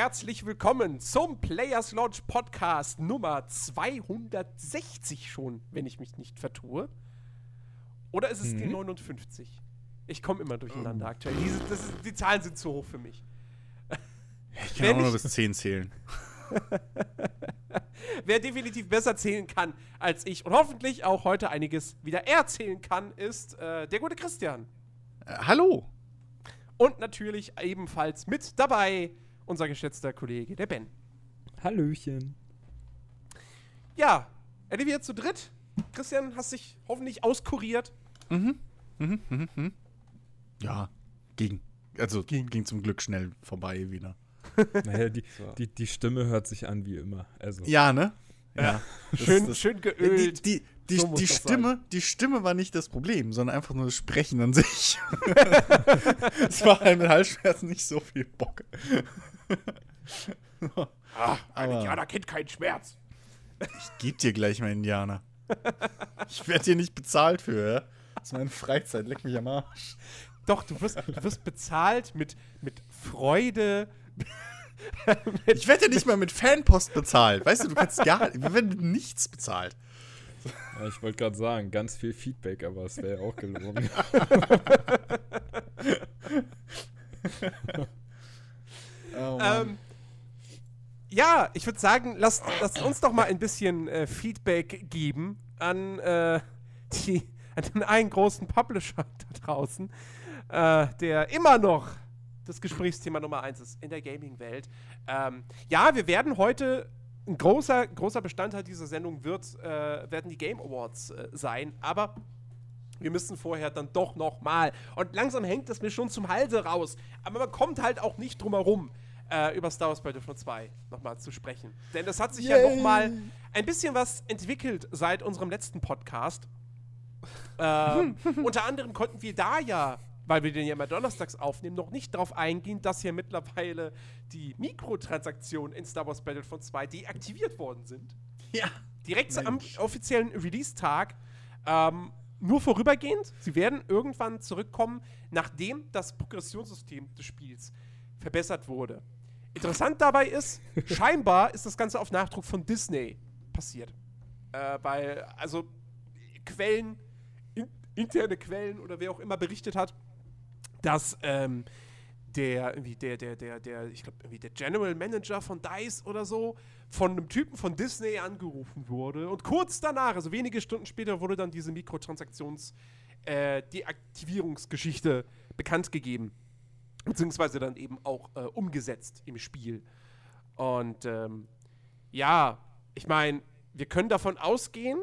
herzlich willkommen zum Players Launch Podcast Nummer 260 schon, wenn ich mich nicht vertue. Oder ist es mhm. die 59? Ich komme immer durcheinander um. aktuell. Diese, ist, die Zahlen sind zu hoch für mich. Ich kann auch nur bis 10 zählen. Wer definitiv besser zählen kann als ich und hoffentlich auch heute einiges wieder erzählen kann, ist äh, der gute Christian. Äh, hallo. Und natürlich ebenfalls mit dabei unser geschätzter Kollege, der Ben. Hallöchen. Ja, Eddie, wir zu dritt. Christian, hast dich hoffentlich auskuriert. Mhm. Mhm, mhm, mhm. Ja, ging. Also ging. ging zum Glück schnell vorbei wieder. Naja, die, die, die Stimme hört sich an wie immer. Also. Ja, ne? Ja. schön, das, schön geölt. Die, die, so die Stimme, die Stimme war nicht das Problem, sondern einfach nur das Sprechen an sich. es war halt mit Halsschmerzen nicht so viel Bock. Ah, ein Indianer kennt keinen Schmerz. Ich geb dir gleich mal Indianer. Ich werde hier nicht bezahlt für, ja? Das ist meine Freizeit, leck mich am Arsch. Doch, du wirst, du wirst bezahlt mit, mit Freude. ich werde ja nicht mal mit Fanpost bezahlt. Weißt du, du kannst gar wir werden nichts bezahlt. Ja, ich wollte gerade sagen, ganz viel Feedback, aber es wäre ja auch gelungen. oh ähm, ja, ich würde sagen, lasst, lasst, uns doch mal ein bisschen äh, Feedback geben an, äh, die, an den einen großen Publisher da draußen, äh, der immer noch das Gesprächsthema Nummer eins ist in der Gaming-Welt. Ähm, ja, wir werden heute ein großer, großer Bestandteil dieser Sendung wird, äh, werden die Game Awards äh, sein, aber wir müssen vorher dann doch noch mal und langsam hängt es mir schon zum Halse raus, aber man kommt halt auch nicht drum herum, äh, über Star Wars Battlefront 2 nochmal zu sprechen. Denn das hat sich Yay. ja nochmal ein bisschen was entwickelt seit unserem letzten Podcast. Ähm, unter anderem konnten wir da ja weil wir den ja immer donnerstags aufnehmen, noch nicht darauf eingehen, dass hier mittlerweile die Mikrotransaktionen in Star Wars Battlefront 2 deaktiviert worden sind. Ja. Direkt Mensch. am offiziellen Release-Tag. Ähm, nur vorübergehend. Sie werden irgendwann zurückkommen, nachdem das Progressionssystem des Spiels verbessert wurde. Interessant dabei ist, scheinbar ist das Ganze auf Nachdruck von Disney passiert. Äh, weil, also, Quellen, in, interne Quellen oder wer auch immer berichtet hat, dass ähm, der, irgendwie der, der, der, der, ich glaube, irgendwie der General Manager von DICE oder so, von einem Typen von Disney angerufen wurde. Und kurz danach, also wenige Stunden später, wurde dann diese Mikrotransaktions-Deaktivierungsgeschichte äh, bekannt gegeben. Beziehungsweise dann eben auch äh, umgesetzt im Spiel. Und ähm, ja, ich meine, wir können davon ausgehen,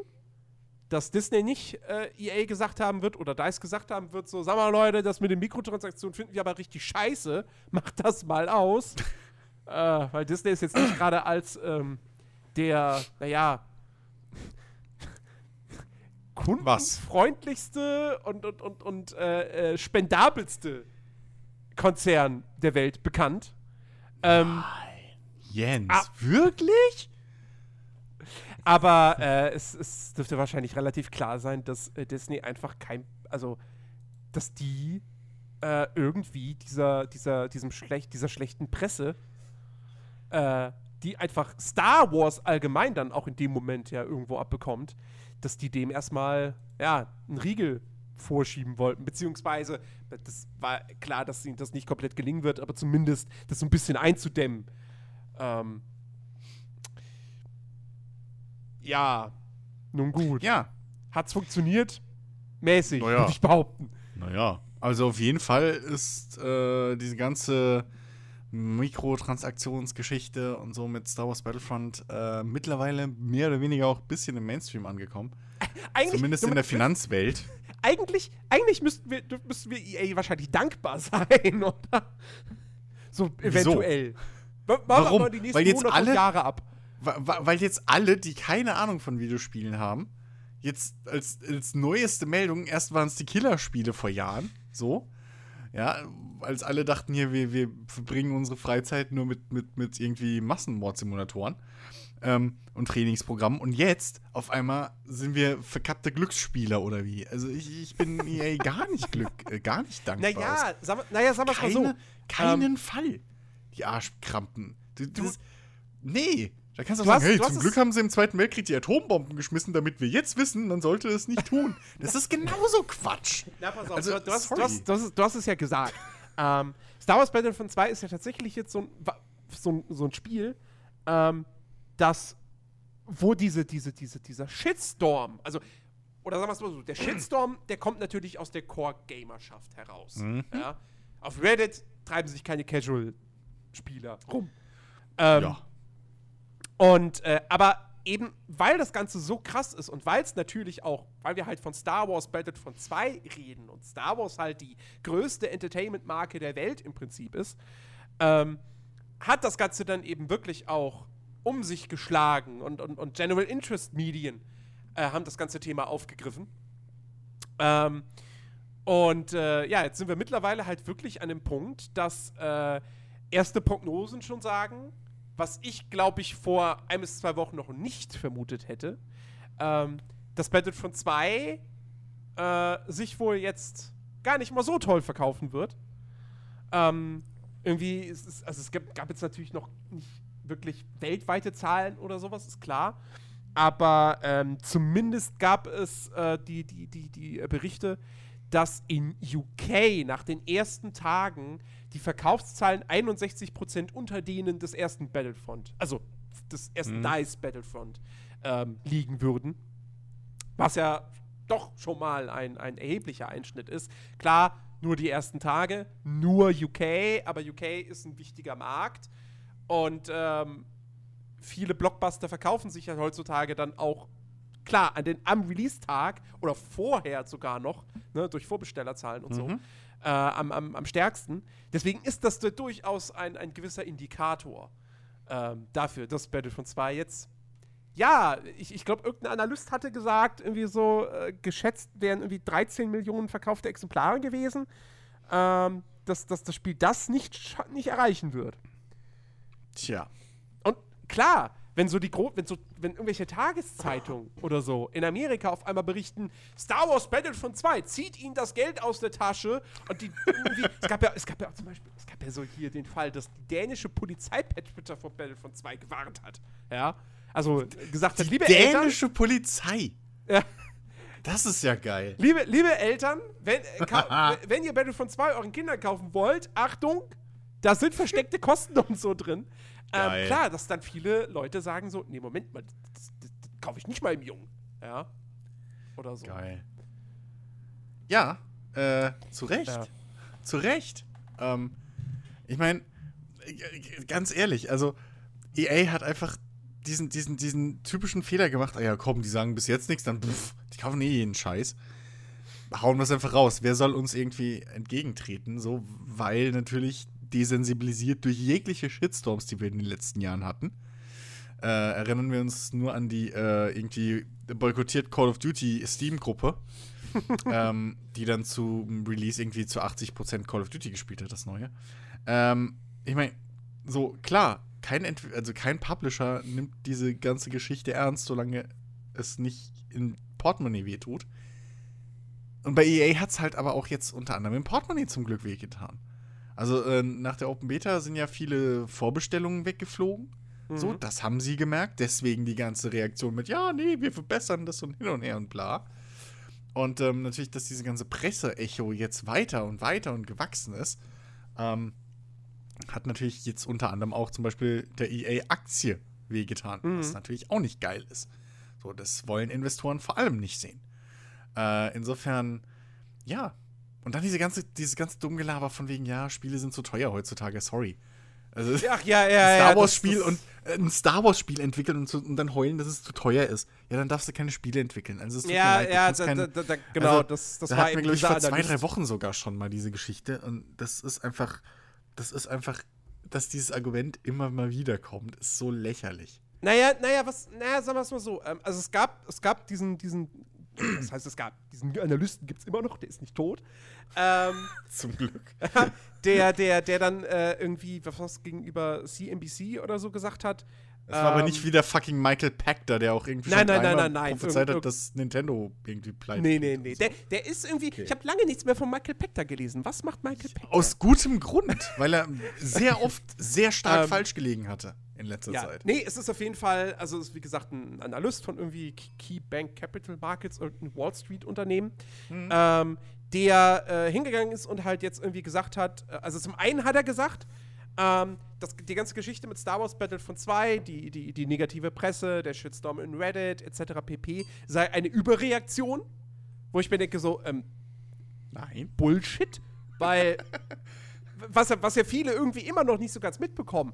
dass Disney nicht äh, EA gesagt haben wird oder DICE gesagt haben wird, so, sag mal Leute, das mit den Mikrotransaktionen finden wir aber richtig scheiße, macht das mal aus. äh, weil Disney ist jetzt nicht gerade als ähm, der, naja, kundenfreundlichste und, und, und, und äh, äh, spendabelste Konzern der Welt bekannt. Ähm, Nein. Jens, ah, wirklich? Aber äh, es, es, dürfte wahrscheinlich relativ klar sein, dass äh, Disney einfach kein, also dass die äh, irgendwie dieser, dieser, diesem schlecht, dieser schlechten Presse, äh, die einfach Star Wars allgemein dann auch in dem Moment ja irgendwo abbekommt, dass die dem erstmal ja einen Riegel vorschieben wollten, beziehungsweise das war klar, dass ihnen das nicht komplett gelingen wird, aber zumindest das so ein bisschen einzudämmen. Ähm, ja, nun gut. Ja. Hat's funktioniert? Mäßig, naja. würde ich behaupten. Naja, also auf jeden Fall ist äh, diese ganze Mikrotransaktionsgeschichte und so mit Star Wars Battlefront äh, mittlerweile mehr oder weniger auch ein bisschen im Mainstream angekommen. Eigentlich, Zumindest in der Finanzwelt. Eigentlich, eigentlich müssten wir, müssten wir EA wahrscheinlich dankbar sein, oder? So eventuell. Wieso? Warum? Weil jetzt alle, Jahre ab weil jetzt alle, die keine Ahnung von Videospielen haben, jetzt als, als neueste Meldung, erst waren es die Killerspiele vor Jahren, so. Ja, als alle dachten hier, wir, wir verbringen unsere Freizeit nur mit, mit, mit irgendwie Massenmordsimulatoren ähm, und Trainingsprogrammen. Und jetzt, auf einmal, sind wir verkappte Glücksspieler oder wie? Also ich, ich bin EA gar nicht glück, äh, gar nicht dankbar. Naja, sag, naja, sagen wir mal so. Keinen ähm, Fall. die Arschkrampen. Du, du, nee, da kannst du, Du auch hast- sagen, hey, du zum Glück haben sie im Zweiten Weltkrieg die Atombomben geschmissen, damit wir jetzt wissen, man sollte es nicht tun. Das ist genauso Quatsch. Na, pass auf, Also, du, hast, hast, du, hast, du hast es ja gesagt. ähm, Star Wars Battlefront 2 ist ja tatsächlich jetzt so ein, so ein, so ein Spiel, ähm, das, wo diese, diese, diese, dieser Shitstorm, also, oder sagen wir es mal so, der Shitstorm, der kommt natürlich aus der Core-Gamerschaft heraus. Ja? Auf Reddit treiben sich keine Casual-Spieler rum. Ähm, Ja. Und, äh, aber eben, weil das Ganze so krass ist und weil es natürlich auch, weil wir halt von Star Wars Battlefront 2 reden und Star Wars halt die größte Entertainment-Marke der Welt im Prinzip ist, ähm, hat das Ganze dann eben wirklich auch um sich geschlagen und, und, und General Interest Medien äh, haben das ganze Thema aufgegriffen. Ähm, und äh, ja, jetzt sind wir mittlerweile halt wirklich an dem Punkt, dass äh, erste Prognosen schon sagen, was ich glaube ich vor ein bis zwei Wochen noch nicht vermutet hätte, ähm, dass Battlefront 2 äh, sich wohl jetzt gar nicht mal so toll verkaufen wird. Ähm, irgendwie, ist es, also es gab, gab jetzt natürlich noch nicht wirklich weltweite Zahlen oder sowas, ist klar. Aber ähm, zumindest gab es äh, die, die, die, die äh, Berichte, dass in UK nach den ersten Tagen die Verkaufszahlen 61% unter denen des ersten Battlefront, also des ersten DICE Battlefront, ähm, liegen würden. Was ja doch schon mal ein, ein erheblicher Einschnitt ist. Klar, nur die ersten Tage, nur UK, aber UK ist ein wichtiger Markt. Und ähm, viele Blockbuster verkaufen sich ja heutzutage dann auch, klar, an den, am Release-Tag oder vorher sogar noch, ne, durch Vorbestellerzahlen und so, äh, am, am, am stärksten. Deswegen ist das da durchaus ein, ein gewisser Indikator ähm, dafür, dass Battlefront 2 jetzt ja, ich, ich glaube, irgendein Analyst hatte gesagt, irgendwie so äh, geschätzt wären irgendwie 13 Millionen verkaufte Exemplare gewesen, ähm, dass, dass das Spiel das nicht, nicht erreichen wird. Tja. Und klar, wenn so die Gro wenn so, wenn irgendwelche Tageszeitungen oder so in Amerika auf einmal berichten, Star Wars Battlefront 2 zieht ihnen das Geld aus der Tasche und die es gab ja, es gab ja zum Beispiel, es gab ja so hier den Fall, dass die dänische Polizei Twitter vor Battlefront 2 gewarnt hat. Ja. Also gesagt hat, liebe Eltern, Dänische Polizei. Ja. Das ist ja geil. Liebe, liebe Eltern, wenn, äh, wenn ihr Battlefront 2 euren Kindern kaufen wollt, Achtung, da sind versteckte Kosten und so drin. Ähm, klar, dass dann viele Leute sagen so, nee, Moment mal, das, das, das kaufe ich nicht mal im Jungen. Ja. Oder so. Geil. Ja, äh, zu Recht. Ja. Zu Recht. Ähm, ich meine, ganz ehrlich, also EA hat einfach diesen, diesen, diesen typischen Fehler gemacht. Ah ja, komm, die sagen bis jetzt nichts, dann pff, die kaufen eh jeden Scheiß. Hauen wir es einfach raus. Wer soll uns irgendwie entgegentreten? So, weil natürlich desensibilisiert durch jegliche Shitstorms, die wir in den letzten Jahren hatten. Äh, erinnern wir uns nur an die äh, irgendwie boykottiert Call of Duty Steam-Gruppe, ähm, die dann zum Release irgendwie zu 80% Call of Duty gespielt hat, das neue. Ähm, ich meine, so klar, kein, Ent also kein Publisher nimmt diese ganze Geschichte ernst, solange es nicht in Portemonnaie wehtut. Und bei EA hat es halt aber auch jetzt unter anderem im Portemonnaie zum Glück wehgetan. Also äh, nach der Open Beta sind ja viele Vorbestellungen weggeflogen. So, das haben sie gemerkt. Deswegen die ganze Reaktion mit, ja, nee, wir verbessern das und hin und her und bla. Und ähm, natürlich, dass diese ganze Presse-Echo jetzt weiter und weiter und gewachsen ist, ähm, hat natürlich jetzt unter anderem auch zum Beispiel der EA-Aktie wehgetan, was natürlich auch nicht geil ist. So, das wollen Investoren vor allem nicht sehen. Äh, insofern, ja. Und dann diese ganze, dieses ganze Dummgelaber von wegen, ja, Spiele sind zu teuer heutzutage, sorry. Also, Ach ja, ja, ein ja. Star Wars Spiel das- und äh, ein Star Wars Spiel entwickeln und, zu, und dann heulen, dass es zu teuer ist. Ja, dann darfst du keine Spiele entwickeln. Also es tut mir Ja, leid, ja, da, keine- da, da, genau, also, das, das da war hatten wir, glaube ich, vor zwei, drei Wochen sogar schon mal diese Geschichte. Und das ist einfach, das ist einfach, dass dieses Argument immer mal wieder kommt, ist so lächerlich. Naja, naja, was, naja, sagen wir es mal so. Ähm, also es gab, es gab diesen, diesen, das heißt, es gab diesen Analysten gibt es immer noch, der ist nicht tot. Ähm, Zum Glück. der, der, der dann äh, irgendwie, was gegenüber CNBC oder so gesagt hat, Es war ähm, aber nicht wie der fucking Michael Pachter, der auch irgendwie nein, schon nein, nein, nein, nein, prophezeit hat, dass Nintendo irgendwie pleite Nee, nee, nee. So. Der, der ist irgendwie. Okay. Ich habe lange nichts mehr von Michael Pachter gelesen. Was macht Michael Pachter? Aus gutem Grund, weil er sehr oft sehr stark ähm, falsch gelegen hatte in letzter ja, Zeit. Nee, es ist auf jeden Fall, also es ist wie gesagt ein Analyst von irgendwie Key Bank Capital Markets, irgendein Wall Street Unternehmen, mhm. ähm, der äh, hingegangen ist und halt jetzt irgendwie gesagt hat, äh, also zum einen hat er gesagt, ähm, das, die ganze Geschichte mit Star Wars Battlefront 2, die, die, die negative Presse, der Shitstorm in Reddit etc. pp. sei eine Überreaktion, wo ich mir denke so, ähm, nein, Bullshit, weil was, was ja viele irgendwie immer noch nicht so ganz mitbekommen,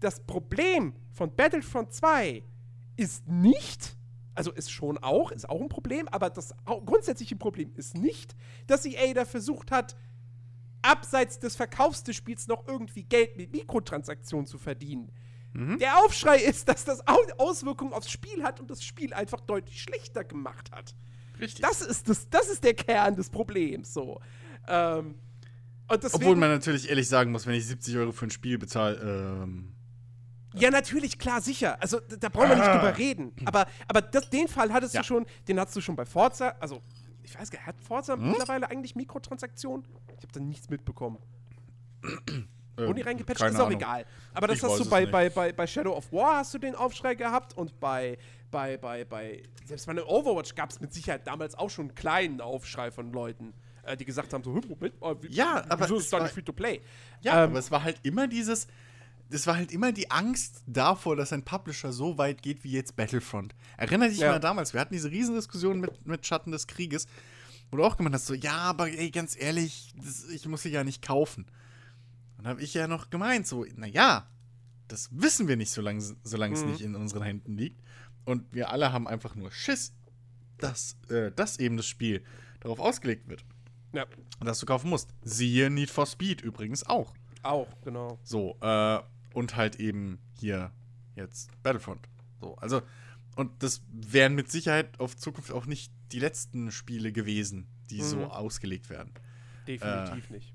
das Problem von Battlefront 2 ist nicht, also ist schon auch, ist auch ein Problem, aber das grundsätzliche Problem ist nicht, dass EA da versucht hat, abseits des Verkaufs des Spiels noch irgendwie Geld mit Mikrotransaktionen zu verdienen. Mhm. Der Aufschrei ist, dass das Auswirkungen aufs Spiel hat und das Spiel einfach deutlich schlechter gemacht hat. Richtig. Das ist, das, das ist der Kern des Problems. So. Ähm, Obwohl man natürlich ehrlich sagen muss, wenn ich 70 Euro für ein Spiel bezahle, ähm ja, natürlich, klar, sicher. Also da brauchen wir nicht ah. drüber reden. Aber, aber das, den Fall hattest ja. du schon, den hast du schon bei Forza, also ich weiß gar nicht, hat Forza hm? mittlerweile eigentlich Mikrotransaktionen? Ich habe da nichts mitbekommen. Ähm, Ohne reingepatcht, ist auch Ahnung. egal. Aber das ich hast du bei, bei, bei, bei Shadow of War hast du den Aufschrei gehabt und bei, bei, bei, bei, selbst bei Overwatch gab es mit Sicherheit damals auch schon einen kleinen Aufschrei von Leuten, äh, die gesagt haben, so, Moment wie, ja, aber wieso ist es dann nicht Free-to-Play? Ja, ähm, aber es war halt immer dieses, es war halt immer die Angst davor, dass ein Publisher so weit geht wie jetzt Battlefront. Erinnere dich ja. mal damals, wir hatten diese Riesendiskussion mit, mit Schatten des Krieges, wo du auch gemeint hast, so, ja, aber ey, ganz ehrlich, das, ich muss sie ja nicht kaufen. Dann habe ich ja noch gemeint, so, naja, das wissen wir nicht, solange, solange mhm. es nicht in unseren Händen liegt. Und wir alle haben einfach nur Schiss, dass, äh, dass eben das Spiel darauf ausgelegt wird. Ja. Und dass du kaufen musst. Siehe Need for Speed übrigens auch. Auch, genau. So, äh, und halt eben hier jetzt Battlefront. So, also, und das wären mit Sicherheit auf Zukunft auch nicht die letzten Spiele gewesen, die mhm. so ausgelegt werden. Definitiv äh, nicht.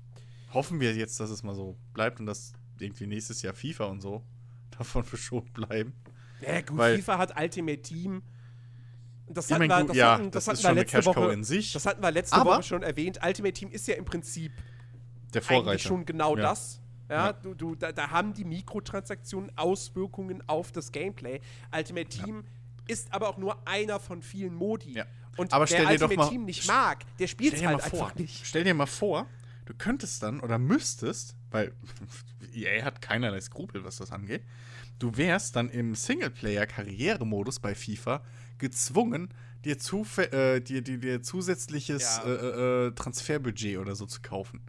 Hoffen wir jetzt, dass es mal so bleibt und dass irgendwie nächstes Jahr FIFA und so davon verschont bleiben. Ja, gut, Weil, FIFA hat Ultimate Team. Das hatten, wir, das, ja, hatten, das, das hatten wir letzte Woche, in sich. Das hatten wir letzte Woche schon erwähnt. Ultimate Team ist ja im Prinzip der Vorreiter. eigentlich schon genau ja. das. Ja, ja, Du, du, da, da, haben die Mikrotransaktionen Auswirkungen auf das Gameplay. Ultimate Team ja. ist aber auch nur einer von vielen Modi. Ja. Und aber wer Ultimate mal, Team nicht mag, der spielt es halt einfach nicht. Stell dir mal vor, du könntest dann oder müsstest, weil EA hat keinerlei Skrupel, was das angeht, du wärst dann im Singleplayer-Karrieremodus bei FIFA gezwungen, dir, äh, dir, dir, dir zusätzliches ja. äh, äh, Transferbudget oder so zu kaufen.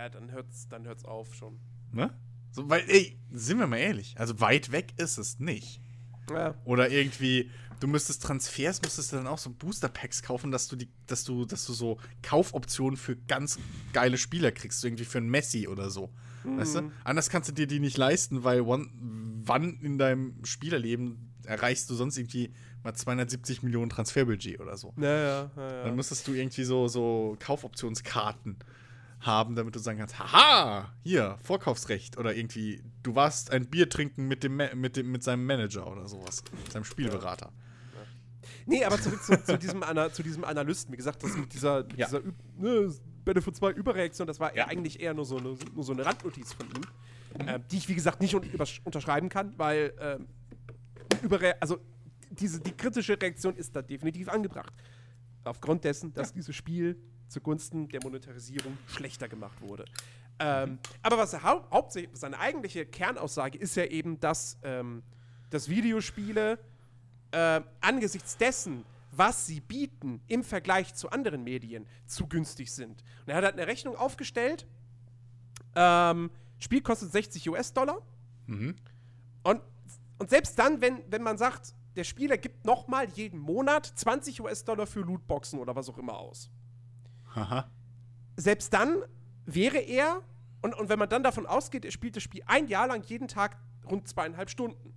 Ja, dann hört's, dann hört's auf schon. Ne? So, weil, ey, sind wir mal ehrlich, also weit weg ist es nicht. Ja. Oder irgendwie, du müsstest Transfers, müsstest du dann auch so Booster-Packs kaufen, dass du die, dass du, dass du so Kaufoptionen für ganz geile Spieler kriegst, irgendwie für einen Messi oder so. Mhm. Weißt du? Anders kannst du dir die nicht leisten, weil one, wann in deinem Spielerleben erreichst du sonst irgendwie mal 270 Millionen Transferbudget oder so. Ja, ja, ja, ja. Dann müsstest du irgendwie so, so Kaufoptionskarten haben, damit du sagen kannst, haha, hier, Vorkaufsrecht oder irgendwie, du warst ein Bier trinken mit, dem, mit, dem, mit seinem Manager oder sowas, seinem Spielberater. Ja. Nee, aber zurück zu, zu, diesem Ana, zu diesem Analysten. Wie gesagt, das mit dieser, mit ja. dieser ne, Battlefield 2 Überreaktion, das war ja. eigentlich eher nur so eine, nur so eine Randnotiz von ihm, mhm. äh, die ich, wie gesagt, nicht unterschreiben kann, weil ähm, also diese, die kritische Reaktion ist da definitiv angebracht. Aufgrund dessen, dass dieses Spiel zugunsten der Monetarisierung schlechter gemacht wurde. Ähm, aber was er hau hauptsächlich, seine eigentliche Kernaussage ist ja eben, dass, ähm, dass Videospiele äh, angesichts dessen, was sie bieten im Vergleich zu anderen Medien, zu günstig sind. Und er hat halt eine Rechnung aufgestellt. Ähm, Spiel kostet 60 US-Dollar. Mhm. Und, und selbst dann, wenn, wenn man sagt, der Spieler gibt nochmal jeden Monat 20 US-Dollar für Lootboxen oder was auch immer aus. Aha. Selbst dann wäre er, und, und wenn man dann davon ausgeht, er spielt das Spiel ein Jahr lang jeden Tag rund zweieinhalb Stunden.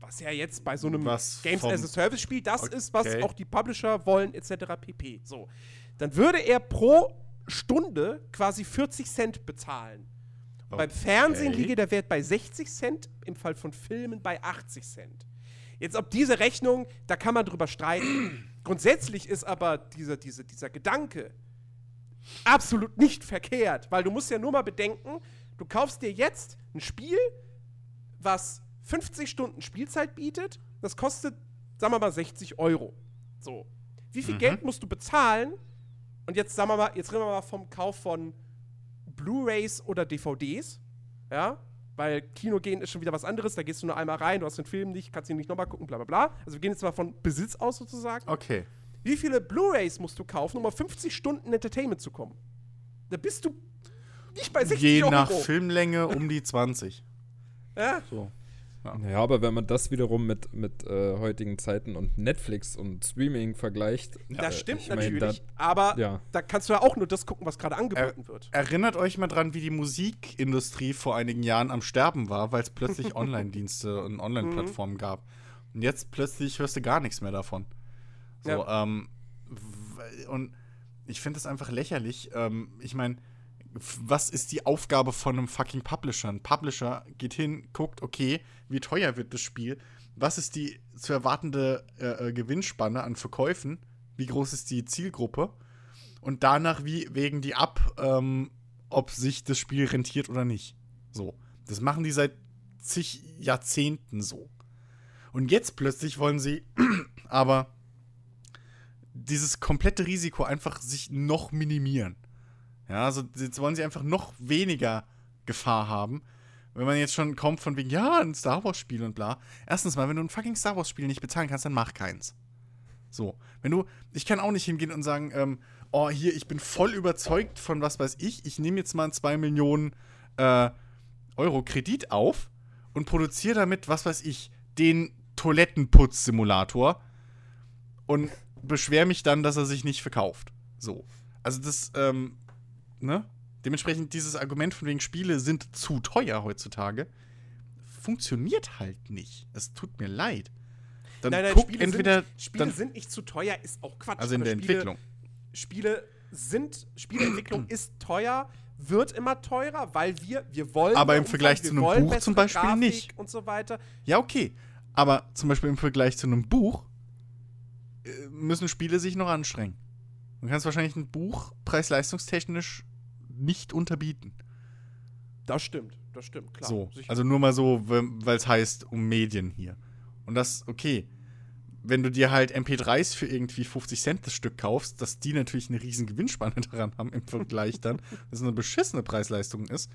Was ja jetzt bei so einem was Games as a Service Spiel das okay. ist, was auch die Publisher wollen, etc. pp. So. Dann würde er pro Stunde quasi 40 Cent bezahlen. Okay. Beim Fernsehen liege der Wert bei 60 Cent, im Fall von Filmen bei 80 Cent. Jetzt, ob diese Rechnung, da kann man drüber streiten. Grundsätzlich ist aber dieser, dieser, dieser Gedanke absolut nicht verkehrt, weil du musst ja nur mal bedenken, du kaufst dir jetzt ein Spiel, was 50 Stunden Spielzeit bietet, das kostet, sagen wir mal, 60 Euro. So. Wie viel mhm. Geld musst du bezahlen? Und jetzt sagen wir mal, jetzt reden wir mal vom Kauf von Blu-rays oder DVDs. Ja, weil Kino gehen ist schon wieder was anderes. Da gehst du nur einmal rein, du hast den Film nicht, kannst ihn nicht nochmal gucken, bla bla bla. Also wir gehen jetzt mal von Besitz aus sozusagen. Okay. Wie viele Blu-rays musst du kaufen, um auf 50 Stunden Entertainment zu kommen? Da bist du nicht bei 60 Je Euro. Je nach Filmlänge um die 20. ja. So. Ja. ja, aber wenn man das wiederum mit, mit äh, heutigen Zeiten und Netflix und Streaming vergleicht. Das äh, stimmt natürlich, mein, da, aber ja. da kannst du ja auch nur das gucken, was gerade angeboten er, wird. Erinnert euch mal dran, wie die Musikindustrie vor einigen Jahren am Sterben war, weil es plötzlich Online-Dienste und Online-Plattformen mhm. gab. Und jetzt plötzlich hörst du gar nichts mehr davon. So, ja. ähm, und ich finde das einfach lächerlich. Ähm, ich meine, was ist die Aufgabe von einem fucking Publisher? Ein Publisher geht hin, guckt, okay, wie teuer wird das Spiel? Was ist die zu erwartende äh, äh, Gewinnspanne an Verkäufen? Wie groß ist die Zielgruppe? Und danach, wie wägen die ab, ähm, ob sich das Spiel rentiert oder nicht? So. Das machen die seit zig Jahrzehnten so. Und jetzt plötzlich wollen sie aber dieses komplette Risiko einfach sich noch minimieren. Ja, also jetzt wollen sie einfach noch weniger Gefahr haben. Wenn man jetzt schon kommt von wegen, ja, ein Star Wars-Spiel und bla. Erstens mal, wenn du ein fucking Star Wars-Spiel nicht bezahlen kannst, dann mach keins. So. Wenn du, ich kann auch nicht hingehen und sagen, ähm, oh, hier, ich bin voll überzeugt von was weiß ich, ich nehme jetzt mal einen 2 Millionen äh, Euro Kredit auf und produziere damit, was weiß ich, den Toilettenputz-Simulator und beschwere mich dann, dass er sich nicht verkauft. So. Also das, ähm, ne? Dementsprechend dieses Argument von wegen Spiele sind zu teuer heutzutage funktioniert halt nicht. Es tut mir leid. Dann nein, nein, guck Spiele entweder sind, Spiele dann, sind nicht zu teuer, ist auch Quatsch. Also in der Spiele, Entwicklung. Spiele sind Spieleentwicklung ist teuer, wird immer teurer, weil wir wir wollen Aber im Vergleich zu einem Buch zum Beispiel Grafik nicht und so weiter. Ja, okay. Aber zum Beispiel im Vergleich zu einem Buch äh, müssen Spiele sich noch anstrengen. Du kannst wahrscheinlich ein Buch preis-leistungstechnisch nicht unterbieten. Das stimmt, das stimmt, klar. So, also nur mal so, weil es heißt um Medien hier. Und das, okay. Wenn du dir halt MP3s für irgendwie 50 Cent das Stück kaufst, dass die natürlich eine riesen Gewinnspanne daran haben im Vergleich dann, dass es eine beschissene Preisleistung ist,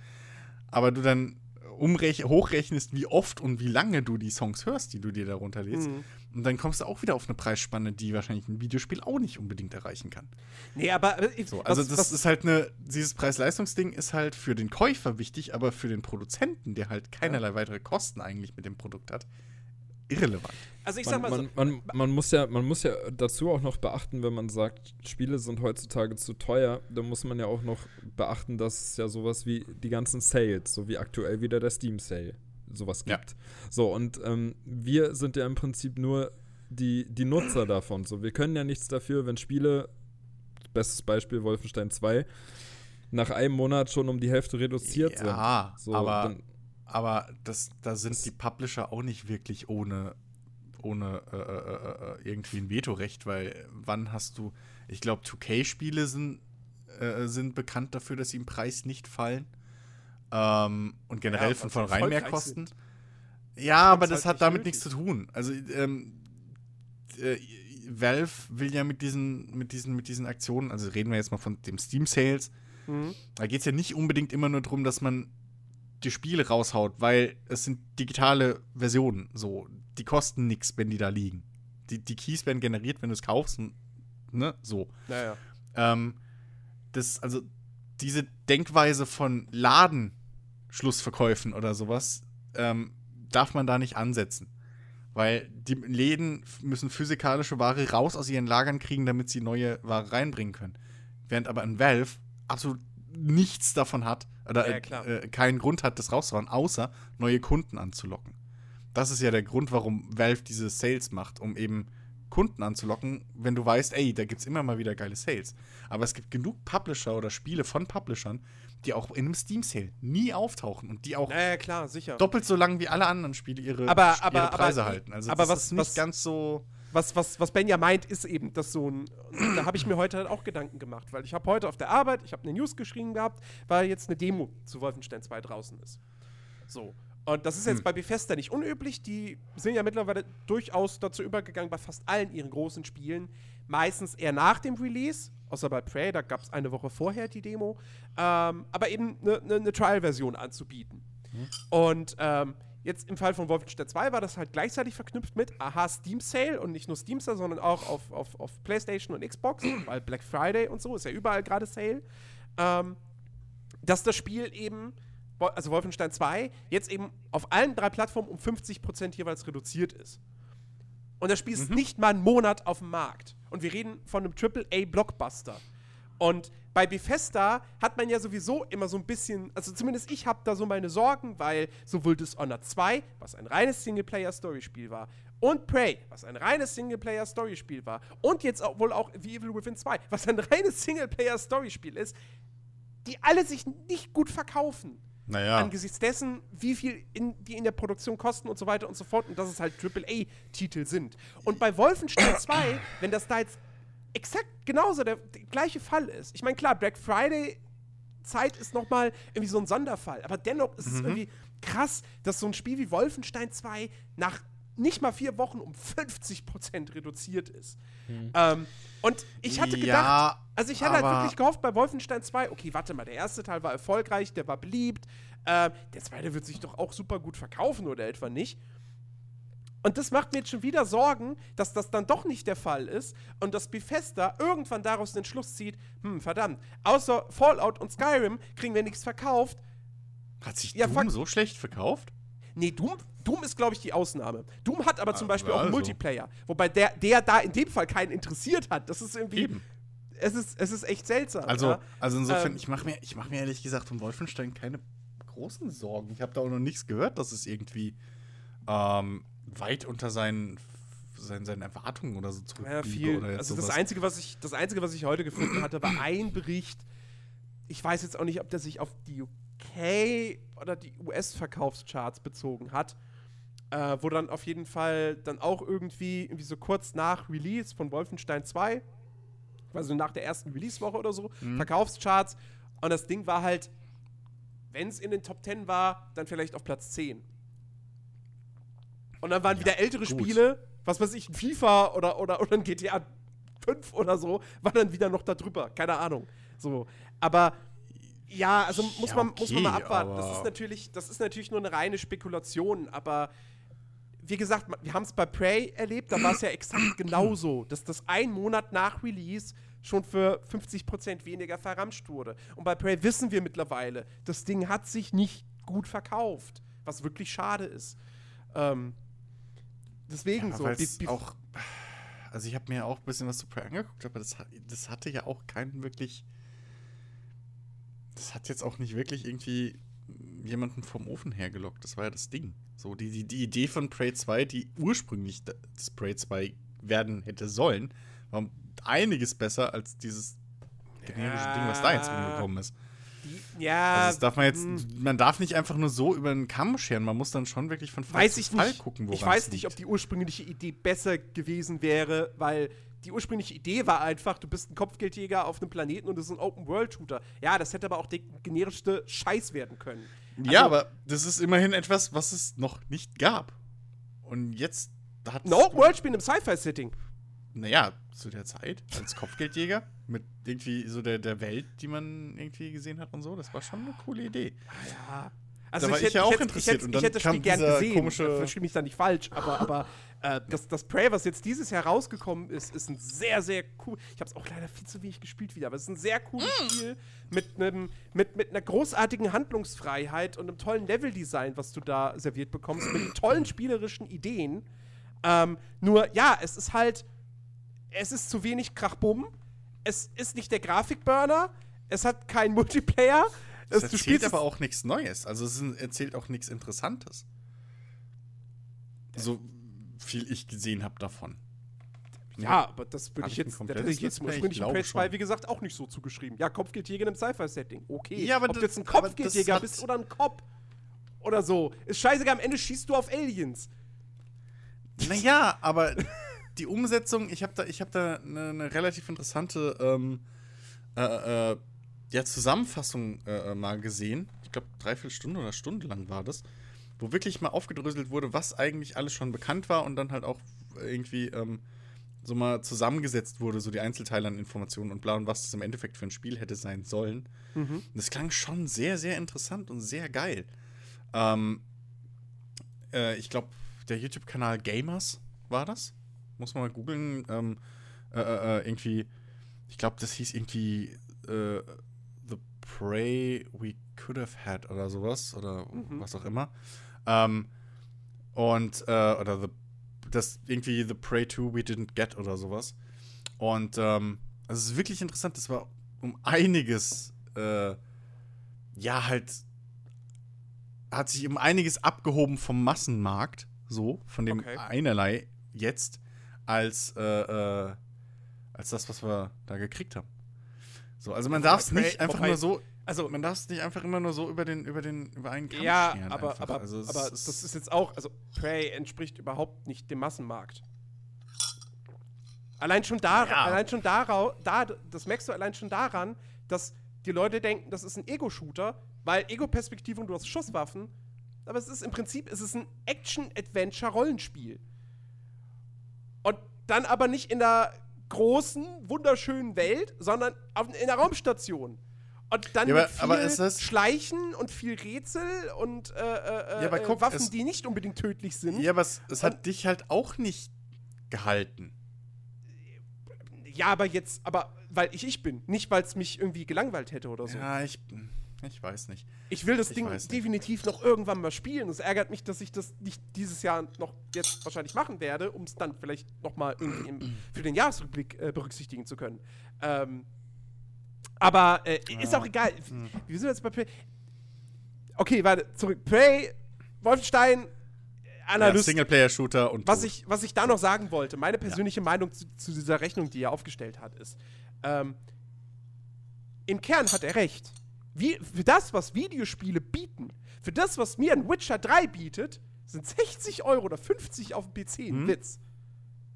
aber du dann hochrechnest, wie oft und wie lange du die Songs hörst, die du dir darunter lädst. Mhm. Und dann kommst du auch wieder auf eine Preisspanne, die wahrscheinlich ein Videospiel auch nicht unbedingt erreichen kann. Nee, aber. Äh, so, also, was, das was ist halt eine. Dieses Preis-Leistungs-Ding ist halt für den Käufer wichtig, aber für den Produzenten, der halt keinerlei weitere Kosten eigentlich mit dem Produkt hat, irrelevant. Also ich sag mal man, so, man, man, muss ja, man muss ja dazu auch noch beachten, wenn man sagt, Spiele sind heutzutage zu teuer, dann muss man ja auch noch beachten, dass es ja sowas wie die ganzen Sales, so wie aktuell wieder der Steam Sale, sowas gibt. Ja. So, und ähm, wir sind ja im Prinzip nur die, die Nutzer davon. So, wir können ja nichts dafür, wenn Spiele, bestes Beispiel Wolfenstein 2, nach einem Monat schon um die Hälfte reduziert ja, sind. Ja, so, aber, aber das, da sind das die Publisher auch nicht wirklich ohne ohne äh, äh, äh, äh, irgendwie ein Vetorecht, weil wann hast du, ich glaube, 2K-Spiele sind, äh, sind bekannt dafür, dass sie im Preis nicht fallen. Ähm, und generell ja, von vornherein mehr kosten. Sind. Ja, aber das halt hat damit nichts zu tun. Also, ähm, äh, Valve will ja mit diesen, mit diesen, mit diesen Aktionen, also reden wir jetzt mal von dem Steam Sales, mhm. da geht es ja nicht unbedingt immer nur darum, dass man die Spiele raushaut, weil es sind digitale Versionen. So, die kosten nichts, wenn die da liegen. Die, die Keys werden generiert, wenn du es kaufst. Und, ne, so. Naja. Ähm, das, also, diese Denkweise von Ladenschlussverkäufen oder sowas, ähm, darf man da nicht ansetzen. Weil die Läden müssen physikalische Ware raus aus ihren Lagern kriegen, damit sie neue Ware reinbringen können. Während aber ein Valve absolut nichts davon hat oder ja, äh, keinen Grund hat, das rauszuhauen, außer neue Kunden anzulocken. Das ist ja der Grund, warum Valve diese Sales macht, um eben Kunden anzulocken, wenn du weißt, ey, da gibt es immer mal wieder geile Sales. Aber es gibt genug Publisher oder Spiele von Publishern, die auch in einem Steam-Sale nie auftauchen und die auch naja, klar, sicher. doppelt so lang wie alle anderen Spiele ihre, aber, ihre aber, Preise aber, halten. Also aber das was, ist nicht was, ganz so. Was, was, was Ben ja meint, ist eben, dass so ein. Da habe ich mir heute halt auch Gedanken gemacht, weil ich habe heute auf der Arbeit, ich habe eine News geschrieben gehabt, weil jetzt eine Demo zu Wolfenstein 2 draußen ist. So. Und das ist jetzt hm. bei Bethesda nicht unüblich. Die sind ja mittlerweile durchaus dazu übergegangen, bei fast allen ihren großen Spielen, meistens eher nach dem Release, außer bei Prey, da gab es eine Woche vorher die Demo, ähm, aber eben eine ne, ne, Trial-Version anzubieten. Hm. Und ähm, Jetzt im Fall von Wolfenstein 2 war das halt gleichzeitig verknüpft mit aha Steam Sale und nicht nur Steam Sale, sondern auch auf, auf, auf PlayStation und Xbox, weil Black Friday und so ist ja überall gerade Sale. Ähm, dass das Spiel eben, also Wolfenstein 2, jetzt eben auf allen drei Plattformen um 50% jeweils reduziert ist. Und das Spiel ist mhm. nicht mal einen Monat auf dem Markt. Und wir reden von einem AAA-Blockbuster. Und bei Bethesda hat man ja sowieso immer so ein bisschen, also zumindest ich habe da so meine Sorgen, weil sowohl Dishonored 2, was ein reines Singleplayer-Story-Spiel war, und Prey, was ein reines Singleplayer-Story-Spiel war, und jetzt auch, wohl auch The Evil Within 2, was ein reines Singleplayer-Story-Spiel ist, die alle sich nicht gut verkaufen. Naja. Angesichts dessen, wie viel in, die in der Produktion kosten und so weiter und so fort und dass es halt AAA-Titel sind. Und bei Wolfenstein 2, wenn das da jetzt exakt genauso der, der gleiche Fall ist. Ich meine, klar, Black Friday Zeit ist nochmal irgendwie so ein Sonderfall. Aber dennoch ist mhm. es irgendwie krass, dass so ein Spiel wie Wolfenstein 2 nach nicht mal vier Wochen um 50% reduziert ist. Mhm. Ähm, und ich hatte gedacht, ja, also ich hatte halt wirklich gehofft bei Wolfenstein 2, okay, warte mal, der erste Teil war erfolgreich, der war beliebt, äh, der zweite wird sich doch auch super gut verkaufen oder etwa nicht. Und das macht mir jetzt schon wieder Sorgen, dass das dann doch nicht der Fall ist und dass Bethesda irgendwann daraus den Schluss zieht, hm, verdammt, außer Fallout und Skyrim kriegen wir nichts verkauft. Hat sich ja, Doom so schlecht verkauft? Nee, Doom, Doom ist, glaube ich, die Ausnahme. Doom hat aber zum ah, Beispiel also. auch Multiplayer, wobei der, der da in dem Fall keinen interessiert hat. Das ist irgendwie. Eben. Es ist, es ist echt seltsam. Also, ja? also insofern, ähm, ich mache mir, mach mir ehrlich gesagt um Wolfenstein keine großen Sorgen. Ich habe da auch noch nichts gehört, dass es irgendwie ähm, weit unter seinen, seinen, seinen Erwartungen oder so zurück. Ja, viel. also das Einzige, was ich, das Einzige, was ich heute gefunden hatte, war ein Bericht. Ich weiß jetzt auch nicht, ob der sich auf die UK oder die US-Verkaufscharts bezogen hat. Äh, wo dann auf jeden Fall dann auch irgendwie, irgendwie so kurz nach Release von Wolfenstein 2, also nach der ersten Release-Woche oder so, mhm. Verkaufscharts. Und das Ding war halt, wenn es in den Top 10 war, dann vielleicht auf Platz 10. Und dann waren ja, wieder ältere gut. Spiele, was weiß ich, ein FIFA oder, oder, oder ein GTA 5 oder so, war dann wieder noch da drüber. Keine Ahnung. So. Aber ja, also muss, ja, man, okay, muss man mal abwarten. Das ist, natürlich, das ist natürlich nur eine reine Spekulation, aber wie gesagt, wir haben es bei Prey erlebt, da war es ja exakt genauso, dass das ein Monat nach Release schon für 50% weniger verramscht wurde. Und bei Prey wissen wir mittlerweile, das Ding hat sich nicht gut verkauft, was wirklich schade ist. Ähm, Deswegen ja, so. auch, also ich habe mir auch ein bisschen was zu Prey angeguckt, aber das, das hatte ja auch keinen wirklich. Das hat jetzt auch nicht wirklich irgendwie jemanden vom Ofen hergelockt. Das war ja das Ding. So, die, die, die Idee von Prey 2, die ursprünglich das Prey 2 werden hätte sollen, war einiges besser als dieses generische ja. Ding, was da jetzt rumgekommen ist. Die, ja. Also darf man jetzt, hm. man darf nicht einfach nur so über den Kamm scheren. Man muss dann schon wirklich von Fall zu Fall nicht. gucken, woran Ich weiß nicht, ob die ursprüngliche Idee besser gewesen wäre, weil die ursprüngliche Idee war einfach, du bist ein Kopfgeldjäger auf einem Planeten und das ist ein Open-World-Shooter. Ja, das hätte aber auch der generischste Scheiß werden können. Also, ja, aber das ist immerhin etwas, was es noch nicht gab. Und jetzt hat Ein Open-World-Spiel im Sci-Fi-Setting naja, zu der Zeit als Kopfgeldjäger mit irgendwie so der, der Welt, die man irgendwie gesehen hat und so. Das war schon eine coole Idee. Ja. Also da war ich, ich ja auch interessiert. Ich hätte, ich hätte das Spiel gern gesehen. Komische Verstehe mich da nicht falsch, aber, aber äh, das, das Prey, was jetzt dieses Jahr rausgekommen ist, ist ein sehr, sehr cool. Ich habe es auch leider viel zu wenig gespielt wieder, aber es ist ein sehr cooles mm. Spiel mit, einem, mit, mit einer großartigen Handlungsfreiheit und einem tollen Leveldesign, was du da serviert bekommst, mit tollen spielerischen Ideen. Ähm, nur, ja, es ist halt es ist zu wenig Krachbumm. Es ist nicht der Grafikburner. Es hat keinen Multiplayer. Es es erzählt aber auch nichts Neues. Also es erzählt auch nichts Interessantes. So viel ich gesehen habe davon. Ja, aber das würde ich jetzt, das hätte ich jetzt zum ursprünglichen Prey 2, wie gesagt, auch nicht so zugeschrieben. Ja, Kopfgeldjäger im Sci-Fi-Setting. Okay. Ja, aber Ob du jetzt ein Kopfgeldjäger bist oder ein Cop oder so. Ist scheißegal, am Ende schießt du auf Aliens. Naja, aber die Umsetzung, ich habe da, ich hab da eine, eine relativ interessante ähm, äh, äh, ja, Zusammenfassung äh, äh mal gesehen. Ich glaube, dreiviertel Stunde oder Stunde lang war das. Wo wirklich mal aufgedröselt wurde, was eigentlich alles schon bekannt war und dann halt auch irgendwie ähm, so mal zusammengesetzt wurde, so die Einzelteile an Informationen und bla und was das im Endeffekt für ein Spiel hätte sein sollen. Mhm. Das klang schon sehr, sehr interessant und sehr geil. Ähm, äh, ich glaube, der YouTube-Kanal Gamers war das. Muss man mal googeln. Ähm, äh, äh, äh irgendwie, ich glaube, das hieß irgendwie äh, The Prey We Could Have Had oder sowas oder mhm. was auch immer. Ähm, und, äh, oder The das irgendwie The Prey 2 We Didn't Get oder sowas. Und ähm, also es ist wirklich interessant. Das war um einiges, äh, ja, halt, hat sich um einiges abgehoben vom Massenmarkt, so, von dem okay. einerlei jetzt, als, äh, äh, als das, was wir da gekriegt haben. So, also man darf es nicht einfach nur so also man darf es nicht einfach immer nur so über den über den über einen Kamm Ja, aber aber, also aber ist das ist jetzt auch also Prey entspricht überhaupt nicht dem Massenmarkt. Allein schon da, ja. allein schon darauf, da das merkst du allein schon daran, dass die Leute denken, das ist ein Ego-Shooter, weil Ego-Perspektive und du hast Schusswaffen, aber es ist im Prinzip es ist ein Action-Adventure-Rollenspiel. Und dann aber nicht in der großen, wunderschönen Welt, sondern in der Raumstation. Und dann ja, aber, mit viel Schleichen und viel Rätsel und äh, äh, ja, guck, Waffen, es, die nicht unbedingt tödlich sind. Ja, aber es, es hat dich halt auch nicht gehalten. Ja, aber jetzt, aber weil ich ich bin, nicht weil es mich irgendwie gelangweilt hätte oder so. Ja, ich, ich weiß nicht. Ich will das ich Ding definitiv noch irgendwann mal spielen. Es ärgert mich, dass ich das nicht dieses Jahr noch jetzt wahrscheinlich machen werde, um es dann vielleicht noch mal im, für den Jahresrückblick äh, berücksichtigen zu können. Ähm, aber äh, ist auch egal. Hm. Wie sind wir jetzt bei Prey? Okay, warte, zurück. Prey, Wolfenstein, Analyst. Ja, Singleplayer-Shooter und. Was ich, was ich da noch sagen wollte, meine persönliche ja. Meinung zu, zu, dieser Rechnung, die er aufgestellt hat, ist: ähm, Im Kern hat er recht. Wie, für das, was Videospiele bieten, für das, was mir ein Witcher 3 bietet, sind 60 Euro oder 50 auf dem PC ein mhm. Witz.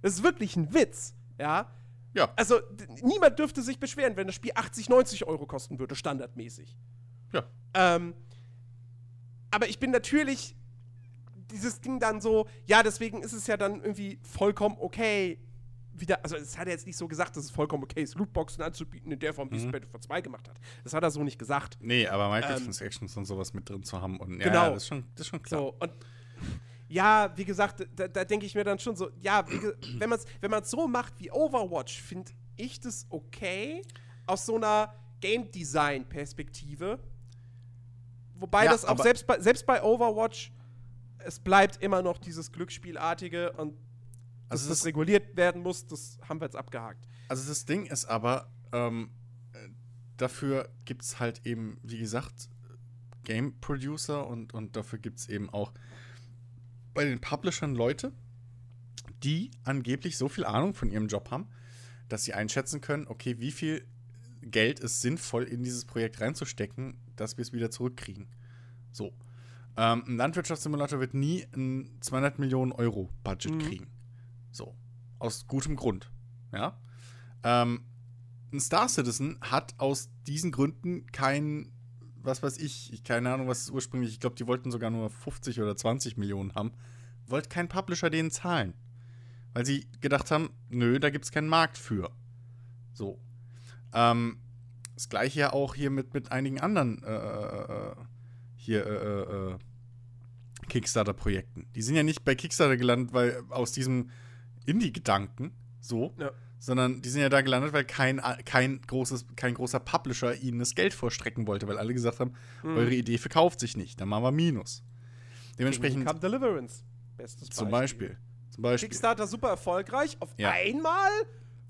Das ist wirklich ein Witz. Ja. Ja. Also niemand dürfte sich beschweren, wenn das Spiel 80, 90 Euro kosten würde, standardmäßig. Ja. Ähm, aber ich bin natürlich dieses Ding dann so, ja, deswegen ist es ja dann irgendwie vollkommen okay, wieder, also es hat er jetzt nicht so gesagt, dass es vollkommen okay ist, Lootboxen anzubieten in der Form, wie mhm. es Battlefield 2 gemacht hat. Das hat er so nicht gesagt. Nee, aber Microtransactions ähm, und sowas mit drin zu haben und ja, genau. das ist schon, das ist schon klar. So, und ja, wie gesagt, da, da denke ich mir dann schon so, ja, wie, wenn man es wenn so macht wie Overwatch, finde ich das okay aus so einer Game Design Perspektive. Wobei ja, das auch selbst bei, selbst bei Overwatch, es bleibt immer noch dieses Glücksspielartige und also das, das reguliert werden muss, das haben wir jetzt abgehakt. Also das Ding ist aber, ähm, dafür gibt es halt eben, wie gesagt, Game Producer und, und dafür gibt es eben auch bei den Publishern Leute, die angeblich so viel Ahnung von ihrem Job haben, dass sie einschätzen können, okay, wie viel Geld ist sinnvoll in dieses Projekt reinzustecken, dass wir es wieder zurückkriegen. So. Ähm, ein Landwirtschaftssimulator wird nie ein 200 Millionen Euro Budget mhm. kriegen. So. Aus gutem Grund. Ja. Ähm, ein Star Citizen hat aus diesen Gründen kein was weiß ich, keine Ahnung, was es ursprünglich, ich glaube, die wollten sogar nur 50 oder 20 Millionen haben, wollte kein Publisher denen zahlen. Weil sie gedacht haben, nö, da gibt es keinen Markt für. So. Ähm, das gleiche ja auch hier mit, mit einigen anderen äh, äh, äh hier äh, äh, Kickstarter-Projekten. Die sind ja nicht bei Kickstarter gelandet, weil aus diesem Indie-Gedanken so, ja sondern die sind ja da gelandet, weil kein, kein, großes, kein großer Publisher ihnen das Geld vorstrecken wollte, weil alle gesagt haben, mhm. eure Idee verkauft sich nicht, dann machen wir Minus. Dementsprechend. Come Deliverance. Bestes Beispiel. Zum Beispiel. Zum Beispiel. Kickstarter super erfolgreich. Auf ja. einmal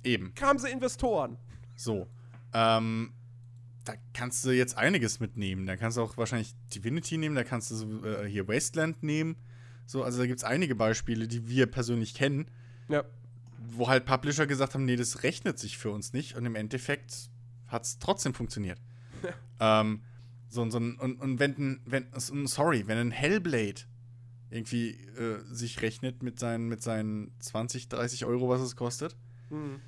Eben. kamen sie Investoren. So. Ähm, da kannst du jetzt einiges mitnehmen. Da kannst du auch wahrscheinlich Divinity nehmen, da kannst du äh, hier Wasteland nehmen. So, also da gibt es einige Beispiele, die wir persönlich kennen. Ja wo halt Publisher gesagt haben, nee, das rechnet sich für uns nicht. Und im Endeffekt hat es trotzdem funktioniert. ähm, so, so, und, und wenn, wenn, sorry, wenn ein Hellblade irgendwie äh, sich rechnet mit seinen, mit seinen 20, 30 Euro, was es kostet, mhm.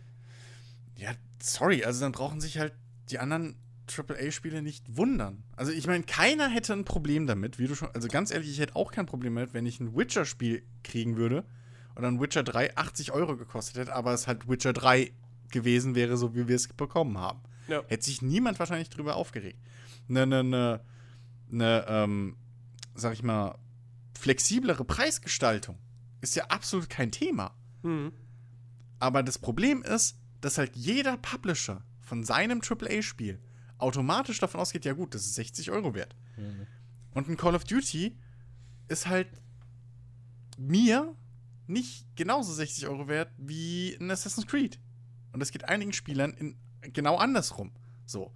ja, sorry, also dann brauchen sich halt die anderen AAA-Spiele nicht wundern. Also ich meine, keiner hätte ein Problem damit, wie du schon, also ganz ehrlich, ich hätte auch kein Problem damit, wenn ich ein Witcher-Spiel kriegen würde und dann Witcher 3 80 Euro gekostet hätte, aber es halt Witcher 3 gewesen wäre, so wie wir es bekommen haben. Ja. Hätte sich niemand wahrscheinlich drüber aufgeregt. Eine, eine, eine, eine ähm, sag ich mal, flexiblere Preisgestaltung ist ja absolut kein Thema. Mhm. Aber das Problem ist, dass halt jeder Publisher von seinem AAA-Spiel automatisch davon ausgeht, ja gut, das ist 60 Euro wert. Mhm. Und ein Call of Duty ist halt mir nicht genauso 60 Euro wert wie ein Assassin's Creed. Und das geht einigen Spielern in, genau andersrum. So.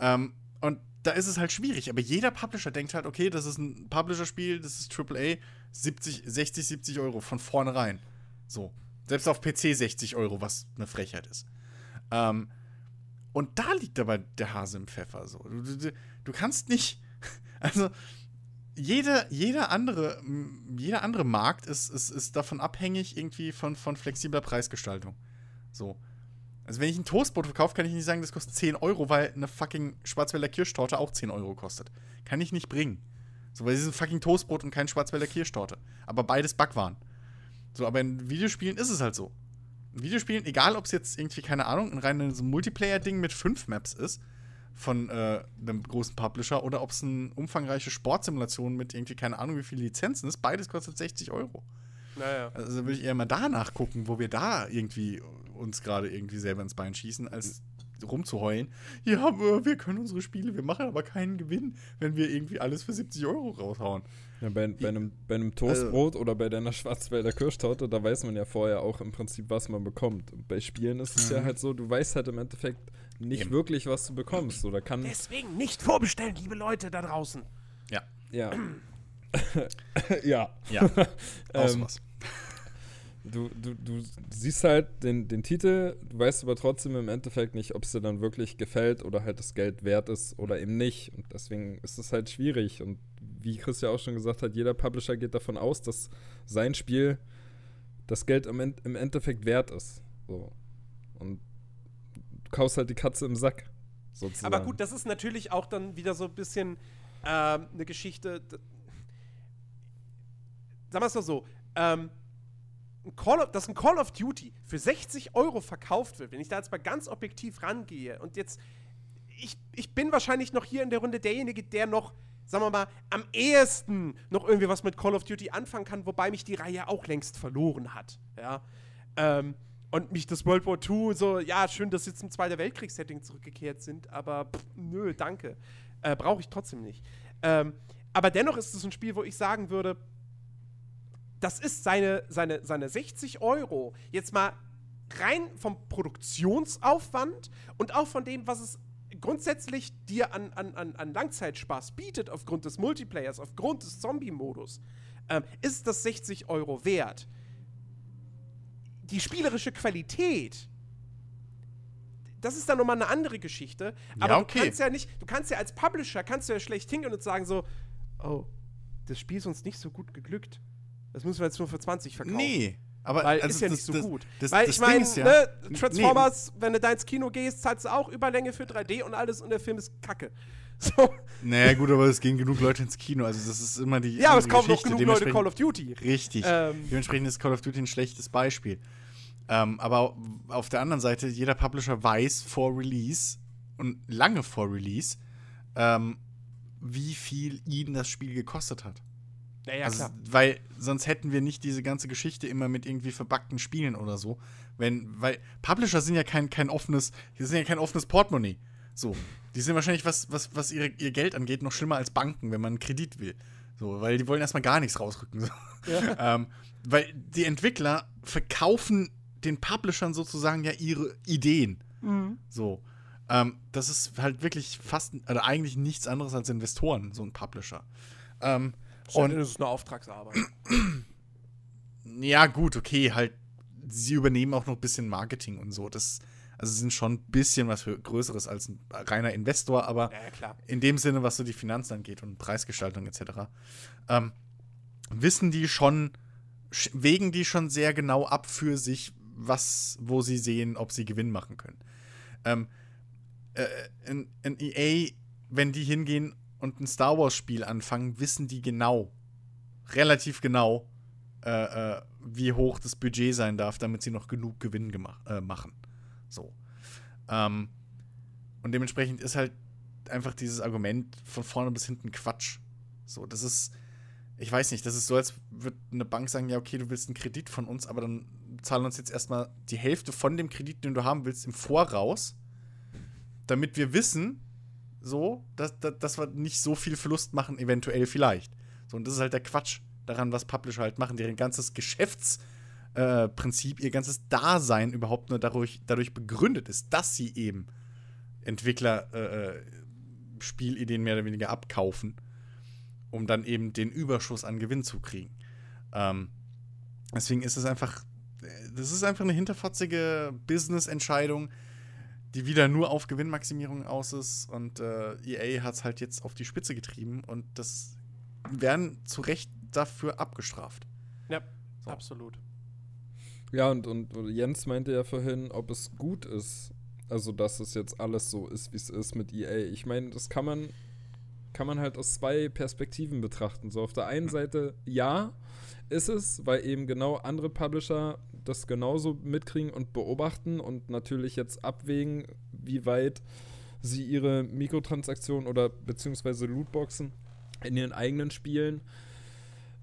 Ähm, und da ist es halt schwierig. Aber jeder Publisher denkt halt, okay, das ist ein Publisher-Spiel, das ist AAA, 70, 60, 70 Euro von vornherein. So. Selbst auf PC 60 Euro, was eine Frechheit ist. Ähm, und da liegt aber der Hase im Pfeffer. So. Du, du, du kannst nicht. Also, jeder, jeder, andere, jeder andere Markt ist, ist, ist davon abhängig, irgendwie von, von flexibler Preisgestaltung. So. Also, wenn ich ein Toastbrot verkaufe, kann ich nicht sagen, das kostet 10 Euro, weil eine fucking Schwarzwälder Kirschtorte auch 10 Euro kostet. Kann ich nicht bringen. So, weil es ist ein fucking Toastbrot und kein Schwarzwälder Kirschtorte. Aber beides Backwaren. So, aber in Videospielen ist es halt so. In Videospielen, egal ob es jetzt irgendwie, keine Ahnung, ein reines Multiplayer-Ding mit fünf Maps ist, von äh, einem großen Publisher, oder ob es eine umfangreiche Sportsimulation mit irgendwie, keine Ahnung, wie viele Lizenzen ist, beides kostet 60 Euro. Naja. Also würde ich eher mal danach gucken, wo wir da irgendwie uns gerade irgendwie selber ins Bein schießen, als rumzuheulen. Ja, wir können unsere Spiele, wir machen aber keinen Gewinn, wenn wir irgendwie alles für 70 Euro raushauen. Ja, bei, bei, einem, bei einem Toastbrot also, oder bei deiner Schwarzwälder Kirschtorte, da weiß man ja vorher auch im Prinzip, was man bekommt. Und bei Spielen ist es mhm. ja halt so, du weißt halt im Endeffekt nicht Eben. wirklich, was du bekommst. Oder kann Deswegen nicht vorbestellen, liebe Leute da draußen. Ja. Ja. ja. Ja. ähm, was. Du, du, du siehst halt den, den Titel, du weißt aber trotzdem im Endeffekt nicht, ob es dir dann wirklich gefällt oder halt das Geld wert ist oder eben nicht. Und deswegen ist es halt schwierig. Und wie Chris ja auch schon gesagt hat, jeder Publisher geht davon aus, dass sein Spiel das Geld im, im Endeffekt wert ist. So. Und kaufst halt die Katze im Sack. Sozusagen. Aber gut, das ist natürlich auch dann wieder so ein bisschen äh, eine Geschichte. Sagen wir es mal so. Ähm, Call of, dass ein Call of Duty für 60 Euro verkauft wird, wenn ich da jetzt mal ganz objektiv rangehe und jetzt, ich, ich bin wahrscheinlich noch hier in der Runde derjenige, der noch, sagen wir mal, am ehesten noch irgendwie was mit Call of Duty anfangen kann, wobei mich die Reihe auch längst verloren hat, ja. Ähm, und mich das World War II so, ja, schön, dass sie zum Zweiten Weltkriegssetting zurückgekehrt sind, aber pff, nö, danke. Äh, Brauche ich trotzdem nicht. Ähm, aber dennoch ist es ein Spiel, wo ich sagen würde, das ist seine, seine, seine 60 Euro. Jetzt mal rein vom Produktionsaufwand und auch von dem, was es grundsätzlich dir an, an, an Langzeitspaß bietet, aufgrund des Multiplayers, aufgrund des Zombie-Modus, ähm, ist das 60 Euro wert. Die spielerische Qualität, das ist dann nochmal eine andere Geschichte. Aber ja, okay. du kannst ja nicht, du kannst ja als Publisher, kannst du ja schlecht hingehen und sagen so, oh, das Spiel ist uns nicht so gut geglückt. Das müssen wir jetzt nur für 20 verkaufen. Nee. Aber Weil also ist ja das, nicht so das, gut. Das, Weil ich meine, ja, ne, Transformers, nee. wenn du da ins Kino gehst, zahlst du auch Überlänge für 3D und alles und der Film ist kacke. So. Naja, gut, aber es gehen genug Leute ins Kino. Also, das ist immer die. Ja, aber es kommen noch genug Leute Call of Duty. Richtig. Ähm. Dementsprechend ist Call of Duty ein schlechtes Beispiel. Ähm, aber auf der anderen Seite, jeder Publisher weiß vor Release und lange vor Release, ähm, wie viel ihnen das Spiel gekostet hat. Ja, ja, also, klar. Weil sonst hätten wir nicht diese ganze Geschichte immer mit irgendwie verbackten Spielen oder so. Wenn, weil Publisher sind ja kein, kein offenes, sind ja kein offenes Portemonnaie. So. Die sind wahrscheinlich, was, was, was ihre, ihr Geld angeht, noch schlimmer als Banken, wenn man einen Kredit will. So, weil die wollen erstmal gar nichts rausrücken. So. Ja. ähm, weil die Entwickler verkaufen den Publishern sozusagen ja ihre Ideen. Mhm. So. Ähm, das ist halt wirklich fast, oder eigentlich nichts anderes als Investoren, so ein Publisher. Ähm, und es ist eine Auftragsarbeit. ja, gut, okay, halt sie übernehmen auch noch ein bisschen Marketing und so. Das, also sind schon ein bisschen was Größeres als ein reiner Investor, aber ja, in dem Sinne, was so die Finanzen angeht und Preisgestaltung etc., ähm, wissen die schon, wägen die schon sehr genau ab für sich, was, wo sie sehen, ob sie Gewinn machen können. Ähm, äh, in, in EA, wenn die hingehen und ein Star Wars-Spiel anfangen, wissen die genau, relativ genau, äh, äh, wie hoch das Budget sein darf, damit sie noch genug Gewinn äh, machen. So. Ähm, und dementsprechend ist halt einfach dieses Argument von vorne bis hinten Quatsch. So, das ist, ich weiß nicht, das ist so, als würde eine Bank sagen, ja, okay, du willst einen Kredit von uns, aber dann zahlen uns jetzt erstmal die Hälfte von dem Kredit, den du haben willst, im Voraus, damit wir wissen, so, dass, dass, dass wir nicht so viel Verlust machen, eventuell vielleicht. So, und das ist halt der Quatsch daran, was Publisher halt machen, deren ganzes Geschäftsprinzip, äh, ihr ganzes Dasein überhaupt nur dadurch, dadurch begründet ist, dass sie eben Entwickler äh, äh, Spielideen mehr oder weniger abkaufen, um dann eben den Überschuss an Gewinn zu kriegen. Ähm, deswegen ist es einfach, das ist einfach eine hinterfotzige Business-Entscheidung, die wieder nur auf Gewinnmaximierung aus ist und äh, EA hat es halt jetzt auf die Spitze getrieben und das werden zu Recht dafür abgestraft. Ja, so. absolut. Ja, und, und Jens meinte ja vorhin, ob es gut ist, also dass es jetzt alles so ist, wie es ist mit EA. Ich meine, das kann man, kann man halt aus zwei Perspektiven betrachten. So auf der einen Seite, ja, ist es, weil eben genau andere Publisher das genauso mitkriegen und beobachten und natürlich jetzt abwägen, wie weit sie ihre Mikrotransaktionen oder beziehungsweise Lootboxen in ihren eigenen Spielen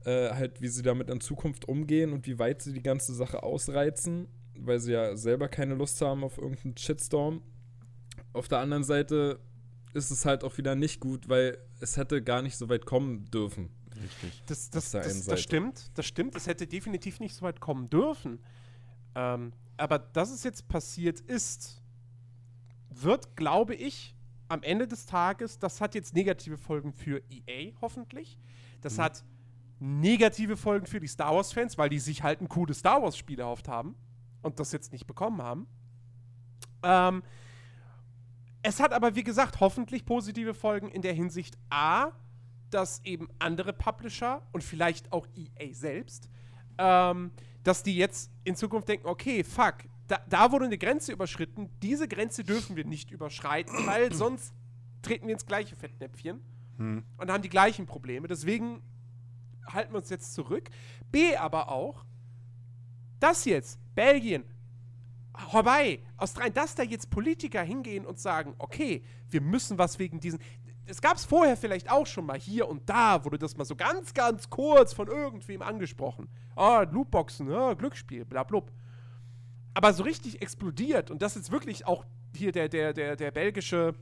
äh, halt, wie sie damit in Zukunft umgehen und wie weit sie die ganze Sache ausreizen, weil sie ja selber keine Lust haben auf irgendeinen Shitstorm. Auf der anderen Seite ist es halt auch wieder nicht gut, weil es hätte gar nicht so weit kommen dürfen. Richtig. Das, das, das, das, stimmt, das stimmt. Es hätte definitiv nicht so weit kommen dürfen. Ähm, aber dass es jetzt passiert ist, wird, glaube ich, am Ende des Tages, das hat jetzt negative Folgen für EA hoffentlich. Das mhm. hat negative Folgen für die Star Wars-Fans, weil die sich halt ein cooles Star Wars-Spiel erhofft haben und das jetzt nicht bekommen haben. Ähm, es hat aber, wie gesagt, hoffentlich positive Folgen in der Hinsicht A, dass eben andere Publisher und vielleicht auch EA selbst, ähm, dass die jetzt in Zukunft denken, okay, fuck, da, da, wurde eine Grenze überschritten, diese Grenze dürfen wir nicht überschreiten, weil sonst treten wir ins gleiche Fettnäpfchen hm. und haben die gleichen Probleme. Deswegen halten wir uns jetzt zurück. B aber auch, dass jetzt Belgien, vorbei, Australien, dass da jetzt Politiker hingehen und sagen, okay, wir müssen was wegen diesen. Es gab es vorher vielleicht auch schon mal hier und da, wurde das mal so ganz, ganz kurz von irgendwem angesprochen. Oh, Lootboxen, oh, Glücksspiel, bla, bla. Aber so richtig explodiert und das jetzt wirklich auch hier der, der, der, der belgische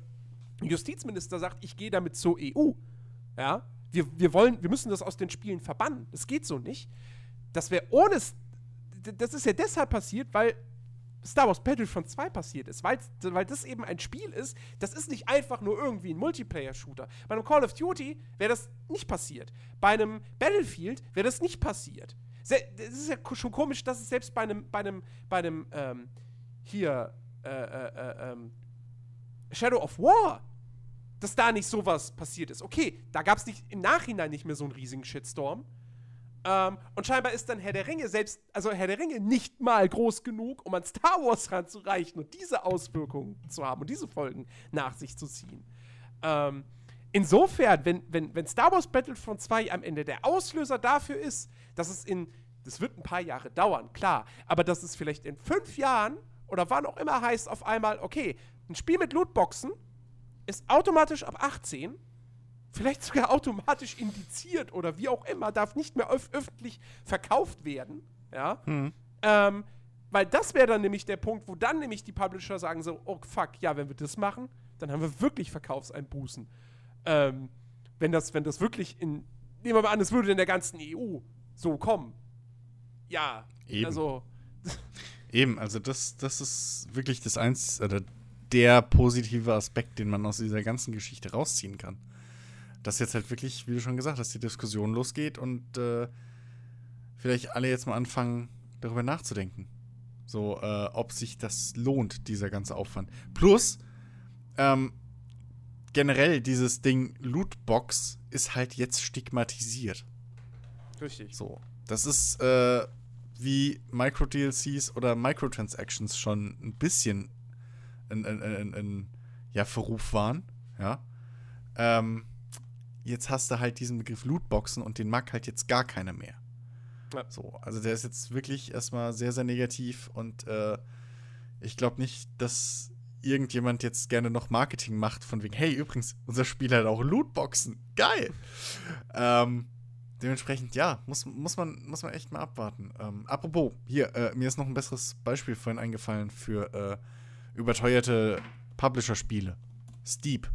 Justizminister sagt, ich gehe damit zur EU. Ja, wir, wir wollen, wir müssen das aus den Spielen verbannen. Das geht so nicht. Das wäre ohne. Das ist ja deshalb passiert, weil Star Wars Battlefront 2 passiert ist, weil, weil das eben ein Spiel ist, das ist nicht einfach nur irgendwie ein Multiplayer-Shooter. Bei einem Call of Duty wäre das nicht passiert. Bei einem Battlefield wäre das nicht passiert. Es ist ja schon komisch, dass es selbst bei einem, bei einem, bei einem, ähm, hier, äh, äh, äh, ähm, Shadow of War dass da nicht sowas passiert ist. Okay, da gab es im Nachhinein nicht mehr so einen riesigen Shitstorm. Ähm, und scheinbar ist dann Herr der Ringe selbst, also Herr der Ringe nicht mal groß genug, um an Star Wars ranzureichen und diese Auswirkungen zu haben und diese Folgen nach sich zu ziehen. Ähm, insofern, wenn, wenn, wenn Star Wars Battlefront 2 am Ende der Auslöser dafür ist, dass es in, das wird ein paar Jahre dauern, klar, aber dass es vielleicht in fünf Jahren oder wann auch immer heißt auf einmal, okay, ein Spiel mit Lootboxen ist automatisch ab 18, vielleicht sogar automatisch indiziert oder wie auch immer, darf nicht mehr öf öffentlich verkauft werden. Ja. Mhm. Ähm, weil das wäre dann nämlich der Punkt, wo dann nämlich die Publisher sagen so, oh fuck, ja, wenn wir das machen, dann haben wir wirklich Verkaufseinbußen. Ähm, wenn das, wenn das wirklich in, nehmen wir mal an, es würde in der ganzen EU so kommen. Ja, Eben. also. Eben, also das, das ist wirklich das eins, oder der positive Aspekt, den man aus dieser ganzen Geschichte rausziehen kann. Dass jetzt halt wirklich, wie du schon gesagt hast, die Diskussion losgeht und äh, vielleicht alle jetzt mal anfangen, darüber nachzudenken. So, äh, ob sich das lohnt, dieser ganze Aufwand. Plus, ähm, generell dieses Ding Lootbox ist halt jetzt stigmatisiert. Richtig. So. Das ist äh, wie Micro-DLCs oder Microtransactions schon ein bisschen in, in, in, ja, Verruf waren. Ja. Ähm, jetzt hast du halt diesen Begriff Lootboxen und den mag halt jetzt gar keiner mehr. Ja. So, also der ist jetzt wirklich erstmal sehr, sehr negativ und äh, ich glaube nicht, dass irgendjemand jetzt gerne noch Marketing macht, von wegen, hey, übrigens, unser Spiel hat auch Lootboxen. Geil! ähm, dementsprechend, ja, muss, muss, man, muss man echt mal abwarten. Ähm, apropos, hier, äh, mir ist noch ein besseres Beispiel vorhin eingefallen für äh, überteuerte Publisher-Spiele. Steep.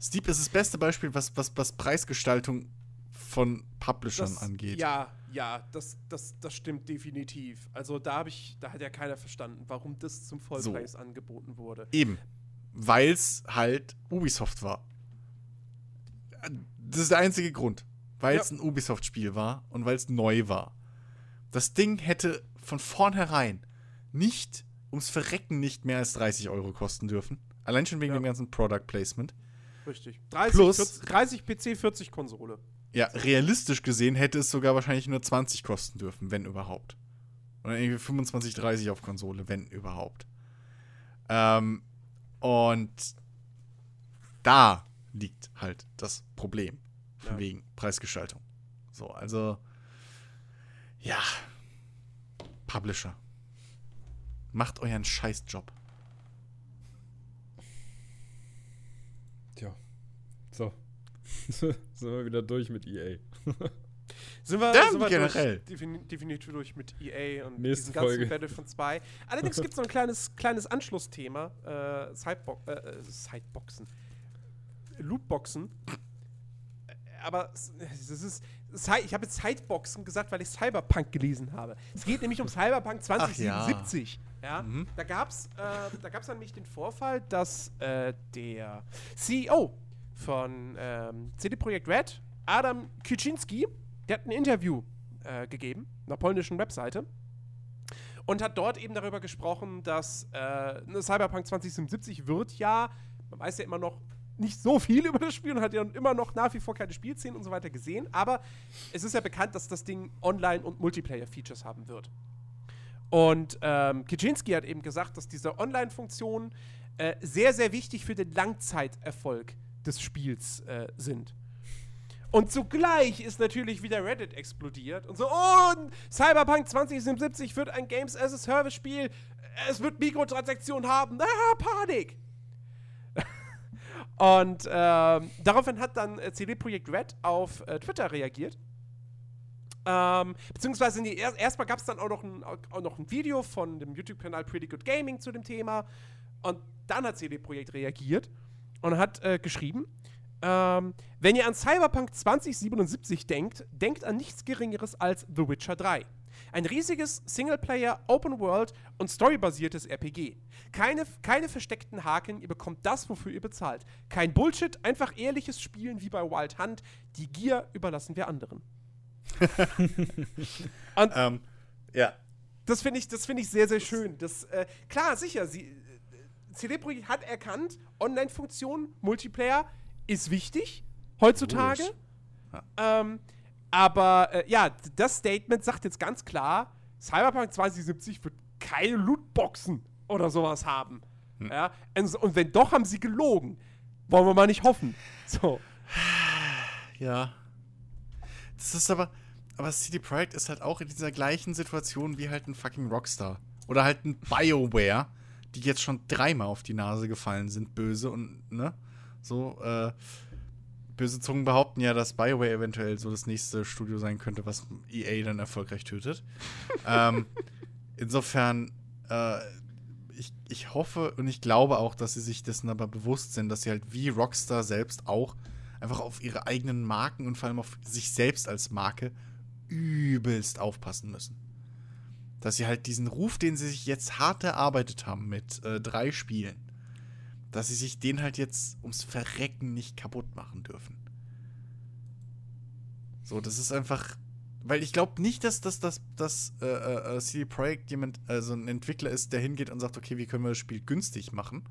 Steep ist das beste Beispiel, was, was, was Preisgestaltung von Publishern das, angeht. Ja, ja, das, das, das stimmt definitiv. Also da habe ich, da hat ja keiner verstanden, warum das zum Vollpreis so. angeboten wurde. Eben. Weil es halt Ubisoft war. Das ist der einzige Grund. Weil es ja. ein Ubisoft-Spiel war und weil es neu war. Das Ding hätte von vornherein nicht ums Verrecken nicht mehr als 30 Euro kosten dürfen. Allein schon wegen ja. dem ganzen Product Placement. Richtig. 30, Plus, 40, 30 PC, 40 Konsole. Ja, realistisch gesehen hätte es sogar wahrscheinlich nur 20 kosten dürfen, wenn überhaupt. Oder irgendwie 25, 30 auf Konsole, wenn überhaupt. Ähm, und da liegt halt das Problem. Von ja. wegen Preisgestaltung. So, also, ja. Publisher. Macht euren Scheißjob. Tja. So. sind wir wieder durch mit EA. sind wir, Damn, sind wir generell. Durch, definitiv durch mit EA und Nächste diesen ganzen Folge. Battlefront 2. Allerdings gibt es noch ein kleines, kleines Anschlussthema. Äh, Sidebo äh, äh Sideboxen. Lootboxen. Aber es ist, ich habe jetzt Sideboxen gesagt, weil ich Cyberpunk gelesen habe. Es geht nämlich um Cyberpunk 2077. Ja. ja? Mhm. Da gab es äh, nämlich den Vorfall, dass äh, der CEO von ähm, CD Projekt Red, Adam Kuczynski, der hat ein Interview äh, gegeben, einer polnischen Webseite. Und hat dort eben darüber gesprochen, dass äh, Cyberpunk 2077 wird ja, man weiß ja immer noch nicht so viel über das Spiel und hat ja immer noch nach wie vor keine Spielszenen und so weiter gesehen, aber es ist ja bekannt, dass das Ding Online- und Multiplayer-Features haben wird. Und ähm, Kaczynski hat eben gesagt, dass diese Online-Funktionen äh, sehr, sehr wichtig für den Langzeiterfolg des Spiels äh, sind. Und zugleich ist natürlich wieder Reddit explodiert und so, oh, Cyberpunk 2077 wird ein Games as a Service Spiel, es wird Mikrotransaktionen haben, ah, Panik! Und ähm, daraufhin hat dann äh, CD Projekt Red auf äh, Twitter reagiert. Ähm, beziehungsweise nee, erst, erstmal gab es dann auch noch, ein, auch noch ein Video von dem YouTube-Kanal Pretty Good Gaming zu dem Thema. Und dann hat CD Projekt reagiert und hat äh, geschrieben, ähm, wenn ihr an Cyberpunk 2077 denkt, denkt an nichts Geringeres als The Witcher 3. Ein riesiges Singleplayer, Open World und storybasiertes RPG. Keine, keine versteckten Haken, ihr bekommt das, wofür ihr bezahlt. Kein Bullshit, einfach ehrliches Spielen wie bei Wild Hunt. Die Gier überlassen wir anderen. und ähm, ja. Das finde ich, find ich sehr, sehr schön. Das, äh, klar, sicher, sie, CD Projekt hat erkannt, Online-Funktion, Multiplayer ist wichtig heutzutage. Ja. Ähm, aber äh, ja, das Statement sagt jetzt ganz klar, Cyberpunk 2070 wird keine Lootboxen oder sowas haben. Hm. Ja? Und wenn doch, haben sie gelogen. Wollen wir mal nicht hoffen. So. Ja. Das ist aber, aber CD Projekt ist halt auch in dieser gleichen Situation wie halt ein fucking Rockstar. Oder halt ein BioWare, die jetzt schon dreimal auf die Nase gefallen sind, böse und, ne? So, äh, böse Zungen behaupten ja, dass BioWare eventuell so das nächste Studio sein könnte, was EA dann erfolgreich tötet. ähm, insofern, äh, ich, ich hoffe und ich glaube auch, dass sie sich dessen aber bewusst sind, dass sie halt wie Rockstar selbst auch einfach auf ihre eigenen Marken und vor allem auf sich selbst als Marke übelst aufpassen müssen dass sie halt diesen Ruf, den sie sich jetzt hart erarbeitet haben mit äh, drei Spielen, dass sie sich den halt jetzt ums Verrecken nicht kaputt machen dürfen. So, das ist einfach weil ich glaube nicht, dass das, das, das äh, äh, CD Projekt jemand, also ein Entwickler ist, der hingeht und sagt, okay, wie können wir das Spiel günstig machen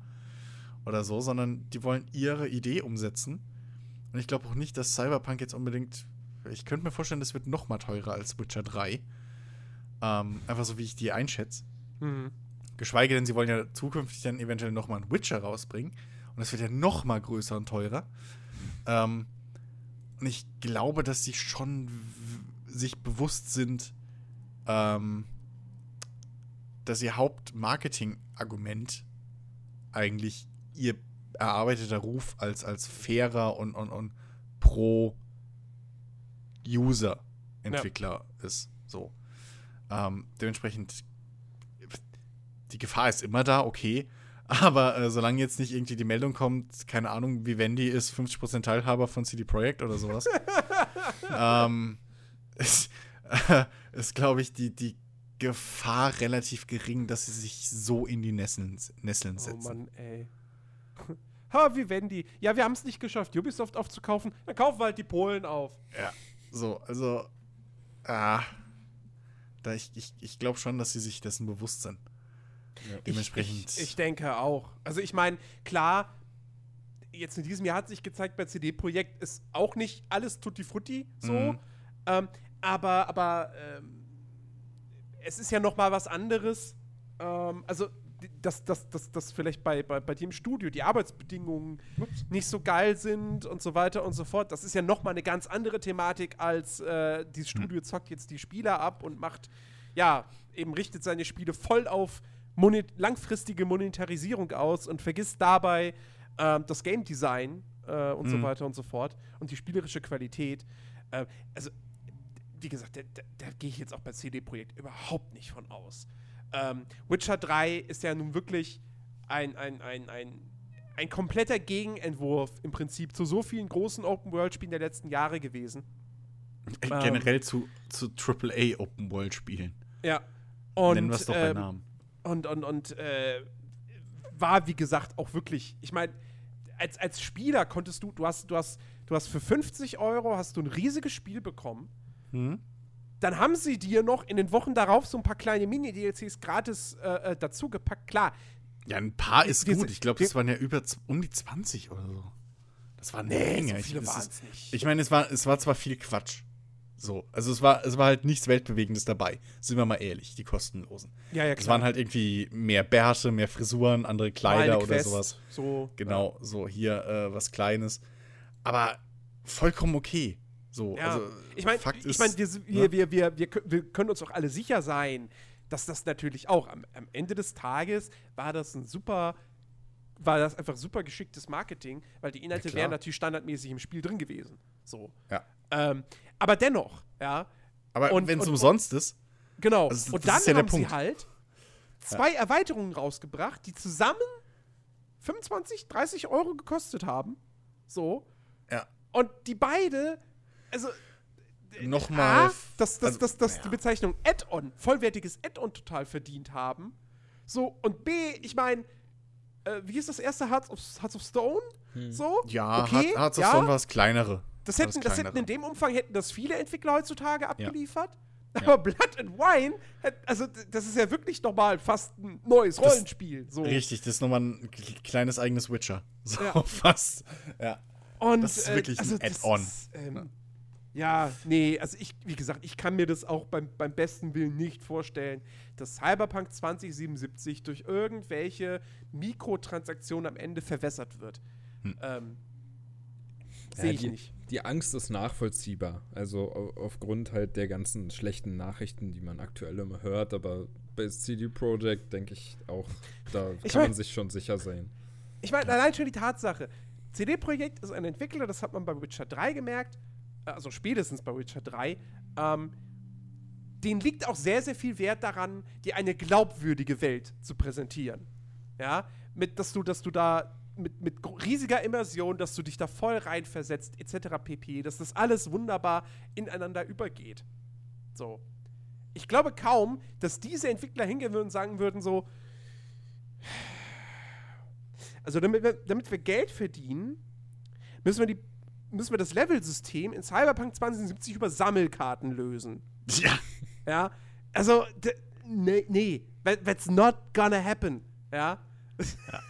oder so, sondern die wollen ihre Idee umsetzen. Und ich glaube auch nicht, dass Cyberpunk jetzt unbedingt, ich könnte mir vorstellen, das wird noch mal teurer als Witcher 3. Ähm, einfach so, wie ich die einschätze. Mhm. Geschweige denn, sie wollen ja zukünftig dann eventuell noch mal einen Witcher rausbringen. Und das wird ja noch mal größer und teurer. Ähm, und ich glaube, dass sie schon sich bewusst sind, ähm, dass ihr Hauptmarketing-Argument eigentlich ihr erarbeiteter Ruf als, als fairer und, und, und pro User-Entwickler ja. ist. So. Ähm, dementsprechend, die Gefahr ist immer da, okay. Aber äh, solange jetzt nicht irgendwie die Meldung kommt, keine Ahnung, Vivendi ist 50% Teilhaber von CD Projekt oder sowas, ähm, ist, äh, ist glaube ich, die, die Gefahr relativ gering, dass sie sich so in die Nesseln, Nesseln setzen. Oh Mann, ey. ha, Vivendi. Ja, wir haben es nicht geschafft, Ubisoft aufzukaufen. Dann kaufen wir halt die Polen auf. Ja, so, also, ah, da ich, ich, ich glaube schon, dass sie sich dessen bewusst sind. Ja. Dementsprechend. Ich, ich, ich, denke auch. Also ich meine, klar, jetzt in diesem Jahr hat sich gezeigt, bei CD-Projekt ist auch nicht alles tutti frutti so. Mhm. Ähm, aber aber ähm, es ist ja noch mal was anderes. Ähm, also dass, dass, dass, dass vielleicht bei, bei, bei im Studio die Arbeitsbedingungen Ups. nicht so geil sind und so weiter und so fort. Das ist ja noch mal eine ganz andere Thematik, als äh, dieses hm. Studio zockt jetzt die Spieler ab und macht, ja, eben richtet seine Spiele voll auf monet langfristige Monetarisierung aus und vergisst dabei äh, das Game Design äh, und mhm. so weiter und so fort und die spielerische Qualität. Äh, also, wie gesagt, da, da, da gehe ich jetzt auch bei CD Projekt überhaupt nicht von aus. Ähm, Witcher 3 ist ja nun wirklich ein, ein, ein, ein, ein kompletter Gegenentwurf im Prinzip zu so vielen großen Open-World-Spielen der letzten Jahre gewesen. Äh, generell ähm, zu, zu AAA Open-World-Spielen. Ja. Und, Nennen wir es doch bei ähm, Namen. Und, und, und äh, war, wie gesagt, auch wirklich, ich meine, als, als Spieler konntest du, du hast, du hast, du hast für 50 Euro hast du ein riesiges Spiel bekommen. Mhm. Dann haben sie dir noch in den Wochen darauf so ein paar kleine Mini-DLCs gratis äh, äh dazugepackt. Klar. Ja, ein paar ist gut. Ich glaube, das waren ja über um die 20 oder so. Das war eine nee, Menge. So ich meine, es war, es war zwar viel Quatsch. So, also es war, es war halt nichts Weltbewegendes dabei. Sind wir mal ehrlich, die kostenlosen. Ja, ja, klar. Es waren halt irgendwie mehr Bärte, mehr Frisuren, andere Kleider oder sowas. So. Genau, ja. so hier äh, was Kleines. Aber vollkommen okay. So, ja. also ich meine, ich mein, wir, wir, wir, wir, wir, wir können uns auch alle sicher sein, dass das natürlich auch am, am Ende des Tages war das ein super war das einfach super geschicktes Marketing, weil die Inhalte ja, wären natürlich standardmäßig im Spiel drin gewesen. So. Ja. Ähm, aber dennoch, ja. Aber wenn es umsonst ist. Genau. Also, und dann ja haben sie halt zwei ja. Erweiterungen rausgebracht, die zusammen 25, 30 Euro gekostet haben. So. Ja. Und die beide also nochmal. dass, dass, also, dass, dass ja. die Bezeichnung Add-on, vollwertiges Add-on total verdient haben. So, und B, ich meine, äh, wie ist das erste Hearts of, Hearts of Stone? Hm. So? Ja, okay, Hearts of. Stone war das kleinere. Das hätten, das, das hätten in dem Umfang hätten das viele Entwickler heutzutage abgeliefert. Ja. Aber Blood and Wine, also das ist ja wirklich nochmal fast ein neues Rollenspiel. So. Richtig, das ist nochmal ein kleines eigenes Witcher. So ja. fast. Ja. Und, das ist wirklich äh, also ein Add-on. Ähm, ja, nee, also ich, wie gesagt, ich kann mir das auch beim, beim besten Willen nicht vorstellen, dass Cyberpunk 2077 durch irgendwelche Mikrotransaktionen am Ende verwässert wird. Hm. Ähm, Sehe ich die, nicht. Die Angst ist nachvollziehbar. Also aufgrund halt der ganzen schlechten Nachrichten, die man aktuell immer hört, aber bei CD Projekt denke ich auch, da ich kann mein, man sich schon sicher sein. Ich meine, allein schon die Tatsache, CD Projekt ist ein Entwickler, das hat man bei Witcher 3 gemerkt, also spätestens bei Witcher 3, ähm, denen liegt auch sehr, sehr viel Wert daran, dir eine glaubwürdige Welt zu präsentieren. Ja, mit, dass du, dass du da mit, mit riesiger Immersion, dass du dich da voll reinversetzt, etc. pp, dass das alles wunderbar ineinander übergeht. So. Ich glaube kaum, dass diese Entwickler hingehen würden und sagen würden so, also damit wir, damit wir Geld verdienen, müssen wir die müssen wir das Level-System in Cyberpunk 2070 über Sammelkarten lösen. Ja. Ja. Also, nee, nee. That's not gonna happen. Ja. ja.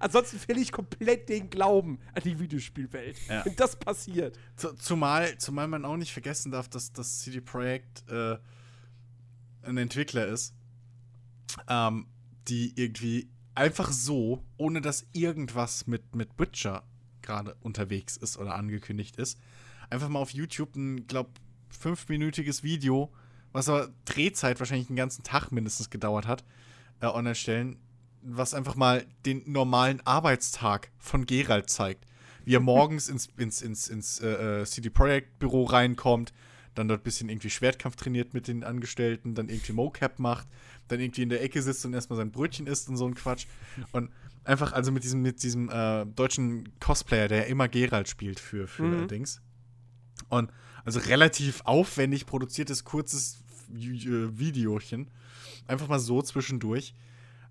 Ansonsten verliere ich komplett den Glauben an die Videospielwelt, ja. wenn das passiert. Zumal, zumal man auch nicht vergessen darf, dass das CD Projekt äh, ein Entwickler ist, ähm, die irgendwie einfach so, ohne dass irgendwas mit, mit Witcher gerade unterwegs ist oder angekündigt ist, einfach mal auf YouTube ein, glaub, fünfminütiges Video, was aber Drehzeit wahrscheinlich einen ganzen Tag mindestens gedauert hat, äh, online stellen, was einfach mal den normalen Arbeitstag von Gerald zeigt. Wie er morgens ins, ins, ins, ins äh, äh CD Projekt Büro reinkommt, dann dort ein bisschen irgendwie Schwertkampf trainiert mit den Angestellten, dann irgendwie Mocap macht, dann irgendwie in der Ecke sitzt und erstmal sein Brötchen isst und so ein Quatsch. Und einfach also mit diesem, mit diesem äh, deutschen Cosplayer, der ja immer Gerald spielt für, für mhm. Dings. Und also relativ aufwendig produziertes, kurzes Videochen. Einfach mal so zwischendurch.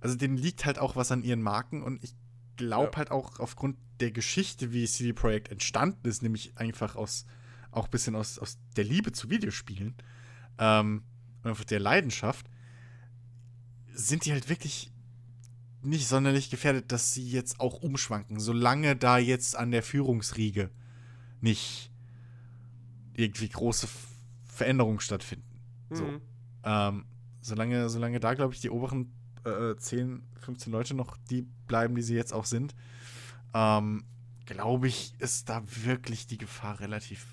Also denen liegt halt auch was an ihren Marken und ich glaube ja. halt auch aufgrund der Geschichte, wie CD Projekt entstanden ist, nämlich einfach aus auch ein bisschen aus, aus der Liebe zu Videospielen ähm, und einfach der Leidenschaft, sind die halt wirklich nicht sonderlich gefährdet, dass sie jetzt auch umschwanken, solange da jetzt an der Führungsriege nicht irgendwie große Veränderungen stattfinden. Mhm. So. Ähm, solange, solange da, glaube ich, die oberen äh, 10, 15 Leute noch die bleiben, die sie jetzt auch sind, ähm, glaube ich, ist da wirklich die Gefahr relativ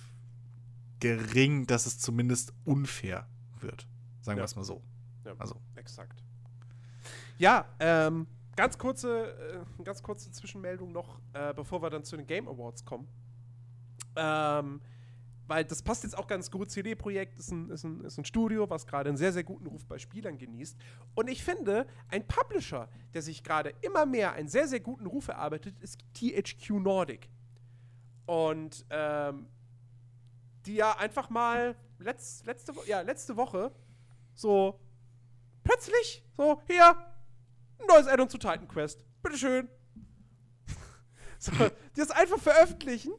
gering, dass es zumindest unfair wird. Sagen ja. wir es mal so. Ja, also. exakt. Ja, ähm, ganz kurze, äh, ganz kurze Zwischenmeldung noch, äh, bevor wir dann zu den Game Awards kommen. Ähm, weil das passt jetzt auch ganz gut. CD-Projekt ist ein, ist, ein, ist ein Studio, was gerade einen sehr, sehr guten Ruf bei Spielern genießt. Und ich finde, ein Publisher, der sich gerade immer mehr einen sehr, sehr guten Ruf erarbeitet, ist THQ Nordic. Und ähm, die ja einfach mal letzt, letzte, ja, letzte Woche so plötzlich so, hier, ein neues Addon zu Titan Quest. Bitteschön. so, die das einfach veröffentlichen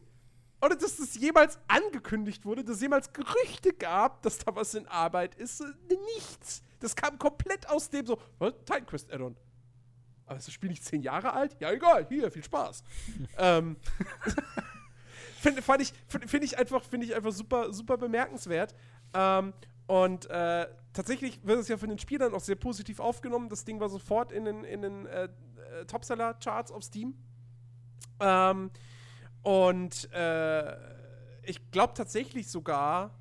ohne dass das jemals angekündigt wurde, dass es jemals Gerüchte gab, dass da was in Arbeit ist. Nichts. Das kam komplett aus dem so, was? Titan Quest Addon. Aber ist das Spiel nicht zehn Jahre alt? Ja, egal, hier, viel Spaß. ähm, Finde ich, find ich, einfach, find ich einfach super, super bemerkenswert. Ähm, und äh, tatsächlich wird es ja von den Spielern auch sehr positiv aufgenommen. Das Ding war sofort in den, in den äh, äh Topseller-Charts auf Steam. Ähm, und äh, ich glaube tatsächlich sogar,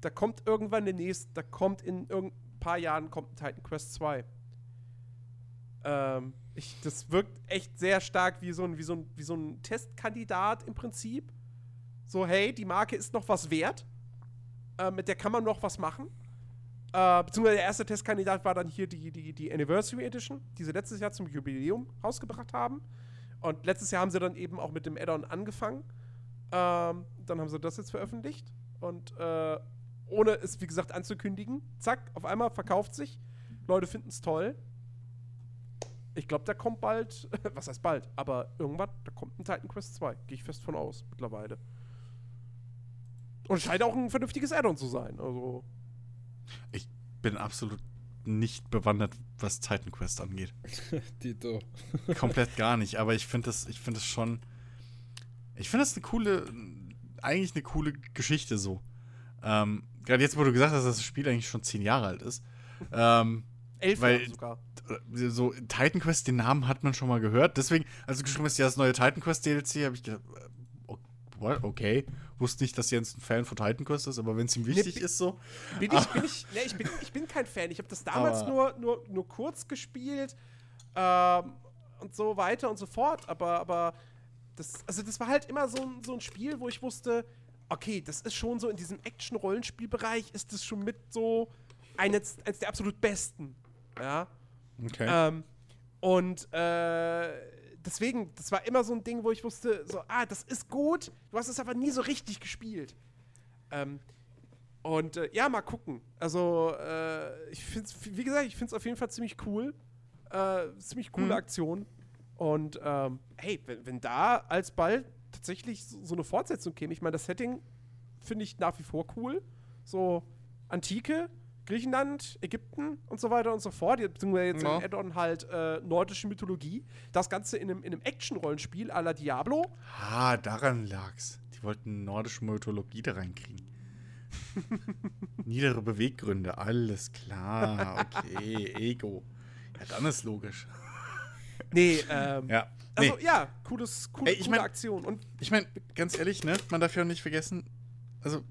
da kommt irgendwann der nächste, da kommt in ein paar Jahren kommt Titan Quest 2. Ähm, ich, das wirkt echt sehr stark wie so, ein, wie, so ein, wie so ein Testkandidat im Prinzip. So, hey, die Marke ist noch was wert. Äh, mit der kann man noch was machen. Äh, beziehungsweise der erste Testkandidat war dann hier die, die, die Anniversary Edition, die sie letztes Jahr zum Jubiläum rausgebracht haben. Und letztes Jahr haben sie dann eben auch mit dem Add-on angefangen. Ähm, dann haben sie das jetzt veröffentlicht. Und äh, ohne es, wie gesagt, anzukündigen, zack, auf einmal verkauft sich. Leute finden es toll. Ich glaube, da kommt bald, was heißt bald, aber irgendwann, da kommt ein Titan Quest 2. Gehe ich fest von aus, mittlerweile. Und scheint auch ein vernünftiges Add-on zu sein. Also. Ich bin absolut nicht bewandert, was Titan Quest angeht. Tito. Komplett gar nicht, aber ich finde das, ich finde das schon. Ich finde das eine coole, eigentlich eine coole Geschichte so. Ähm, Gerade jetzt, wo du gesagt hast, dass das Spiel eigentlich schon zehn Jahre alt ist. Ähm, Elf weil, sogar. So, Titan Quest, den Namen hat man schon mal gehört. Deswegen, als du geschrieben hast, ja, das neue Titan Quest DLC, habe ich gedacht, okay. Wusste nicht, dass Jens ein Fan von Titan Quest ist, aber wenn es ihm wichtig nee, ist, so. Bin ich, bin ich, nee, ich, bin, ich bin kein Fan. Ich habe das damals nur, nur, nur kurz gespielt ähm, und so weiter und so fort. Aber, aber das, also das war halt immer so ein, so ein Spiel, wo ich wusste, okay, das ist schon so in diesem Action-Rollenspielbereich, ist das schon mit so eines, eines der absolut besten. Ja. Okay. Ähm, und äh, deswegen, das war immer so ein Ding, wo ich wusste, so, ah, das ist gut, du hast es aber nie so richtig gespielt. Ähm, und äh, ja, mal gucken. Also, äh, ich finde es, wie gesagt, ich finde es auf jeden Fall ziemlich cool. Äh, ziemlich coole mhm. Aktion. Und ähm, hey, wenn, wenn da alsbald tatsächlich so, so eine Fortsetzung käme. Ich meine, das Setting finde ich nach wie vor cool. So Antike, Griechenland, Ägypten und so weiter und so fort. Jetzt sind wir jetzt ja. im Add-on halt äh, nordische Mythologie. Das Ganze in einem, in einem Action-Rollenspiel à la Diablo. Ah, daran lag's. Die wollten nordische Mythologie da reinkriegen. Niedere Beweggründe, alles klar. Okay, Ego. Ja, dann ist logisch. Nee, ähm. Ja. Also, nee. Also, ja, cooles, cool, Ey, ich coole mein, Aktion. Und ich meine, ganz ehrlich, ne, man darf ja auch nicht vergessen, also,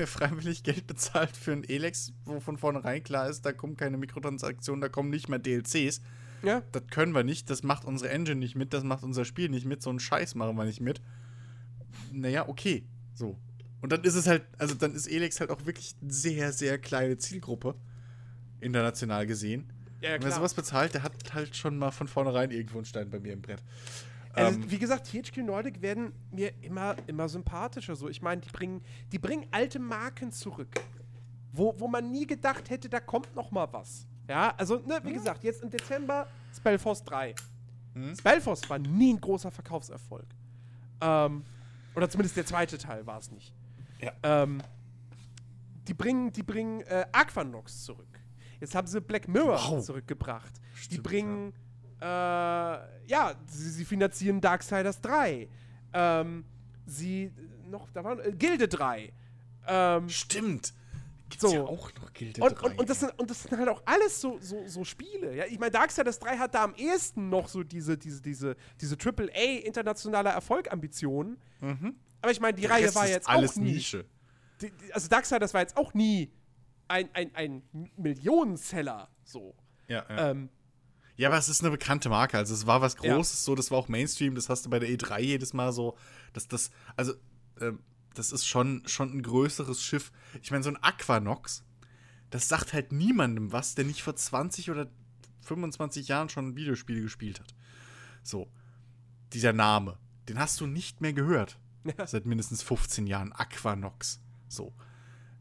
wer freiwillig Geld bezahlt für ein Elex, wo von vornherein klar ist, da kommen keine Mikrotransaktionen, da kommen nicht mehr DLCs. Ja. Das können wir nicht, das macht unsere Engine nicht mit, das macht unser Spiel nicht mit, so einen Scheiß machen wir nicht mit. Naja, okay. So. Und dann ist es halt, also dann ist Elex halt auch wirklich eine sehr, sehr kleine Zielgruppe, international gesehen. Ja, klar. Wer sowas bezahlt, der hat halt schon mal von vornherein irgendwo einen Stein bei mir im Brett. Also, ähm, wie gesagt, THQ Nordic werden mir immer, immer sympathischer. So. Ich meine, die bringen, die bringen alte Marken zurück, wo, wo man nie gedacht hätte, da kommt noch mal was. Ja, also, ne, wie gesagt, jetzt im Dezember Spellforce 3. Hm? Spellforce war nie ein großer Verkaufserfolg. Ähm, oder zumindest der zweite Teil war es nicht. Ja. Ähm, die bringen, die bringen äh, Aquanox zurück. Jetzt haben sie Black Mirror wow. zurückgebracht. Stimmt, die bringen, ja, äh, ja sie, sie, finanzieren Darksiders 3. Ähm, sie, noch, da waren, äh, Gilde 3. Ähm, Stimmt. Gibt's so. ja auch noch Gilde und, 3. Und, und, das sind, und das sind halt auch alles so, so, so Spiele. Ja? Ich meine, Darksiders 3 hat da am ehesten noch so diese, diese, diese, diese AAA internationale Erfolgambitionen. Mhm. Aber ich meine, die Der Reihe war jetzt alles auch nie. Nische. Die, also Darksiders war jetzt auch nie ein, ein, ein Millionenseller, so. Ja, ja. Ähm, ja, aber es ist eine bekannte Marke. Also es war was Großes, ja. so, das war auch Mainstream, das hast du bei der E3 jedes Mal so. Das, das, also, ähm, das ist schon, schon ein größeres Schiff. Ich meine, so ein Aquanox, das sagt halt niemandem was, der nicht vor 20 oder 25 Jahren schon Videospiele gespielt hat. So. Dieser Name, den hast du nicht mehr gehört. Ja. Seit mindestens 15 Jahren. Aquanox. So.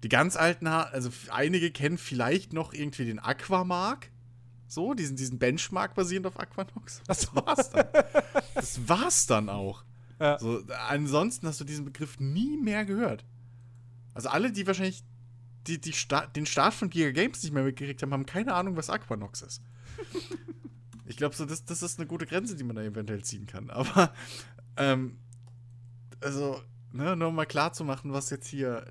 Die ganz alten, also einige kennen vielleicht noch irgendwie den Aquamark. So, diesen, diesen Benchmark basierend auf Aquanox. Das war's dann. das war's dann auch. Ja. So, ansonsten hast du diesen Begriff nie mehr gehört. Also alle, die wahrscheinlich die, die Sta den Start von Giga Games nicht mehr mitgekriegt haben, haben keine Ahnung, was Aquanox ist. ich glaube, so, das, das ist eine gute Grenze, die man da eventuell ziehen kann. Aber, ähm, also, ne, nur mal klar zu machen, was jetzt hier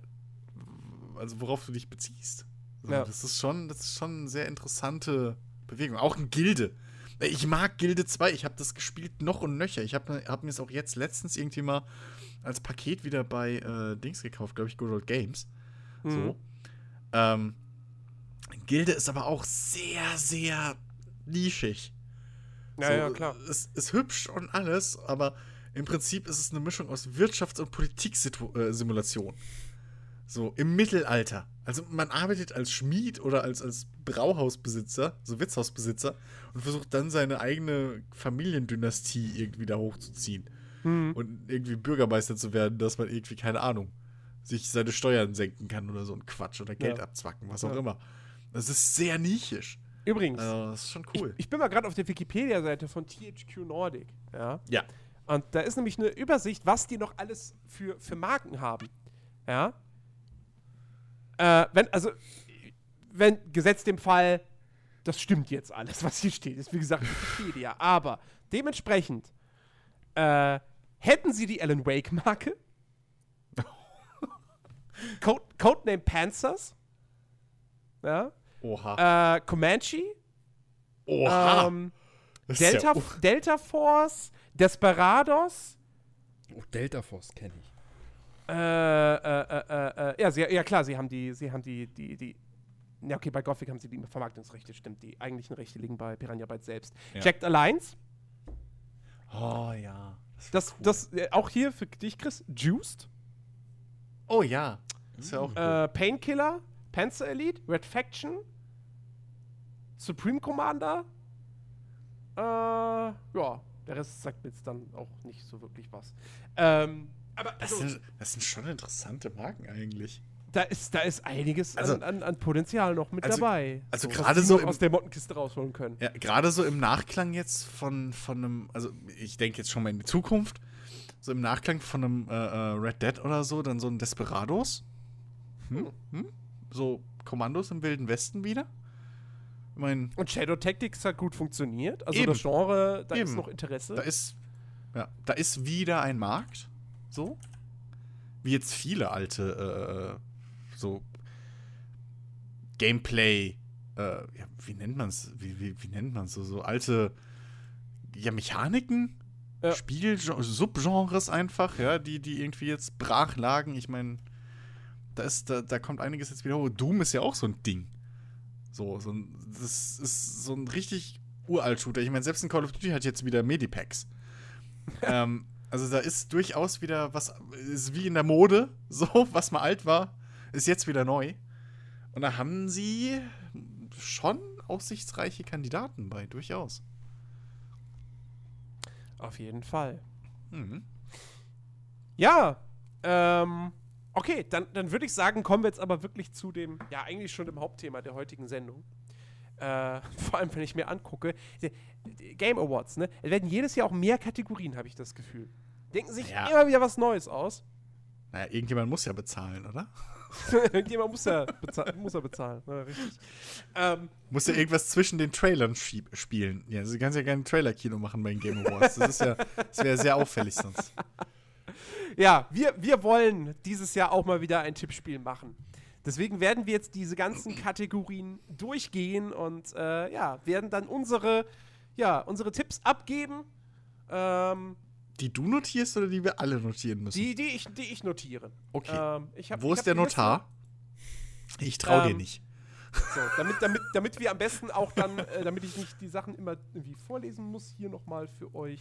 also worauf du dich beziehst. Also, ja. Das ist schon, das ist schon eine sehr interessante Bewegung. Auch ein Gilde. Ich mag Gilde 2. Ich habe das gespielt noch und nöcher. Ich habe hab mir es auch jetzt letztens irgendwie mal als Paket wieder bei äh, Dings gekauft, glaube ich, Good Old Games. Mhm. So. Ähm, Gilde ist aber auch sehr, sehr nischig. Ja, so, ja, klar. Es ist hübsch und alles, aber im Prinzip ist es eine Mischung aus Wirtschafts- und Politiksimulation. So im Mittelalter. Also man arbeitet als Schmied oder als, als Brauhausbesitzer, so Wirtshausbesitzer und versucht dann seine eigene Familiendynastie irgendwie da hochzuziehen. Mhm. Und irgendwie Bürgermeister zu werden, dass man irgendwie, keine Ahnung, sich seine Steuern senken kann oder so ein Quatsch oder Geld ja. abzwacken, was auch ja. immer. Das ist sehr nischisch. Übrigens, also, das ist schon cool. Ich, ich bin mal gerade auf der Wikipedia-Seite von THQ Nordic. Ja. Ja. Und da ist nämlich eine Übersicht, was die noch alles für, für Marken haben. Ja. Äh, wenn, also, wenn, gesetzt dem Fall, das stimmt jetzt alles, was hier steht, ist wie gesagt Wikipedia. Aber dementsprechend äh, hätten sie die Alan Wake-Marke. Code, Codename Panzers. Ja. Oha. Äh, Comanche. Oha. Ähm, Delta, ja, Delta Force, Desperados. Oh, Delta Force kenne ich. Äh, äh, äh, äh, ja, sie, ja klar, sie haben die, sie haben die, die, die. Ja, okay, bei Gothic haben sie die Vermarktungsrechte, stimmt. Die eigentlichen Rechte liegen bei Piranha Bytes selbst. Ja. Jacked Alliance. Oh ja. Das, das, cool. das auch hier für dich, Chris, Juiced. Oh ja. Das ist ja auch cool. Painkiller, Panzer Elite, Red Faction, Supreme Commander. Äh, ja, der Rest sagt mir jetzt dann auch nicht so wirklich was. Ähm, aber also, das, sind, das sind schon interessante Marken eigentlich. Da ist, da ist einiges also, an, an, an, Potenzial noch mit also, dabei. Also so, gerade so aus der Mottenkiste rausholen können. Ja, gerade so im Nachklang jetzt von, von einem, also ich denke jetzt schon mal in die Zukunft, so im Nachklang von einem äh, äh Red Dead oder so, dann so ein Desperados. Hm? Hm? So Kommandos im Wilden Westen wieder. Ich mein, Und Shadow Tactics hat gut funktioniert. Also eben, das Genre, da eben. ist noch Interesse. Da ist, ja, da ist wieder ein Markt. So. Wie jetzt viele alte äh, so Gameplay, äh, ja, wie nennt man es? Wie, wie, wie, nennt man es? So, so alte ja, Mechaniken, ja. Spiel, Subgenres einfach, ja, die, die irgendwie jetzt brach lagen. Ich meine, da ist, da, da kommt einiges jetzt wieder hoch. Doom ist ja auch so ein Ding. So, so ein, das ist so ein richtig uralt Shooter. Ich meine, selbst ein Call of Duty hat jetzt wieder Medipacks. ähm, also da ist durchaus wieder was, ist wie in der Mode, so, was mal alt war, ist jetzt wieder neu. Und da haben sie schon aussichtsreiche Kandidaten bei, durchaus. Auf jeden Fall. Mhm. Ja, ähm, okay, dann, dann würde ich sagen, kommen wir jetzt aber wirklich zu dem, ja, eigentlich schon dem Hauptthema der heutigen Sendung. Äh, vor allem, wenn ich mir angucke, Game Awards, ne? Es werden jedes Jahr auch mehr Kategorien, habe ich das Gefühl. Denken sich ja. immer wieder was Neues aus. Naja, irgendjemand muss ja bezahlen, oder? Irgendjemand muss ja, bezahl muss ja bezahlen. Ja, richtig. Ähm, muss ja irgendwas zwischen den Trailern spielen. Ja, also du kannst ja kein Trailer-Kino machen bei den Game Awards. Das ist ja, das wäre sehr auffällig sonst. Ja, wir, wir wollen dieses Jahr auch mal wieder ein Tippspiel machen. Deswegen werden wir jetzt diese ganzen Kategorien durchgehen und äh, ja, werden dann unsere, ja, unsere Tipps abgeben. Ähm, die du notierst oder die wir alle notieren müssen? Die, die, ich, die ich notiere. Okay. Ähm, ich hab, Wo ist der Notar? Ich traue ähm, dir nicht. So, damit, damit, damit wir am besten auch dann, äh, damit ich nicht die Sachen immer irgendwie vorlesen muss, hier nochmal für euch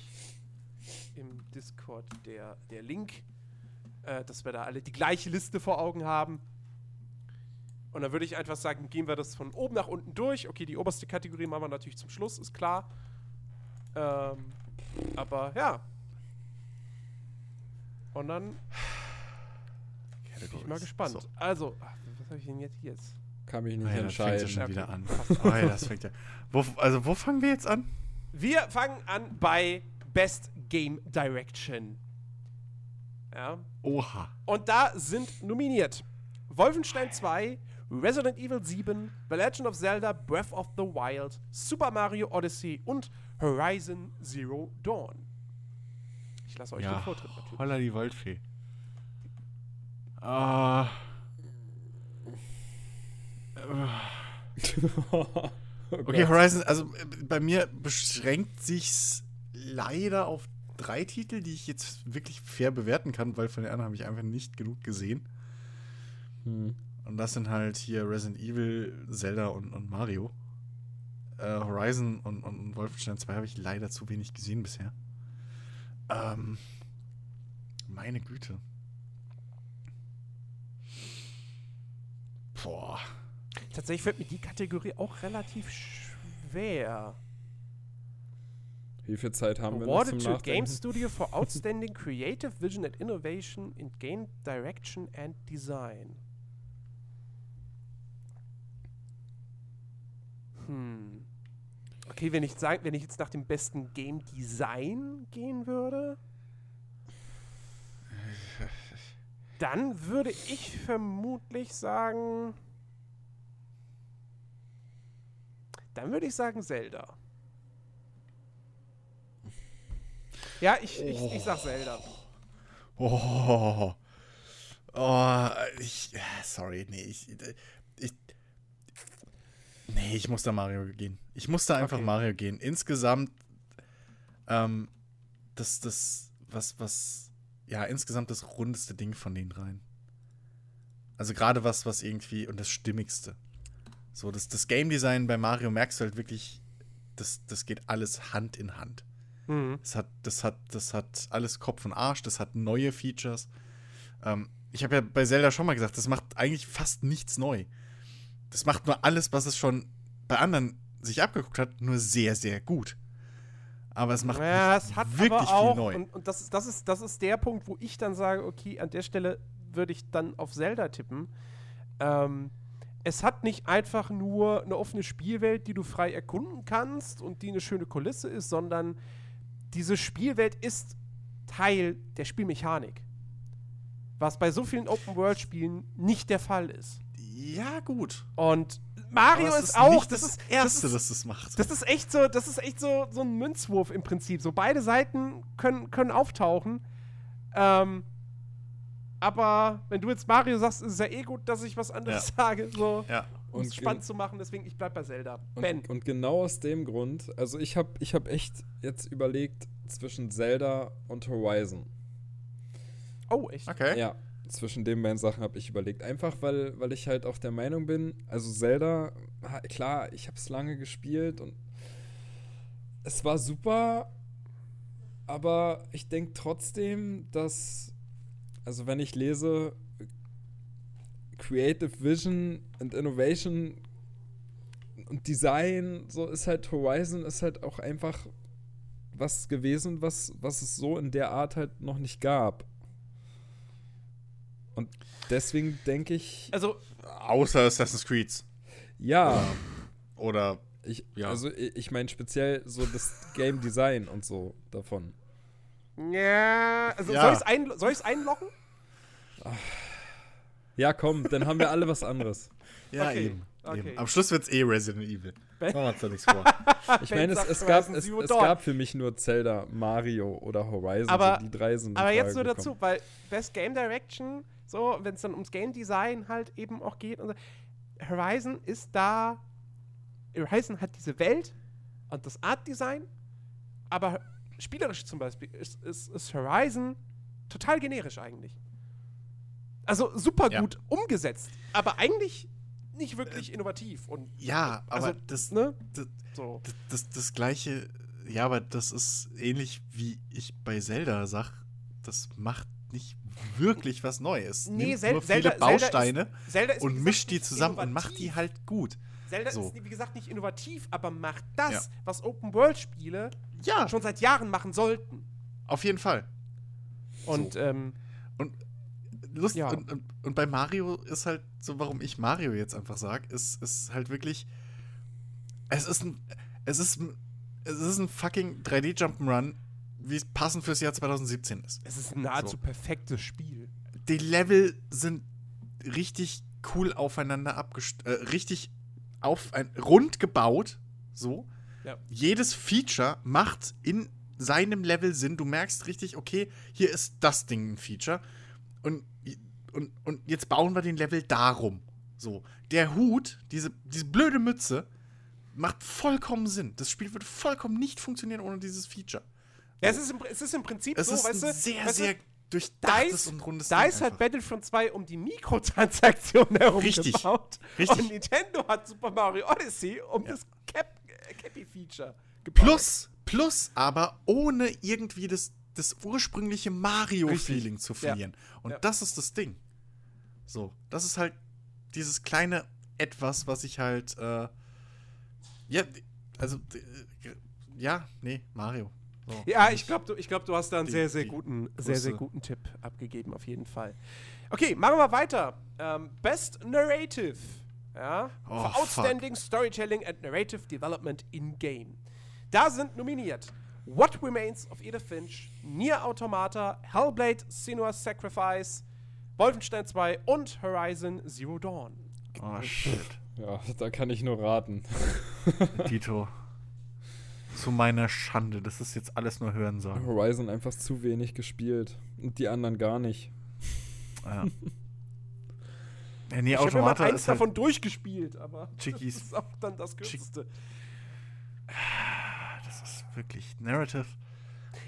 im Discord der, der Link, äh, dass wir da alle die gleiche Liste vor Augen haben. Und dann würde ich einfach sagen, gehen wir das von oben nach unten durch. Okay, die oberste Kategorie machen wir natürlich zum Schluss, ist klar. Ähm, aber ja, und dann bin ich mal gespannt. So. Also, was habe ich denn jetzt hier? Kann mich nicht oh ja, entscheiden. Das fängt ja schon wieder an. oh ja, das fängt ja. Wo, also, wo fangen wir jetzt an? Wir fangen an bei Best Game Direction. Ja. Oha. Und da sind nominiert Wolfenstein 2, Resident Evil 7, The Legend of Zelda Breath of the Wild, Super Mario Odyssey und Horizon Zero Dawn. Ich lasse euch ja, den Vortritt natürlich. Holla die Waldfee. Ah. oh okay, Horizon, also äh, bei mir beschränkt sich's leider auf drei Titel, die ich jetzt wirklich fair bewerten kann, weil von den anderen habe ich einfach nicht genug gesehen. Hm. Und das sind halt hier Resident Evil, Zelda und, und Mario. Äh, Horizon und, und Wolfenstein 2 habe ich leider zu wenig gesehen bisher. Ähm, meine Güte. Boah. Tatsächlich fällt mir die Kategorie auch relativ schwer. Wie viel Zeit haben Awarded wir noch zum to Game Studio for Outstanding Creative Vision and Innovation in Game Direction and Design. Hm. Okay, wenn ich, sag, wenn ich jetzt nach dem besten Game Design gehen würde, dann würde ich vermutlich sagen. Dann würde ich sagen Zelda. Ja, ich, ich, ich sag Zelda. Oh. Oh, ich. Sorry, nee, ich, ich. Nee, ich muss da Mario gehen. Ich muss da einfach okay. Mario gehen. Insgesamt, ähm, das, das, was, was, ja, insgesamt das rundeste Ding von den dreien. Also gerade was, was irgendwie, und das Stimmigste. So, das, das Game Design bei Mario merkst du halt wirklich, das, das geht alles Hand in Hand. Mhm. Das, hat, das, hat, das hat alles Kopf und Arsch, das hat neue Features. Ähm, ich habe ja bei Zelda schon mal gesagt, das macht eigentlich fast nichts neu. Das macht nur alles, was es schon bei anderen sich abgeguckt hat, nur sehr, sehr gut. Aber es macht ja, es hat wirklich auch, viel neu. Und, und das, das, ist, das ist der Punkt, wo ich dann sage, okay, an der Stelle würde ich dann auf Zelda tippen. Ähm, es hat nicht einfach nur eine offene Spielwelt, die du frei erkunden kannst und die eine schöne Kulisse ist, sondern diese Spielwelt ist Teil der Spielmechanik. Was bei so vielen Open-World-Spielen nicht der Fall ist. Ja, gut. Und Mario ist, ist, auch das, das erste, das das macht. Das ist echt so, das ist echt so, so ein Münzwurf im Prinzip. So beide Seiten können, können auftauchen. Ähm, aber wenn du jetzt Mario sagst, ist es ja eh gut, dass ich was anderes ja. sage, so ja. um es spannend zu machen. Deswegen ich bleib bei Zelda. Und, ben. Und genau aus dem Grund, also ich habe ich hab echt jetzt überlegt zwischen Zelda und Horizon. Oh, echt? Okay. Ja, zwischen den beiden Sachen habe ich überlegt. Einfach, weil, weil ich halt auch der Meinung bin, also Zelda, klar, ich habe es lange gespielt und es war super, aber ich denke trotzdem, dass, also wenn ich lese, Creative Vision and Innovation und Design, so ist halt Horizon ist halt auch einfach was gewesen, was, was es so in der Art halt noch nicht gab. Und deswegen denke ich. Also. Außer Assassin's Creed. Ja. Oder. Ich, ja. Also, ich meine speziell so das Game Design und so davon. Ja, also ja. soll ich es ein, einloggen? Ja, komm, dann haben wir alle was anderes. Ja, okay. eben. Okay. Am Schluss wird es eh Resident Evil. Machen wir uns da nichts vor. ich meine, es, es, gab, es, es gab für mich nur Zelda, Mario oder Horizon. Aber, so die drei sind aber jetzt nur dazu, weil Best Game Direction, so, wenn es dann ums Game Design halt eben auch geht. Und so, Horizon ist da. Horizon hat diese Welt und das Art Design, aber spielerisch zum Beispiel ist, ist, ist Horizon total generisch eigentlich. Also super gut ja. umgesetzt, aber eigentlich nicht wirklich innovativ. Und, ja, also, aber das, ne? das, so. das, das, das, gleiche, ja, aber das ist ähnlich wie ich bei Zelda sag, das macht nicht wirklich was Neues. Nee, Nimmt Zel nur viele Zelda, Bausteine Zelda ist, Zelda und mischt die zusammen innovativ. und macht die halt gut. Zelda so. ist, wie gesagt, nicht innovativ, aber macht das, ja. was Open-World-Spiele ja. schon seit Jahren machen sollten. Auf jeden Fall. Und, so. ähm, und Lust ja. und, und, und, bei Mario ist halt so, warum ich Mario jetzt einfach sage, ist, ist halt wirklich. Es ist ein. Es ist, es ist ein fucking 3D-Jump'n'Run, wie es passend fürs Jahr 2017 ist. Es ist ein nahezu so. perfektes Spiel. Die Level sind richtig cool aufeinander abgestimmt, äh, richtig auf ein, rund gebaut. So. Ja. Jedes Feature macht in seinem Level Sinn. Du merkst richtig, okay, hier ist das Ding ein Feature. Und, und, und jetzt bauen wir den Level darum. So. Der Hut, diese, diese blöde Mütze, macht vollkommen Sinn. Das Spiel würde vollkommen nicht funktionieren ohne dieses Feature. Ja, es ist im, es ist im Prinzip es so, ist weißt du. Sehr, weißt sehr durchdachtes und rundes Da ist halt Battlefront 2 um die Mikrotransaktionen herum Richtig. gebaut. Richtig. Und Nintendo hat Super Mario Odyssey um ja. das Cap, äh, Cappy-Feature gebaut. Plus, plus aber ohne irgendwie das, das ursprüngliche Mario-Feeling zu verlieren. Ja. Und ja. das ist das Ding. So, das ist halt dieses kleine Etwas, was ich halt, äh, ja, also, äh, ja, nee, Mario. So. Ja, ich glaube, du, glaub, du hast da einen die, sehr, sehr guten, sehr, sehr guten Tipp abgegeben, auf jeden Fall. Okay, machen wir weiter. Ähm, Best Narrative. Ja, oh, for Outstanding fuck. Storytelling and Narrative Development in Game. Da sind nominiert What Remains of Edith Finch, Nier Automata, Hellblade, Senua's Sacrifice, Wolfenstein 2 und Horizon Zero Dawn. Oh shit. Ja, da kann ich nur raten. Dito. Zu meiner Schande, das ist jetzt alles nur hören sagen. Horizon einfach zu wenig gespielt und die anderen gar nicht. Ja. ja nee, ich habe immer eins halt davon durchgespielt, aber Chickies. das ist auch dann das Kürzeste. Das ist wirklich Narrative.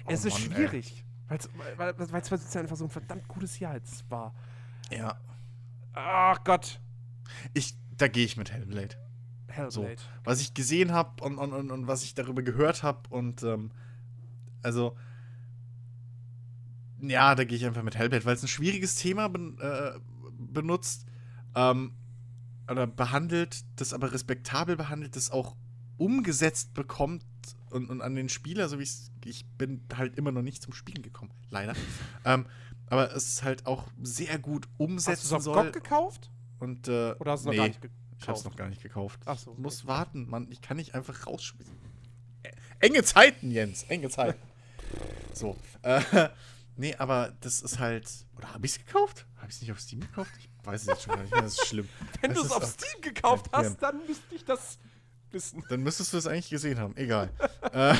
Oh es ist Mann, schwierig, weil es 2017 einfach so ein verdammt gutes Jahr jetzt war. Ja. Ach Gott. Ich, da gehe ich mit Hellblade. Hellblade. So, was ich gesehen habe und, und, und, und, was ich darüber gehört habe und ähm, also ja, da gehe ich einfach mit Hellblade, weil es ein schwieriges Thema ben, äh, benutzt ähm, oder behandelt, das aber respektabel behandelt, das auch umgesetzt bekommt und, und an den Spieler, so wie ich bin halt immer noch nicht zum Spielen gekommen, leider. ähm, aber es ist halt auch sehr gut umsetzen Hast du es auf GOG gekauft? Und, äh, Oder hast du nee, noch gar nicht gekauft? Ich hab's noch gar nicht gekauft. Ach so. Ich muss okay. warten, Mann. Ich kann nicht einfach rausschmeißen. Enge Zeiten, Jens. Enge Zeiten. so. Äh, nee, aber das ist halt. Oder habe ich es gekauft? Habe ich es nicht auf Steam gekauft? Ich weiß es jetzt schon gar nicht mehr. Das ist schlimm. Wenn du es auf Steam gekauft hast, dann müsste ich das wissen. Dann müsstest du es eigentlich gesehen haben. Egal. äh,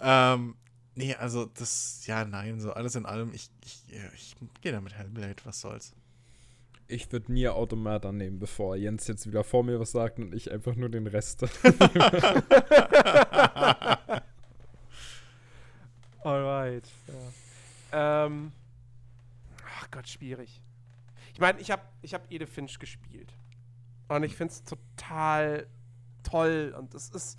ähm, nee, also das. Ja, nein, so alles in allem. Ich, ich, ich gehe da mit Hellblade. Was soll's ich würde nie Automata nehmen, bevor Jens jetzt wieder vor mir was sagt und ich einfach nur den Rest. Alright. Ja. Ähm. Ach Gott, schwierig. Ich meine, ich habe ich hab Ede Finch gespielt. Und ich finde es total toll. Und es ist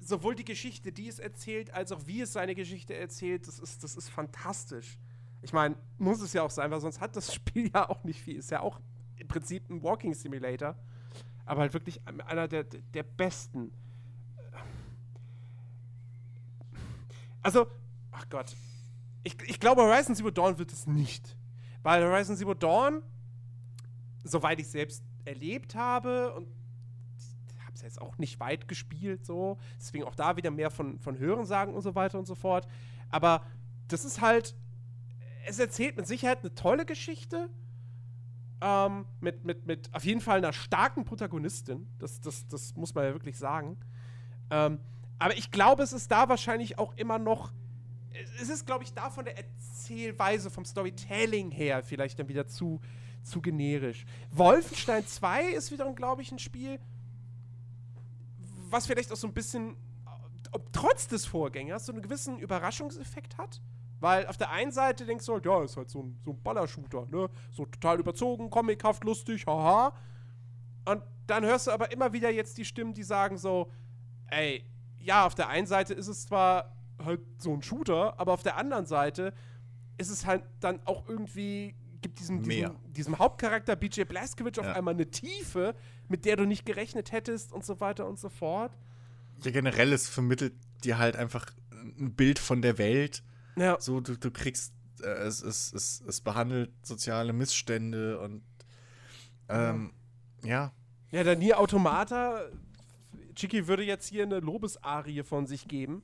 sowohl die Geschichte, die es erzählt, als auch wie es seine Geschichte erzählt, das ist, das ist fantastisch. Ich meine, muss es ja auch sein, weil sonst hat das Spiel ja auch nicht viel. Ist ja auch im Prinzip ein Walking Simulator. Aber halt wirklich einer der, der besten. Also, ach Gott. Ich, ich glaube, Horizon Zero Dawn wird es nicht. Weil Horizon Zero Dawn, soweit ich selbst erlebt habe und habe es jetzt auch nicht weit gespielt, so. Deswegen auch da wieder mehr von, von Hörensagen und so weiter und so fort. Aber das ist halt es erzählt mit Sicherheit eine tolle Geschichte. Ähm, mit, mit, mit auf jeden Fall einer starken Protagonistin. Das, das, das muss man ja wirklich sagen. Ähm, aber ich glaube, es ist da wahrscheinlich auch immer noch. Es ist, glaube ich, da von der Erzählweise, vom Storytelling her vielleicht dann wieder zu, zu generisch. Wolfenstein 2 ist wiederum, glaube ich, ein Spiel, was vielleicht auch so ein bisschen, trotz des Vorgängers, so einen gewissen Überraschungseffekt hat. Weil auf der einen Seite denkst du halt, ja, ist halt so ein, so ein Ballershooter, ne? So total überzogen, comichaft, lustig, haha. Und dann hörst du aber immer wieder jetzt die Stimmen, die sagen so, ey, ja, auf der einen Seite ist es zwar halt so ein Shooter, aber auf der anderen Seite ist es halt dann auch irgendwie, gibt diesem, diesem, diesem, Hauptcharakter BJ Blazkowicz auf ja. einmal eine Tiefe, mit der du nicht gerechnet hättest und so weiter und so fort. Ja, generell, es vermittelt dir halt einfach ein Bild von der Welt, ja. So, du, du kriegst, äh, es, es, es, es behandelt soziale Missstände und ähm, ja. Ja, der Nier Automata, Chiki würde jetzt hier eine Lobesarie von sich geben.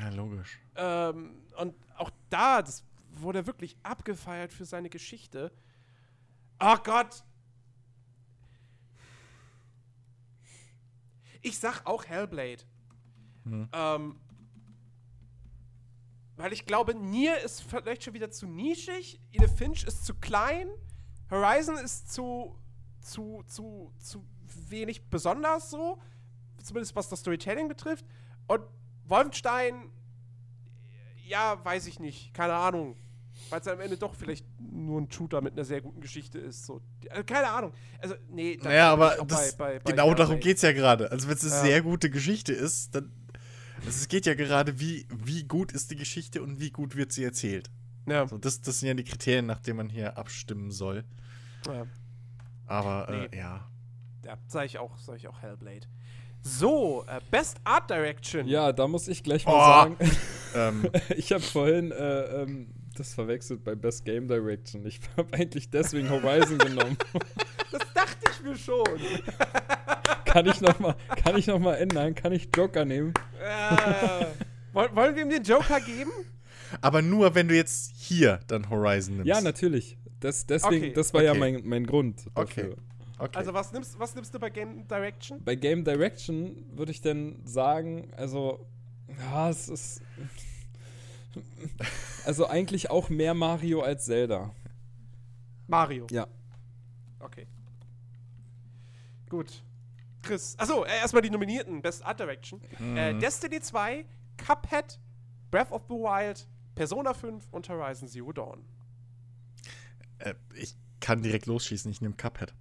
Ja, logisch. Ähm, und auch da, das wurde er wirklich abgefeiert für seine Geschichte. Oh Gott! Ich sag auch Hellblade. Hm. Ähm, weil ich glaube, Nier ist vielleicht schon wieder zu nischig, Ine Finch ist zu klein, Horizon ist zu, zu, zu, zu wenig besonders so, zumindest was das Storytelling betrifft. Und Wolfenstein, ja, weiß ich nicht, keine Ahnung. Weil es am Ende doch vielleicht nur ein Shooter mit einer sehr guten Geschichte ist. So. Also, keine Ahnung. Also, nee, naja, aber bei, bei, bei genau darum geht es ja gerade. Also, wenn es eine ja. sehr gute Geschichte ist, dann es geht ja gerade, wie, wie gut ist die Geschichte und wie gut wird sie erzählt. Ja. So, das, das sind ja die Kriterien, nach denen man hier abstimmen soll. Ja. Aber, äh, nee. äh, ja. Ja, sag ich auch, sag ich auch Hellblade. So, äh, Best Art Direction. Ja, da muss ich gleich mal oh. sagen. ähm. Ich habe vorhin äh, ähm, das verwechselt bei Best Game Direction. Ich habe eigentlich deswegen Horizon genommen. Das dachte ich mir schon. Kann ich noch mal, kann ich noch mal ändern? Kann ich Joker nehmen? Äh, wollen wir ihm den Joker geben? Aber nur, wenn du jetzt hier dann Horizon nimmst. Ja, natürlich. Das, deswegen, okay. das war okay. ja mein, mein Grund dafür. Okay. Okay. Also was nimmst, was nimmst du bei Game Direction? Bei Game Direction würde ich denn sagen, also ja, es ist also eigentlich auch mehr Mario als Zelda. Mario. Ja. Okay. Gut. Chris. Achso, äh, erstmal die Nominierten. Best Art Direction. Mhm. Äh, Destiny 2, Cuphead, Breath of the Wild, Persona 5 und Horizon Zero Dawn. Äh, ich kann direkt losschießen. Ich nehme Cuphead.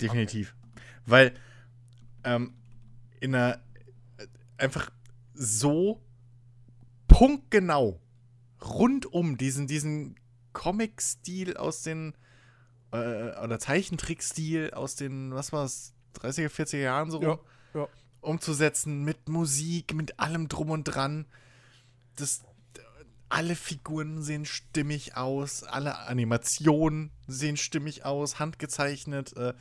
Definitiv. Okay. Weil ähm, in einer äh, einfach so punktgenau rundum diesen, diesen Comic-Stil aus den äh, oder Zeichentrick-Stil aus den, was war es, 30er, 40er Jahren so ja, ja. umzusetzen mit Musik, mit allem drum und dran. Das alle Figuren sehen stimmig aus, alle Animationen sehen stimmig aus, handgezeichnet. Äh,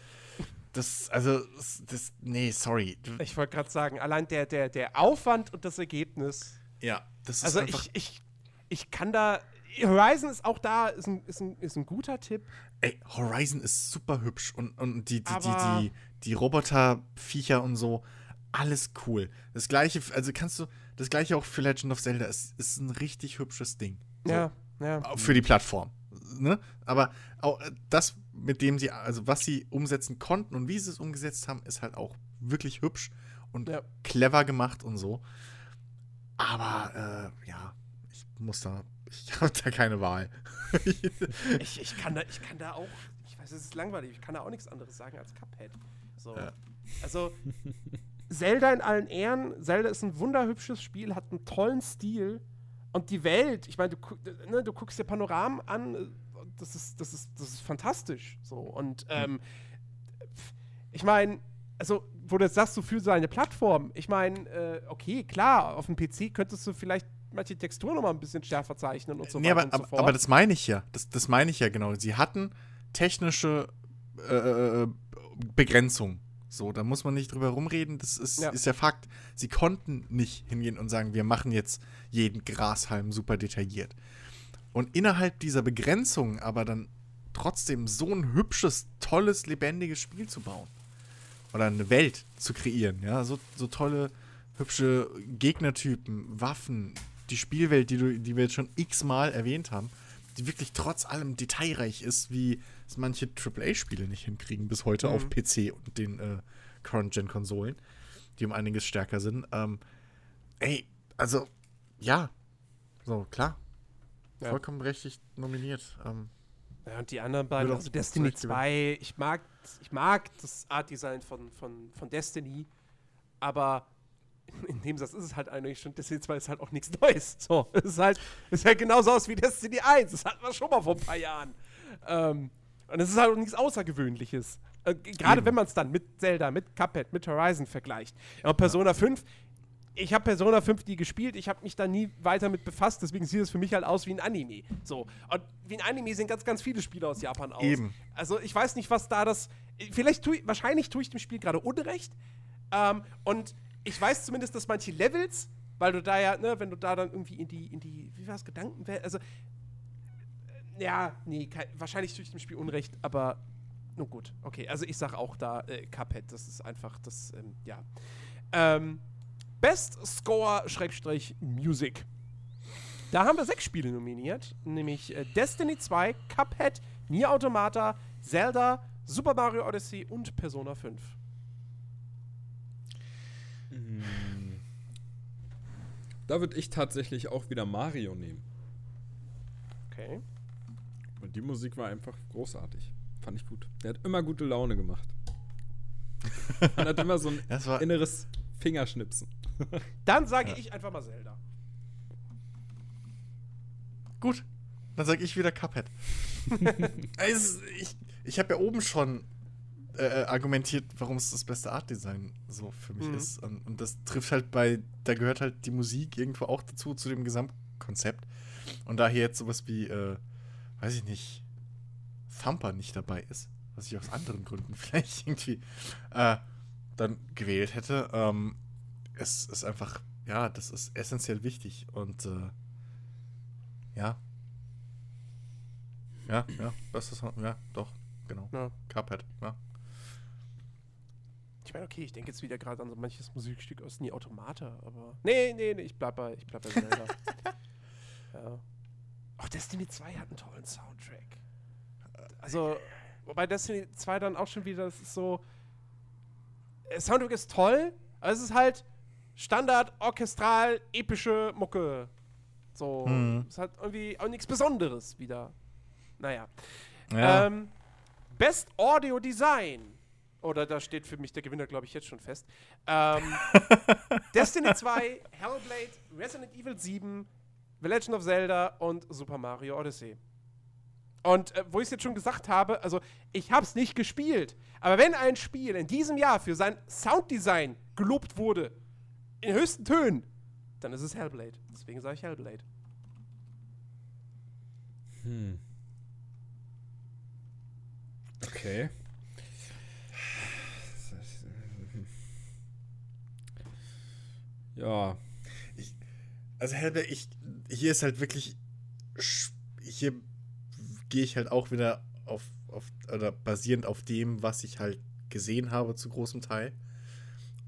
das, also, das, nee, sorry. Ich wollte gerade sagen, allein der, der, der Aufwand und das Ergebnis. Ja, das ist Also ich, ich, ich kann da. Horizon ist auch da, ist ein, ist ein, ist ein guter Tipp. Ey, Horizon ist super hübsch und, und die, die, die, die, die Roboter-Viecher und so, alles cool. Das gleiche, also kannst du, das gleiche auch für Legend of Zelda, es ist ein richtig hübsches Ding. So. Ja, ja. Für die Plattform. Ne? Aber auch äh, das, mit dem sie, also was sie umsetzen konnten und wie sie es umgesetzt haben, ist halt auch wirklich hübsch und ja. clever gemacht und so. Aber äh, ja, ich muss da, ich habe da keine Wahl. ich, ich, kann da, ich kann da auch, ich weiß, es ist langweilig, ich kann da auch nichts anderes sagen als Cuphead. So. Ja. Also, Zelda in allen Ehren. Zelda ist ein wunderhübsches Spiel, hat einen tollen Stil. Und die Welt, ich meine, du, ne, du guckst dir Panoramen an, das ist, das ist, das ist fantastisch. So. Und ähm, ich meine, also, wo du jetzt sagst, du für seine Plattform, ich meine, äh, okay, klar, auf dem PC könntest du vielleicht manche Texturen noch mal ein bisschen schärfer zeichnen und so nee, weiter. Aber, so aber, das meine ich ja. Das, das meine ich ja genau. Sie hatten technische äh, äh, äh Begrenzungen. So, da muss man nicht drüber rumreden, das ist ja. ist ja Fakt. Sie konnten nicht hingehen und sagen, wir machen jetzt jeden Grashalm super detailliert. Und innerhalb dieser Begrenzung aber dann trotzdem so ein hübsches, tolles, lebendiges Spiel zu bauen. Oder eine Welt zu kreieren, ja, so, so tolle, hübsche Gegnertypen, Waffen, die Spielwelt, die, du, die wir jetzt schon x-mal erwähnt haben, die wirklich trotz allem detailreich ist, wie es manche AAA-Spiele nicht hinkriegen bis heute mhm. auf PC und den äh, Current-Gen-Konsolen, die um einiges stärker sind. Ähm, ey, also, ja, so, klar. Ja. Vollkommen berechtigt nominiert. Ähm, ja, und die anderen beiden, also Destiny 2, ich mag, ich mag das Art-Design von, von, von Destiny, aber in dem Satz ist es halt eigentlich schon, Destiny 2 ist halt auch nichts Neues. So, es ist halt, es sieht halt genauso aus wie Destiny 1. Das hatten wir schon mal vor ein paar Jahren. Ähm, und es ist halt auch nichts Außergewöhnliches. Äh, Gerade wenn man es dann mit Zelda, mit Cuphead, mit Horizon vergleicht. Ja, Persona ja. 5, ich habe Persona 5 nie gespielt, ich habe mich da nie weiter mit befasst, deswegen sieht es für mich halt aus wie ein Anime. So. Und wie ein Anime sehen ganz, ganz viele Spiele aus Japan aus. Eben. Also ich weiß nicht, was da das. Vielleicht tue ich, wahrscheinlich tue ich dem Spiel gerade Unrecht. Ähm, und ich weiß zumindest, dass manche Levels, weil du da ja, ne, wenn du da dann irgendwie in die, in die, wie war es, Gedankenwelt, also ja, nee, kein, wahrscheinlich tue ich dem Spiel Unrecht, aber nun gut, okay. Also ich sage auch da äh, Cuphead, das ist einfach das, ähm, ja. Ähm, Best Score Schrägstrich Music. Da haben wir sechs Spiele nominiert, nämlich äh, Destiny 2, Cuphead, Nier Automata, Zelda, Super Mario Odyssey und Persona 5. Da würde ich tatsächlich auch wieder Mario nehmen. Okay. Und die Musik war einfach großartig. Fand ich gut. Der hat immer gute Laune gemacht. Man hat immer so ein inneres Fingerschnipsen. Dann sage ja. ich einfach mal Zelda. Gut. Dann sage ich wieder Cuphead. also, ich ich habe ja oben schon äh, äh, argumentiert, warum es das beste Art-Design so für mich mhm. ist. Und, und, das trifft halt bei, da gehört halt die Musik irgendwo auch dazu, zu dem Gesamtkonzept. Und da hier jetzt sowas wie äh, weiß ich nicht, Thumper nicht dabei ist, was ich aus anderen Gründen vielleicht irgendwie äh, dann gewählt hätte, ähm, es ist einfach, ja, das ist essentiell wichtig und äh, ja. Ja, ja, das ist, ja, doch, genau. Ja. Cuphead, ja. Ich meine, okay, ich denke jetzt wieder gerade an so manches Musikstück aus Nie Automata, aber. Nee, nee, nee, ich bleib bei, ich bleib bei selber. ja. Auch Destiny 2 hat einen tollen Soundtrack. Also, wobei Destiny 2 dann auch schon wieder, das ist so. Der Soundtrack ist toll, aber es ist halt Standard, orchestral, epische Mucke. So. Mhm. Ist halt irgendwie auch nichts Besonderes wieder. Naja. Ja. Ähm, Best Audio Design. Oder da steht für mich der Gewinner, glaube ich, jetzt schon fest. Ähm, Destiny 2, Hellblade, Resident Evil 7, The Legend of Zelda und Super Mario Odyssey. Und äh, wo ich es jetzt schon gesagt habe, also ich habe es nicht gespielt, aber wenn ein Spiel in diesem Jahr für sein Sounddesign gelobt wurde, in höchsten Tönen, dann ist es Hellblade. Deswegen sage ich Hellblade. Hm. Okay. Ja. Ich, also Helbe, ich, hier ist halt wirklich, hier gehe ich halt auch wieder auf, auf, oder basierend auf dem, was ich halt gesehen habe zu großem Teil.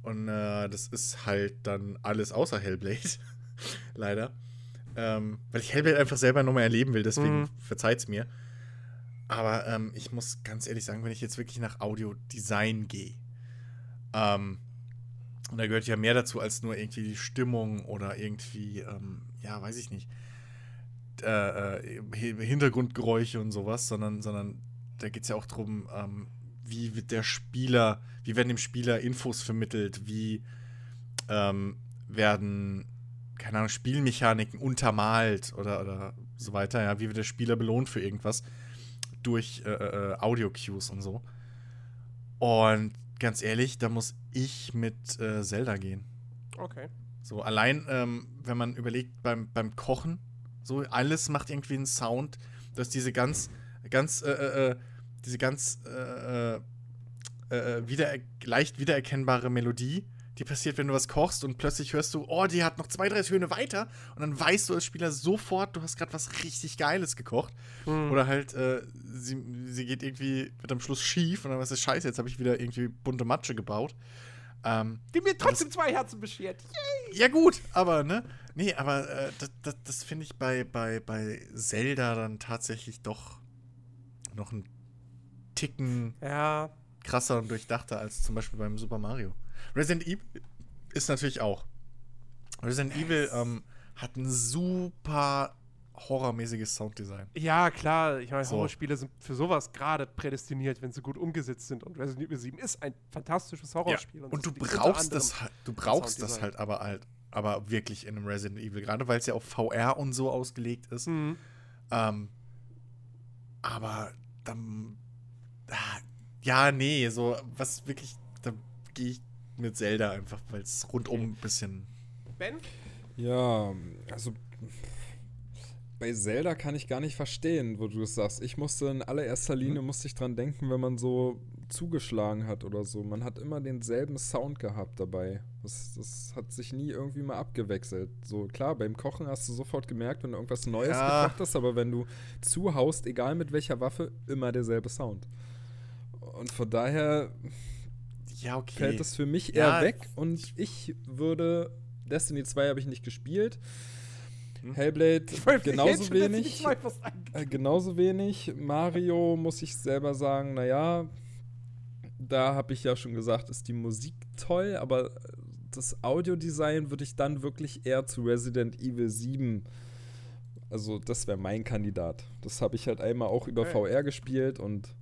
Und äh, das ist halt dann alles außer Hellblade. Leider. Ähm, weil ich Hellblade einfach selber nochmal erleben will, deswegen mhm. verzeiht's mir. Aber ähm, ich muss ganz ehrlich sagen, wenn ich jetzt wirklich nach Audio-Design gehe, ähm, und da gehört ja mehr dazu als nur irgendwie die Stimmung oder irgendwie, ähm, ja, weiß ich nicht, äh, äh, Hintergrundgeräusche und sowas, sondern, sondern da geht es ja auch darum, ähm, wie wird der Spieler, wie werden dem Spieler Infos vermittelt, wie ähm, werden, keine Ahnung, Spielmechaniken untermalt oder, oder so weiter, ja, wie wird der Spieler belohnt für irgendwas durch äh, äh, Audio-Cues und so. Und ganz ehrlich, da muss ich mit äh, Zelda gehen. Okay. So, allein, ähm, wenn man überlegt, beim, beim Kochen, so, alles macht irgendwie einen Sound, dass diese ganz, ganz, äh, äh, äh diese ganz äh, äh, wieder, leicht wiedererkennbare Melodie, die passiert, wenn du was kochst und plötzlich hörst du, oh, die hat noch zwei, drei Töne weiter und dann weißt du als Spieler sofort, du hast gerade was richtig Geiles gekocht. Mhm. Oder halt, äh, sie, sie geht irgendwie, wird am Schluss schief und dann weißt du, scheiße, jetzt habe ich wieder irgendwie bunte Matsche gebaut. Ähm, die mir trotzdem das, zwei Herzen beschert. Yay! Ja, gut, aber, ne? Nee, aber äh, das, das, das finde ich bei, bei, bei Zelda dann tatsächlich doch noch einen Ticken ja. krasser und durchdachter als zum Beispiel beim Super Mario. Resident Evil ist natürlich auch. Resident Evil ähm, hat ein super horrormäßiges Sounddesign. Ja, klar. Ich meine, so. Horrorspiele sind für sowas gerade prädestiniert, wenn sie gut umgesetzt sind. Und Resident Evil 7 ist ein fantastisches Horrorspiel. Ja. Und, und du brauchst das halt, du brauchst das halt aber halt, aber wirklich in einem Resident Evil, gerade weil es ja auf VR und so ausgelegt ist. Mhm. Ähm, aber dann, ah, ja, nee, so was wirklich, da gehe ich mit Zelda einfach, weil es rundum ein bisschen. Ben? Ja, also bei Zelda kann ich gar nicht verstehen, wo du es sagst. Ich musste in allererster Linie mhm. musste ich dran denken, wenn man so zugeschlagen hat oder so. Man hat immer denselben Sound gehabt dabei. Das, das hat sich nie irgendwie mal abgewechselt. So klar, beim Kochen hast du sofort gemerkt, wenn du irgendwas Neues ja. gekocht hast, aber wenn du zuhaust, egal mit welcher Waffe, immer derselbe Sound. Und von daher ja, okay. fällt das für mich eher ja, weg und ich würde Destiny 2 habe ich nicht gespielt. Hm? Hellblade genauso wenig. Äh, genauso wenig. Mario muss ich selber sagen, naja, da habe ich ja schon gesagt, ist die Musik toll, aber das Audiodesign würde ich dann wirklich eher zu Resident Evil 7. Also, das wäre mein Kandidat. Das habe ich halt einmal auch über okay. VR gespielt und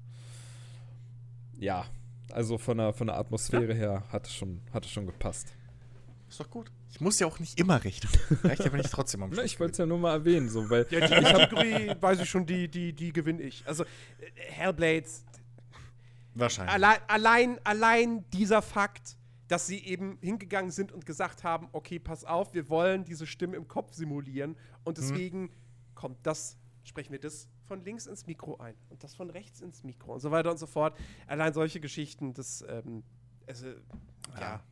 ja, also von der, von der Atmosphäre ja. her hat es schon, hat es schon gepasst. Ist doch gut. Ich muss ja auch nicht immer recht. Reicht ja, wenn ich trotzdem am Schluss Ich wollte es ja nur mal erwähnen, so, weil. Ja, die Kategorie weiß ich schon, die, die, die gewinne ich. Also, Hellblades. Wahrscheinlich. Allein, allein, allein dieser Fakt, dass sie eben hingegangen sind und gesagt haben: Okay, pass auf, wir wollen diese Stimme im Kopf simulieren und mhm. deswegen hm. kommt das, sprechen wir das von links ins Mikro ein und das von rechts ins Mikro und so weiter und so fort. Allein solche Geschichten, das, ähm, also, ja. ja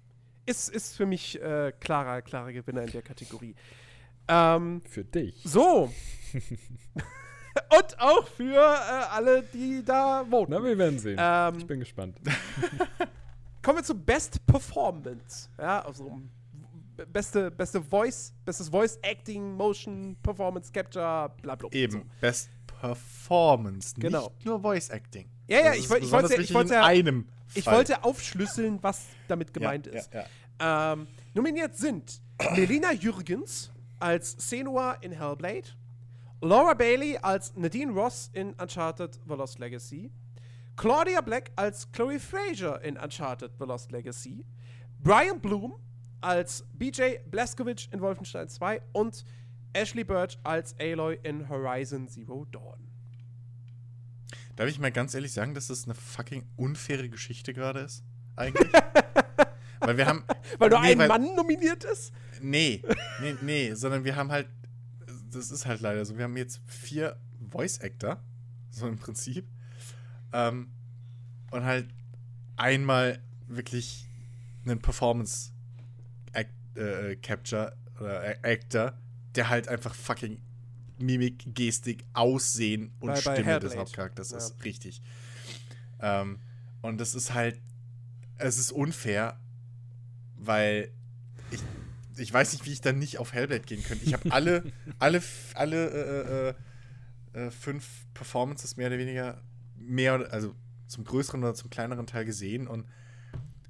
ist, ist für mich äh, klarer, klarer Gewinner in der Kategorie. Ähm, für dich. So. Und auch für äh, alle, die da voten. Na, wir werden sehen. Ähm, ich bin gespannt. kommen wir zu Best Performance. Ja, also beste, beste Voice, bestes Voice Acting, Motion, Performance Capture, bla bla. Eben, so. Best Performance, genau. nicht nur Voice Acting. Ja, ja, ich, ich wollte ich wollte einem ich wollte aufschlüsseln, was damit gemeint ja, ist. Ja, ja. Ähm, nominiert sind Melina Jürgens als Senua in Hellblade, Laura Bailey als Nadine Ross in Uncharted The Lost Legacy, Claudia Black als Chloe Fraser in Uncharted The Lost Legacy, Brian Bloom als BJ Blazkowicz in Wolfenstein 2 und Ashley Birch als Aloy in Horizon Zero Dawn. Darf ich mal ganz ehrlich sagen, dass das eine fucking unfaire Geschichte gerade ist? Eigentlich? weil wir haben. Weil du nee, ein weil, Mann nominiert ist? Nee, nee, nee, sondern wir haben halt das ist halt leider so. Wir haben jetzt vier Voice Actor, so im Prinzip. Ähm, und halt einmal wirklich einen Performance Act, äh, Capture oder Actor, der halt einfach fucking Mimik, Gestik, Aussehen und bei, Stimme bei des Hauptcharakters ja. ist. Richtig. Ähm, und das ist halt, es ist unfair, weil ich, ich weiß nicht, wie ich dann nicht auf Hellblade gehen könnte. Ich habe alle, alle, alle äh, äh, äh, fünf Performances mehr oder weniger mehr, also zum größeren oder zum kleineren Teil gesehen und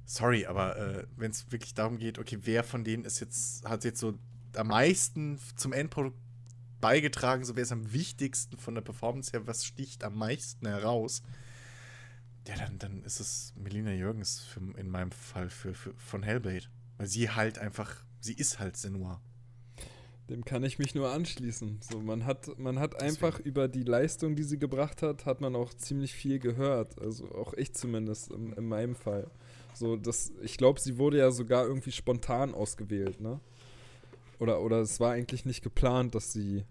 sorry, aber äh, wenn es wirklich darum geht, okay, wer von denen ist jetzt, hat jetzt so am meisten zum Endprodukt beigetragen, so wer ist am wichtigsten von der Performance her, was sticht am meisten heraus, ja, dann, dann ist es Melina Jürgens für, in meinem Fall für, für, von Hellblade. Weil sie halt einfach, sie ist halt Senua. Dem kann ich mich nur anschließen. So, man hat, man hat einfach über die Leistung, die sie gebracht hat, hat man auch ziemlich viel gehört. Also auch ich zumindest in, in meinem Fall. So, das, ich glaube, sie wurde ja sogar irgendwie spontan ausgewählt, ne? Oder, oder es war eigentlich nicht geplant, dass sie.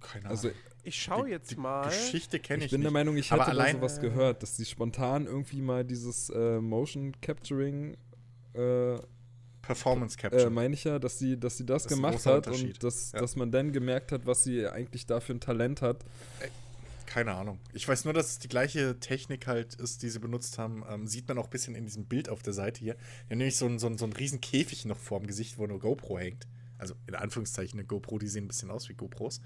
Keine also, Ahnung. Also, ich schaue jetzt die mal. Geschichte kenne ich. Ich bin nicht. der Meinung, ich hätte Aber allein, sowas gehört, dass sie spontan irgendwie mal dieses äh, Motion Capturing äh, Performance Capture. Äh, meine ich ja, dass sie, dass sie das, das gemacht hat und dass, ja. dass man dann gemerkt hat, was sie eigentlich da für ein Talent hat. Keine Ahnung. Ich weiß nur, dass es die gleiche Technik halt ist, die sie benutzt haben. Ähm, sieht man auch ein bisschen in diesem Bild auf der Seite hier. Die haben nämlich so einen, so, einen, so einen riesen Käfig noch vor dem Gesicht, wo eine GoPro hängt. Also in Anführungszeichen eine GoPro, die sehen ein bisschen aus wie GoPros.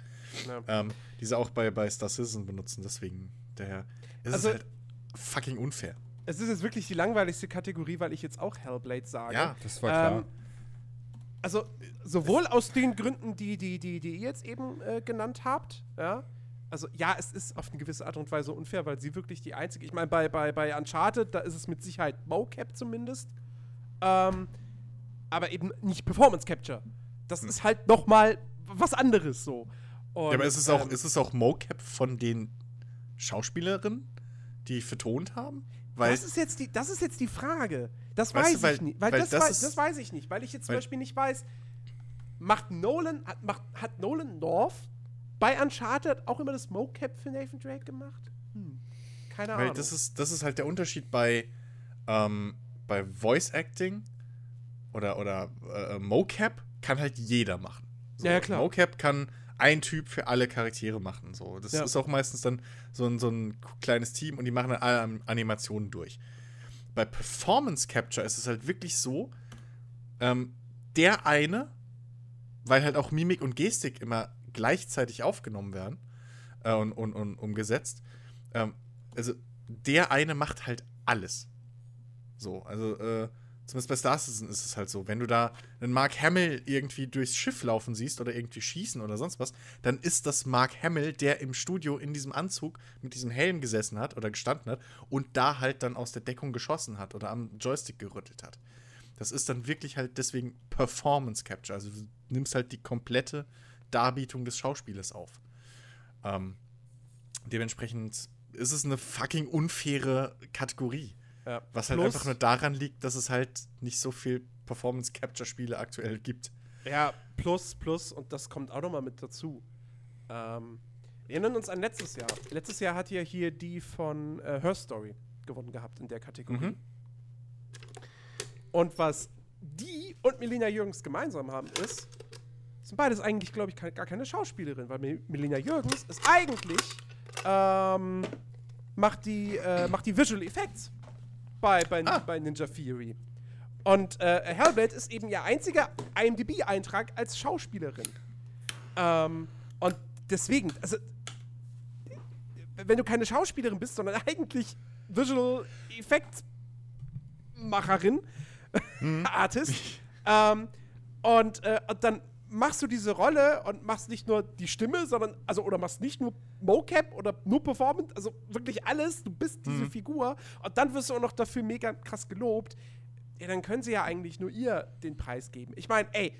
Ja. Ähm, die sie auch bei, bei Star Citizen benutzen. Deswegen, daher. Es also, ist halt fucking unfair es ist jetzt wirklich die langweiligste Kategorie, weil ich jetzt auch Hellblade sage. Ja, das war klar. Ähm, also sowohl aus den Gründen, die, die, die, die ihr jetzt eben äh, genannt habt, ja. Also ja, es ist auf eine gewisse Art und Weise unfair, weil sie wirklich die einzige. Ich meine, bei, bei, bei Uncharted, da ist es mit Sicherheit Mocap zumindest. Ähm, aber eben nicht Performance Capture. Das hm. ist halt noch mal was anderes so. Und, ja, aber ist es auch, ähm, ist es auch Mocap von den Schauspielerinnen, die vertont haben? Weil das, ist jetzt die, das ist jetzt die Frage. Das weiß du, weil, ich nicht. Weil, weil das, das, das, weiß ich nicht. Weil ich jetzt zum Beispiel nicht weiß, macht Nolan, hat, macht, hat Nolan North bei Uncharted auch immer das Mocap für Nathan Drake gemacht? Hm. Keine weil Ahnung. Das ist, das ist halt der Unterschied bei, ähm, bei Voice Acting oder, oder äh, Mocap kann halt jeder machen. So, ja, klar. Mocap kann ein Typ für alle Charaktere machen. So. Das ja. ist auch meistens dann so ein, so ein kleines Team und die machen dann alle Animationen durch. Bei Performance Capture ist es halt wirklich so, ähm, der eine, weil halt auch Mimik und Gestik immer gleichzeitig aufgenommen werden äh, und, und, und umgesetzt, ähm, also der eine macht halt alles. So, also äh, Zumindest bei Star Citizen ist es halt so. Wenn du da einen Mark Hamill irgendwie durchs Schiff laufen siehst oder irgendwie schießen oder sonst was, dann ist das Mark Hamill, der im Studio in diesem Anzug mit diesem Helm gesessen hat oder gestanden hat und da halt dann aus der Deckung geschossen hat oder am Joystick gerüttelt hat. Das ist dann wirklich halt deswegen Performance Capture. Also du nimmst halt die komplette Darbietung des Schauspielers auf. Ähm, dementsprechend ist es eine fucking unfaire Kategorie. Ja. Was halt Plus, einfach nur daran liegt, dass es halt nicht so viel Performance-Capture-Spiele aktuell gibt. Ja, plus, plus, und das kommt auch nochmal mit dazu. Ähm, wir erinnern uns an letztes Jahr. Letztes Jahr hat ja hier die von äh, Her Story gewonnen gehabt in der Kategorie. Mhm. Und was die und Melina Jürgens gemeinsam haben, ist, sind beides eigentlich, glaube ich, gar keine Schauspielerin, weil Melina Jürgens ist eigentlich, ähm, macht die, äh, macht die Visual Effects bei, bei, ah. bei Ninja Theory. Und äh, Hellblade ist eben ihr einziger IMDb-Eintrag als Schauspielerin. Ähm, und deswegen, also, wenn du keine Schauspielerin bist, sondern eigentlich Visual Effects Macherin, mhm. Artist, ähm, und, äh, und dann machst du diese Rolle und machst nicht nur die Stimme, sondern, also, oder machst nicht nur Mocap oder nur Performance, also wirklich alles, du bist diese mhm. Figur und dann wirst du auch noch dafür mega krass gelobt. Ja, dann können sie ja eigentlich nur ihr den Preis geben. Ich meine, ey,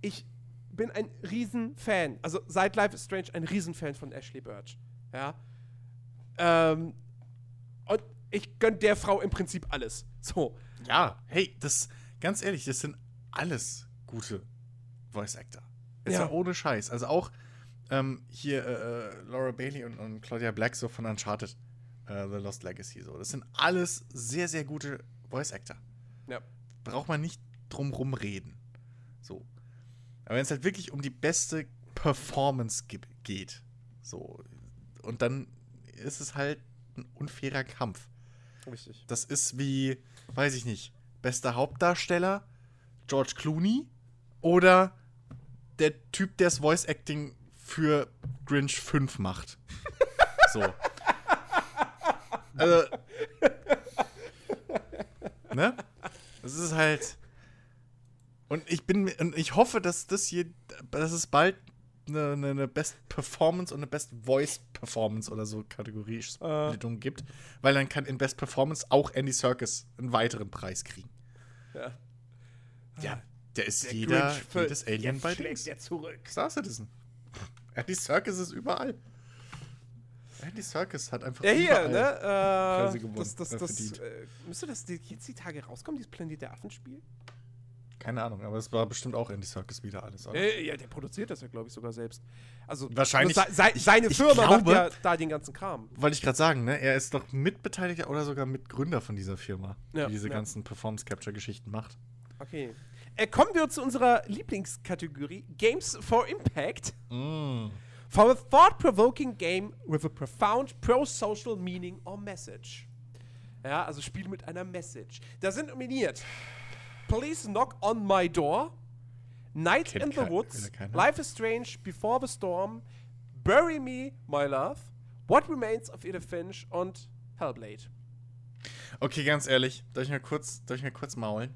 ich bin ein Riesenfan, also seit Life is Strange ein Riesenfan von Ashley Birch. Ja. Ähm, und ich gönne der Frau im Prinzip alles. So. Ja, hey, das, ganz ehrlich, das sind alles gute Voice Actor. Ist ja. ohne Scheiß. Also auch ähm, hier äh, äh, Laura Bailey und, und, Claudia Black so von Uncharted, äh, The Lost Legacy so. Das sind alles sehr, sehr gute Voice Actor. Ja. Braucht man nicht drum reden. So. Aber wenn es halt wirklich um die beste Performance geht, so, und dann ist es halt ein unfairer Kampf. Richtig. Das ist wie, weiß ich nicht, bester Hauptdarsteller, George Clooney oder der Typ, der das Voice Acting für Grinch 5 macht. so. Also. ne? Das ist halt. Und ich bin und ich hoffe, dass das hier, dass es bald eine, eine Best Performance und eine Best Voice Performance oder so Kategorie-Splittung uh. gibt, weil dann kann in Best Performance auch Andy Serkis einen weiteren Preis kriegen. Ja. Ja, der ist der jeder, jedes Alien bei Dings. Der zurück. Star Citizen. Andy Serkis ist überall. Andy Serkis hat einfach ja, hier, ne? Äh, das, das, das, äh, müsste das jetzt die Tage rauskommen, dieses Planet der Affen-Spiel? Keine Ahnung, aber es war bestimmt auch Andy Serkis wieder alles? Äh, ja, der produziert das ja, glaube ich, sogar selbst. Also, wahrscheinlich. Also se seine ich, Firma ich glaube, macht ja da den ganzen Kram. Wollte ich gerade sagen, ne? Er ist doch Mitbeteiligter oder sogar Mitgründer von dieser Firma, ja, die diese ja. ganzen Performance-Capture-Geschichten macht. Okay. Äh, kommen wir zu unserer Lieblingskategorie: Games for Impact. Mm. For a thought-provoking game with a profound pro-social meaning or message. Ja, also Spiel mit einer Message. Da sind nominiert Please Knock on My Door, Night Kennt in the Woods, Life is Strange, Before the Storm, Bury Me, My Love, What Remains of Edith Finch und Hellblade. Okay, ganz ehrlich, darf ich mal kurz, darf ich kurz maulen?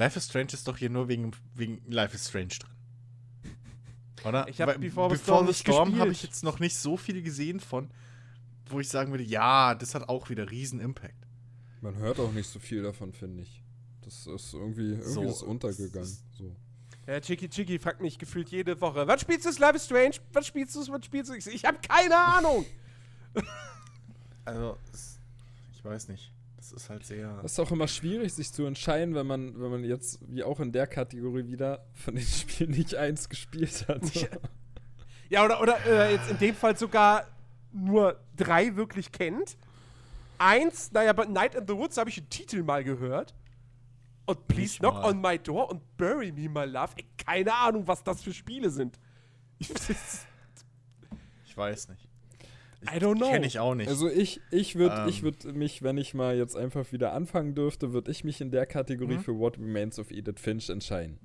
Life is Strange ist doch hier nur wegen, wegen Life is Strange drin. Oder? Ich habe Before, the Storm, Storm habe ich jetzt noch nicht so viel gesehen von, wo ich sagen würde, ja, das hat auch wieder riesen Impact. Man hört auch nicht so viel davon, finde ich. Das ist irgendwie, irgendwie so, ist untergegangen. so. Ja, Chicky Chicky fragt mich gefühlt jede Woche, was spielst du Life is Strange? Was spielst du? Was spielst du? Ich, ich habe keine Ahnung. also, ich weiß nicht. Das ist halt sehr. Das ist auch immer schwierig, sich zu entscheiden, wenn man, wenn man jetzt, wie auch in der Kategorie wieder, von den Spielen nicht eins gespielt hat. Ja, ja oder, oder äh, jetzt in dem Fall sogar nur drei wirklich kennt. Eins, naja, bei Night in the Woods habe ich den Titel mal gehört. Und Please Knock mal. on My Door und Bury Me, My Love. Ey, keine Ahnung, was das für Spiele sind. Ich, ich weiß nicht. I don't know. Kenne ich auch nicht. Also ich, ich würde ähm. würd mich, wenn ich mal jetzt einfach wieder anfangen dürfte, würde ich mich in der Kategorie mhm. für What Remains of Edith Finch entscheiden.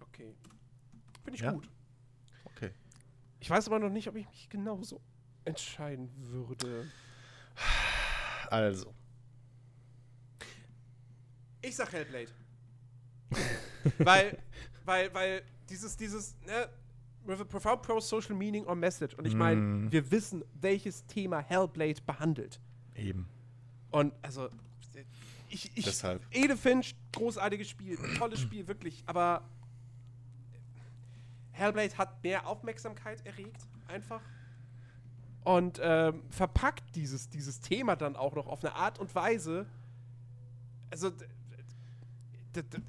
Okay. Finde ich ja? gut. Okay. Ich weiß aber noch nicht, ob ich mich genauso entscheiden würde. Also. Ich sag Hellblade. weil, weil, weil dieses, dieses, ne, with a profound pro-social meaning or message. Und ich meine, mm. wir wissen, welches Thema Hellblade behandelt. Eben. Und also, ich, ich Deshalb. Ede Finch, großartiges Spiel, tolles Spiel, wirklich, aber Hellblade hat mehr Aufmerksamkeit erregt, einfach. Und ähm, verpackt dieses, dieses Thema dann auch noch auf eine Art und Weise. Also,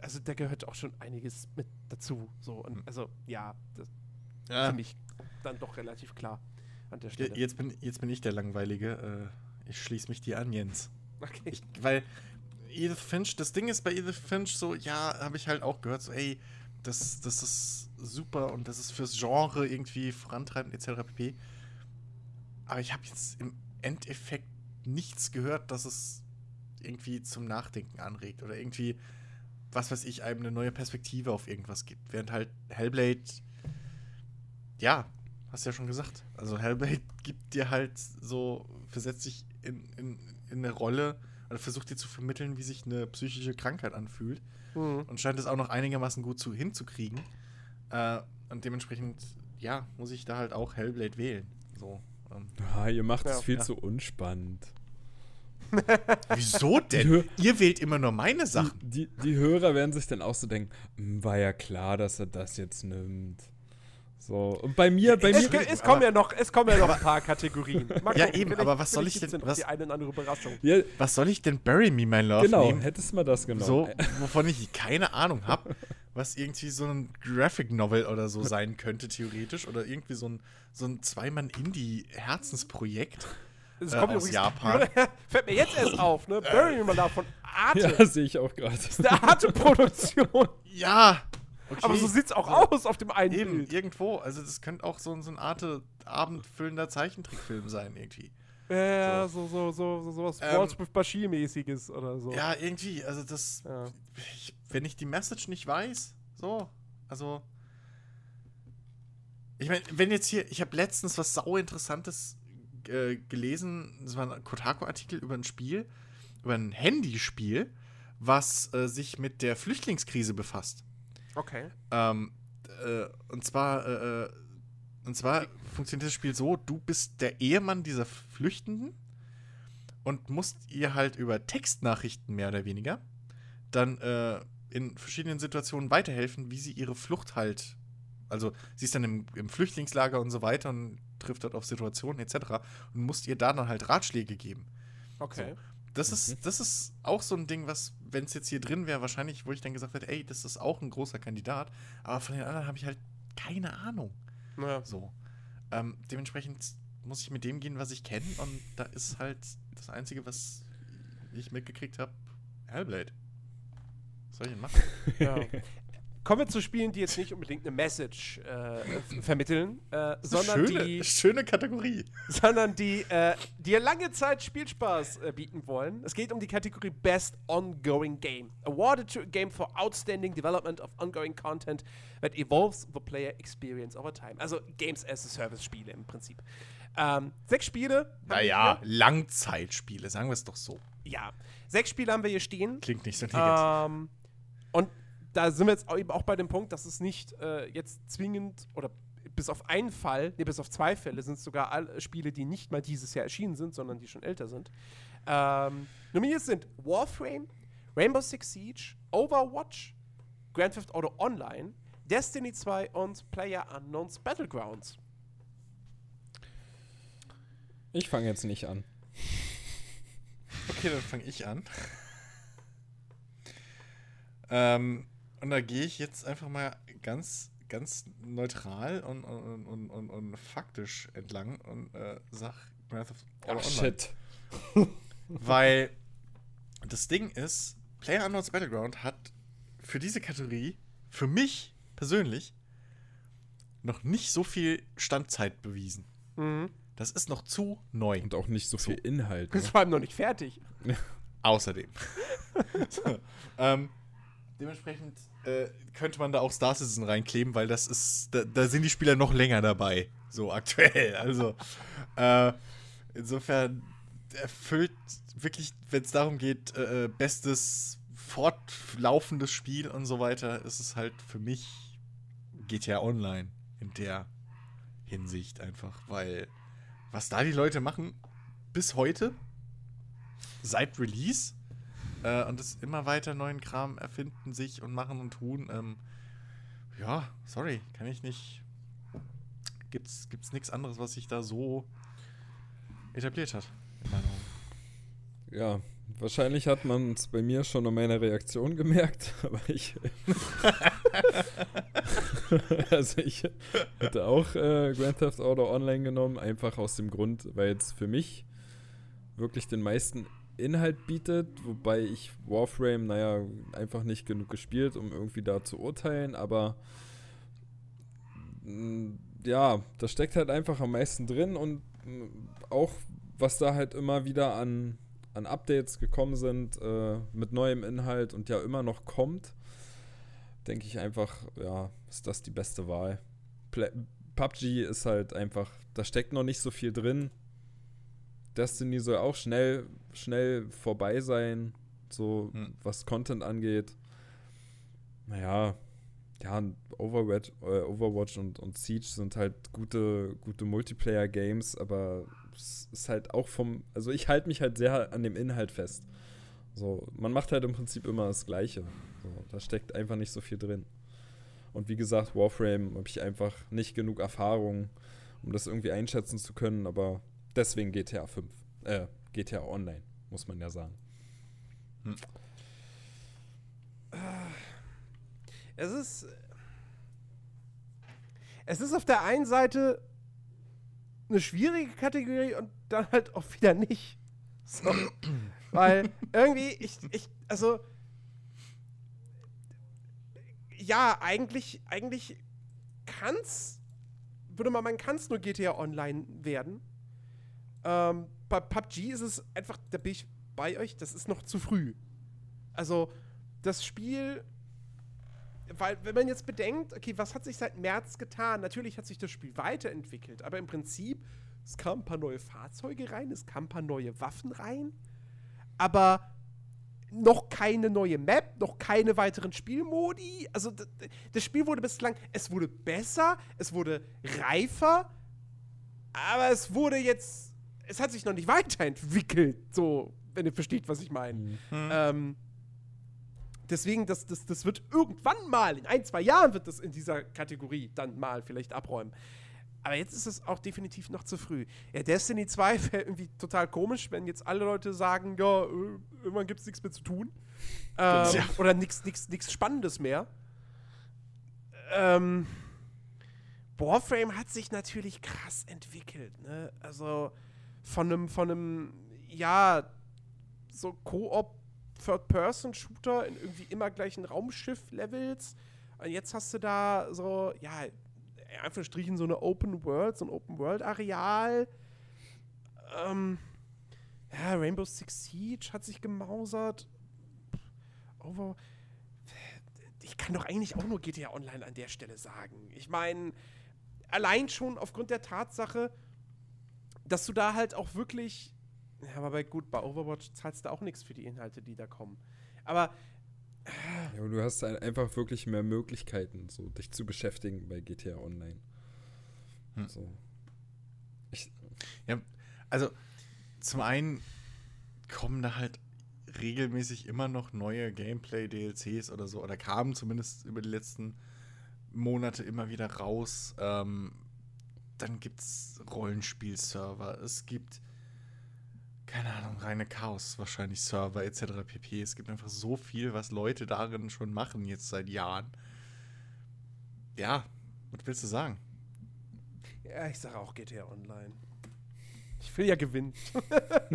also da gehört auch schon einiges mit dazu. So, und hm. also ja, das ja. finde ich dann doch relativ klar an der Stelle. Jetzt bin, jetzt bin ich der Langweilige. Äh, ich schließe mich dir an, Jens. Okay. Ich, weil Edith Finch, das Ding ist bei Edith Finch so, ja, habe ich halt auch gehört, so, ey, das, das ist super und das ist fürs Genre irgendwie vorantreibend, etc. pp. Aber ich habe jetzt im Endeffekt nichts gehört, dass es irgendwie zum Nachdenken anregt oder irgendwie was weiß ich, einem eine neue Perspektive auf irgendwas gibt. Während halt Hellblade, ja, hast du ja schon gesagt. Also Hellblade gibt dir halt so, versetzt dich in, in, in eine Rolle oder versucht dir zu vermitteln, wie sich eine psychische Krankheit anfühlt. Mhm. Und scheint es auch noch einigermaßen gut zu, hinzukriegen. Äh, und dementsprechend, ja, muss ich da halt auch Hellblade wählen. So. Ähm. Ja, ihr macht es ja, viel ja. zu unspannend. Wieso denn? Ihr wählt immer nur meine Sachen. Die, die, die, Hörer werden sich dann auch so denken, hm, war ja klar, dass er das jetzt nimmt. So, und bei mir, bei es, mir. Es, kommen ja noch, es kommen ja noch ein paar Kategorien. Mal ja, eben, aber was soll ich denn. Was, die eine andere Überraschung. Ja, was soll ich denn Bury Me, My Love? Genau, nehmen? hättest du mal das genommen. So, wovon ich keine Ahnung habe. was irgendwie so ein Graphic Novel oder so sein könnte, theoretisch. Oder irgendwie so ein, so ein Zweimann-Indie-Herzensprojekt. Das äh, kommt aus Japan. Fällt mir jetzt erst auf, ne? Burning Man von Arte. Ja, sehe ich auch gerade. Das ist eine Arte-Produktion. ja. Okay. Aber so sieht's auch so. aus auf dem einen Eben, Bild. irgendwo. Also das könnte auch so, so ein Arte abendfüllender Zeichentrickfilm sein, irgendwie. Ja, so, so, so, so, so was ähm, Wallsmith Bashir-mäßiges oder so. Ja, irgendwie. Also das. Ja. Ich, wenn ich die Message nicht weiß, so. Also. Ich meine, wenn jetzt hier. Ich habe letztens was sau Interessantes äh, gelesen. Das war ein Kotaku-Artikel über ein Spiel. Über ein Handyspiel, was äh, sich mit der Flüchtlingskrise befasst. Okay. Ähm, äh, und zwar, äh, äh, und zwar funktioniert das Spiel so: Du bist der Ehemann dieser Flüchtenden und musst ihr halt über Textnachrichten mehr oder weniger dann äh, in verschiedenen Situationen weiterhelfen, wie sie ihre Flucht halt. Also sie ist dann im, im Flüchtlingslager und so weiter und trifft dort auf Situationen etc. und musst ihr da dann halt Ratschläge geben. Okay. So. Das, mhm. ist, das ist auch so ein Ding, was, wenn es jetzt hier drin wäre, wahrscheinlich, wo ich dann gesagt hätte, ey, das ist auch ein großer Kandidat. Aber von den anderen habe ich halt keine Ahnung. Ja. So. Ähm, dementsprechend muss ich mit dem gehen, was ich kenne. Und da ist halt das Einzige, was ich mitgekriegt habe, Hellblade. Was soll ich denn machen? Ja. Kommen wir zu Spielen, die jetzt nicht unbedingt eine Message äh, vermitteln, äh, sondern schöne, die. Schöne Kategorie. Sondern die, äh, die lange Zeit Spielspaß äh, bieten wollen. Es geht um die Kategorie Best Ongoing Game. Awarded to a game for outstanding development of ongoing content that evolves the player experience over time. Also Games as a Service Spiele im Prinzip. Ähm, sechs Spiele. Naja, Langzeitspiele, sagen wir es doch so. Ja, sechs Spiele haben wir hier stehen. Klingt nicht so negativ. Ähm, und da sind wir jetzt eben auch bei dem Punkt, dass es nicht äh, jetzt zwingend oder bis auf einen Fall, nee, bis auf zwei Fälle sind es sogar alle Spiele, die nicht mal dieses Jahr erschienen sind, sondern die schon älter sind. Ähm, nominiert sind Warframe, Rainbow Six Siege, Overwatch, Grand Theft Auto Online, Destiny 2 und Player Unknowns Battlegrounds. Ich fange jetzt nicht an. Okay, dann fange ich an. ähm, und da gehe ich jetzt einfach mal ganz, ganz neutral und, und, und, und, und faktisch entlang und äh, sag Breath of All Ach, shit. Weil das Ding ist, PlayerUnknown's Battleground hat für diese Kategorie, für mich persönlich, noch nicht so viel Standzeit bewiesen. Mhm. Das ist noch zu neu. Und auch nicht so viel Inhalt. Das ist vor allem noch nicht fertig. Außerdem. so, ähm, dementsprechend äh, könnte man da auch Star Citizen reinkleben, weil das ist, da, da, sind die Spieler noch länger dabei, so aktuell. Also äh, insofern erfüllt wirklich, wenn es darum geht, äh, äh, bestes fortlaufendes Spiel und so weiter, ist es halt für mich GTA Online in der Hinsicht einfach, weil was da die Leute machen bis heute, seit Release, äh, und es immer weiter neuen Kram erfinden sich und machen und tun. Ähm, ja, sorry, kann ich nicht. Gibt's, gibt's nichts anderes, was sich da so etabliert hat. Ja, wahrscheinlich hat man es bei mir schon an meiner Reaktion gemerkt, aber ich. also ich hätte auch äh, Grand Theft Auto Online genommen, einfach aus dem Grund, weil es für mich wirklich den meisten Inhalt bietet, wobei ich Warframe, naja, einfach nicht genug gespielt, um irgendwie da zu urteilen, aber mm, ja, da steckt halt einfach am meisten drin und mm, auch was da halt immer wieder an, an Updates gekommen sind äh, mit neuem Inhalt und ja immer noch kommt, denke ich einfach, ja, ist das die beste Wahl. Play PUBG ist halt einfach, da steckt noch nicht so viel drin Destiny soll auch schnell, schnell vorbei sein, so hm. was Content angeht. Naja, ja, Overwatch, äh, Overwatch und, und Siege sind halt gute, gute Multiplayer-Games, aber es ist halt auch vom, also ich halte mich halt sehr an dem Inhalt fest. So, man macht halt im Prinzip immer das Gleiche. So, da steckt einfach nicht so viel drin. Und wie gesagt, Warframe habe ich einfach nicht genug Erfahrung, um das irgendwie einschätzen zu können, aber Deswegen GTA 5. Äh, GTA Online, muss man ja sagen. Hm. es ist. Es ist auf der einen Seite eine schwierige Kategorie und dann halt auch wieder nicht. So. Weil irgendwie, ich, ich, also. Ja, eigentlich, eigentlich kann's, würde man meinen, kann's nur GTA Online werden. Ähm, bei PUBG ist es einfach, da bin ich bei euch, das ist noch zu früh. Also, das Spiel, weil, wenn man jetzt bedenkt, okay, was hat sich seit März getan? Natürlich hat sich das Spiel weiterentwickelt, aber im Prinzip, es kamen ein paar neue Fahrzeuge rein, es kamen ein paar neue Waffen rein, aber noch keine neue Map, noch keine weiteren Spielmodi. Also, das Spiel wurde bislang, es wurde besser, es wurde reifer, aber es wurde jetzt, es hat sich noch nicht weiterentwickelt, so, wenn ihr versteht, was ich meine. Mhm. Ähm, deswegen, das, das, das wird irgendwann mal, in ein, zwei Jahren wird das in dieser Kategorie dann mal vielleicht abräumen. Aber jetzt ist es auch definitiv noch zu früh. Ja, Destiny 2 wäre irgendwie total komisch, wenn jetzt alle Leute sagen, ja, äh, irgendwann gibt es nichts mehr zu tun. Ähm, ja. Oder nichts Spannendes mehr. Ähm, Warframe hat sich natürlich krass entwickelt. Ne? Also von einem, von einem, ja, so Koop Third-Person-Shooter in irgendwie immer gleichen Raumschiff-Levels. Und jetzt hast du da so, ja, einfach Strichen so eine Open World, so ein Open World-Areal. Ähm, ja, Rainbow Six Siege hat sich gemausert. Over. Ich kann doch eigentlich auch nur GTA Online an der Stelle sagen. Ich meine, allein schon aufgrund der Tatsache, dass du da halt auch wirklich ja, aber bei, gut, bei Overwatch zahlst du auch nichts für die Inhalte, die da kommen. Aber. Ja, aber du hast einfach wirklich mehr Möglichkeiten, so dich zu beschäftigen bei GTA Online. Hm. So. Ich, ja, also zum einen kommen da halt regelmäßig immer noch neue Gameplay-DLCs oder so, oder kamen zumindest über die letzten Monate immer wieder raus. Ähm, dann gibt es Rollenspielserver, es gibt keine Ahnung, reine Chaos, wahrscheinlich Server etc. pp. Es gibt einfach so viel, was Leute darin schon machen, jetzt seit Jahren. Ja, was willst du sagen? Ja, ich sage auch GTA Online. Ich will ja gewinnen.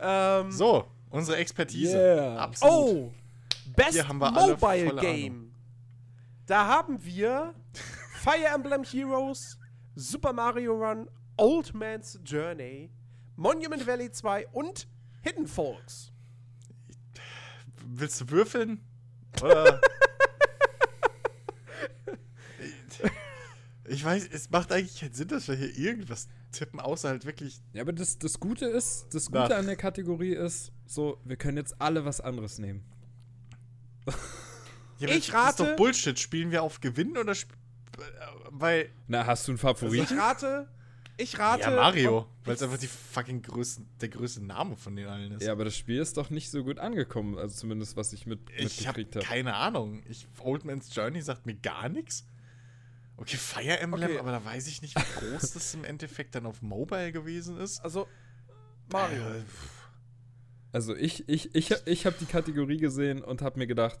ähm, so, unsere Expertise. Yeah. Absolut. Oh, Best Mobile Game. Da haben wir Fire Emblem Heroes, Super Mario Run Old Man's Journey, Monument Valley 2 und Hidden Folks. Willst du würfeln? Oder? ich weiß, es macht eigentlich keinen Sinn, dass wir hier irgendwas tippen, außer halt wirklich. Ja, aber das, das Gute ist, das Gute nach. an der Kategorie ist, so, wir können jetzt alle was anderes nehmen. Ja, ich rate. Das ist doch Bullshit. Spielen wir auf Gewinnen oder. Weil. Na, hast du einen Favoriten? Ich rate. Ich rate. Ja, Mario, weil es einfach die fucking größte, der größte Name von den allen ist. Ja, aber das Spiel ist doch nicht so gut angekommen, also zumindest was ich mit, ich mitgekriegt habe. Keine Ahnung. Ich, Old Man's Journey sagt mir gar nichts. Okay, Fire Emblem, okay. aber da weiß ich nicht, wie groß das im Endeffekt dann auf Mobile gewesen ist. Also, Mario. Äh, also, ich, ich, ich, ich habe die Kategorie gesehen und habe mir gedacht,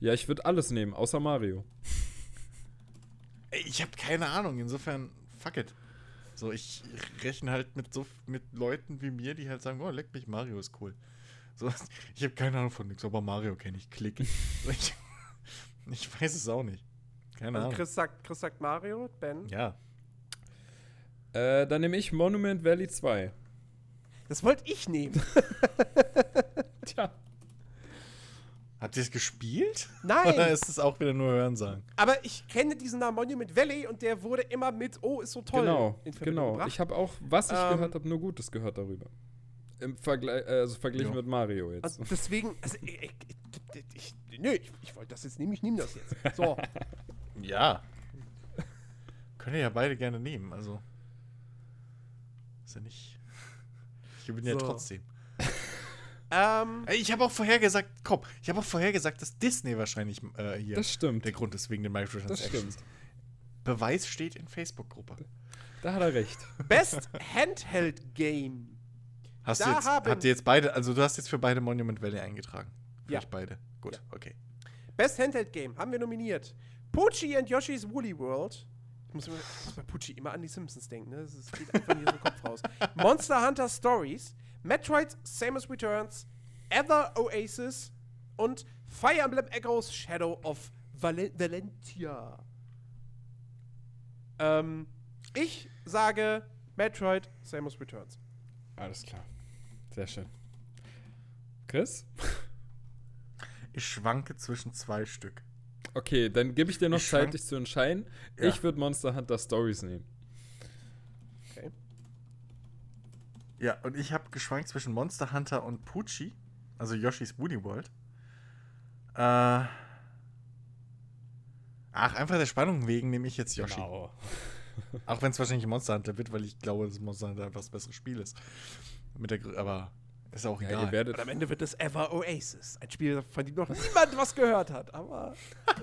ja, ich würde alles nehmen, außer Mario. Ich habe keine Ahnung, insofern, fuck it. So, ich rechne halt mit so mit Leuten wie mir, die halt sagen, oh, leck mich, Mario ist cool. So, ich habe keine Ahnung von nichts, aber Mario kenne ich, klick. ich, ich, weiß es auch nicht. Keine Ahnung. Chris sagt, Chris sagt Mario, Ben? Ja. Äh, dann nehme ich Monument Valley 2. Das wollte ich nehmen. Tja. Habt ihr es gespielt? Nein. Oder ist es auch wieder nur Hörensagen? Aber ich kenne diesen Namen Monument Valley und der wurde immer mit, oh, ist so toll. Genau, genau. Gebracht. Ich habe auch, was ich ähm, gehört habe, nur Gutes gehört darüber. Im Vergleich, also verglichen jo. mit Mario jetzt. Also deswegen, also ich, ich, ich, nö, ich, ich wollte das jetzt nehmen, ich nehme das jetzt. So. ja. Können ja beide gerne nehmen, also. Ist ja nicht. Ich bin so. ja trotzdem. Ähm, ich habe auch vorhergesagt, komm, ich habe auch vorhergesagt, dass Disney wahrscheinlich äh, hier das stimmt. der Grund ist wegen den Microtransactions. Beweis steht in Facebook-Gruppe. Da hat er recht. Best Handheld Game. Hast du jetzt, habt ihr jetzt beide, also du hast jetzt für beide Monument Valley eingetragen? Für ja. beide. Gut, ja. okay. Best Handheld Game haben wir nominiert. Poochie and Yoshi's Woolly World. Ich muss, ich muss bei Poochie immer an die Simpsons denken, ne? Das geht einfach hier so Kopf raus. Monster Hunter Stories, Metroid Samus Returns, Ether Oasis und Fire Emblem Echoes Shadow of Val Valentia. Ähm, ich sage Metroid Samus Returns. Alles klar. Sehr schön. Chris? Ich schwanke zwischen zwei Stück. Okay, dann gebe ich dir noch ich Zeit, dich zu entscheiden. Ja. Ich würde Monster Hunter Stories nehmen. Okay. Ja, und ich habe geschwankt zwischen Monster Hunter und Poochie, also Yoshi's Woody World. Äh. Ach, einfach der Spannung wegen nehme ich jetzt Yoshi. Genau. Auch wenn es wahrscheinlich Monster Hunter wird, weil ich glaube, dass Monster Hunter einfach das bessere Spiel ist. Mit der, aber ist auch egal. Ja, Und am Ende wird es Ever Oasis. Ein Spiel, von dem noch niemand was gehört hat. Aber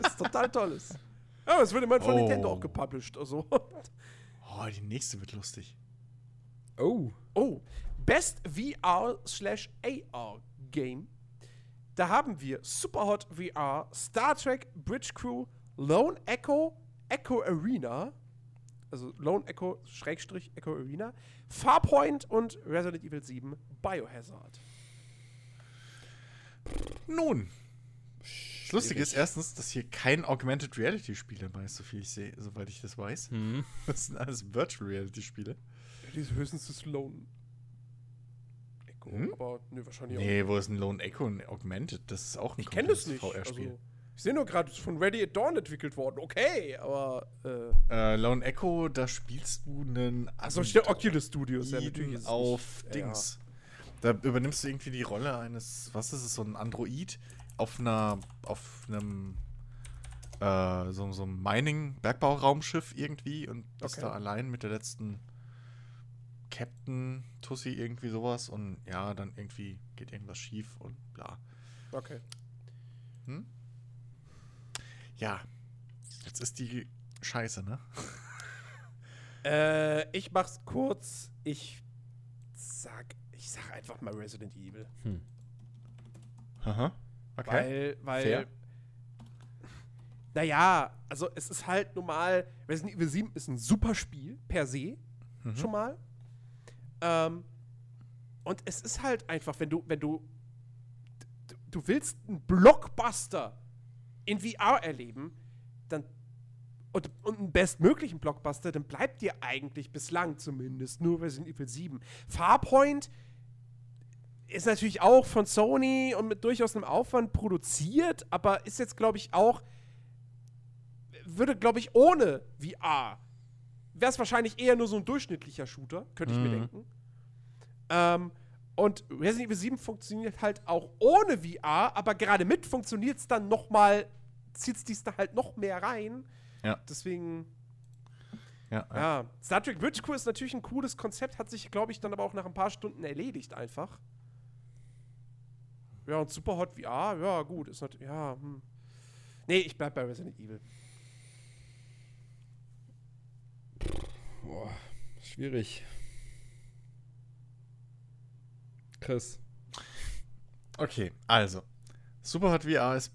es ist total tolles. Ja, es wird immerhin von oh. Nintendo auch gepublished. Also. Oh, die nächste wird lustig. Oh. Oh. Best VR slash AR Game. Da haben wir Superhot VR, Star Trek Bridge Crew, Lone Echo, Echo Arena, also Lone Echo, Schrägstrich Echo Arena, Farpoint und Resident Evil 7 Biohazard. Nun. Das Lustige ist erstens, dass hier kein Augmented Reality Spiel dabei ist, so viel ich sehe, soweit ich das weiß. Mhm. Das sind alles Virtual Reality Spiele. Höchstens das Lone Echo, hm? aber ne, wahrscheinlich nee, auch. Nee, wo ist ein Lone Echo und Augmented? Das ist auch ein Ich kenne das nicht. VR-Spiel. Also ich sehe nur gerade, von Ready at Dawn entwickelt worden. Okay, aber. Äh, äh, Lone Echo, da spielst du einen. Also steht Oculus Studios, ja, natürlich. Auf nicht, Dings. Ja. Da übernimmst du irgendwie die Rolle eines, was ist es, so ein Android auf einer, auf einem, äh, so, so einem Mining-Bergbauraumschiff irgendwie und bist okay. da allein mit der letzten Captain Tussi irgendwie sowas und ja, dann irgendwie geht irgendwas schief und bla. Okay. Hm? Ja, jetzt ist die Scheiße, ne? äh, ich mach's kurz. Ich sag, ich sag einfach mal Resident Evil. Hm. Aha. Okay. Weil, weil. Fair. Naja, also es ist halt normal. Resident Evil 7 ist ein super Spiel, per se. Mhm. Schon mal. Ähm, und es ist halt einfach, wenn du, wenn du. Du willst einen Blockbuster in VR erleben, dann und, und einen bestmöglichen Blockbuster, dann bleibt dir eigentlich bislang zumindest nur Resident Evil 7. Farpoint ist natürlich auch von Sony und mit durchaus einem Aufwand produziert, aber ist jetzt, glaube ich, auch, würde, glaube ich, ohne VR, wäre es wahrscheinlich eher nur so ein durchschnittlicher Shooter, könnte ich mhm. mir denken. Ähm, und Resident Evil 7 funktioniert halt auch ohne VR, aber gerade mit funktioniert es dann noch mal, zieht es dies da halt noch mehr rein. Ja. Deswegen. Ja, ja. ja. Star Trek Bridge Crew ist natürlich ein cooles Konzept, hat sich, glaube ich, dann aber auch nach ein paar Stunden erledigt einfach. Ja, und Super Hot VR, ja, gut, ist natürlich, ja, hm. Nee, ich bleib bei Resident Evil. Boah, schwierig. Chris. Okay, also. Superhot VR ist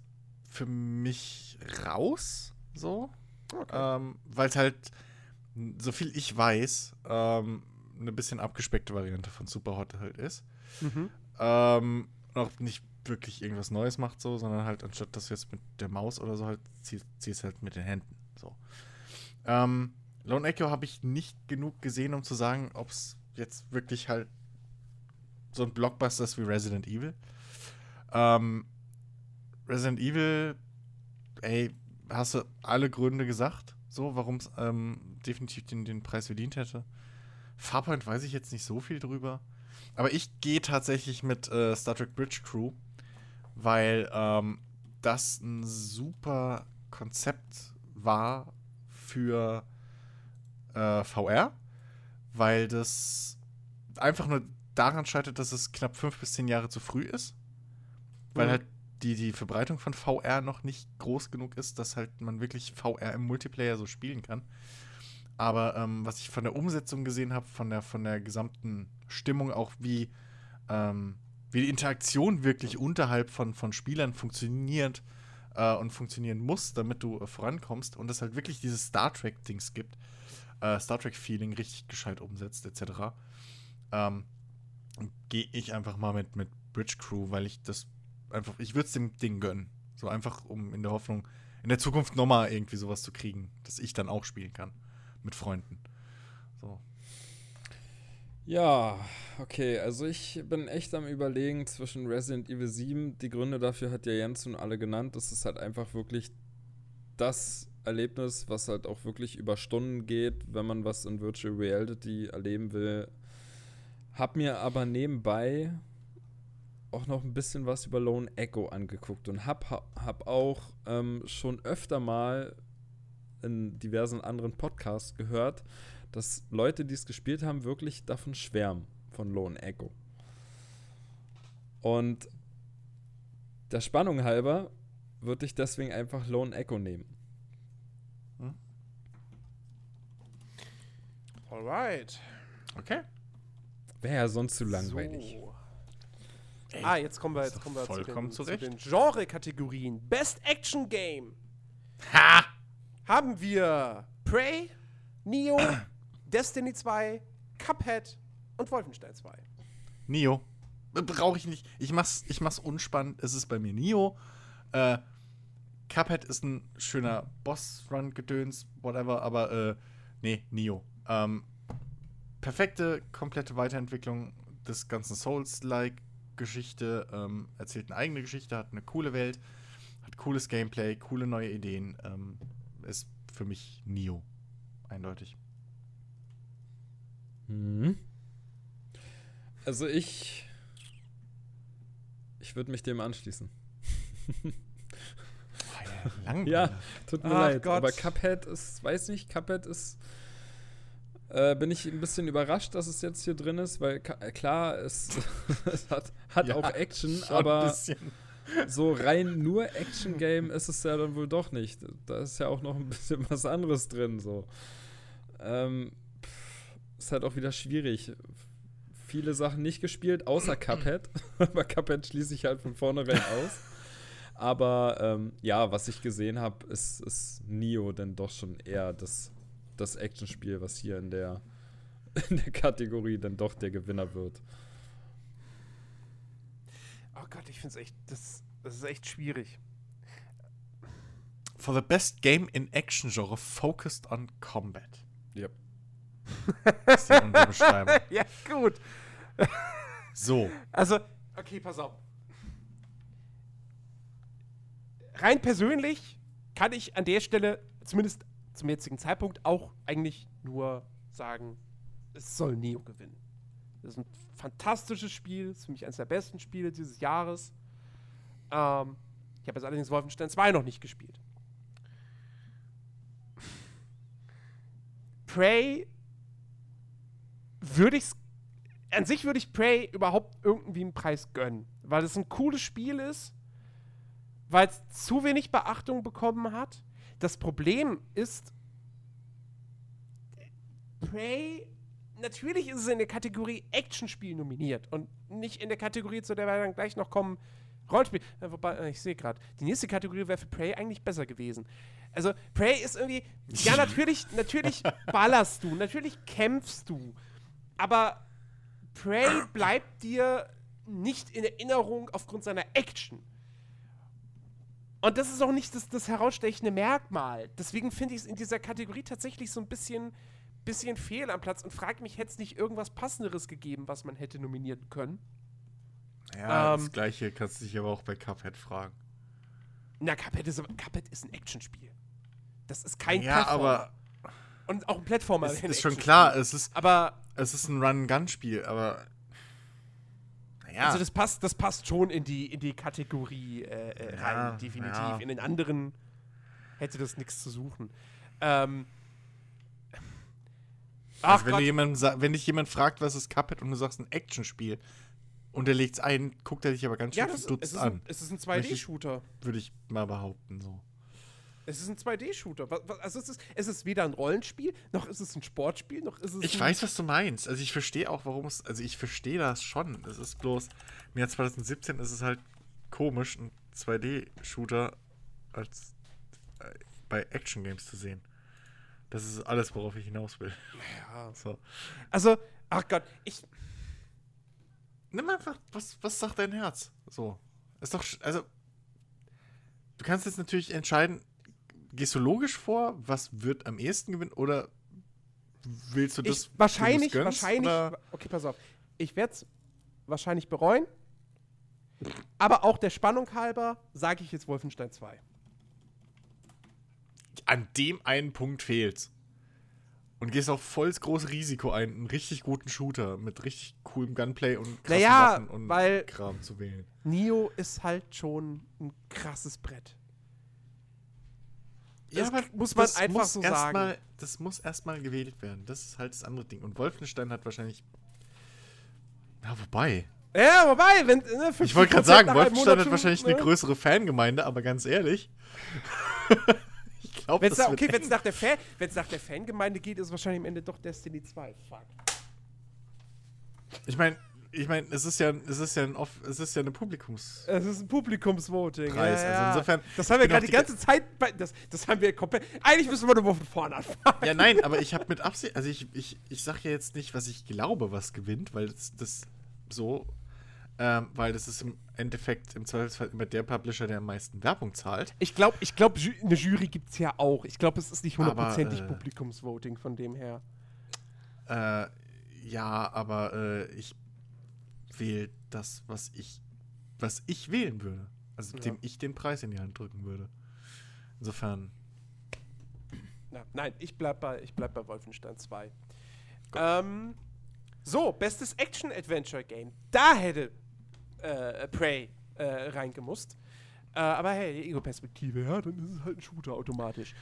für mich raus, so. Okay. Ähm, Weil es halt, so viel ich weiß, ähm, eine bisschen abgespeckte Variante von Superhot halt ist. Mhm. Ähm, auch nicht wirklich irgendwas Neues macht, so, sondern halt anstatt dass du jetzt mit der Maus oder so halt ziehst, ziehst halt mit den Händen. So. Ähm, Lone Echo habe ich nicht genug gesehen, um zu sagen, ob es jetzt wirklich halt so ein Blockbuster ist wie Resident Evil. Ähm, Resident Evil, ey, hast du alle Gründe gesagt, so, warum es ähm, definitiv den, den Preis verdient hätte. Farpoint weiß ich jetzt nicht so viel drüber. Aber ich gehe tatsächlich mit äh, Star Trek Bridge Crew, weil ähm, das ein super Konzept war für äh, VR, weil das einfach nur daran scheitert, dass es knapp fünf bis zehn Jahre zu früh ist. Weil mhm. halt die, die Verbreitung von VR noch nicht groß genug ist, dass halt man wirklich VR im Multiplayer so spielen kann. Aber ähm, was ich von der Umsetzung gesehen habe, von der, von der gesamten Stimmung, auch wie, ähm, wie die Interaktion wirklich unterhalb von, von Spielern funktioniert, äh, und funktionieren muss, damit du äh, vorankommst und es halt wirklich dieses Star Trek-Dings gibt, äh, Star Trek-Feeling richtig gescheit umsetzt, etc., ähm, gehe ich einfach mal mit, mit Bridge Crew, weil ich das einfach, ich würde es dem Ding gönnen. So einfach, um in der Hoffnung, in der Zukunft nochmal irgendwie sowas zu kriegen, dass ich dann auch spielen kann. Mit Freunden. So. Ja, okay, also ich bin echt am überlegen zwischen Resident Evil 7. Die Gründe dafür hat ja Jens und alle genannt. Das ist halt einfach wirklich das Erlebnis, was halt auch wirklich über Stunden geht, wenn man was in Virtual Reality erleben will. Hab mir aber nebenbei auch noch ein bisschen was über Lone Echo angeguckt und hab, hab auch ähm, schon öfter mal in diversen anderen Podcasts gehört, dass Leute, die es gespielt haben, wirklich davon schwärmen, von Lone Echo. Und der Spannung halber würde ich deswegen einfach Lone Echo nehmen. Alright. Okay. Wäre ja sonst zu langweilig. So. Ey, ah, jetzt kommen wir, jetzt kommen wir zu den, zu den Genre-Kategorien. Best Action Game. Ha! Haben wir Prey, Neo, Destiny 2, Cuphead und Wolfenstein 2. Neo. Brauche ich nicht. Ich mach's, ich mach's unspannend. Es ist bei mir Neo. Äh, Cuphead ist ein schöner Boss-Run-Gedöns, whatever, aber äh, nee, Neo. Ähm, perfekte, komplette Weiterentwicklung des ganzen Souls-like Geschichte, ähm, erzählt eine eigene Geschichte, hat eine coole Welt, hat cooles Gameplay, coole neue Ideen. Ähm, ist für mich Nio. Eindeutig. Mhm. Also ich. Ich würde mich dem anschließen. oh, ja, ja, tut mir Ach leid. Gott. Aber Cuphead ist, weiß nicht, Cuphead ist äh, bin ich ein bisschen überrascht, dass es jetzt hier drin ist, weil äh, klar, es, es hat, hat ja, auch Action, aber so rein nur Action-Game ist es ja dann wohl doch nicht. Da ist ja auch noch ein bisschen was anderes drin. So. Ähm, ist halt auch wieder schwierig. Viele Sachen nicht gespielt, außer Cuphead. Bei Cuphead schließe ich halt von vornherein aus. Aber ähm, ja, was ich gesehen habe, ist, ist Nio denn doch schon eher das das Actionspiel, was hier in der, in der Kategorie dann doch der Gewinner wird. Oh Gott, ich finde es echt, das, das ist echt schwierig. For the best game in action genre focused on combat. Yep. Das ist die unsere Beschreibung. ja, gut. So. Also, okay, pass auf. Rein persönlich kann ich an der Stelle zumindest zum jetzigen Zeitpunkt auch eigentlich nur sagen, es soll Neo gewinnen. Das ist ein fantastisches Spiel, ist für mich eines der besten Spiele dieses Jahres. Ähm, ich habe jetzt allerdings Wolfenstein 2 noch nicht gespielt. Prey würde ich an sich würde ich Prey überhaupt irgendwie einen Preis gönnen, weil es ein cooles Spiel ist, weil es zu wenig Beachtung bekommen hat das Problem ist, Prey, natürlich ist es in der Kategorie Actionspiel nominiert und nicht in der Kategorie, zu der wir dann gleich noch kommen, Rollenspiel. Äh, wobei, äh, ich sehe gerade, die nächste Kategorie wäre für Prey eigentlich besser gewesen. Also, Prey ist irgendwie, ja, natürlich, natürlich ballerst du, natürlich kämpfst du, aber Prey bleibt dir nicht in Erinnerung aufgrund seiner Action. Und das ist auch nicht das, das herausstechende Merkmal. Deswegen finde ich es in dieser Kategorie tatsächlich so ein bisschen, bisschen fehl am Platz und frage mich, hätte es nicht irgendwas Passenderes gegeben, was man hätte nominieren können? Ja, ähm, das gleiche kannst du dich aber auch bei Cuphead fragen. Na, Cuphead ist, Cuphead ist ein Actionspiel. Das ist kein Ja, Plattformer. aber. Und auch ein Plattformer. Ist, ist schon klar, es ist. Aber. Es ist ein Run-Gun-Spiel, aber ja. Also das passt, das passt schon in die, in die Kategorie äh, äh rein, ja, definitiv. Ja. In den anderen hätte das nichts zu suchen. Ähm, also wenn, jemand, wenn dich jemand fragt, was ist Cuphead und du sagst ein Actionspiel und er legt es ein, guckt er dich aber ganz schön ja, verdutzt an. es ist ein 2D-Shooter. Würde ich mal behaupten, so. Es ist ein 2D-Shooter. Also es ist, es ist weder ein Rollenspiel, noch ist es ein Sportspiel, noch ist es. Ich weiß, was du meinst. Also ich verstehe auch, warum es. Also ich verstehe das schon. Es ist bloß, im Jahr 2017 ist es halt komisch, ein 2D-Shooter als äh, bei Action Games zu sehen. Das ist alles, worauf ich hinaus will. Ja. So. Also, ach Gott, ich. Nimm einfach, was, was sagt dein Herz? So. Ist doch, also. Du kannst jetzt natürlich entscheiden, gehst du logisch vor, was wird am ehesten gewinnen oder willst du das? Ich, wahrscheinlich, gönnst, wahrscheinlich. Oder? Okay, pass auf. Ich werde es wahrscheinlich bereuen. Aber auch der Spannung halber sage ich jetzt Wolfenstein 2. An dem einen Punkt fehlt's. Und gehst auch volles große Risiko ein, einen richtig guten Shooter mit richtig coolem Gunplay und krassen naja, Waffen und Kram zu wählen. Nio ist halt schon ein krasses Brett. Das ja, muss man einfach muss so sagen. Mal, das muss erstmal gewählt werden. Das ist halt das andere Ding. Und Wolfenstein hat wahrscheinlich. Ja, wobei. Ja, wobei, wenn. Ne, ich wollte gerade sagen, Wolfenstein hat wahrscheinlich ne? eine größere Fangemeinde, aber ganz ehrlich. ich glaube, wenn's da, Okay, wenn es nach, der Fan, nach der Fangemeinde geht, ist es wahrscheinlich am Ende doch Destiny 2. Fuck. Ich meine, ich meine, es ist ja, es ist ja ein, es ist ja eine Publikums. Es ist ein Publikumsvoting. Preis. Ja, ja. Also insofern. Das haben wir gerade die ganze Zeit. Bei, das, das haben wir komplett. Eigentlich müssen wir nur von vorne anfangen. Ja, nein, aber ich habe mit Absicht, also ich, ich, ich sage ja jetzt nicht, was ich glaube, was gewinnt, weil das, das so ähm, weil das ist im Endeffekt im Zweifelsfall immer der Publisher, der am meisten Werbung zahlt. Ich glaube, ich glaub, eine Jury gibt es ja auch. Ich glaube, es ist nicht hundertprozentig äh, Publikumsvoting von dem her. Äh, ja, aber äh, ich wähle das, was ich, was ich wählen würde. Also ja. dem ich den Preis in die Hand drücken würde. Insofern. Na, nein, ich bleib bei, ich bleib bei Wolfenstein 2. Ähm, so, bestes Action-Adventure-Game. Da hätte äh, Prey äh, reingemusst. Äh, aber hey, die Ego-Perspektive, ja, dann ist es halt ein Shooter automatisch.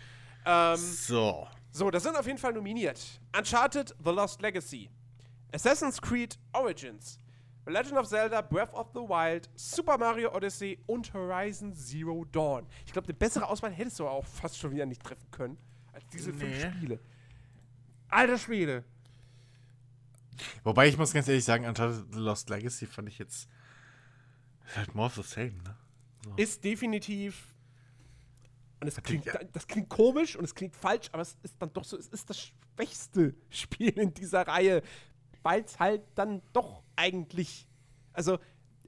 Ähm, so. So, das sind auf jeden Fall nominiert. Uncharted The Lost Legacy, Assassin's Creed Origins, Legend of Zelda Breath of the Wild, Super Mario Odyssey und Horizon Zero Dawn. Ich glaube, eine bessere Auswahl hättest du auch fast schon wieder nicht treffen können als diese nee. fünf Spiele. Alter Spiele. Wobei ich muss ganz ehrlich sagen, Uncharted The Lost Legacy fand ich jetzt ist halt more of the same, ne? So. Ist definitiv. Und es klingt, das klingt komisch und es klingt falsch, aber es ist dann doch so, es ist das schwächste Spiel in dieser Reihe, weil es halt dann doch eigentlich. Also,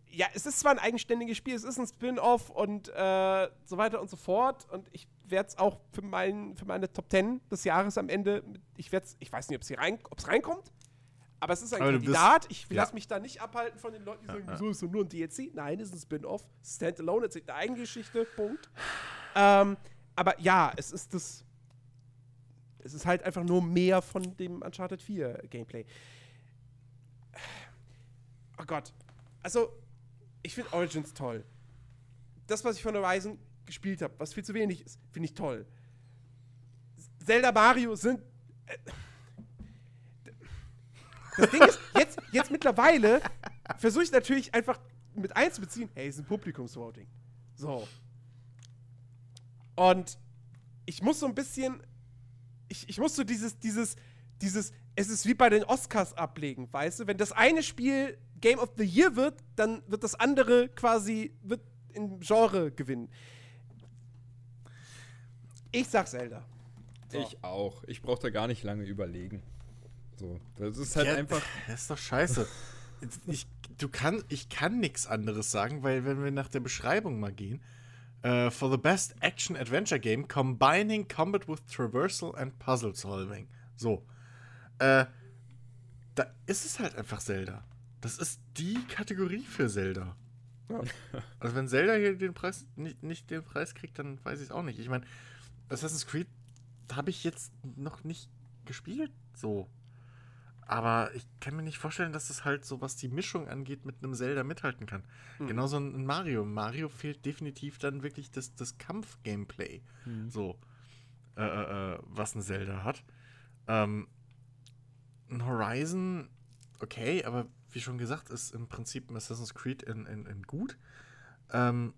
ja, es ist zwar ein eigenständiges Spiel, es ist ein Spin-off und äh, so weiter und so fort. Und ich werde es auch für, mein, für meine Top 10 des Jahres am Ende, ich werde ich weiß nicht, ob es rein, reinkommt, aber es ist ein aber Kandidat. Ich ja. lasse mich da nicht abhalten von den Leuten, die sagen, ja, wieso ist es nur ein DLC? Nein, es ist ein Spin-off. Standalone, erzählt eine Eigengeschichte. Punkt. Ähm, aber ja, es ist das. Es ist halt einfach nur mehr von dem Uncharted 4 Gameplay. Oh Gott. Also, ich finde Origins toll. Das, was ich von Horizon gespielt habe, was viel zu wenig ist, finde ich toll. Zelda Mario sind. Äh, das Ding ist, jetzt, jetzt mittlerweile versuche ich natürlich einfach mit einzubeziehen, hey, ist ein Publikumsvoting. So. Und ich muss so ein bisschen, ich, ich muss so dieses, dieses, dieses, es ist wie bei den Oscars ablegen, weißt du? Wenn das eine Spiel Game of the Year wird, dann wird das andere quasi, wird im Genre gewinnen. Ich sag Zelda. So. Ich auch. Ich brauche da gar nicht lange überlegen. So, das ist halt ja, einfach. Das ist doch scheiße. ich, du kann, ich kann nichts anderes sagen, weil wenn wir nach der Beschreibung mal gehen, uh, for the best action adventure game combining combat with traversal and puzzle solving. So. Äh, da ist es halt einfach Zelda. Das ist die Kategorie für Zelda. Ja. Also wenn Zelda hier den Preis nicht, nicht den Preis kriegt, dann weiß ich es auch nicht. Ich meine, Assassin's Creed habe ich jetzt noch nicht gespielt, so. Aber ich kann mir nicht vorstellen, dass das halt so, was die Mischung angeht, mit einem Zelda mithalten kann. Mhm. Genauso ein Mario. Mario fehlt definitiv dann wirklich das, das Kampf-Gameplay. Mhm. So, äh, äh, äh was ein Zelda hat. Ähm, ein Horizon, okay, aber wie schon gesagt, ist im Prinzip Assassin's Creed in, in, in gut. Ähm,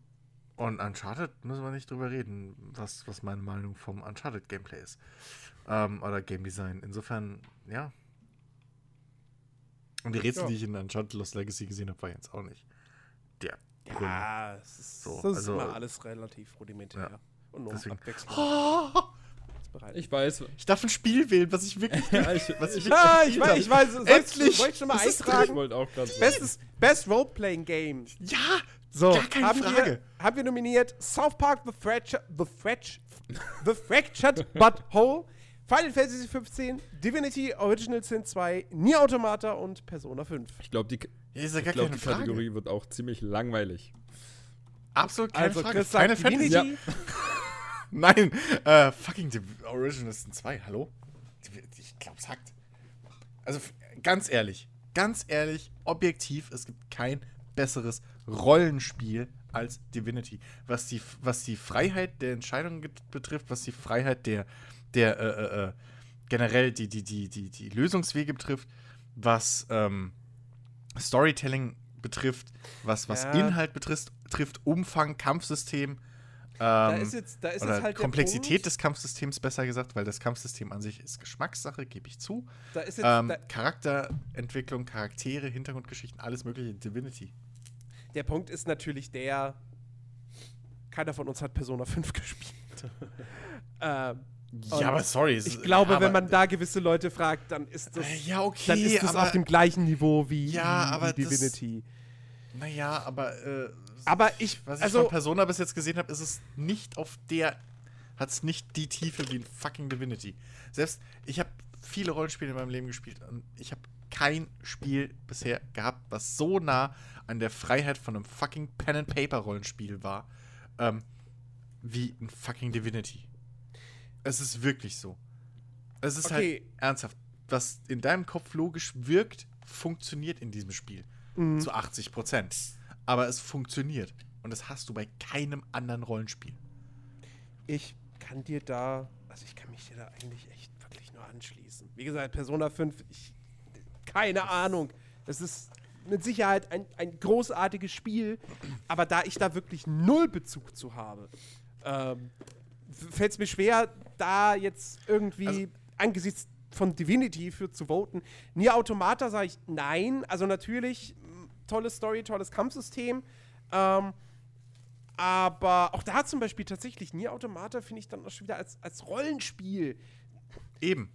und Uncharted müssen wir nicht drüber reden, was, was meine Meinung vom Uncharted-Gameplay ist. Ähm, oder Game Design. Insofern, ja, und die Rätsel, ja. die ich in Uncharted Lost Legacy gesehen habe, war jetzt auch nicht der. Ja, es ist, so, das ist also, immer alles relativ rudimentär. Ja. Und um Deswegen. Abwechslung. Oh, Ich weiß. ich darf ein Spiel wählen, was ich wirklich. Ja, ich, was ich Ah, wirklich ich weiß, ich weiß. Ich- Endlich! Soll ich schon mal ich eintragen? wollte auch gerade. Bestes, Best Roleplaying Game. Ja! So, Gar keine haben Frage. Wir, haben wir nominiert South Park The Fractured, The Fractured, The Fractured But Whole, Final Fantasy 15, Divinity Original Sin 2, Nier Automata und Persona 5. Ich glaube, die, Ja, ist ja gar ich glaub, keine die Frage. Kategorie wird auch ziemlich langweilig. Absolut keine Also Frage. Chris sagt Final Fantasy. Divinity, Nein, äh, fucking Div Original Sin 2, hallo? Ich glaub's hackt. Also, ganz ehrlich, ganz ehrlich, objektiv, es gibt kein besseres Rollenspiel als Divinity. Was die, was die Freiheit der Entscheidungen betrifft, was die Freiheit der, der, äh, äh, äh, generell die, die, die, die, die Lösungswege betrifft, was, ähm, Storytelling betrifft, was, was Ja. Inhalt betrifft, trifft Umfang, Kampfsystem, da ähm, ist jetzt, da ist oder jetzt halt Komplexität des Kampfsystems besser gesagt, weil das Kampfsystem an sich ist Geschmackssache, gebe ich zu. da ist jetzt, Ähm, Charakterentwicklung, Charaktere, Hintergrundgeschichten, alles mögliche in Divinity. der Punkt ist natürlich der, keiner von uns hat Persona 5 gespielt. ähm, Ja, aber sorry. ich glaube, wenn man da gewisse Leute fragt, dann ist das, Äh, Ja, okay, dann ist das aber, auf dem gleichen Niveau wie, Ja, wie, Divinity. Naja, aber. Äh, Aber ich, was ich also, von Persona bis jetzt gesehen habe, ist es nicht auf der. Hat es nicht die Tiefe wie in fucking Divinity. Selbst, ich habe viele Rollenspiele in meinem Leben gespielt und ich habe kein Spiel bisher gehabt, was so nah an der Freiheit von einem fucking Pen-and-Paper-Rollenspiel war, ähm, wie ein fucking Divinity. Es ist wirklich so. Es ist Okay. halt ernsthaft. Was in deinem Kopf logisch wirkt, funktioniert in diesem Spiel. Mhm. Zu 80 Prozent. Aber es funktioniert. Und das hast du bei keinem anderen Rollenspiel. ich kann dir da, also ich kann mich dir da eigentlich echt wirklich nur anschließen. Wie gesagt, Persona 5, ich, keine Ahnung. Das ist mit Sicherheit ein, ein großartiges Spiel, aber da ich da wirklich null Bezug zu habe, ähm, fällt es mir schwer, da jetzt irgendwie Also- angesichts von Divinity für zu voten. Nier Automata sage ich nein. Also natürlich, tolle Story, tolles Kampfsystem. Ähm, aber auch da zum Beispiel tatsächlich Nier Automata finde ich dann auch schon wieder als, als Rollenspiel. Eben.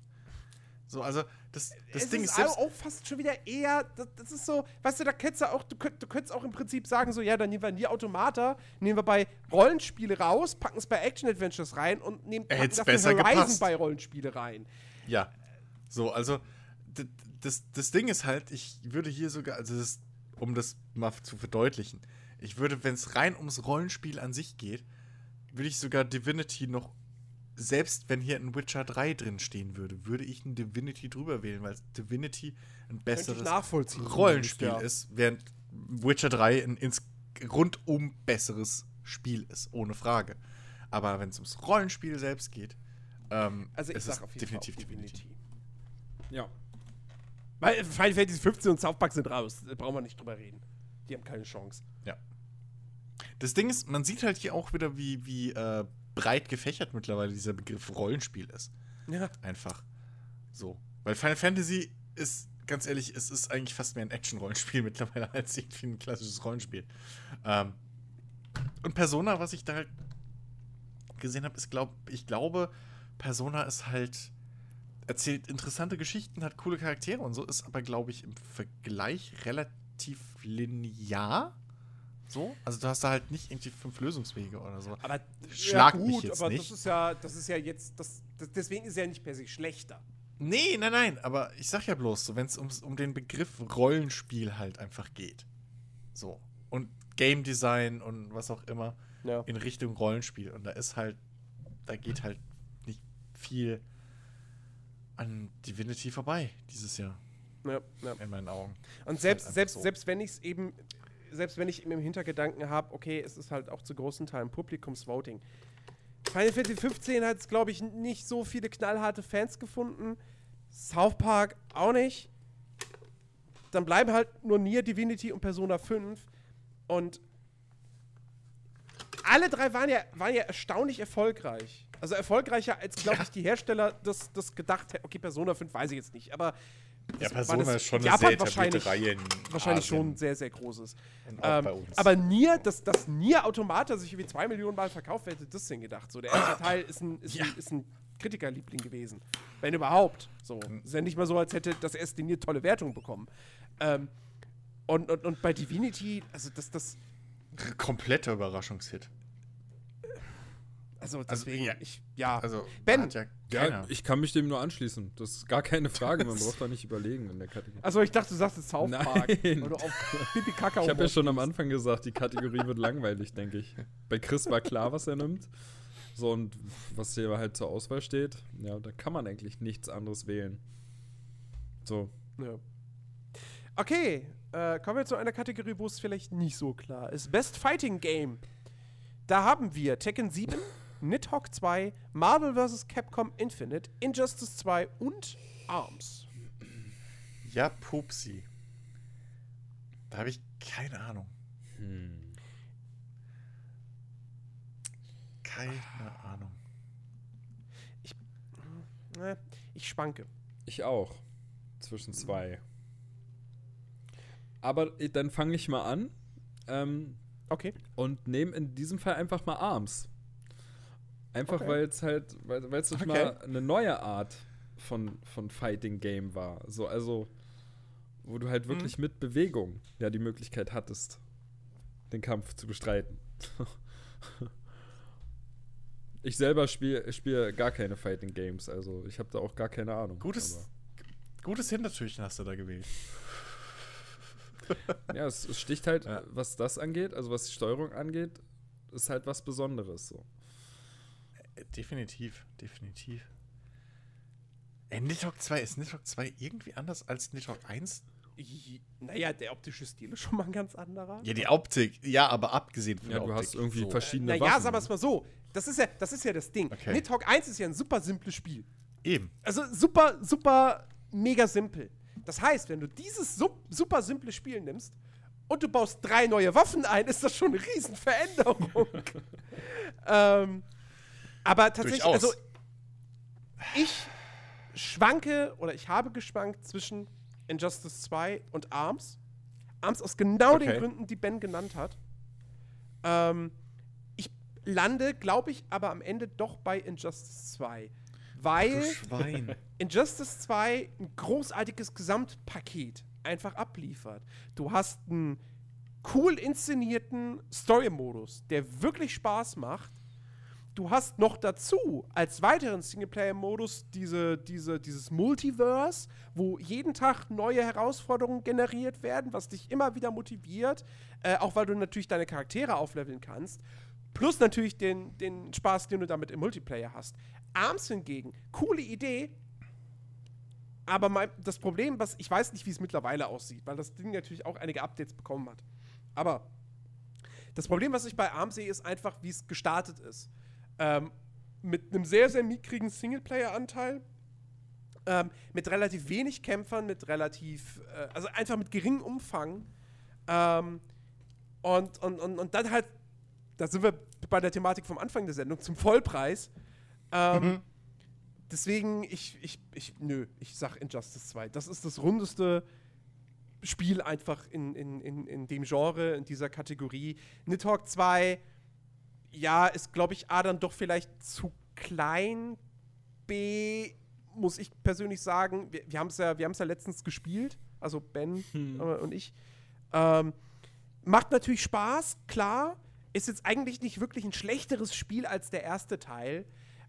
So, also, das, das es Ding ist ist selbst. auch fast schon wieder eher, das, das ist so, weißt du, da könntest du auch, du, könnt, du könntest auch im Prinzip sagen, so, ja, dann nehmen wir Nier Automata, nehmen wir bei Rollenspiele raus, packen es bei Action-Adventures rein und nehmen dafür Horizon gepasst. bei Rollenspiele rein. Ja. So, also, das, das Ding ist halt, ich würde hier sogar, also, das, um das mal zu verdeutlichen, ich würde, wenn es rein ums Rollenspiel an sich geht, würde ich sogar Divinity noch, selbst wenn hier ein Witcher 3 drin stehen würde, würde ich ein Divinity drüber wählen, weil Divinity ein besseres nachvollziehen, Rollenspiel zumindest, ist, während Witcher 3 ein ins rundum besseres Spiel ist, ohne Frage. Aber wenn es ums Rollenspiel selbst geht, ähm, Also ich ist sag es auf jeden definitiv Fall auch Divinity. Ja. Weil Final Fantasy 15 und South Park sind raus, da brauchen wir nicht drüber reden. Die haben keine Chance. Ja. Das Ding ist, man sieht halt hier auch wieder, wie, wie äh, breit gefächert mittlerweile dieser Begriff Rollenspiel ist. Ja. Einfach. So. Weil Final Fantasy ist, ganz ehrlich, es ist eigentlich fast mehr ein Action-Rollenspiel mittlerweile als irgendwie ein klassisches Rollenspiel. Ähm, und Persona, was ich da halt gesehen habe, ist, glaub, ich glaube, Persona ist halt erzählt interessante Geschichten, hat coole Charaktere und so, ist aber, glaube ich, im Vergleich relativ linear. So? Also du hast da halt nicht irgendwie fünf Lösungswege oder so. Aber Schlag ja, mich gut, jetzt aber nicht. das ist ja, das ist ja jetzt, das, das, deswegen ist er ja nicht per se schlechter. Nee, nein, nein, aber ich sag ja bloß, so, wenn es um den Begriff Rollenspiel halt einfach geht. So. Und Game Design und was auch immer Ja. in Richtung Rollenspiel. Und da ist halt, da geht halt nicht viel an Divinity vorbei dieses Jahr, ja, ja. in meinen Augen. Und Ist selbst, halt selbst, so. selbst wenn ich es eben, selbst wenn ich im Hintergedanken habe, okay, es ist halt auch zu großen Teilen Publikumsvoting. Final Fantasy 15 hat es, glaube ich, nicht so viele knallharte Fans gefunden. South Park auch nicht. Dann bleiben halt nur Nier, Divinity und Persona 5. Und alle drei waren ja, waren ja erstaunlich erfolgreich. Also erfolgreicher, als, glaube ich, die Hersteller das, das gedacht hätten. Okay, Persona 5 weiß ich jetzt nicht, aber Ja, Persona ist schon eine Japan sehr wahrscheinlich, Reihe wahrscheinlich schon sehr, sehr großes. Ähm, aber Nier, dass das Nier Automata sich irgendwie zwei Millionen Mal verkauft, wer hätte das denn gedacht? So, der erste Teil ist ein, ist ja. ein, ist ein Kritikerliebling gewesen. Wenn überhaupt. So. Mhm. Ist ja nicht mal so, als hätte das erste Nier tolle Wertungen bekommen. Ähm, und, und, und bei Divinity, also das, das. Kompletter Überraschungshit. Also, also deswegen, also, ja, ich, ja. Also, ben, ja, ja, ich kann mich dem nur anschließen. Das ist gar keine Frage. Man braucht da nicht überlegen in der Kategorie. Also, ich dachte, du sagst jetzt South Park. Nein. Oder ich habe ja schon am Anfang gesagt, die Kategorie wird langweilig, denke ich. Bei Chris war klar, was er nimmt. So, und was hier halt zur Auswahl steht, ja, da kann man eigentlich nichts anderes wählen. So. Ja. Okay, äh, kommen wir zu einer Kategorie, wo es vielleicht nicht so klar ist. Best Fighting Game. Da haben wir Tekken 7, Nidhogg 2, Marvel vs. Capcom Infinite, Injustice 2 und ARMS. Ja, Pupsi. Da habe ich keine Ahnung. Hm. Keine Ahnung. Ich, äh, ich schwanke. Ich auch. Zwischen zwei. Aber dann fange ich mal an. Ähm, okay. Und nehme in diesem Fall einfach mal Arms. Einfach okay. weil es halt, weil es okay. mal eine neue Art von, von Fighting Game war. So, also, wo du halt wirklich mhm. mit Bewegung ja die Möglichkeit hattest, den Kampf zu bestreiten. ich selber spiele spiel gar keine Fighting Games, also ich habe da auch gar keine Ahnung. Gutes, gutes Hintertürchen hast du da gewählt. ja, es, es sticht halt, ja. was das angeht, also was die Steuerung angeht, ist halt was Besonderes so. Definitiv, definitiv. Äh, Nidhogg 2, ist Nidhogg 2 irgendwie anders als Nidhogg 1? Naja, der optische Stil ist schon mal ein ganz anderer. Ja, die Optik, ja, aber abgesehen von ja, der Optik. Ja, du hast irgendwie so. verschiedene äh, Waffen. Naja, sagen wir es mal so. Das ist ja das, ist ja das Ding. Okay. Nidhogg 1 ist ja ein super simples Spiel. Eben. Also super, super, mega simpel. Das heißt, wenn du dieses super simple Spiel nimmst und du baust drei neue Waffen ein, ist das schon eine Riesenveränderung. ähm, aber tatsächlich, Durchaus. also ich schwanke oder ich habe geschwankt zwischen Injustice 2 und ARMS. ARMS aus genau okay. den Gründen, die Ben genannt hat. Ähm, ich lande, glaube ich, aber am Ende doch bei Injustice 2. Weil Injustice 2 ein großartiges Gesamtpaket einfach abliefert. Du hast einen cool inszenierten Story-Modus, der wirklich Spaß macht du hast noch dazu als weiteren Singleplayer-Modus diese, diese, dieses Multiverse, wo jeden Tag neue Herausforderungen generiert werden, was dich immer wieder motiviert, äh, auch weil du natürlich deine Charaktere aufleveln kannst. Plus natürlich den, den Spaß, den du damit im Multiplayer hast. Arms hingegen, coole Idee, aber mein, das Problem, was ich weiß nicht, wie es mittlerweile aussieht, weil das Ding natürlich auch einige Updates bekommen hat. Aber das Problem, was ich bei ARM sehe, ist einfach, wie es gestartet ist. Ähm, mit einem sehr, sehr mickrigen Singleplayer-Anteil. Ähm, mit relativ wenig Kämpfern, mit relativ, äh, also einfach mit geringem Umfang. Ähm, und, und, und, und dann halt, da sind wir bei der Thematik vom Anfang der Sendung, zum Vollpreis. Ähm, mhm. Deswegen, ich, ich, ich, nö, ich sag Injustice 2. Das ist das rundeste Spiel einfach in, in, in, in dem Genre, in dieser Kategorie. Nidhogg 2 ja, ist, glaube ich, A dann doch vielleicht zu klein. B muss ich persönlich sagen, wir, wir haben es ja, ja letztens gespielt, also Ben hm. äh, und ich. Ähm, macht natürlich Spaß, klar. Ist jetzt eigentlich nicht wirklich ein schlechteres Spiel als der erste Teil.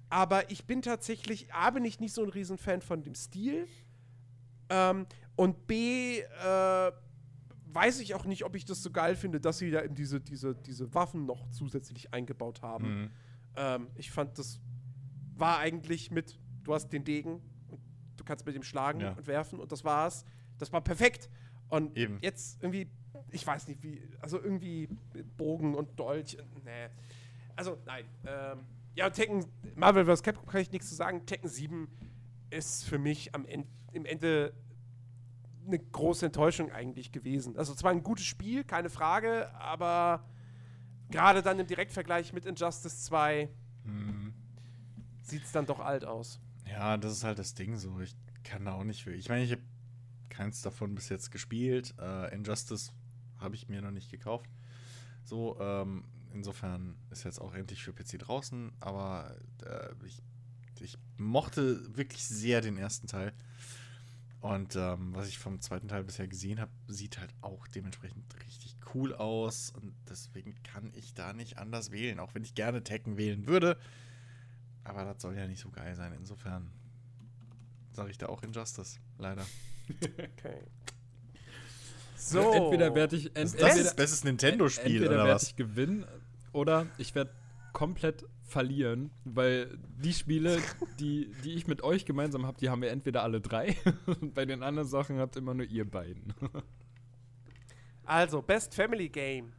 Aber ich bin tatsächlich, A, bin ich nicht so ein Riesenfan von dem Stil. Ähm, und B, äh, weiß ich auch nicht, ob ich das so geil finde, dass sie da eben diese, diese, diese Waffen noch zusätzlich eingebaut haben. Mhm. Ähm, ich fand, das war eigentlich mit, du hast den Degen und du kannst mit ihm schlagen ja. und werfen und das war's. Das war perfekt. Und Eben. jetzt irgendwie, ich weiß nicht, wie, also irgendwie Bogen und Dolch, nee. Also, nein. Ähm, ja, Tekken, Marvel vs. Capcom kann ich nichts zu sagen. Tekken 7 ist für mich am Ende, im Ende eine große Enttäuschung eigentlich gewesen. Also zwar ein gutes Spiel, keine Frage, aber gerade dann im Direktvergleich mit Injustice 2 mhm. sieht es dann doch alt aus. Ja, das ist halt das Ding so. Ich kann da auch nicht. Ich meine, ich habe keins davon bis jetzt gespielt. Äh, Injustice habe ich mir noch nicht gekauft. So, ähm, insofern ist jetzt auch endlich für PC draußen, aber äh, ich, ich mochte wirklich sehr den ersten Teil. Und ähm, was ich vom zweiten Teil bisher gesehen habe, sieht halt auch dementsprechend richtig cool aus. Und deswegen kann ich da nicht anders wählen, auch wenn ich gerne Tekken wählen würde. Aber das soll ja nicht so geil sein. Insofern sage ich da auch Injustice, leider. okay. So. Entweder werde ich. Ent das ist das bestes Nintendo-Spiel, Entweder werde ich gewinnen oder ich werde komplett verlieren, weil die Spiele, die, die ich mit euch gemeinsam habe, die haben wir entweder alle drei und bei den anderen Sachen habt immer nur ihr beiden. also, Best Family Game.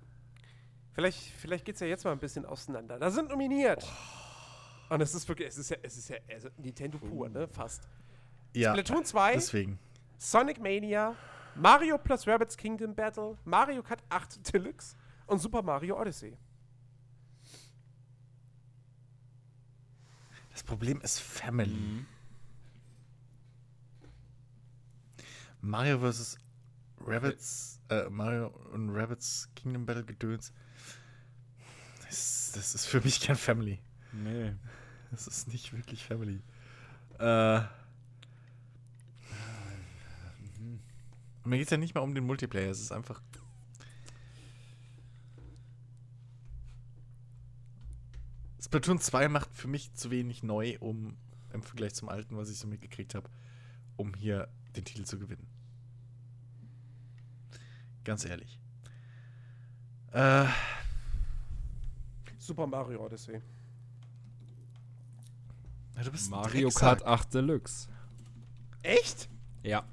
Vielleicht, vielleicht geht es ja jetzt mal ein bisschen auseinander. Da sind nominiert. Oh. Und es ist wirklich, es ist ja, es ist ja also Nintendo pur, ne? Fast. Ja. Splatoon 2. Deswegen. Sonic Mania. Mario plus Rabbits Kingdom Battle. Mario Kart 8 Deluxe. Und Super Mario Odyssey. Das Problem ist Family. Mhm. Mario vs. Rabbits, äh, Mario und Rabbits Kingdom Battle Gedöns. Das, das, ist für mich kein Family. Nee. Das ist nicht wirklich Family. Äh. Und mir geht es ja nicht mal um den Multiplayer, es ist einfach Splatoon 2 macht für mich zu wenig neu, um im Vergleich zum alten, was ich so mitgekriegt habe, um hier den Titel zu gewinnen. Ganz ehrlich. Äh, Super Mario Odyssey. Ja, du bist Mario Kart 8 Deluxe. Echt? Ja.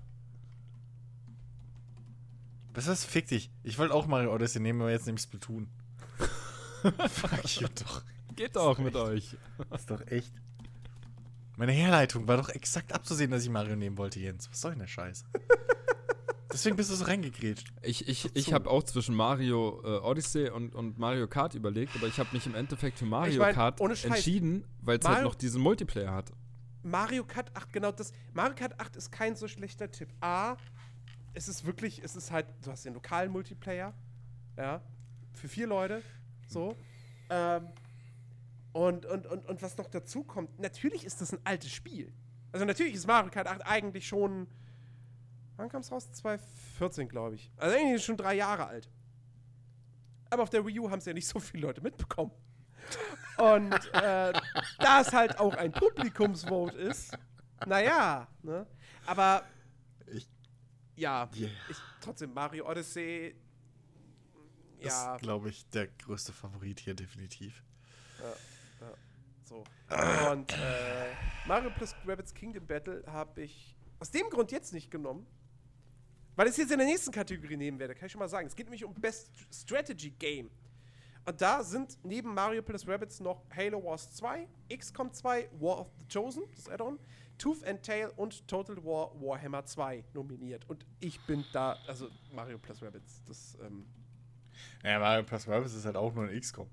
Was ist das? Fick dich. Ich wollte auch Mario Odyssey nehmen, aber jetzt nehme ich Splatoon. Fuck you doch. Geht doch mit echt. euch. Das ist doch echt. Meine Herleitung war doch exakt abzusehen, dass ich Mario nehmen wollte, Jens. Was soll denn der Scheiß? Deswegen bist du so reingegrätscht. Ich, ich, ich habe auch zwischen Mario äh, Odyssey und, und Mario Kart überlegt, aber ich habe mich im Endeffekt für Mario ich mein, Kart entschieden, weil es halt noch diesen Multiplayer hat. Mario Kart 8, genau das. Mario Kart 8 ist kein so schlechter Tipp. A, es ist wirklich, es ist halt, du hast den lokalen Multiplayer, ja, für vier Leute, so. Ähm, und, und, und, und was noch dazu kommt, natürlich ist das ein altes Spiel. Also natürlich ist Mario Kart 8 eigentlich schon. Wann kam es raus? 2014, glaube ich. Also eigentlich schon drei Jahre alt. Aber auf der Wii U haben es ja nicht so viele Leute mitbekommen. Und äh, da es halt auch ein Publikumsvote ist, naja, ne? Aber ich, ja, yeah. ich, trotzdem Mario Odyssey. Ja. Ist, glaube ich, der größte Favorit hier definitiv. Ja. So. Und äh, Mario plus Rabbits Kingdom Battle habe ich aus dem Grund jetzt nicht genommen, weil ich es jetzt in der nächsten Kategorie nehmen werde, kann ich schon mal sagen. Es geht nämlich um Best Strategy Game. Und da sind neben Mario plus Rabbits noch Halo Wars 2, XCOM 2, War of the Chosen, das Add-on, Tooth and Tail und Total War Warhammer 2 nominiert. Und ich bin da, also Mario plus Rabbits, das, ähm Ja, Mario plus Rabbits ist halt auch nur ein XCOM.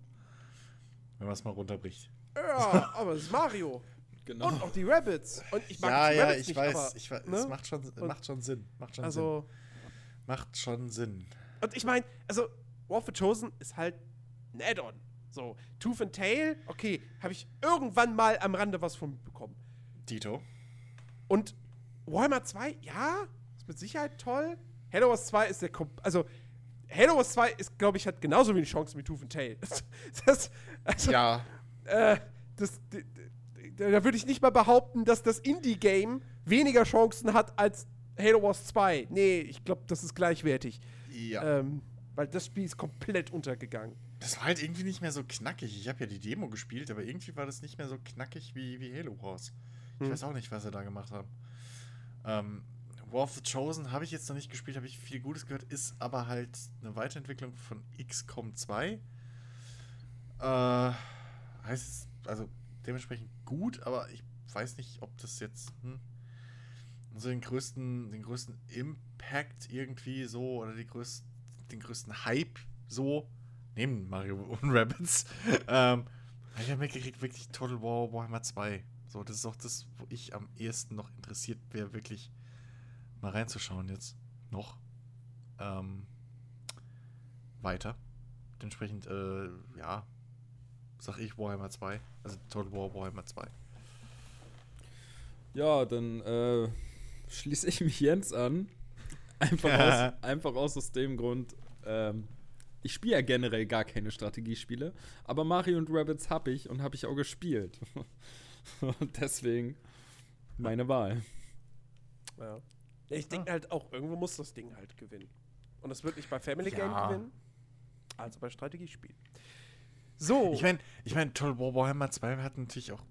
Wenn man es mal runterbricht. Ja, aber es ist Mario. Genau. Und auch die Rabbits. Und ich mag ja, die ja, Rabbits ich nicht, weiß, aber, ich weiß, ne? es macht schon, macht schon Sinn. Macht schon also, Sinn. Macht schon Sinn. Und ich meine, also, War for Chosen ist halt ein Add-on. So, Tooth and Tail, okay, habe ich irgendwann mal am Rande was von bekommen. Dito. Und Warhammer 2, ja, ist mit Sicherheit toll. Halo Wars 2 ist der, Kom also, Halo Wars 2 ist, glaube ich, hat genauso wenig Chancen wie Tooth and Tail. Das, also, ja äh, das, da würde ich nicht mal behaupten, dass das Indie-Game weniger Chancen hat als Halo Wars 2. Nee, ich glaube, das ist gleichwertig. Ja. Ähm, weil das Spiel ist komplett untergegangen. Das war halt irgendwie nicht mehr so knackig. Ich habe ja die Demo gespielt, aber irgendwie war das nicht mehr so knackig wie, wie Halo Wars. Ich hm. weiß auch nicht, was sie da gemacht haben. Ähm, War of the Chosen habe ich jetzt noch nicht gespielt, habe ich viel Gutes gehört, ist aber halt eine Weiterentwicklung von XCOM 2. Äh heißt es, also dementsprechend gut, aber ich weiß nicht, ob das jetzt hm, so den größten, den größten Impact irgendwie so oder die größten, den größten Hype so neben Mario und Rabbits. ähm, ich habe mitgekriegt, wirklich Total War Warhammer 2. So, das ist auch das, wo ich am ehesten noch interessiert wäre, wirklich mal reinzuschauen jetzt noch. Ähm, weiter. Dementsprechend, äh, ja, sag ich Warhammer 2. Also Total War Warhammer 2. Ja, dann äh, schließe ich mich Jens an. Einfach, aus, einfach aus dem Grund, ähm, ich spiele ja generell gar keine Strategiespiele, aber Mario und Rabbits habe ich und habe ich auch gespielt. und deswegen meine Wahl. Ja. Ich denke halt auch, irgendwo muss das Ding halt gewinnen. Und es wird nicht bei Family ja. Game gewinnen, also bei Strategiespielen. So. Ich meine, ich mein, Total War Warhammer 2 hat natürlich auch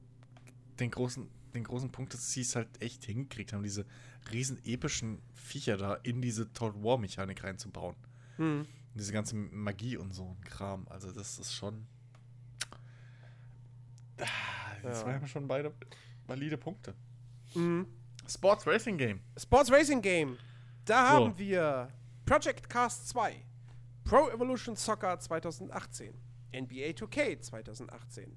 den großen, den großen Punkt, dass sie es halt echt hingekriegt haben, diese riesen epischen Viecher da in diese Total War Mechanik reinzubauen. Hm. Diese ganze Magie und so ein Kram. Also das ist schon. Ah, das ja. waren schon beide valide Punkte. Mhm. Sports Racing Game. Sports Racing Game. Da so. haben wir Project Cast 2, Pro Evolution Soccer 2018, NBA 2K 2018,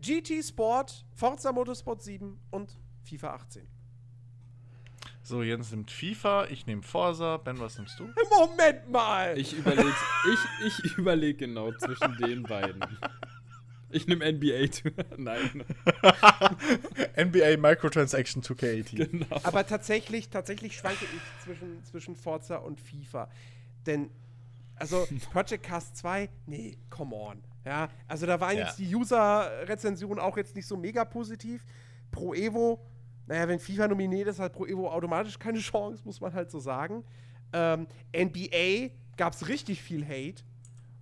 GT Sport, Forza Motorsport 7 und FIFA 18. So, Jens nimmt FIFA, ich nehme Forza. Ben, was nimmst du? Moment mal! Ich überlege ich, ich überleg genau zwischen den beiden. Ich nehme NBA. Nein. NBA Microtransaction 2K18. Genau. Aber tatsächlich, tatsächlich schwanke ich zwischen, zwischen Forza und FIFA. Denn, also, Project Cast 2, nee, come on. Ja, also da waren ja. jetzt die User-Rezensionen auch jetzt nicht so mega positiv. Pro Evo, naja, wenn FIFA nominiert ist, hat Pro Evo automatisch keine Chance, muss man halt so sagen. Ähm, NBA gab es richtig viel Hate.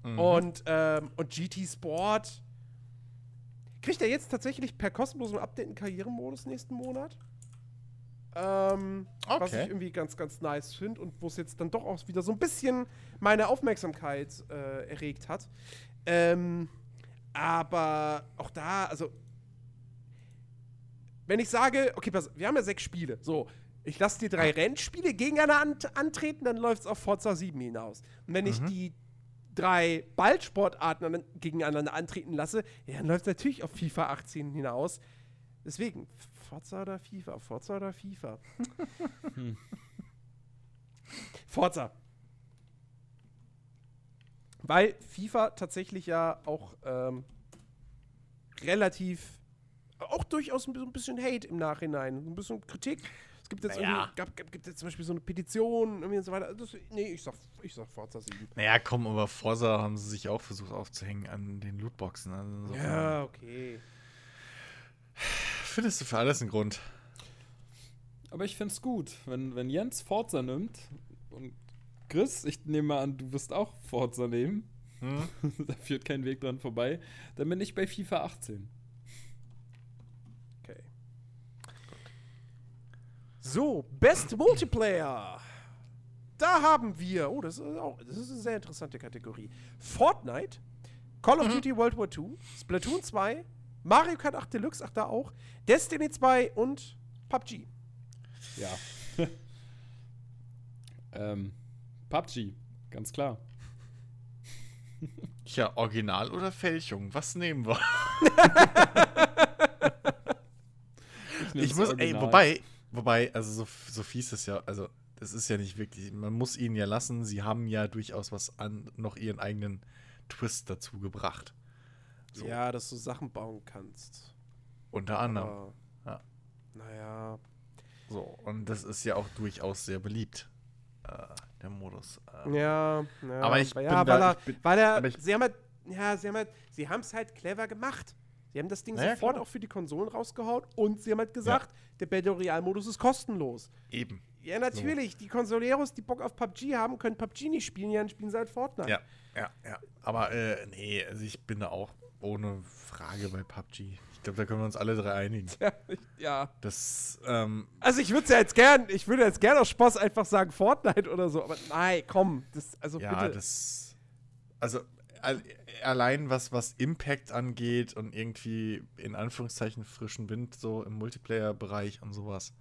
Mhm. Und, ähm, und GT Sport Kriegt er jetzt tatsächlich per kostenlosem Update einen Karrieremodus nächsten Monat? Ähm, okay. Was ich irgendwie ganz, ganz nice finde und wo es jetzt dann doch auch wieder so ein bisschen meine Aufmerksamkeit äh, erregt hat. Ähm, aber auch da, also, wenn ich sage, okay, pass, wir haben ja sechs Spiele, so, ich lasse die drei Rennspiele gegeneinander antreten, dann läuft es auf Forza 7 hinaus. Und wenn mhm. ich die drei Ballsportarten gegeneinander antreten lasse, ja, dann läuft es natürlich auf FIFA 18 hinaus. Deswegen, Forza oder FIFA? Forza oder FIFA? hm. Forza. Weil FIFA tatsächlich ja auch ähm, relativ, auch durchaus ein bisschen Hate im Nachhinein, ein bisschen Kritik es gibt jetzt, naja. gab, gab, gibt jetzt zum Beispiel so eine Petition und so weiter. Das, nee, ich sag, ich sag Forza 7. Naja, komm, aber Forza haben sie sich auch versucht aufzuhängen an den Lootboxen. Also ja, okay. Findest du für alles einen Grund? Aber ich find's gut, wenn, wenn Jens Forza nimmt und Chris, ich nehme an, du wirst auch Forza nehmen. Hm? da führt kein Weg dran vorbei. Dann bin ich bei FIFA 18. So, Best Multiplayer. Da haben wir, oh, das ist auch, das ist eine sehr interessante Kategorie. Fortnite, Call of mhm. Duty World War II, Splatoon 2, Mario Kart 8 Deluxe, ach da auch, Destiny 2 und PUBG. Ja. ähm, PUBG, ganz klar. Tja, Original oder Fälschung? Was nehmen wir? ich, ich muss, Original. ey, wobei, Wobei, also so, so fies ist ja, also das ist ja nicht wirklich, man muss ihnen ja lassen, sie haben ja durchaus was an, noch ihren eigenen Twist dazu gebracht. So. Ja, dass du Sachen bauen kannst. Unter anderem. Aber, ja. Naja. So, und das ist ja auch durchaus sehr beliebt, äh, der Modus. Äh. Ja, ja, aber ich ja, bin weil da, er, bin, weil er, sie haben halt, ja, sie haben halt, sie haben es halt clever gemacht. Sie haben das Ding naja, sofort klar. auch für die Konsolen rausgehauen und sie haben halt gesagt, ja. der Battle Royale-Modus ist kostenlos. Eben. Ja, natürlich. So. Die Consoleros, die Bock auf PUBG haben, können PUBG nicht spielen, ja, dann spielen sie halt Fortnite. Ja, ja, ja. Aber äh, nee, also ich bin da auch ohne Frage bei PUBG. Ich glaube, da können wir uns alle drei einigen. Ja. ja. Das, ähm, Also ich würde ja jetzt gern, ich würde jetzt gern aus Spaß einfach sagen Fortnite oder so, aber nein, komm. Das, also ja, bitte. das. Also allein was, was Impact angeht und irgendwie in Anführungszeichen frischen Wind so im Multiplayer-Bereich und sowas,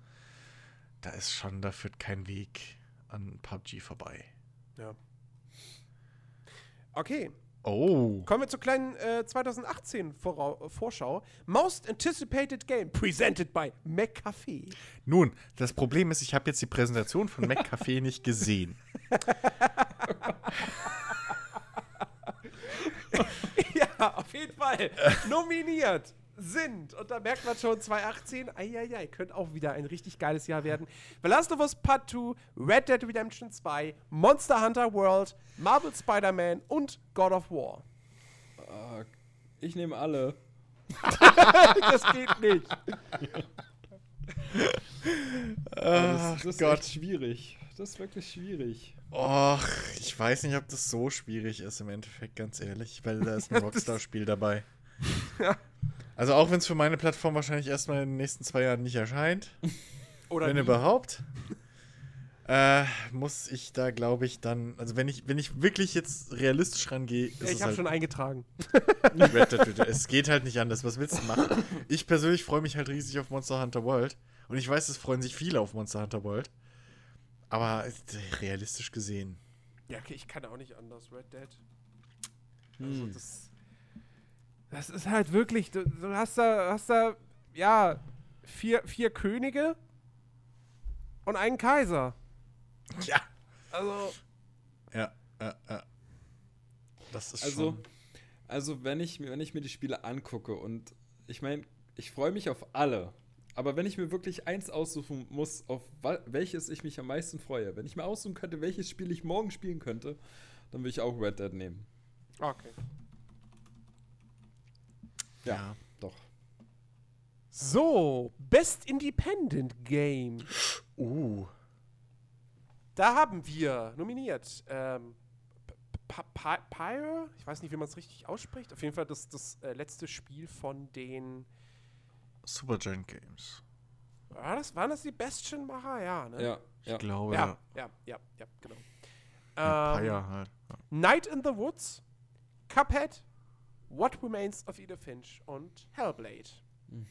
da ist schon, da führt kein Weg an PUBG vorbei. Ja. Okay, Oh. Kommen wir zur kleinen äh, 2018 Vorau Vorschau. Most Anticipated Game, presented by McCafé. Nun, das Problem ist, ich habe jetzt die Präsentation von McCafé nicht gesehen. ja, auf jeden Fall. Nominiert sind, und da merkt man schon, 2018, eieiei, könnte auch wieder ein richtig geiles Jahr werden. The Last of Us Part 2, Red Dead Redemption 2, Monster Hunter World, Marvel Spider-Man und God of War. Uh, ich nehme alle. das geht nicht. Ach, das, das ist Gott. schwierig. Das ist wirklich schwierig. Och, ich weiß nicht, ob das so schwierig ist im Endeffekt, ganz ehrlich, weil da ist ein Rockstar-Spiel dabei. Ja. Also auch wenn es für meine Plattform wahrscheinlich erstmal in den nächsten zwei Jahren nicht erscheint. Oder wenn nie. überhaupt. Äh, muss ich da, glaube ich, dann, also wenn ich, wenn ich wirklich jetzt realistisch rangehe. Ja, ich habe halt, schon eingetragen. es geht halt nicht anders. Was willst du machen? Ich persönlich freue mich halt riesig auf Monster Hunter World. Und ich weiß, es freuen sich viele auf Monster Hunter World. Aber äh, realistisch gesehen. Ja, okay, ich kann auch nicht anders. Red Dead. Also hm. das das ist halt wirklich, du, du hast da, hast da, ja, vier, vier Könige und einen Kaiser. Ja. Also. Ja, ja, ja. Das ist also, schon. Also, wenn ich, wenn ich mir die Spiele angucke und ich meine, ich freue mich auf alle. Aber wenn ich mir wirklich eins aussuchen muss, auf welches ich mich am meisten freue, wenn ich mir aussuchen könnte, welches Spiel ich morgen spielen könnte, dann würde ich auch Red Dead nehmen. Okay. Ja, ja, doch. So, Best Independent Game. Uh. Da haben wir nominiert ähm, Pyre, ich weiß nicht, wie man es richtig ausspricht. Auf jeden Fall das, das äh, letzte Spiel von den Supergiant Games. War das, waren das die Bastion-Macher? Ja, ne? Ja, ich ja. glaube. Ja, ja, ja, ja, genau. Ähm, halt. Ja. Night in the Woods, Cuphead, What Remains of Edith Finch und Hellblade. Hm.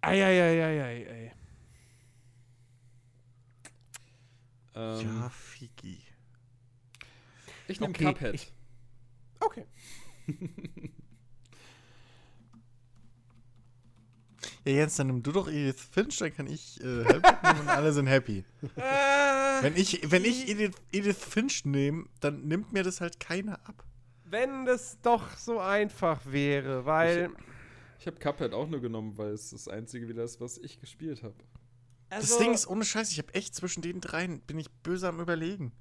Eieieiei. Ähm, ja, Fiki. Ich nehme okay, Cuphead. Ich, okay. Ja, Jens, dann nimm du doch Edith Finch, dann kann ich äh, Hellblade nehmen und alle sind happy. Äh, wenn ich, wenn ich Edith, Edith Finch nehme, dann nimmt mir das halt keiner ab. Wenn das doch so einfach wäre, weil. Ich, ich habe Cuphead auch nur genommen, weil es das einzige wieder ist, was ich gespielt habe. Also, das Ding ist ohne Scheiß, ich habe echt zwischen den dreien, bin ich böse am Überlegen.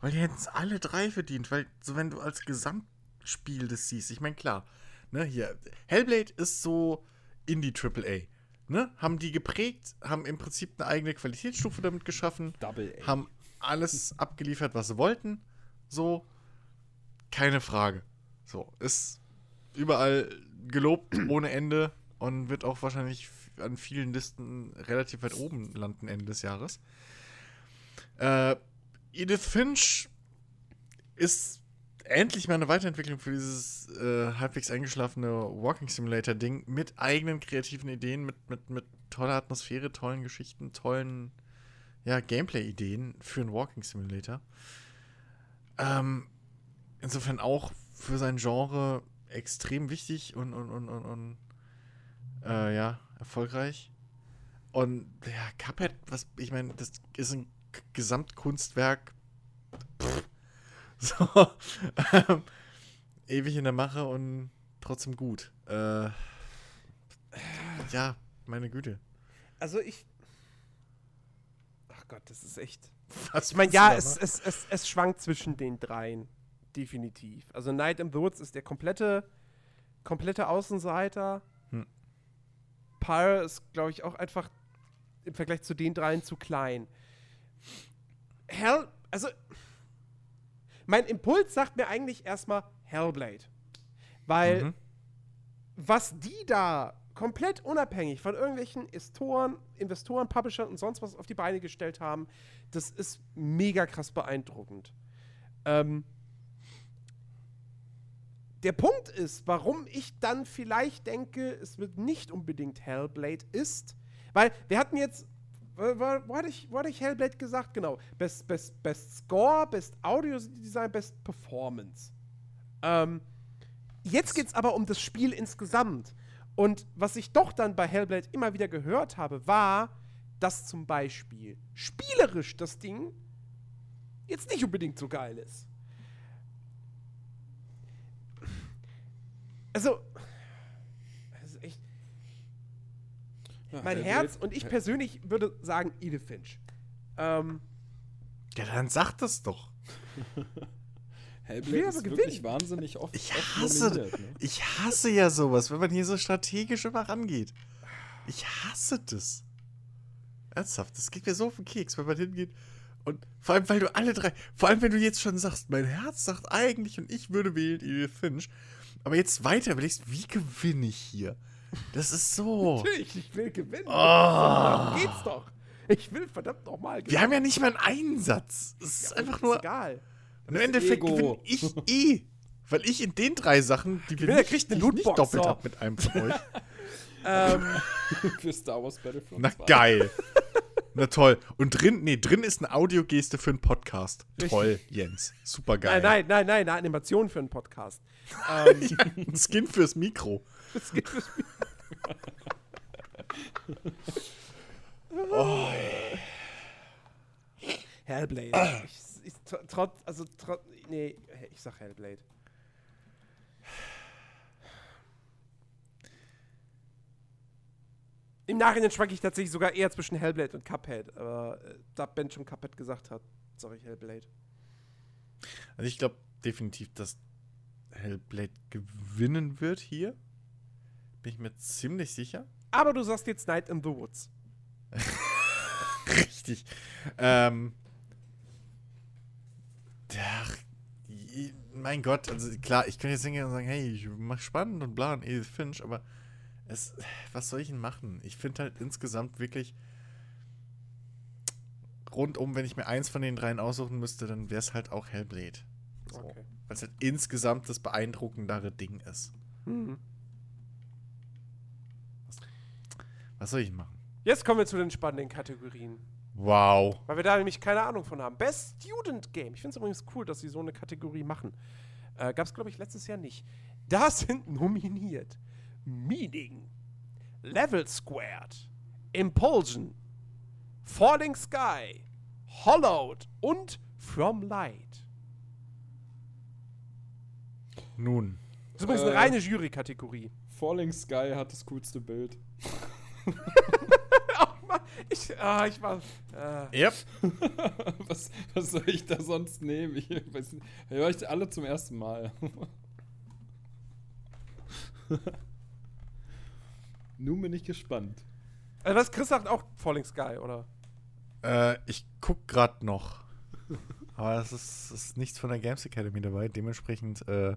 Weil die hätten es alle drei verdient, weil so wenn du als Gesamtspiel das siehst, ich meine, klar, ne, hier, Hellblade ist so Indie AAA. Ne? Haben die geprägt, haben im Prinzip eine eigene Qualitätsstufe damit geschaffen, Double A. haben alles abgeliefert, was sie wollten. So, keine Frage. So, ist überall gelobt ohne Ende und wird auch wahrscheinlich an vielen Listen relativ weit oben landen Ende des Jahres. Äh, Edith Finch ist endlich mal eine Weiterentwicklung für dieses äh, halbwegs eingeschlafene Walking Simulator Ding mit eigenen kreativen Ideen, mit, mit, mit toller Atmosphäre, tollen Geschichten, tollen ja, Gameplay-Ideen für einen Walking Simulator. Ähm, insofern auch für sein Genre extrem wichtig und, und, und, und, und äh, ja, erfolgreich. Und ja, Cuphead, was, ich meine, das ist ein Gesamtkunstwerk. Pff, So, ähm, ewig in der Mache und trotzdem gut. Äh, ja, meine Güte. Also ich. Ach Gott, das ist echt. Was ich meine, ja, es, es, es, es schwankt zwischen den dreien. Definitiv. Also Night in the Woods ist der komplette, komplette Außenseiter. Hm. Pyre ist, glaube ich, auch einfach im Vergleich zu den dreien zu klein. Hell, also mein Impuls sagt mir eigentlich erstmal Hellblade. Weil mhm. was die da komplett unabhängig von irgendwelchen Investoren, Investoren, Publishern und sonst was auf die Beine gestellt haben, das ist mega krass beeindruckend. Ähm, der Punkt ist, warum ich dann vielleicht denke, es wird nicht unbedingt Hellblade ist, weil wir hatten jetzt wo hatte ich, ich Hellblade gesagt? Genau. Best, Best, Best Score, Best Audio Design, Best Performance. Ähm, jetzt geht es aber um das Spiel insgesamt. Und was ich doch dann bei Hellblade immer wieder gehört habe, war, dass zum Beispiel spielerisch das Ding jetzt nicht unbedingt so geil ist. Also, das ist echt. Ja, mein Herz und ich persönlich würde sagen Edith Finch. Ähm, ja, dann sag das doch. Hellblade ist wirklich wahnsinnig oft. Ich hasse, ne? ich hasse ja sowas, wenn man hier so strategisch immer rangeht. Ich hasse das. Ernsthaft, das geht mir so auf den Keks, wenn man hingeht. Und vor allem, weil du alle drei, vor allem, wenn du jetzt schon sagst, mein Herz sagt eigentlich und ich würde wählen Edith Finch. Aber jetzt weiter überlegst, wie gewinne ich hier? Das ist so. Natürlich, ich will gewinnen. Oh. Darum geht's doch. Ich will verdammt nochmal gewinnen. Wir haben ja nicht mal einen Einsatz. Es ist ja, einfach nur. Ist egal. Im Endeffekt gewinne ich eh. Weil ich in den drei Sachen, die wir nicht, kriegt eine nicht doppelt habe mit einem von euch. ähm, für Star Wars Battlefront Na 2. geil. Na toll. Und drin, nee, drin ist eine Audiogeste für einen Podcast. Richtig. Toll, Jens. Super geil. Nein, nein, nein, nein, eine Animation für einen Podcast. ähm, ja, ein Skin fürs Mikro. Skin fürs Mikro. oh. Hellblade. Ich, ich, trotz, also trotz, nee, ich sag Hellblade. Im Nachhinein schwank ich tatsächlich sogar eher zwischen Hellblade und Cuphead. Aber äh, da Ben schon Cuphead gesagt hat, sage ich Hellblade. Also ich glaube definitiv, dass Hellblade gewinnen wird hier. Bin ich mir ziemlich sicher. Aber du sagst jetzt Night in the Woods. Richtig. Ähm. Ach, mein Gott, also klar, ich kann jetzt hingehen und sagen, hey, ich mach spannend und bla und Edith Finch, aber es, was soll ich denn machen? Ich finde halt insgesamt wirklich rundum, wenn ich mir eins von den dreien aussuchen müsste, dann wäre es halt auch Hellblade. So. Okay. Weil es halt insgesamt das beeindruckendere Ding ist. Mhm. Was, was soll ich machen? Jetzt kommen wir zu den spannenden Kategorien. Wow. Weil wir da nämlich keine Ahnung von haben. Best Student Game. Ich finde es übrigens cool, dass sie so eine Kategorie machen. Äh, Gab es, glaube ich, letztes Jahr nicht. Da sind nominiert Meaning, Level Squared, Impulsion, Falling Sky, Hollowed und From Light. Nun. Das ist übrigens eine äh, reine Jury-Kategorie. Falling Sky hat das coolste Bild. ich, ah, ich war. Äh. Yep. was, was soll ich da sonst nehmen? Ich weiß nicht. Höre ich alle zum ersten Mal. Nun bin ich gespannt. Also was Chris sagt auch Falling Sky, oder? Äh, ich guck gerade noch. Aber es ist, ist, nichts von der Games Academy dabei. Dementsprechend, äh,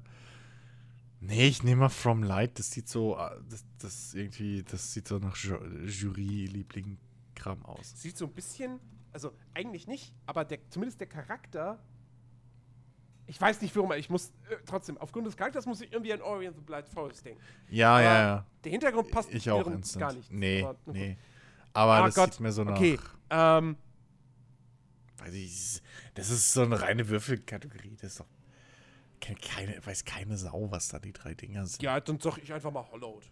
nee, ich nehme mal From Light. Das sieht so, äh, das, das irgendwie, das sieht so nach Jury-Liebling-Kram aus. Sieht so ein bisschen, also eigentlich nicht, aber der, zumindest der Charakter ich weiß nicht, warum, ich muss äh, trotzdem, aufgrund des Charakters muss ich irgendwie an Orient the Blind Forest denken. Ja, Aber ja, ja. Der Hintergrund passt ich auch gar nicht. Nee, Aber, nee. Aber ah, das Gott. sieht mir so nach. Okay, ähm. Weiß ich, das ist so eine reine Würfelkategorie. Das ist doch. Keine, weiß keine Sau, was da die drei Dinger sind. Ja, dann sag ich einfach mal Hollowed.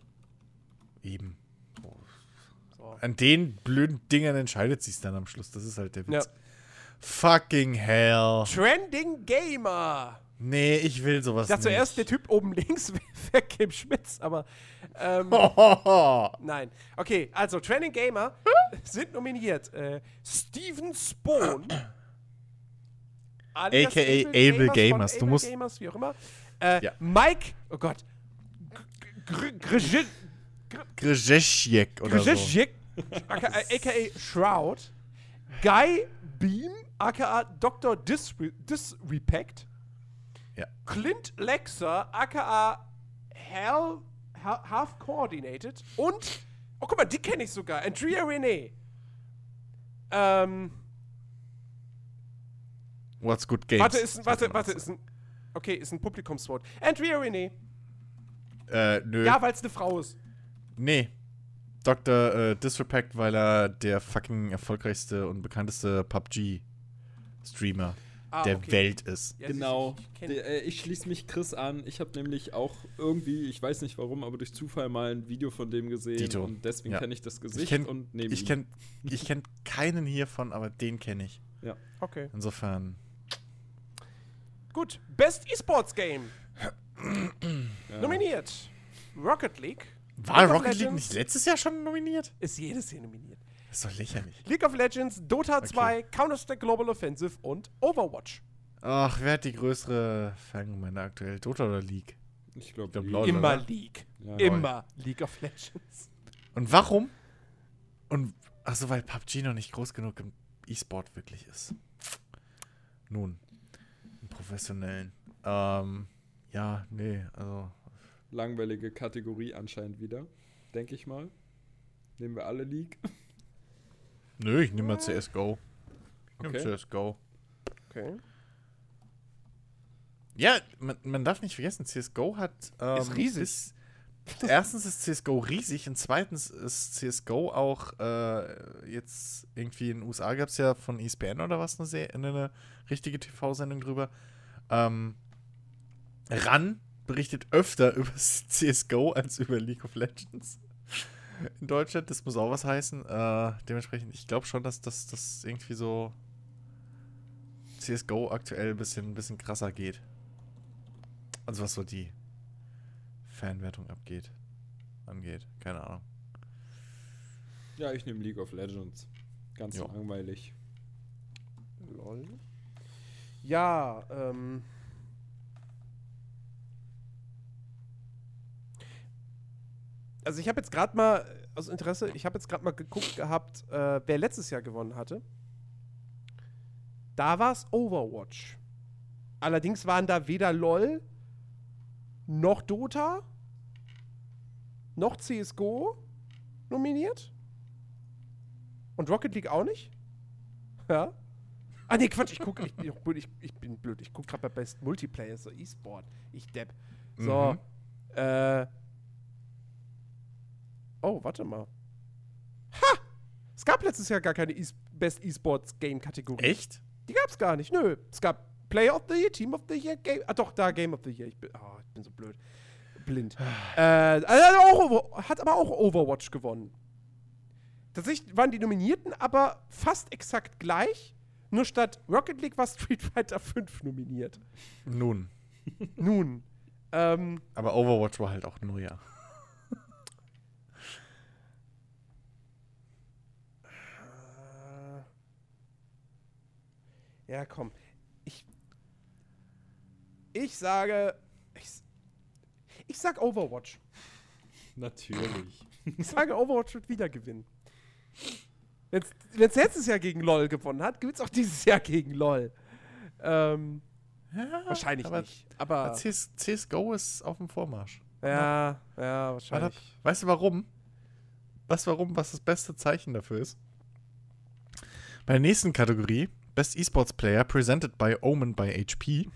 Eben. So. An den blöden Dingern entscheidet sich dann am Schluss. Das ist halt der Witz. Ja. Fucking hell. Trending Gamer. Nee, ich will sowas ich dachte nicht. zuerst, der Typ oben links wäre Kim Schmitz, aber ähm, nein. Okay, also Trending Gamer sind nominiert. Äh, Steven Spohn. A.k.a. Able Gamers. Gamers. Du musst Gamers, wie auch immer. Äh, ja. Mike, oh Gott. Grzeziek oder so. a.k.a. Shroud. Guy Beam aka Dr. Disre Disrespect. Ja. Clint Lexer, aka Hell, Half Coordinated. Und, oh guck mal, die kenne ich sogar. Andrea Renee. Ähm. What's Good Games? Warte, ist, warte, warte, ist ein. Okay, ist ein Publikumswort. Andrea Renee. Äh, nö. Ja, weil es eine Frau ist. Nee. Dr. Äh, Disrespect, weil er der fucking erfolgreichste und bekannteste PUBG-Streamer ah, der okay. Welt ist. Ja, genau. Ich, ich, äh, ich schließe mich Chris an. Ich habe nämlich auch irgendwie, ich weiß nicht warum, aber durch Zufall mal ein Video von dem gesehen. Dito. Und deswegen ja. kenne ich das Gesicht ich kenn, und nehme Ich kenne ich kenn keinen hiervon, aber den kenne ich. Ja. Okay. Insofern. Gut. Best Esports Game. ja. Nominiert. Rocket League. War League Rocket League nicht letztes Jahr schon nominiert? Ist jedes Jahr nominiert. Das ist doch lächerlich. League of Legends, Dota okay. 2, Counter-Strike Global Offensive und Overwatch. Ach, wer hat die größere Fangemeinde aktuell? Dota oder League? Ich glaube, glaub, immer oder? League. Ja, immer Lol. League of Legends. Und warum? Und, achso, weil PUBG noch nicht groß genug im E-Sport wirklich ist. Nun, professionellen. Ähm, ja, nee, also. Langweilige Kategorie anscheinend wieder, denke ich mal. Nehmen wir alle League. Nö, ich nehme mal CSGO. Ich nehme okay. CSGO. Okay. Ja, man, man, darf nicht vergessen, CSGO hat. Ähm, ist riesig. Ist, erstens ist CSGO riesig und zweitens ist CSGO auch äh, jetzt irgendwie in den USA gab es ja von ESPN oder was eine, eine richtige TV-Sendung drüber. Ähm, RAN berichtet öfter über CSGO als über League of Legends in Deutschland. Das muss auch was heißen. Äh, dementsprechend, ich glaube schon, dass das irgendwie so CSGO aktuell ein bisschen, ein bisschen krasser geht. Also was so die Fanwertung abgeht. Angeht. Keine Ahnung. Ja, ich nehme League of Legends. Ganz jo. langweilig. Lol. Ja, ähm. also ich habe jetzt gerade mal, aus Interesse, ich habe jetzt gerade mal geguckt gehabt, äh, wer letztes Jahr gewonnen hatte. Da war es Overwatch. Allerdings waren da weder LOL noch Dota noch CSGO nominiert. Und Rocket League auch nicht. Ja. Ah, nee, Quatsch, ich gucke, ich, ich, ich, bin blöd, ich gucke gerade bei Best Multiplayer, so E-Sport. Ich depp. So, mhm. äh, Oh, warte mal. Ha! Es gab letztes Jahr gar keine e Best Esports Game Kategorie. Echt? Die gab es gar nicht. Nö. Es gab Player of the Year, Team of the Year, Game. Ah, doch, da Game of the Year. Ich bin, oh, ich bin so blöd. Blind. äh, also hat aber auch Overwatch gewonnen. Tatsächlich waren die Nominierten aber fast exakt gleich. Nur statt Rocket League war Street Fighter 5 nominiert. Nun. Nun. Ähm, aber Overwatch war halt auch Neujahr. Ja, komm. Ich. Ich sage. Ich, ich sag Overwatch. Natürlich. Ich sage, Overwatch wird wieder gewinnen. Wenn es letztes Jahr gegen LOL gewonnen hat, gewinnt es auch dieses Jahr gegen LOL. Ähm, ja, wahrscheinlich aber, nicht. Aber CS, CSGO ist auf dem Vormarsch. Ja, ja, wahrscheinlich. Weißt du warum? Weißt du warum, was das beste Zeichen dafür ist? Bei der nächsten Kategorie Best Esports Player, presented by Omen by HP.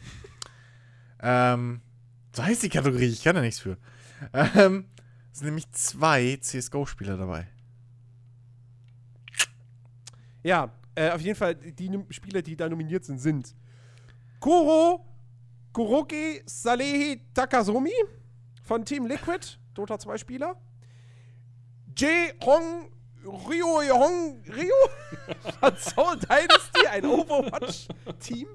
ähm, so heißt die Kategorie, ich kann da nichts für. Ähm, es sind nämlich zwei CSGO-Spieler dabei. Ja, äh, auf jeden Fall, die Spieler, die da nominiert sind, sind Kuro Kuroki Salehi Takazumi von Team Liquid, Dota 2 Spieler. Jae Hong Rio Hong Rio von Soul Dynasty, ein Overwatch-Team.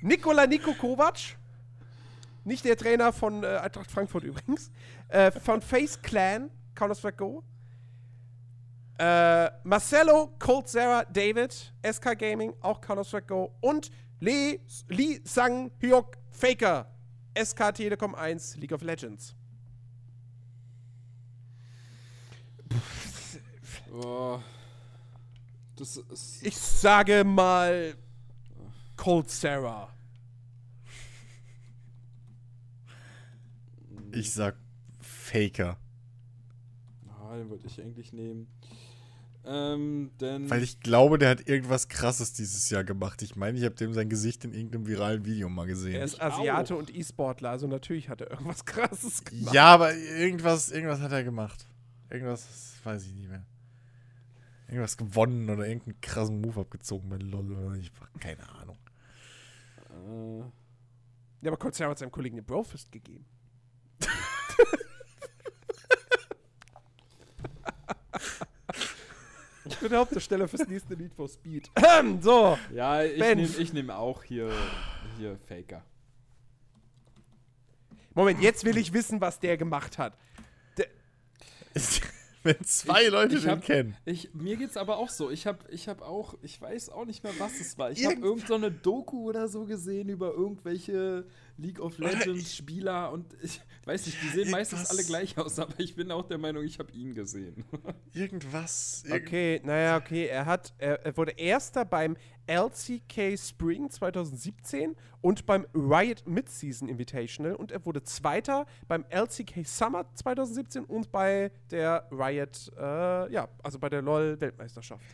Nikola Niko Kovac, nicht der Trainer von äh, Eintracht Frankfurt übrigens, äh, von Face Clan, Counter-Strike Go. Äh, Marcelo Coldzera David, SK Gaming, auch Counter-Strike Go. Und Lee, Lee Sang Hyok Faker, SK Telekom 1, League of Legends. Oh, ich sage mal Cold Sarah. Ich sag Faker. Ah, den wollte ich eigentlich nehmen. Ähm, denn Weil ich glaube, der hat irgendwas krasses dieses Jahr gemacht. Ich meine, ich habe dem sein Gesicht in irgendeinem viralen Video mal gesehen. Er ist Asiate und E-Sportler, also natürlich hat er irgendwas krasses gemacht. Ja, aber irgendwas, irgendwas hat er gemacht. Irgendwas, weiß ich nicht mehr. Irgendwas gewonnen oder irgendeinen krassen Move abgezogen bei LOL oder ich keine Ahnung. Äh. Ja, aber Corsair hat seinem Kollegen eine Brofist gegeben. Ich bin der Hauptdarsteller fürs nächste Need for Speed. so. Ja, ich nehme nehm auch hier, hier Faker. Moment, jetzt will ich wissen, was der gemacht hat. Der Wenn zwei ich, Leute ich den hab, kennen. Ich, mir geht's aber auch so. Ich habe ich hab auch, ich weiß auch nicht mehr, was es war. Ich habe irgendeine so Doku oder so gesehen über irgendwelche League of Legends Spieler und ich weiß nicht, die sehen meistens alle gleich aus, aber ich bin auch der Meinung, ich habe ihn gesehen. Irgendwas. Irgend okay, naja, okay. Er hat, er, er, wurde Erster beim LCK Spring 2017 und beim Riot Midseason Invitational und er wurde Zweiter beim LCK Summer 2017 und bei der Riot, äh, ja, also bei der LOL Weltmeisterschaft.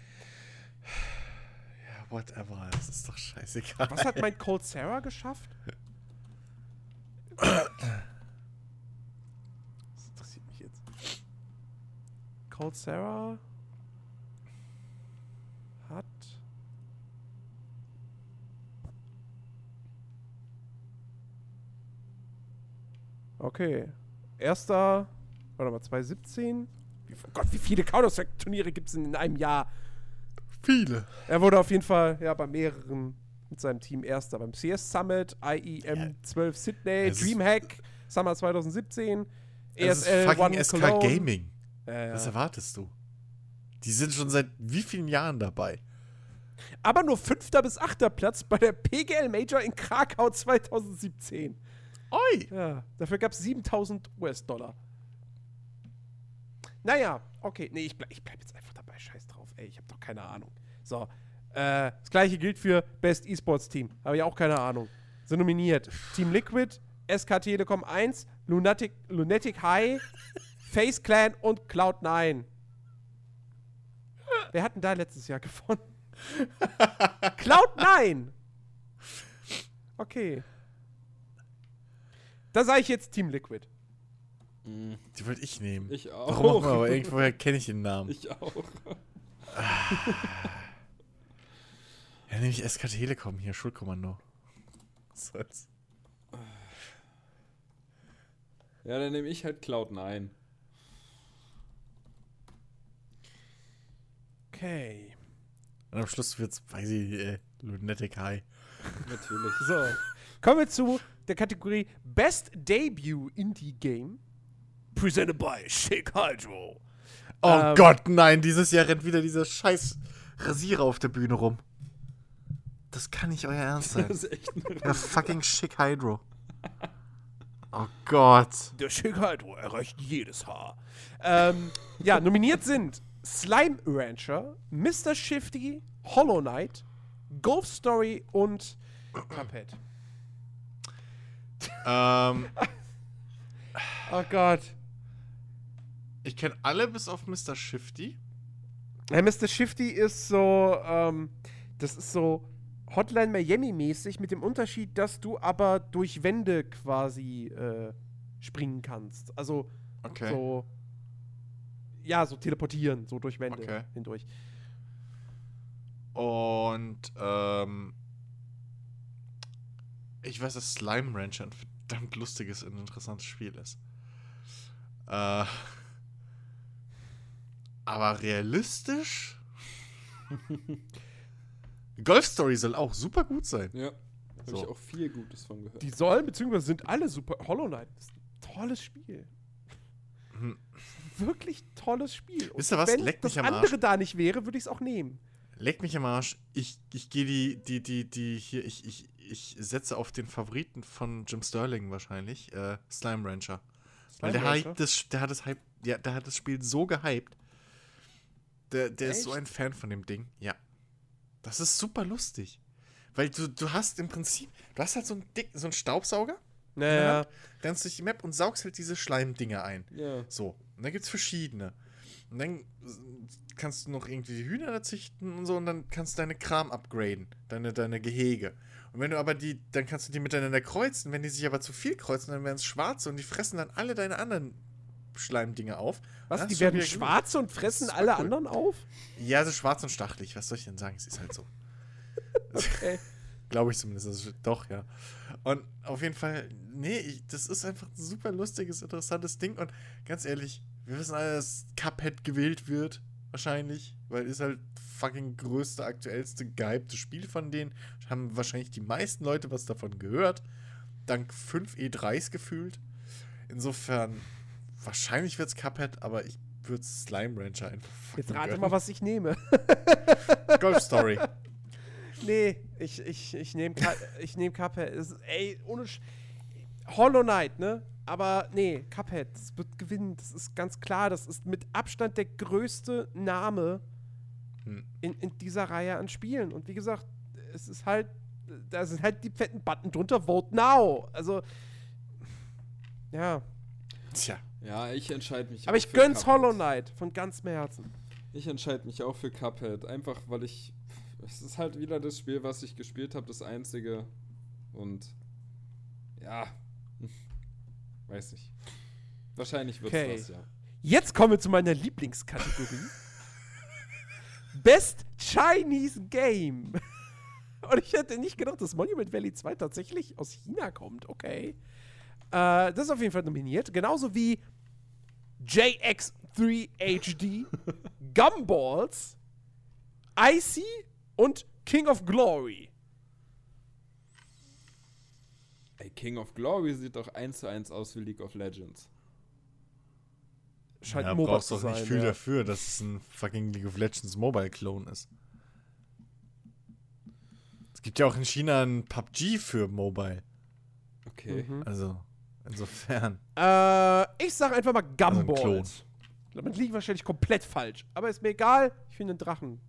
Ja, whatever, das ist doch scheißegal. Was hat mein Cold Sarah geschafft? Das interessiert mich jetzt. Cold Sarah hat. Okay. Erster, warte mal, 2017. Wie, oh Gott, wie viele Counter-Strike-Turniere gibt es in einem Jahr? Viele. Er wurde auf jeden Fall ja bei mehreren mit seinem Team Erster beim CS Summit, IEM ja. 12 Sydney, Dreamhack, Summer 2017, ESL fucking One SK Cologne. Gaming. Ja, ja. Was erwartest du? Die sind schon seit wie vielen Jahren dabei? Aber nur fünfter bis achter Platz bei der PGL Major in Krakau 2017. Oi! Ja, dafür gab es 7000 US-Dollar. Naja, okay. Nee, ich bleib, ich bleib jetzt einfach dabei. Scheiß drauf, ey. Ich hab doch keine Ahnung. So, äh, das gleiche gilt für Best Esports Team. Habe ich auch keine Ahnung. Sind nominiert Team Liquid, SK Telekom 1, Lunatic, Lunatic High, Face Clan und Cloud9. Wer hat denn da letztes Jahr gewonnen? Cloud9! Okay. Da sage ich jetzt Team Liquid. Die wollte ich nehmen. Ich auch. Warum auch immer, aber irgendwoher kenne ich den Namen. Ich auch. Ja, nehme ich SK Telekom hier, Schulkommando. Was soll's? Ja, dann nehme ich halt Cloud9. Okay. Und am Schluss wird's, weiß ich, äh, Lunatic High. Natürlich. So. Kommen wir zu der Kategorie Best Debut Indie Game. Presented by Shake Hydro. Oh ähm, Gott, nein, dieses Jahr rennt wieder dieser scheiß Rasierer auf der Bühne rum. Das kann nicht euer Ernst sein. Das ist echt Der fucking Schick Hydro. Oh Gott. Der Schick Hydro erreicht jedes Haar. Ähm, ja, nominiert sind Slime Rancher, Mr. Shifty, Hollow Knight, Golf Story und Cuphead. Ähm. oh Gott. Ich kenne alle bis auf Mr. Shifty. Ja, Mr. Shifty ist so, ähm, das ist so Hotline Miami-mäßig, mit dem Unterschied, dass du aber durch Wände quasi äh, springen kannst. Also okay. so. Ja, so teleportieren, so durch Wände okay. hindurch. Und ähm, ich weiß, dass Slime Rancher ein verdammt lustiges und interessantes Spiel ist. Äh, aber realistisch? Golf Story soll auch super gut sein. Ja. Habe so. ich auch viel Gutes von gehört. Die sollen, beziehungsweise sind alle super. Hollow Knight ist ein tolles Spiel. Hm. Wirklich tolles Spiel. Wisst ihr was? Wenn Leck das mich am andere da nicht wäre, würde ich es auch nehmen. Leck mich am Arsch. Ich, ich gehe die, die, die, die hier, ich, ich, ich setze auf den Favoriten von Jim Sterling wahrscheinlich, äh, Slime Rancher. Slime Weil der, Rancher? Hype das, der hat das Hype, ja, der hat das Spiel so gehypt. Der, der ist so ein Fan von dem Ding. Ja. Das ist super lustig. Weil du, du hast im Prinzip, du hast halt so einen dick, so einen Staubsauger. Naja. Rennst durch die Map und saugst halt diese Schleimdinger ein. Ja. So. Und dann gibt's verschiedene. Und dann kannst du noch irgendwie die Hühner züchten und so und dann kannst du deine Kram upgraden. Deine, deine Gehege. Und wenn du aber die, dann kannst du die miteinander kreuzen. Wenn die sich aber zu viel kreuzen, dann werden es schwarze und die fressen dann alle deine anderen Schleimdinge auf. Was, die werden schwarz und fressen alle cool. anderen auf? Ja, so schwarz und stachelig. Was soll ich denn sagen? Es ist halt so. okay. Glaube ich zumindest. Also, doch, ja. Und auf jeden Fall, nee, ich, das ist einfach ein super lustiges, interessantes Ding. Und ganz ehrlich, wir wissen alle, dass Cuphead gewählt wird. Wahrscheinlich. Weil ist halt fucking größte, aktuellste, gehypte Spiel von denen. Haben wahrscheinlich die meisten Leute was davon gehört. Dank 5 E3s gefühlt. Insofern, wahrscheinlich wird es Cuphead, aber ich würde Slime Rancher einfach Jetzt rate gönnen. mal, was ich nehme. Golf Story. Nee, ich, ich, ich nehme ich nehm Cuphead. Es, ey, ohne Sch Hollow Knight, ne? Aber nee, Cuphead, das wird gewinnen. Das ist ganz klar. Das ist mit Abstand der größte Name hm. in, in dieser Reihe an Spielen. Und wie gesagt, es ist halt, da sind halt die fetten Button drunter, Vote Now. Also, ja. Tja. Ja, ich entscheide mich. Aber ich gönn's Cuphead. Hollow Knight von ganzem Herzen. Ich entscheide mich auch für Cuphead. Einfach, weil ich. Es ist halt wieder das Spiel, was ich gespielt habe, das einzige. Und. Ja. Weiß nicht. Wahrscheinlich wird es okay. das, ja. Jetzt kommen wir zu meiner Lieblingskategorie. Best Chinese Game. Und ich hätte nicht gedacht, dass Monument Valley 2 tatsächlich aus China kommt. Okay. Äh, das ist auf jeden Fall nominiert. Genauso wie JX3 HD, Gumballs, Icy und King of Glory. Ey, King of Glory sieht doch eins zu eins aus wie League of Legends. Scheint ja, MOBA brauchst doch nicht viel ja. dafür, dass es ein fucking League of Legends Mobile-Clone ist. Es gibt ja auch in China ein PUBG für Mobile. Okay. Mhm. Also, insofern. Äh, ich sag einfach mal Gumballs. Also Damit liegt wahrscheinlich komplett falsch. Aber ist mir egal, ich finde den Drachen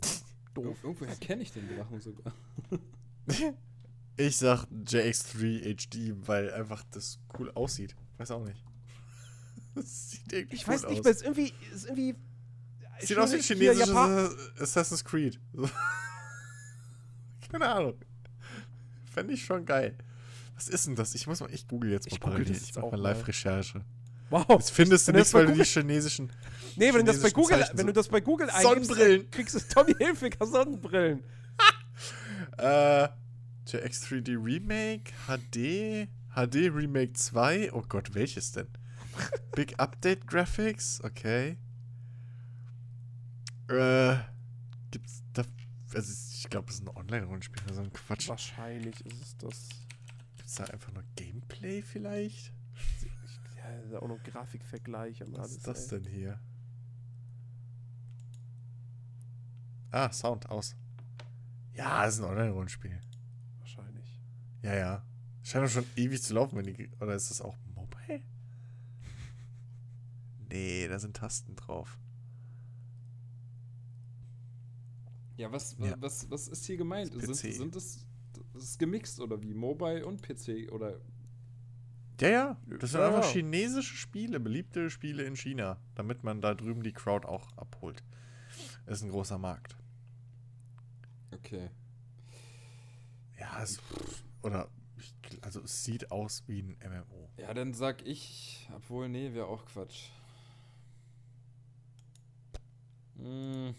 doof. Irgendwoher kenne ich den Drachen sogar. ich sag JX3 HD, weil einfach das cool aussieht. Weiß auch nicht. Das sieht irgendwie Ich cool weiß nicht, aus. aber es ist irgendwie. Ist irgendwie sieht aus wie ein chinesisches Assassin's Creed. Keine Ahnung. Fände ich schon geil. Was ist denn das? Ich muss mal, ich google jetzt mal ich parallel. Ich mache mal Live-Recherche. Wow. Jetzt findest du nichts, weil du die chinesischen. Nee, wenn du das bei Google, wenn du das bei Google eingibst, Sonnenbrillen. kriegst du Tommy Hilfiger Sonnenbrillen. äh, der X3D Remake, HD, HD Remake 2. Oh Gott, welches denn? Big Update Graphics, okay. Äh, gibt's da. Also, ich glaube, es ist ein Online-Rollenspiel, so ein Quatsch. Wahrscheinlich ist es das. Gibt's da einfach nur Gameplay vielleicht? Ja, auch noch Grafikvergleich und Was alles. Was ist das ey. denn hier? Ah, Sound aus. Ja, das ist ein Online-Rollenspiel. Wahrscheinlich. Ja, ja. Scheint doch schon ewig zu laufen, wenn die. Oder ist das auch Nee, da sind Tasten drauf. Ja, was, ja. was, was ist hier gemeint? Sind, sind das, das ist gemixt oder wie? Mobile und PC oder? Ja, ja. Das sind ja, einfach chinesische Spiele, beliebte Spiele in China, damit man da drüben die Crowd auch abholt. Das ist ein großer Markt. Okay. Ja, es, oder also es sieht aus wie ein MMO. Ja, dann sag ich, obwohl nee, wäre auch Quatsch. Hm.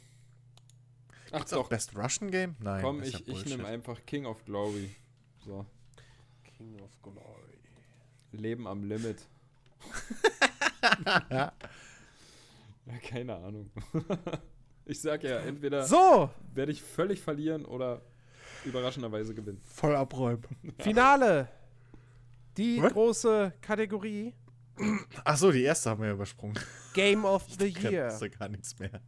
Ach Gibt's doch. Best Russian Game? Nein. Komm, ich, ja ich nehme einfach King of Glory. So. King of Glory. Leben am Limit. ja. ja. Keine Ahnung. ich sag ja, entweder so. werde ich völlig verlieren oder überraschenderweise gewinnen. Voll abräumen. Finale. Die What? große Kategorie. Ach so, die erste haben wir ja übersprungen. Game of the Year. Ich gar nichts mehr.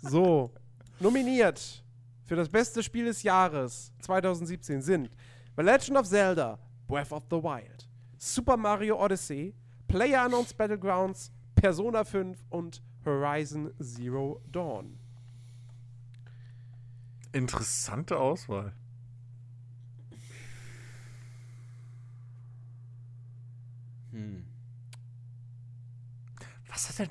So, nominiert für das beste Spiel des Jahres 2017 sind The Legend of Zelda, Breath of the Wild, Super Mario Odyssey, PlayerUnknown's Battlegrounds, Persona 5 und Horizon Zero Dawn. Interessante Auswahl. Hm. Was hat denn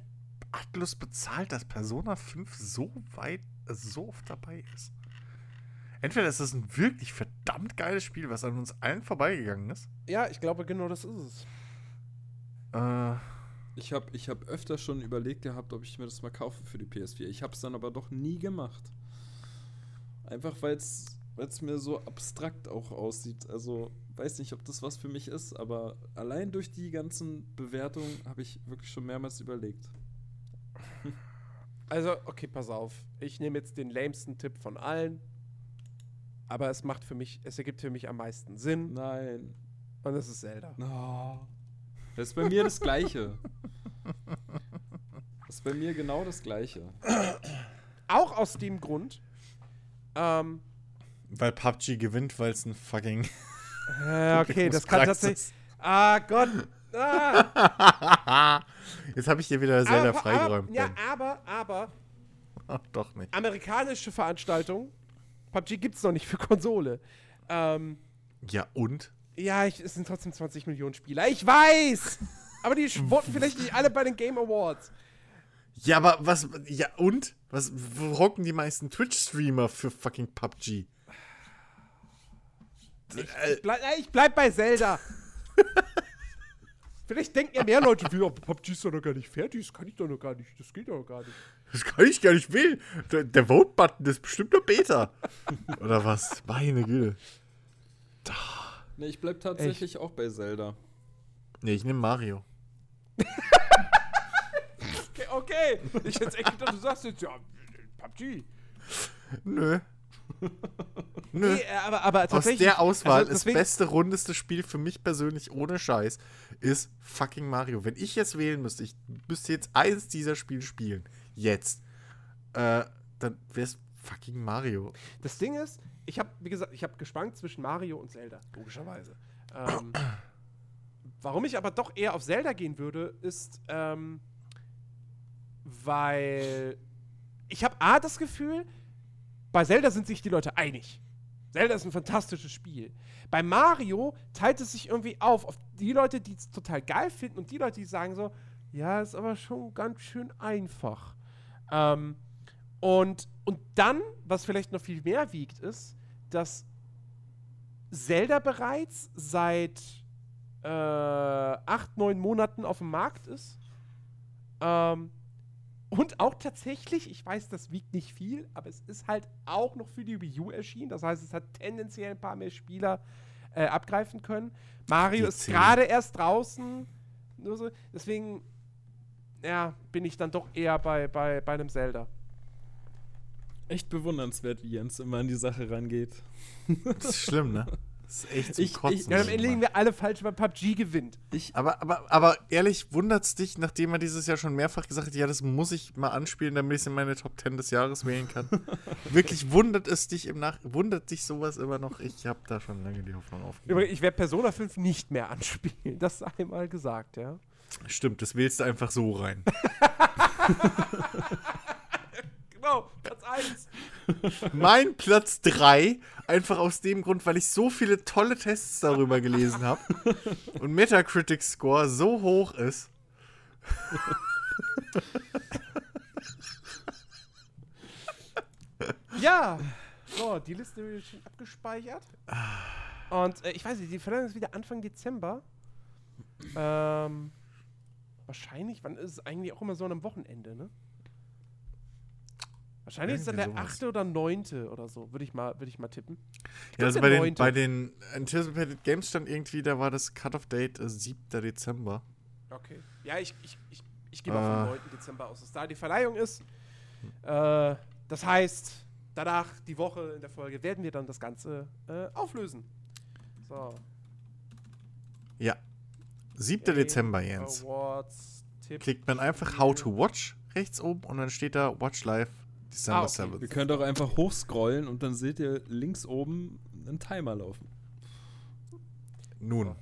Atlus bezahlt, dass Persona 5 so weit, so oft dabei ist. Entweder ist das ein wirklich verdammt geiles Spiel, was an uns allen vorbeigegangen ist. Ja, ich glaube, genau das ist es. Äh, Ich habe ich hab öfter schon überlegt gehabt, ob ich mir das mal kaufe für die PS4. Ich habe es dann aber doch nie gemacht. Einfach weil es mir so abstrakt auch aussieht. Also weiß nicht, ob das was für mich ist, aber allein durch die ganzen Bewertungen habe ich wirklich schon mehrmals überlegt. Also, okay, pass auf. Ich nehme jetzt den lamesten Tipp von allen. Aber es macht für mich, es ergibt für mich am meisten Sinn. Nein. Und es ist Zelda. Oh. Das ist bei mir das Gleiche. Das ist bei mir genau das Gleiche. Auch aus dem Grund. Ähm, weil PUBG gewinnt, weil es ein fucking. Äh, okay, das kann tatsächlich. Ah Gott. Ah. Jetzt habe ich dir wieder Zelda aber, freigeräumt. Aber, ja, aber, aber. Ach, doch nicht. Amerikanische Veranstaltung. PUBG gibt es noch nicht für Konsole. Ähm, ja, und? Ja, ich, es sind trotzdem 20 Millionen Spieler. Ich weiß! aber die wurden vielleicht nicht alle bei den Game Awards. Ja, aber was. Ja, und? Was wo hocken die meisten Twitch-Streamer für fucking PUBG? Ich, ich, bleib, ich bleib bei Zelda. Vielleicht denken ja mehr Leute, wie, PUBG ist doch noch gar nicht fertig, das kann ich doch noch gar nicht, das geht doch noch gar nicht. Das kann ich gar nicht wählen. Der, der Vote-Button ist bestimmt noch Beta. Oder was? Meine Güte. Da. Nee, ich bleib tatsächlich Echt? auch bei Zelda. Nee, ich nehme Mario. okay, okay. Ich hätte echt gedacht, du sagst jetzt, ja, PUBG. Nö. Nö. Nee, aber, aber Aus der Auswahl also das beste, rundeste Spiel für mich persönlich ohne Scheiß ist fucking Mario. Wenn ich jetzt wählen müsste, ich müsste jetzt eins dieser Spiele spielen. Jetzt. Äh, dann wäre es fucking Mario. Das Ding ist, ich habe, wie gesagt, ich habe geschwankt zwischen Mario und Zelda, logischerweise. Ähm, warum ich aber doch eher auf Zelda gehen würde, ist, ähm, weil ich habe A das Gefühl, bei Zelda sind sich die Leute einig. Zelda ist ein fantastisches Spiel. Bei Mario teilt es sich irgendwie auf, auf die Leute, die es total geil finden und die Leute, die sagen so, ja, ist aber schon ganz schön einfach. Ähm, und, und dann, was vielleicht noch viel mehr wiegt, ist, dass Zelda bereits seit äh, acht, neun Monaten auf dem Markt ist. Ähm, und auch tatsächlich, ich weiß, das wiegt nicht viel, aber es ist halt auch noch für die Wii U erschienen. Das heißt, es hat tendenziell ein paar mehr Spieler äh, abgreifen können. Mario die ist gerade erst draußen. Nur so. Deswegen, ja, bin ich dann doch eher bei, bei, bei einem Zelda. Echt bewundernswert, wie Jens immer an die Sache rangeht. Das ist schlimm, ne? Das ist echt zum ich, Kotzen. Ich, ja, am Ende liegen wir alle falsch, weil PUBG gewinnt. Ich, aber, aber, aber ehrlich, wundert es dich, nachdem er dieses Jahr schon mehrfach gesagt hat, ja, das muss ich mal anspielen, damit ich es in meine Top 10 des Jahres wählen kann. Wirklich wundert es dich im Nach... Wundert dich sowas immer noch? Ich habe da schon lange die Hoffnung aufgegeben. Ich werde Persona 5 nicht mehr anspielen. Das sei mal gesagt, ja. Stimmt, das wählst du einfach so rein. genau, Platz 1. Mein Platz 3, einfach aus dem Grund, weil ich so viele tolle Tests darüber gelesen habe und Metacritic Score so hoch ist. ja, so, die Liste wird schon abgespeichert. Und äh, ich weiß nicht, die Verlängerung ist wieder Anfang Dezember. Ähm, wahrscheinlich, wann ist es eigentlich auch immer so an einem Wochenende, ne? Wahrscheinlich ist dann der achte oder neunte oder so, würde ich, mal, würd ich mal tippen. Ich ja, also bei den, bei den Anticipated Games stand irgendwie, da war das Cut-Off-Date äh, 7. Dezember. Okay. Ja, ich, ich, ich, ich gehe mal vom 9. Dezember aus, dass da die Verleihung ist. Äh, das heißt, danach, die Woche in der Folge, werden wir dann das Ganze äh, auflösen. So. Ja. 7. Game Dezember, Jens. Awards, Klickt man einfach How to Watch rechts oben und dann steht da Watch Live December ah, okay. 7th. Wir können doch einfach hochscrollen und dann seht ihr links oben einen Timer laufen. Nun.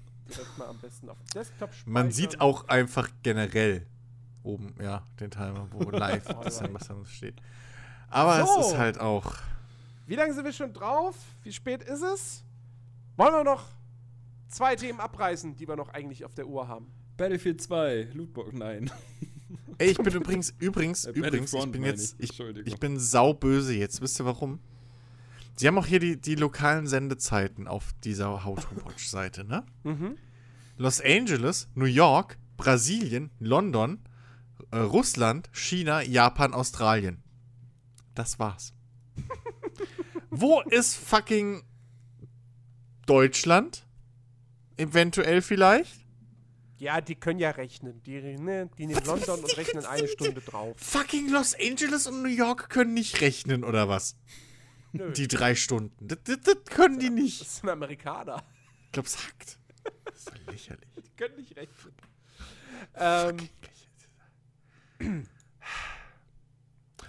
Man sieht auch einfach generell oben, ja, den Timer, wo live December 7th steht. Aber so. es ist halt auch. Wie lange sind wir schon drauf? Wie spät ist es? Wollen wir noch zwei Themen abreißen, die wir noch eigentlich auf der Uhr haben? Battlefield 2, Lootbox, nein. Ey, ich bin übrigens, übrigens, äh, übrigens, ich bin jetzt, ich, ich bin sauböse jetzt. Wisst ihr warum? Sie haben auch hier die, die lokalen Sendezeiten auf dieser How to Watch Seite, ne? Mhm. Los Angeles, New York, Brasilien, London, äh, Russland, China, Japan, Australien. Das war's. Wo ist fucking Deutschland? Eventuell vielleicht? Ja, die können ja rechnen. Die, ne, die nehmen London und rechnen eine Stunde drauf. Fucking Los Angeles und New York können nicht rechnen, oder was? Nö. Die drei Stunden. Das, das, das können die nicht. Das sind Amerikaner. Ich glaube, es hackt. Das ist lächerlich. Die können nicht rechnen. Ähm,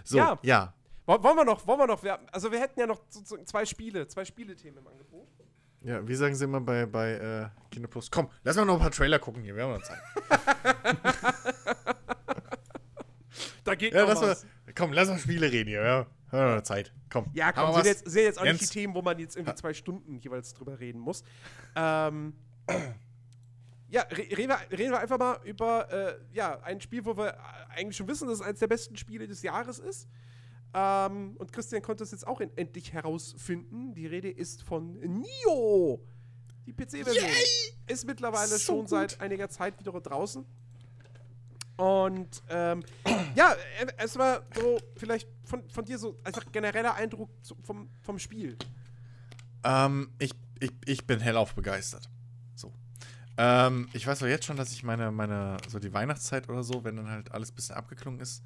so, ja. ja. Wollen wir noch, wollen wir noch, also wir hätten ja noch zwei Spiele, zwei Spielethemen im Angebot. Ja, wie sagen sie immer bei, bei äh, Kino Plus? Komm, lass mal noch ein paar Trailer gucken hier, wir haben noch Zeit. da geht ja, noch was. Mal, komm, lass mal Spiele reden hier, ja. Wir haben noch Zeit, komm. Ja, komm, sind jetzt, sind jetzt auch Jens. nicht die Themen, wo man jetzt irgendwie zwei Stunden jeweils drüber reden muss. Ähm, ja, reden wir, reden wir einfach mal über äh, ja, ein Spiel, wo wir eigentlich schon wissen, dass es eines der besten Spiele des Jahres ist. Ähm, und Christian konnte es jetzt auch endlich herausfinden. Die Rede ist von Nio. Die PC-Version ist mittlerweile so schon gut. seit einiger Zeit wieder draußen. Und ähm, ja, es war so vielleicht von, von dir so einfach genereller Eindruck vom, vom Spiel. Ähm, ich, ich, ich bin hellauf begeistert. So. Ähm, ich weiß auch jetzt schon, dass ich meine, meine, so die Weihnachtszeit oder so, wenn dann halt alles ein bisschen abgeklungen ist,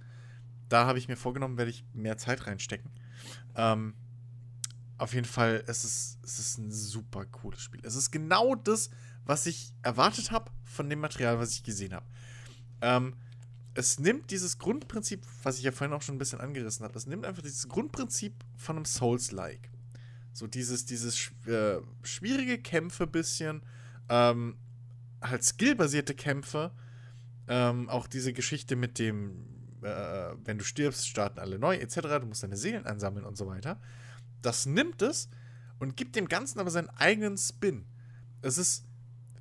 da habe ich mir vorgenommen, werde ich mehr Zeit reinstecken. Ähm, auf jeden Fall, es ist, es ist ein super cooles Spiel. Es ist genau das, was ich erwartet habe von dem Material, was ich gesehen habe. Ähm, es nimmt dieses Grundprinzip, was ich ja vorhin auch schon ein bisschen angerissen habe, es nimmt einfach dieses Grundprinzip von einem Souls-like. So dieses, dieses äh, schwierige Kämpfe bisschen, ähm, halt skillbasierte Kämpfe, ähm, auch diese Geschichte mit dem äh, wenn du stirbst, starten alle neu, etc. Du musst deine Seelen ansammeln und so weiter. Das nimmt es und gibt dem Ganzen aber seinen eigenen Spin. Es ist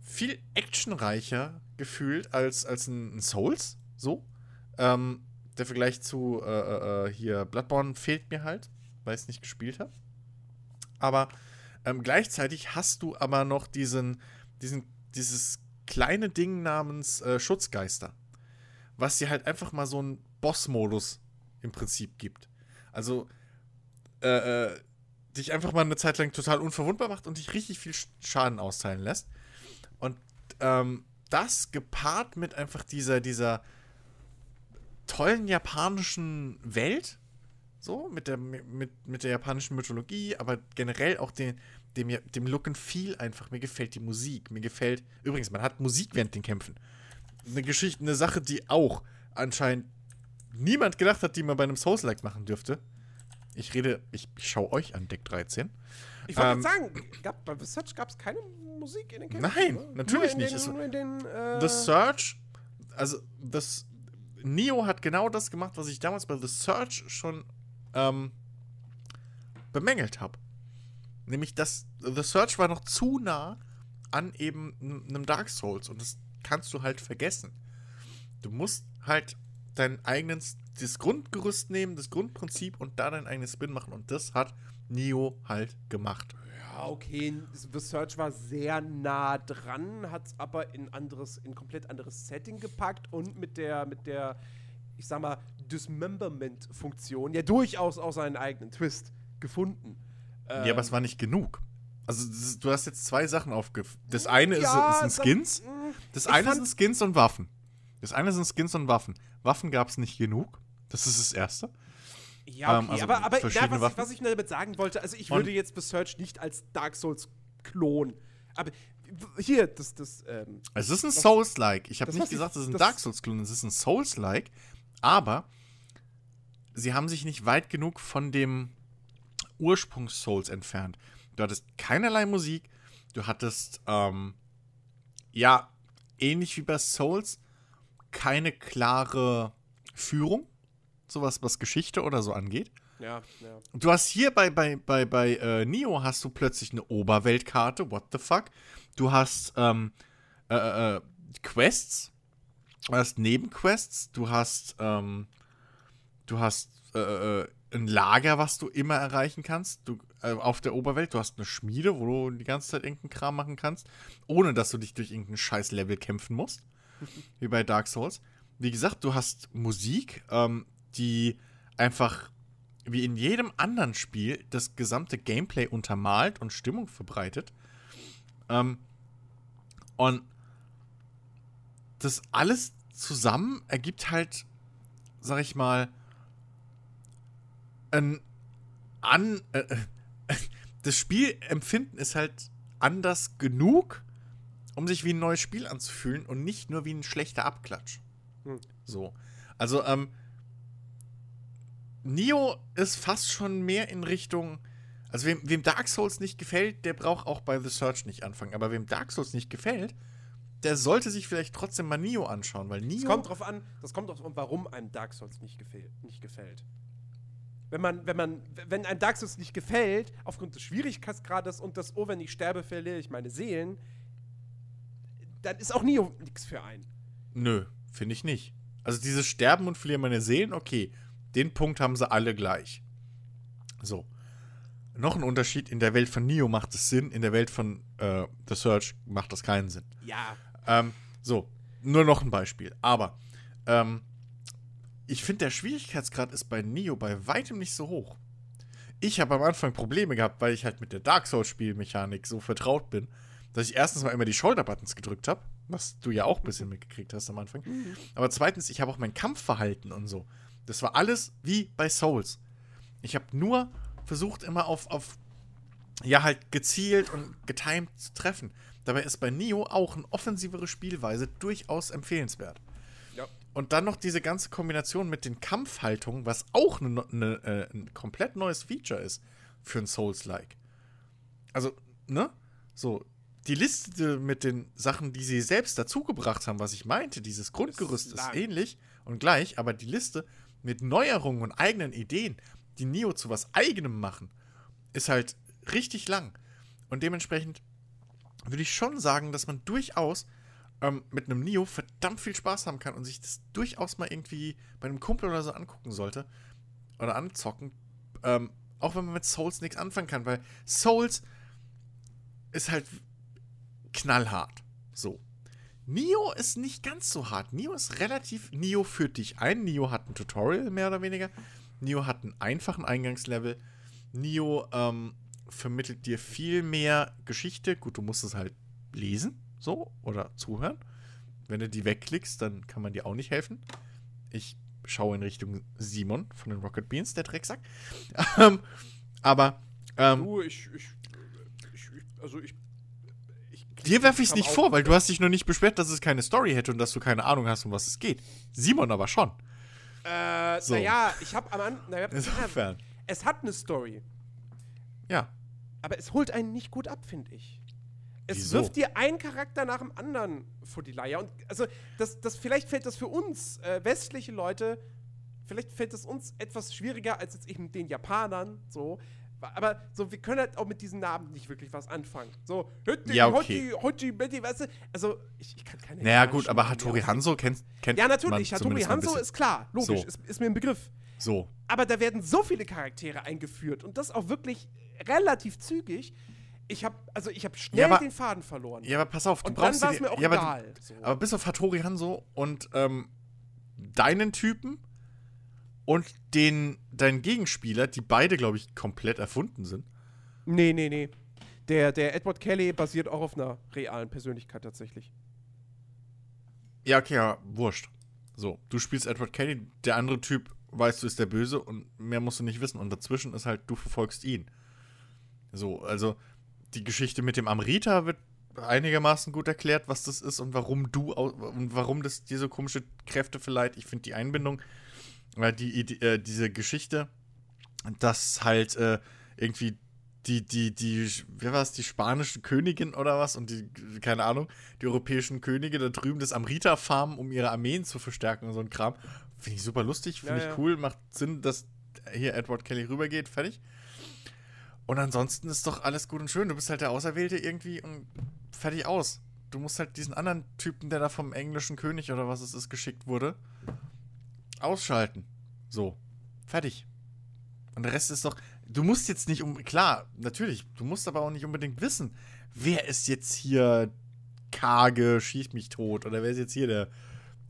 viel actionreicher gefühlt als, als ein, ein Souls, so. Ähm, der Vergleich zu äh, äh, hier Bloodborne fehlt mir halt, weil ich es nicht gespielt habe. Aber ähm, gleichzeitig hast du aber noch diesen, diesen, dieses kleine Ding namens äh, Schutzgeister, was dir halt einfach mal so ein Boss-Modus im Prinzip gibt. Also, äh, äh, dich einfach mal eine Zeit lang total unverwundbar macht und dich richtig viel Schaden austeilen lässt. Und ähm, das gepaart mit einfach dieser, dieser tollen japanischen Welt, so, mit der, mit, mit der japanischen Mythologie, aber generell auch den, dem, dem Look and Feel einfach. Mir gefällt die Musik. Mir gefällt. Übrigens, man hat Musik während den Kämpfen. Eine Geschichte, eine Sache, die auch anscheinend niemand gedacht hat, die man bei einem Souls-like machen dürfte. Ich rede, ich, ich schaue euch an, Deck 13. Ich wollte ähm, sagen, gab, bei The Search gab es keine Musik in den Kämpfen? Nein, oder? natürlich nicht. Den, nur in den, äh The Search, also das Neo hat genau das gemacht, was ich damals bei The Search schon ähm, bemängelt habe. Nämlich, dass The Search war noch zu nah an eben einem Dark Souls und das kannst du halt vergessen. Du musst halt dein eigenes, das Grundgerüst nehmen, das Grundprinzip und da dein eigenes Spin machen. Und das hat Neo halt gemacht. Ja, okay, The Search war sehr nah dran, hat es aber in anderes, in komplett anderes Setting gepackt und mit der, mit der, ich sag mal, Dismemberment-Funktion ja durchaus auch seinen eigenen Twist gefunden. Ähm, ja, aber es war nicht genug. Also das, du hast jetzt zwei Sachen aufgeführt. Das eine ja, ist, ist ein Skins. Das, das eine sind Skins und Waffen. Das eine sind Skins und Waffen. Waffen gab es nicht genug. Das ist das Erste. Ja, okay, ähm, also aber, aber na, was, ich, was, ich nur damit sagen wollte, also ich würde jetzt Besearch nicht als Dark Souls klon. Aber hier, das, das, ähm, Es ist ein Souls-like. Ich habe nicht gesagt, es ist ein Dark Souls-Klon, es ist ein Souls-like, aber sie haben sich nicht weit genug von dem Ursprungs-Souls entfernt. Du hattest keinerlei Musik, du hattest, ähm, ja, ähnlich wie bei Souls, keine klare Führung, sowas was Geschichte oder so angeht. Ja, ja. Du hast hier bei, bei, bei, bei äh, Neo hast du plötzlich eine Oberweltkarte, what the fuck. Du hast ähm, äh, äh, äh Quests, du hast Nebenquests, du hast, ähm, du hast äh, äh, ein Lager, was du immer erreichen kannst. Du, auf der Oberwelt, du hast eine Schmiede, wo du die ganze Zeit irgendeinen Kram machen kannst, ohne dass du dich durch irgendein scheiß Level kämpfen musst. Wie bei Dark Souls. Wie gesagt, du hast Musik, ähm, die einfach wie in jedem anderen Spiel das gesamte Gameplay untermalt und Stimmung verbreitet. Ähm, und das alles zusammen ergibt halt, sag ich mal, ein an. Äh, das Spielempfinden ist halt anders genug, um sich wie ein neues Spiel anzufühlen und nicht nur wie ein schlechter Abklatsch. Hm. So. Also, ähm, Nio ist fast schon mehr in Richtung. Also, wem, wem, Dark Souls nicht gefällt, der braucht auch bei The Search nicht anfangen. Aber wem Dark Souls nicht gefällt, der sollte sich vielleicht trotzdem mal Nio anschauen, weil Nio. Das kommt drauf an, das kommt drauf an, warum einem Dark Souls nicht, gefäll, nicht gefällt. Wenn man, wenn man, wenn einem Dark Souls nicht gefällt, aufgrund des Schwierigkeitsgrades und das, oh, wenn ich sterbe, verliere ich meine Seelen, dann ist auch Nio nichts für einen. Nö, finde ich nicht. Also dieses Sterben und verlieren meine Seelen, okay. Den Punkt haben sie alle gleich. So. Noch ein Unterschied, in der Welt von Neo macht es Sinn, in der Welt von äh, The Search macht das keinen Sinn. Ja. Ähm, so, nur noch ein Beispiel. Aber ähm, ich finde, der Schwierigkeitsgrad ist bei Neo bei weitem nicht so hoch. Ich habe am Anfang Probleme gehabt, weil ich halt mit der Dark Souls-Spielmechanik so vertraut bin, dass ich erstens mal immer die Shoulder-Buttons gedrückt habe, was du ja auch ein bisschen mitgekriegt hast am Anfang. Mhm. Aber zweitens, ich habe auch mein Kampfverhalten und so. Das war alles wie bei Souls. Ich habe nur versucht, immer auf, auf, ja, halt gezielt und getimed zu treffen. Dabei ist bei Neo auch eine offensivere Spielweise durchaus empfehlenswert. Ja. Und dann noch diese ganze Kombination mit den Kampfhaltungen, was auch eine, eine, äh, ein komplett neues Feature ist für ein Souls-like. Also, ne? So, die Liste mit den Sachen, die sie selbst dazugebracht haben, was ich meinte, dieses Grundgerüst ist, ist ähnlich und gleich, aber die Liste mit Neuerungen und eigenen Ideen, die Neo zu was eigenem machen, ist halt richtig lang. Und dementsprechend würde ich schon sagen, dass man durchaus ähm, mit einem Neo verdammt viel Spaß haben kann und sich das durchaus mal irgendwie bei einem Kumpel oder so angucken sollte oder anzocken. Ähm, auch wenn man mit Souls nichts anfangen kann, weil Souls ist halt knallhart. So. Nio ist nicht ganz so hart. Nio ist relativ. Nio führt dich ein. Nio hat ein Tutorial, mehr oder weniger. Nio hat einen einfachen Eingangslevel. Nio ähm, vermittelt dir viel mehr Geschichte. Gut, du musst es halt lesen, so, oder zuhören. Wenn du die wegklickst, dann kann man dir auch nicht helfen. Ich schaue in Richtung Simon von den Rocket Beans, der Drecksack. Ähm, aber. Ähm, du, ich, ich, ich, also ich Dir werfe ich es nicht vor, weil du hast dich noch nicht beschwert, dass es keine Story hätte und dass du keine Ahnung hast, um was es geht. Simon aber schon. Äh, so. naja, ich habe am Anfang. Naja, Insofern. Es hat eine Story. Ja. Aber es holt einen nicht gut ab, finde ich. Es Wieso? wirft dir einen Charakter nach dem anderen vor die Leier. Und also, das, das, vielleicht fällt das für uns äh, westliche Leute, vielleicht fällt es uns etwas schwieriger als jetzt eben den Japanern, so, aber so, wir können halt auch mit diesen Namen nicht wirklich was anfangen. So, Hütti, ja, okay. Hotti, Betty, weißt du? Also, ich, ich kann keine. Naja, gut, aber Hattori Hanzo kennt, kennt Ja, natürlich. Hattori Hanzo ist klar, logisch, so. ist, ist, mir ein Begriff. So. Aber da werden so viele Charaktere eingeführt und das auch wirklich relativ zügig. Ich habe also ich habe schnell ja, aber, den Faden verloren. Ja, aber pass auf, du und brauchst dann war es mir auch ja, egal. Aber, so. aber bis auf Hattori Hanzo und ähm, deinen Typen und den, deinen Gegenspieler, die beide, glaube ich, komplett erfunden sind. Nee, nee, nee. Der, der Edward Kelly basiert auch auf einer realen Persönlichkeit tatsächlich. Ja, okay, ja, wurscht. So, du spielst Edward Kelly, der andere Typ, weißt du, ist der Böse und mehr musst du nicht wissen. Und dazwischen ist halt, du verfolgst ihn. So, also die Geschichte mit dem Amrita wird einigermaßen gut erklärt, was das ist und warum du und warum das dir so komische Kräfte verleiht. Ich finde die Einbindung die, die äh, diese Geschichte, dass halt äh, irgendwie die, die, die, wer war es, die spanische Königin oder was und die, keine Ahnung, die europäischen Könige da drüben das Amrita farmen, um ihre Armeen zu verstärken und so ein Kram. Finde ich super lustig, finde ja, ich ja. cool, macht Sinn, dass hier Edward Kelly rübergeht, fertig. Und ansonsten ist doch alles gut und schön. Du bist halt der Auserwählte irgendwie und fertig aus. Du musst halt diesen anderen Typen, der da vom englischen König oder was es ist, geschickt wurde, Ausschalten. So. Fertig. Und der Rest ist doch. Du musst jetzt nicht um. Klar, natürlich. Du musst aber auch nicht unbedingt wissen, wer ist jetzt hier Kage schießt mich tot oder wer ist jetzt hier der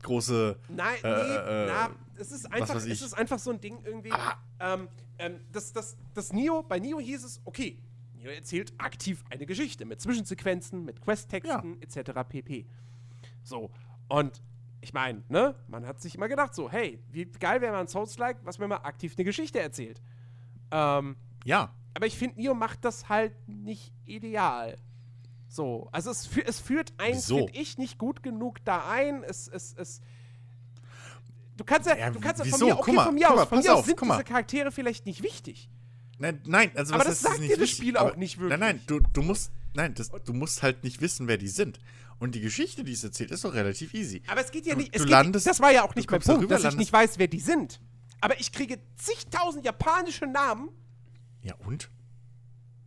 große. Nein, äh, nee, äh, na, es ist einfach, es ist einfach so ein Ding irgendwie. Ähm, ähm, das, das, das Neo, bei Neo hieß es, okay, Neo erzählt aktiv eine Geschichte mit Zwischensequenzen, mit Questtexten ja. etc. pp. So, und ich meine, ne, man hat sich immer gedacht, so, hey, wie geil wäre man Souls-like, was mir mal aktiv eine Geschichte erzählt. Ähm, ja. Aber ich finde, Neo macht das halt nicht ideal. So, also es, es führt einen, finde ich, nicht gut genug da ein. Es, es, es. Du kannst ja, ja du kannst ja von mir, okay, mal, von mir aus, mal, von mir aus sind diese Charaktere vielleicht nicht wichtig. Nein, nein, also aber das sagt dir das Spiel auch nicht wirklich. Nein, nein, du, du musst, nein, das, du musst halt nicht wissen, wer die sind. Und die Geschichte, die es erzählt, ist doch relativ easy. Aber es geht ja nicht. Du, du geht, landest, das war ja auch nicht mein Punkt, dass ich nicht weiß, wer die sind. Aber ich kriege zigtausend japanische Namen. Ja, und?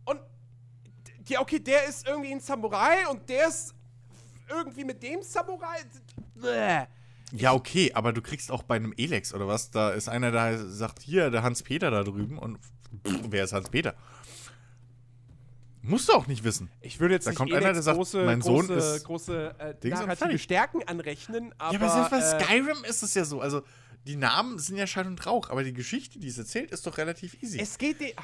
Und ja, okay, der ist irgendwie ein Samurai und der ist irgendwie mit dem Samurai. Bäh. Ja, okay, aber du kriegst auch bei einem Elex oder was, da ist einer, der sagt, hier, der Hans-Peter da drüben und pff, wer ist Hans-Peter? Musst du auch nicht wissen. Ich würde jetzt da nicht kommt einer, der sagt, große, mein Sohn große, ist große äh, narrative Stärken anrechnen, aber... Ja, aber selbst bei äh, Skyrim ist es ja so, also die Namen sind ja Schall und Rauch, aber die Geschichte, die es erzählt, ist doch relativ easy. Es geht... Die, oh,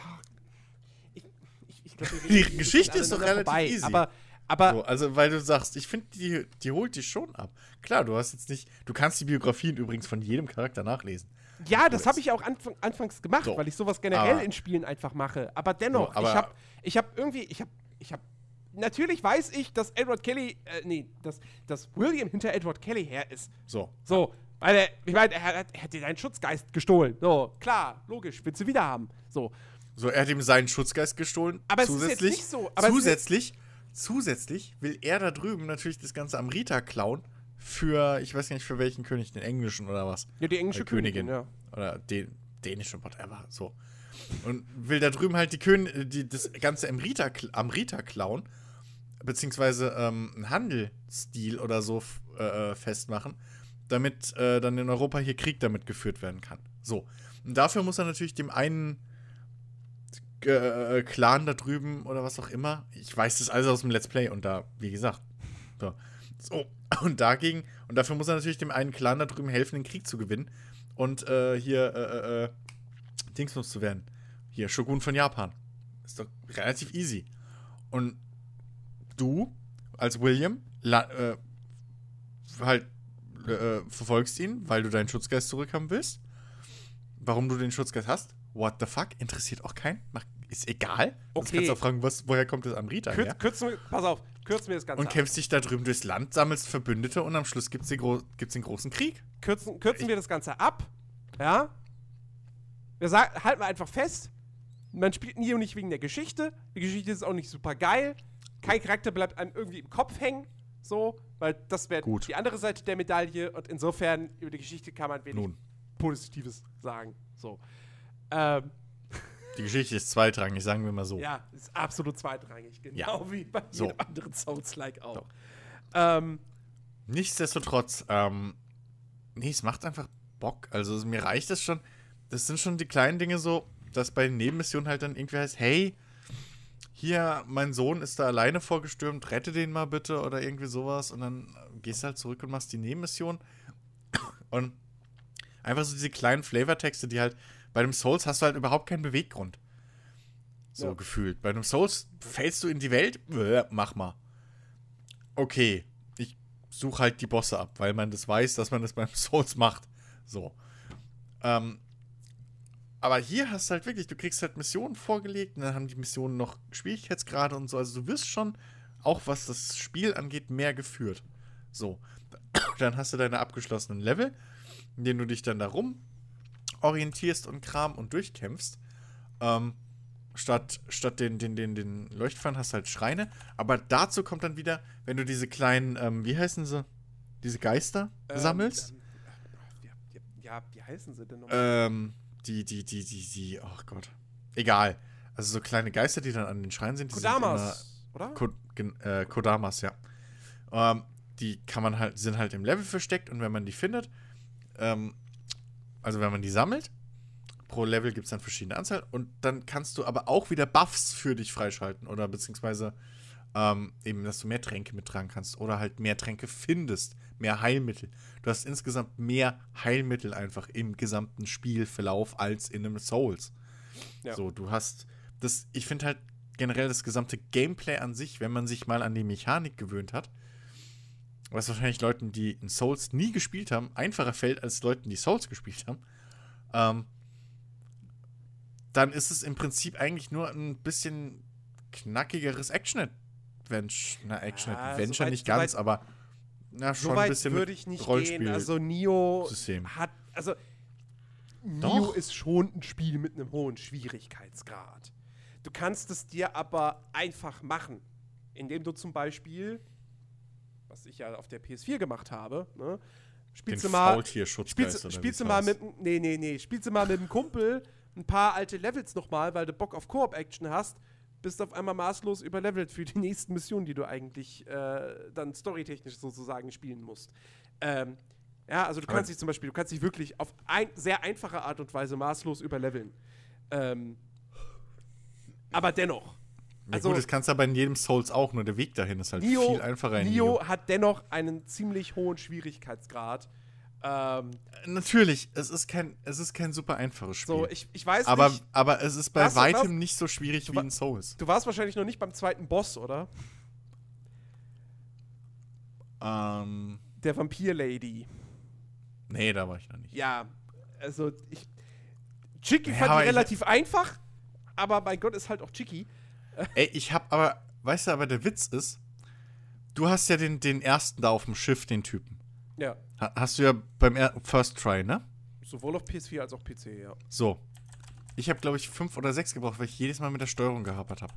ich, ich, ich glaub, die Geschichte ist doch relativ vorbei, easy. Aber, aber so, also, weil du sagst, ich finde, die, die holt dich schon ab. Klar, du hast jetzt nicht... Du kannst die Biografien übrigens von jedem Charakter nachlesen. Ja, das habe ich auch anfang, anfangs gemacht, so. weil ich sowas generell aber, in Spielen einfach mache. Aber dennoch, so, aber ich habe ich hab irgendwie... Ich habe ich habe natürlich weiß ich, dass Edward Kelly, äh, nee, dass, dass William hinter Edward Kelly her ist. So. So, weil er, ich meine, er, er, hat dir seinen Schutzgeist gestohlen. So, klar, logisch, willst du wieder haben. So. So, er hat ihm seinen Schutzgeist gestohlen. Aber zusätzlich, es ist jetzt nicht so. Aber zusätzlich, zusätzlich will er da drüben natürlich das ganze Amrita klauen für, ich weiß gar nicht für welchen König, den englischen oder was. Ja, die englische Königin, Königin, ja. Oder den dänischen, whatever, so. Und will da drüben halt die Kön die, das ganze Amrita, Amrita klauen, beziehungsweise ähm, einen Handelsstil oder so äh, festmachen, damit äh, dann in Europa hier Krieg damit geführt werden kann. So. Und dafür muss er natürlich dem einen äh, Clan da drüben oder was auch immer, ich weiß das alles aus dem Let's Play und da, wie gesagt, so. so. Und dagegen, und dafür muss er natürlich dem einen Clan da drüben helfen, den Krieg zu gewinnen und äh, hier, äh, äh Dingsbums zu werden. Hier, Shogun von Japan. Ist doch relativ easy. Und du, als William, äh, halt äh, verfolgst ihn, weil du deinen Schutzgeist zurückhaben willst. Warum du den Schutzgeist hast? What the fuck? Interessiert auch keinen? Ist egal. Okay. Jetzt kannst du auch fragen, was, woher kommt das Amrita Kürz, her? Kürzen, pass auf, kürzen wir das Ganze Und ab. kämpfst dich da drüben durchs Land, sammelst Verbündete und am Schluss gibt es den, den, großen Krieg. Kürzen, kürzen wir das Ganze ab, ja? Wir sagen, halten wir einfach fest, man spielt Nio nicht wegen der Geschichte. Die Geschichte ist auch nicht super geil. Kein Charakter bleibt einem irgendwie im Kopf hängen. So, weil das wäre die andere Seite der Medaille. Und insofern, über die Geschichte kann man wenig Nun. Positives sagen. So. Ähm. Die Geschichte ist zweitrangig, sagen wir mal so. Ja, ist absolut zweitrangig. Genau ja. wie bei so. jedem anderen Souls-like auch. So. Ähm. Nichtsdestotrotz, ähm, nee, es macht einfach Bock. Also mir reicht das schon das sind schon die kleinen Dinge so, dass bei den Nebenmissionen halt dann irgendwie heißt, hey, hier, mein Sohn ist da alleine vorgestürmt, rette den mal bitte oder irgendwie sowas und dann gehst du halt zurück und machst die Nebenmission und einfach so diese kleinen Flavortexte, die halt bei dem Souls hast du halt überhaupt keinen Beweggrund. So ja. gefühlt. Bei dem Souls fällst du in die Welt, Bäh, mach mal. Okay, ich suche halt die Bosse ab, weil man das weiß, dass man das beim Souls macht. So. Ähm, aber hier hast du halt wirklich, du kriegst halt Missionen vorgelegt und dann haben die Missionen noch Schwierigkeitsgrade und so. Also du wirst schon, auch was das Spiel angeht, mehr geführt. So. Dann hast du deine abgeschlossenen Level, in denen du dich dann darum orientierst und kram und durchkämpfst. Ähm, statt, statt den, den, den, den Leuchtfallen hast du halt Schreine. Aber dazu kommt dann wieder, wenn du diese kleinen, ähm, wie heißen sie? Diese Geister ähm, sammelst. Ja, wie heißen sie denn noch? Ähm, die, die, die, die, die, oh Gott. Egal. Also so kleine Geister, die dann an den Schreien sind. Die Kodamas, sind immer, oder? Ko äh, Kodamas, ja. Ähm, die kann man halt, sind halt im Level versteckt und wenn man die findet, ähm, also wenn man die sammelt, pro Level gibt es dann verschiedene Anzahl und dann kannst du aber auch wieder Buffs für dich freischalten oder beziehungsweise ähm, eben, dass du mehr Tränke mittragen kannst oder halt mehr Tränke findest, mehr Heilmittel. Du hast insgesamt mehr Heilmittel einfach im gesamten Spielverlauf als in einem Souls. Ja. So, du hast das, ich finde halt generell das gesamte Gameplay an sich, wenn man sich mal an die Mechanik gewöhnt hat, was wahrscheinlich Leuten, die in Souls nie gespielt haben, einfacher fällt als Leuten, die Souls gespielt haben, ähm, dann ist es im Prinzip eigentlich nur ein bisschen knackigeres Action-Adventure. Na, Action-Adventure ja, nicht ganz, aber na, schon ein bisschen würde ich nicht Rollspiel gehen. Also Nio System. hat, also Nio Doch. ist schon ein Spiel mit einem hohen Schwierigkeitsgrad. Du kannst es dir aber einfach machen, indem du zum Beispiel was ich ja auf der PS4 gemacht habe, ne? Spielst Den du mal, spielst, spielst du mal mit, nee, nee, nee, spielst du mal mit einem Kumpel ein paar alte Levels nochmal, weil du Bock auf Koop-Action hast, bist auf einmal maßlos überlevelt für die nächsten Missionen, die du eigentlich äh, dann storytechnisch sozusagen spielen musst. Ähm, ja, also du kannst dich zum Beispiel, du kannst dich wirklich auf ein, sehr einfache Art und Weise maßlos überleveln. Ähm, aber dennoch, ja, also, gut, das kannst du aber in jedem Souls auch, nur der Weg dahin ist halt Nio, viel einfacher. In Nio, Nio hat dennoch einen ziemlich hohen Schwierigkeitsgrad. Ähm, Natürlich, es ist kein, es ist kein super einfaches Spiel. So, ich, ich weiß aber, nicht. Aber es ist bei warst, weitem warst, nicht so schwierig wie in Souls. Du warst wahrscheinlich noch nicht beim zweiten Boss, oder? Ähm. Der Vampir-Lady. Nee, da war ich noch nicht. Ja, also ich. Chicky ja, fand ich relativ einfach, aber mein Gott, ist halt auch Chicky. Ey, ich hab aber, weißt du, aber der Witz ist, du hast ja den, den ersten da auf dem Schiff, den Typen. Ja. Ha hast du ja beim First Try, ne? Sowohl auf PS4 als auch PC, ja. So. Ich habe, glaube ich, fünf oder sechs gebraucht, weil ich jedes Mal mit der Steuerung gehapert habe.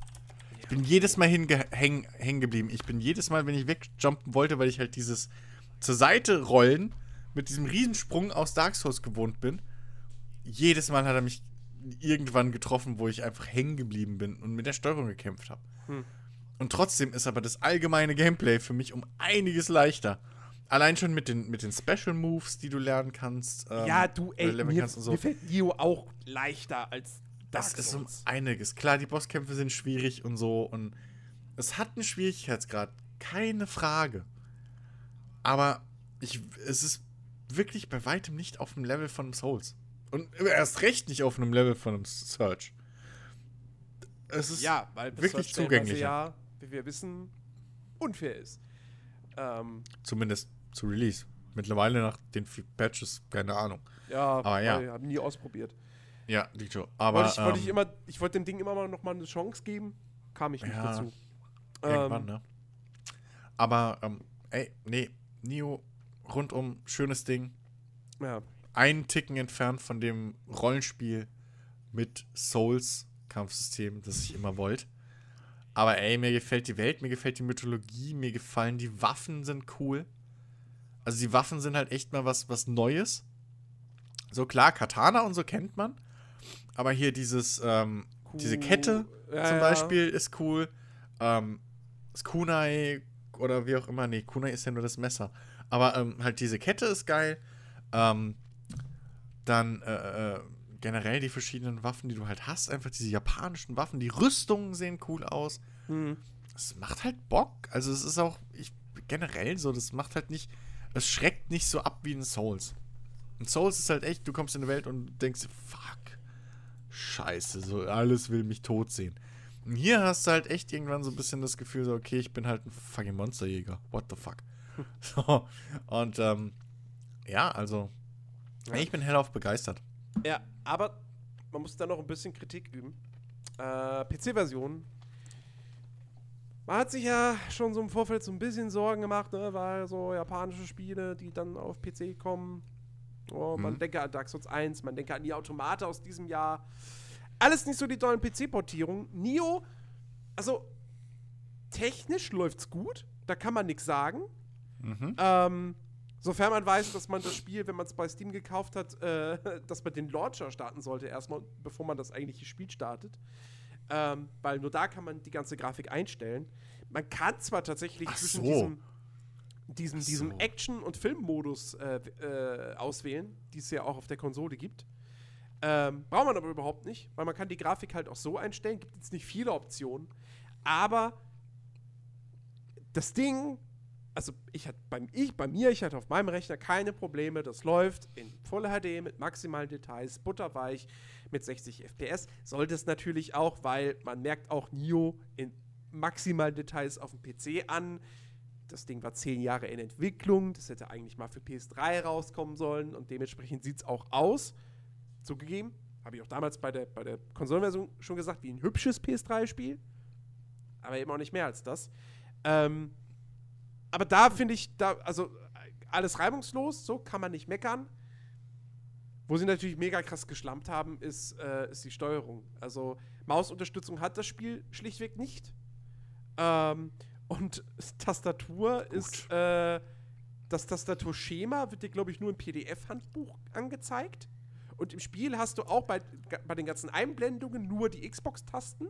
Ich bin jedes Mal hängen häng geblieben. Ich bin jedes Mal, wenn ich wegjumpen wollte, weil ich halt dieses zur Seite rollen mit diesem Riesensprung aus Dark Souls gewohnt bin. Jedes Mal hat er mich irgendwann getroffen, wo ich einfach hängen geblieben bin und mit der Steuerung gekämpft habe. Hm. Und trotzdem ist aber das allgemeine Gameplay für mich um einiges leichter. Allein schon mit den, mit den Special Moves, die du lernen kannst. Ähm, ja, du, ey, mir, so. mir fällt Nio auch leichter als Dark Das ist um einiges. Klar, die Bosskämpfe sind schwierig und so und es hat einen Schwierigkeitsgrad, keine Frage. Aber ich, es ist wirklich bei weitem nicht auf dem Level von Souls. Und erst recht nicht auf einem Level von einem Search. Es ist ja, weil wirklich zugänglich. ja, wie wir wissen, unfair ist. Ähm, Zumindest zu Release. Mittlerweile nach den Patches, keine Ahnung. Ja, aber ja. Ich habe nie ausprobiert. Ja, Dito. Aber wollte ich, wollte ich ähm, immer, ich wollte dem Ding immer mal noch mal eine Chance geben, kam ich nicht ja, dazu. Irgendwann, ähm, ne? Aber ähm, ey, nee, Nio rundum schönes Ding. Ja einen Ticken entfernt von dem Rollenspiel mit Souls-Kampfsystem, das ich immer wollte. Aber ey, mir gefällt die Welt, mir gefällt die Mythologie, mir gefallen die Waffen sind cool. Also die Waffen sind halt echt mal was, was Neues. So klar, Katana und so kennt man. Aber hier dieses, ähm, cool. diese Kette ja, zum Beispiel ja. ist cool. Ähm, das Kunai oder wie auch immer. Nee, Kunai ist ja nur das Messer. Aber ähm, halt diese Kette ist geil. Ähm, dann äh, äh, generell die verschiedenen Waffen, die du halt hast, einfach diese japanischen Waffen, die Rüstungen sehen cool aus. Mhm. Es macht halt Bock. Also es ist auch ich, generell so, das macht halt nicht, es schreckt nicht so ab wie in Souls. In Souls ist halt echt, du kommst in die Welt und denkst, fuck, scheiße, so alles will mich tot sehen. Und hier hast du halt echt irgendwann so ein bisschen das Gefühl, so, okay, ich bin halt ein fucking Monsterjäger. What the fuck? so, und ähm, ja, also ja. Ich bin hellauf begeistert. Ja, aber man muss da noch ein bisschen Kritik üben. Äh, PC-Version. Man hat sich ja schon so im Vorfeld so ein bisschen Sorgen gemacht, ne, weil so japanische Spiele, die dann auf PC kommen. Oh, man mhm. denke an Dark Souls 1, man denke an die Automate aus diesem Jahr. Alles nicht so die tollen PC-Portierungen. Nio, also technisch läuft's gut, da kann man nichts sagen. Mhm. Ähm, Sofern man weiß, dass man das Spiel, wenn man es bei Steam gekauft hat, äh, dass man den Launcher starten sollte, erstmal, bevor man das eigentliche Spiel startet. Ähm, weil nur da kann man die ganze Grafik einstellen. Man kann zwar tatsächlich Ach zwischen so. diesem, diesem, so. diesem Action- und Filmmodus äh, äh, auswählen, die es ja auch auf der Konsole gibt. Ähm, braucht man aber überhaupt nicht, weil man kann die Grafik halt auch so einstellen. Gibt jetzt nicht viele Optionen. Aber das Ding, also ich hatte beim ich, bei mir, ich hatte auf meinem Rechner keine Probleme. Das läuft in Full HD mit maximalen Details, butterweich mit 60 FPS. Sollte es natürlich auch, weil man merkt auch Nio in maximalen Details auf dem PC an. Das Ding war zehn Jahre in Entwicklung. Das hätte eigentlich mal für PS3 rauskommen sollen und dementsprechend sieht es auch aus. Zugegeben, habe ich auch damals bei der, bei der Konsolenversion schon gesagt, wie ein hübsches PS3-Spiel. Aber eben auch nicht mehr als das. Ähm, aber da finde ich, da, also alles reibungslos, so kann man nicht meckern. Wo sie natürlich mega krass geschlampt haben, ist, äh, ist die Steuerung. Also Mausunterstützung hat das Spiel schlichtweg nicht. Ähm, und Tastatur Gut. ist, äh, das Tastaturschema wird dir, glaube ich, nur im PDF-Handbuch angezeigt. Und im Spiel hast du auch bei, bei den ganzen Einblendungen nur die Xbox-Tasten.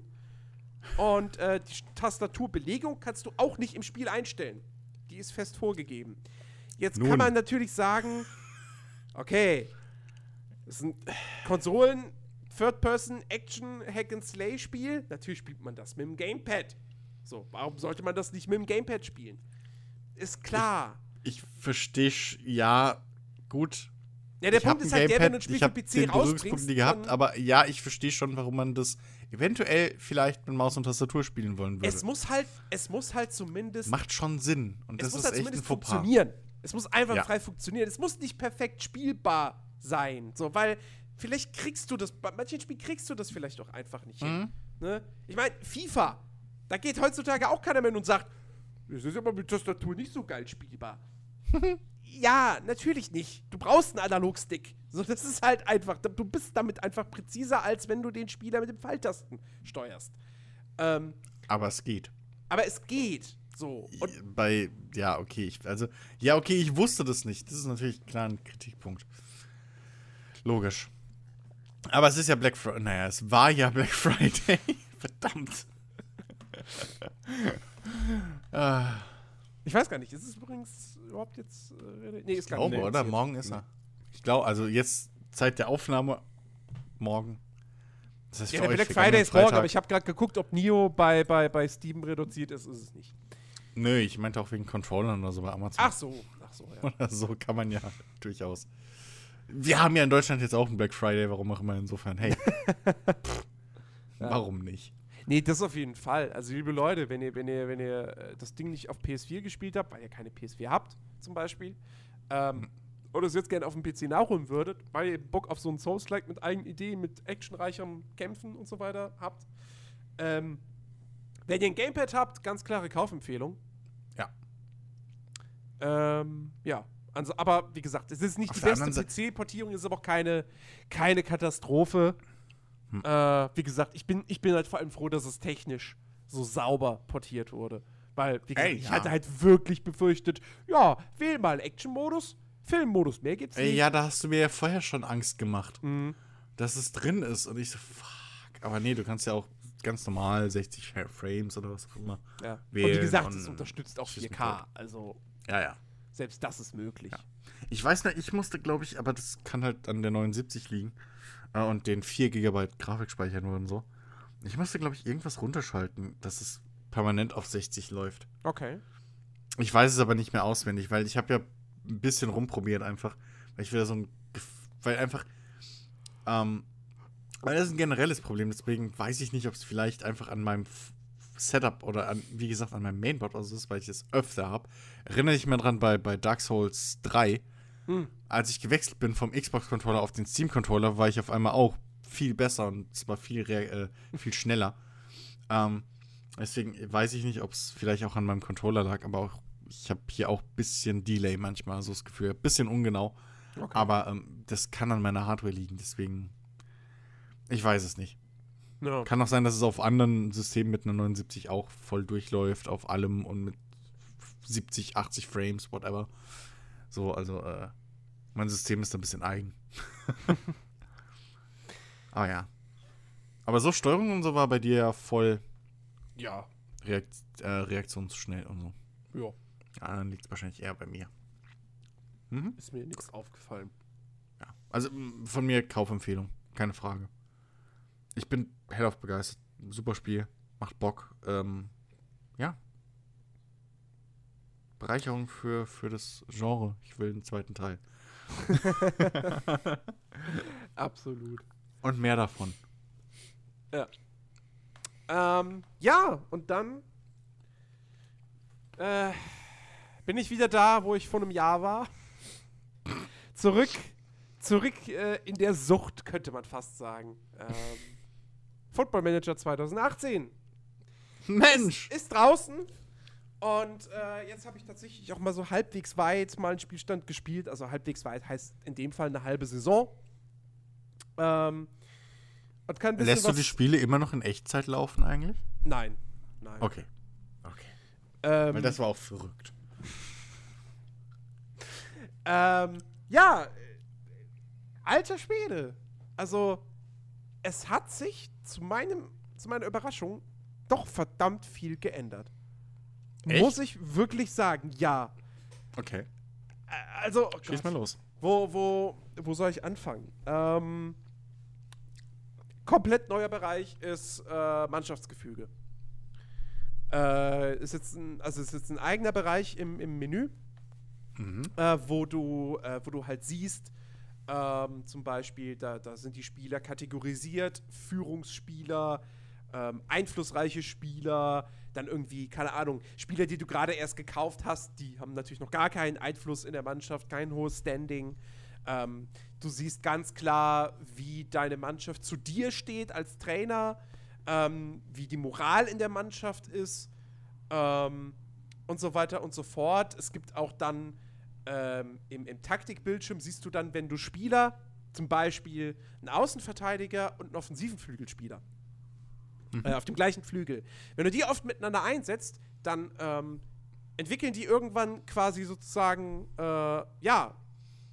Und äh, die Tastaturbelegung kannst du auch nicht im Spiel einstellen. Die ist fest vorgegeben. Jetzt Nun. kann man natürlich sagen, okay, das ein Konsolen, Third-Person, Action, Hack-and-Slay-Spiel. Natürlich spielt man das mit dem Gamepad. So, warum sollte man das nicht mit dem Gamepad spielen? Ist klar. Ich, ich verstehe, ja, gut. Ja, der ich Punkt ist halt Gamepad, der, wenn du ein Spiel für PC rausbringst. Nie gehabt, aber ja, ich verstehe schon, warum man das eventuell vielleicht mit Maus und Tastatur spielen wollen würde. Es muss halt, es muss halt zumindest. Macht schon Sinn. Und das ist halt echt ein Fauxpas. funktionieren. Es muss einfach ja. frei funktionieren. Es muss nicht perfekt spielbar sein. So, weil vielleicht kriegst du das, bei manchen Spielen kriegst du das vielleicht auch einfach nicht mhm. hin. Ne? Ich meine, FIFA, da geht heutzutage auch keiner mehr hin und sagt, das ist aber mit Tastatur nicht so geil spielbar. ja, natürlich nicht. Du brauchst einen Analogstick. So, das ist halt einfach, du bist damit einfach präziser, als wenn du den Spieler mit den Pfeiltasten steuerst. Ähm, aber es geht. Aber es geht. So. Und Bei, ja, okay. Ich, also, ja, okay, ich wusste das nicht. Das ist natürlich klar ein Kritikpunkt. Logisch. Aber es ist ja Black Friday. Naja, es war ja Black Friday. Verdammt. ah. Ich weiß gar nicht, ist es übrigens überhaupt jetzt. Äh, nee, ist gar nicht. Ich glaube, oder? Jetzt. Morgen ist er. Ich glaube, also jetzt Zeit der Aufnahme. Morgen. Das heißt ja, der Black Friday ist morgen, aber ich habe gerade geguckt, ob Nio bei, bei, bei Steam reduziert ist. Ist es nicht. Nö, ich meinte auch wegen Controllern oder so bei Amazon. Ach so, ach so, ja. Oder so kann man ja durchaus. Wir haben ja in Deutschland jetzt auch einen Black Friday, warum auch immer insofern. Hey. Pff, ja. Warum nicht? Nee, das auf jeden Fall. Also, liebe Leute, wenn ihr, wenn ihr, wenn ihr äh, das Ding nicht auf PS4 gespielt habt, weil ihr keine PS4 habt, zum Beispiel, ähm, mhm. oder es jetzt gerne auf dem PC nachholen würdet, weil ihr Bock auf so einen Souls-like mit eigenen Ideen, mit actionreichem Kämpfen und so weiter habt, ähm, wenn ihr ein Gamepad habt, ganz klare Kaufempfehlung. Ja. Ähm, ja. Also, aber wie gesagt, es ist nicht auf die beste PC-Portierung, es ist aber auch keine, keine Katastrophe. Hm. Äh, wie gesagt, ich bin, ich bin halt vor allem froh, dass es technisch so sauber portiert wurde. Weil, wie gesagt, Ey, ich hatte halt wirklich befürchtet, ja, wähl mal Action-Modus, Film-Modus, mehr gibt's nicht. Ey, ja, da hast du mir ja vorher schon Angst gemacht, mhm. dass es drin ist. Und ich so, fuck. Aber nee, du kannst ja auch ganz normal 60 Frames oder was auch immer ja. wählen. Und wie gesagt, es unterstützt auch 4K. Also, ja, ja. Selbst das ist möglich. Ja. Ich weiß nicht, ich musste, glaube ich, aber das kann halt an der 79 liegen äh, und den 4 GB Grafikspeicher nur und so. Ich musste, glaube ich, irgendwas runterschalten, dass es permanent auf 60 läuft. Okay. Ich weiß es aber nicht mehr auswendig, weil ich habe ja ein bisschen rumprobiert einfach, weil ich wieder so ein, weil einfach, ähm, weil das ist ein generelles Problem, deswegen weiß ich nicht, ob es vielleicht einfach an meinem Setup oder an, wie gesagt, an meinem Mainboard oder so ist, weil ich es öfter habe. Erinnere ich mich dran bei, bei Dark Souls 3, hm. Als ich gewechselt bin vom Xbox-Controller auf den Steam-Controller, war ich auf einmal auch viel besser und zwar viel, äh, viel schneller. Ähm, deswegen weiß ich nicht, ob es vielleicht auch an meinem Controller lag, aber auch, ich habe hier auch ein bisschen Delay manchmal, so das Gefühl. Ein bisschen ungenau. Okay. Aber ähm, das kann an meiner Hardware liegen, deswegen. Ich weiß es nicht. No. Kann auch sein, dass es auf anderen Systemen mit einer 79 auch voll durchläuft, auf allem und mit 70, 80 Frames, whatever. So, also, äh, mein System ist ein bisschen eigen. Aber ja. Aber so Steuerung und so war bei dir ja voll. Ja. Reakt äh, reaktionsschnell und so. Ja. Ja, dann liegt es wahrscheinlich eher bei mir. Mhm. Ist mir nichts aufgefallen. Ja. Also von mir Kaufempfehlung. Keine Frage. Ich bin hellauf begeistert. Super Spiel. Macht Bock. Ähm, ja. Bereicherung für, für das Genre. Ich will einen zweiten Teil. Absolut. Und mehr davon. Ja. Ähm, ja, und dann äh, bin ich wieder da, wo ich vor einem Jahr war. zurück, zurück äh, in der Sucht, könnte man fast sagen. Ähm, Football Manager 2018. Mensch! Ist, ist draußen. Und äh, jetzt habe ich tatsächlich auch mal so halbwegs weit mal einen Spielstand gespielt. Also halbwegs weit heißt in dem Fall eine halbe Saison. Ähm, und kann Lässt du die Spiele immer noch in Echtzeit laufen eigentlich? Nein. Nein. Okay. Okay. Ähm, Weil das war auch verrückt. ähm, ja, alter Schwede. Also, es hat sich zu meinem, zu meiner Überraschung doch verdammt viel geändert. Echt? Muss ich wirklich sagen, ja. Okay. Also, oh Schieß mal los. Wo, wo, wo soll ich anfangen? Ähm, komplett neuer Bereich ist äh, Mannschaftsgefüge. Äh, ist jetzt ein, also ist jetzt ein eigener Bereich im, im Menü, mhm. äh, wo, du, äh, wo du halt siehst, ähm, zum Beispiel, da, da sind die Spieler kategorisiert, Führungsspieler, ähm, einflussreiche Spieler, dann irgendwie, keine Ahnung, Spieler, die du gerade erst gekauft hast, die haben natürlich noch gar keinen Einfluss in der Mannschaft, kein hohes Standing. Ähm, du siehst ganz klar, wie deine Mannschaft zu dir steht als Trainer, ähm, wie die Moral in der Mannschaft ist ähm, und so weiter und so fort. Es gibt auch dann ähm, im, im Taktikbildschirm, siehst du dann, wenn du Spieler, zum Beispiel einen Außenverteidiger und einen offensiven Flügelspieler, mhm. äh, auf dem gleichen Flügel, wenn du die oft miteinander einsetzt, dann ähm, entwickeln die irgendwann quasi sozusagen, äh, ja,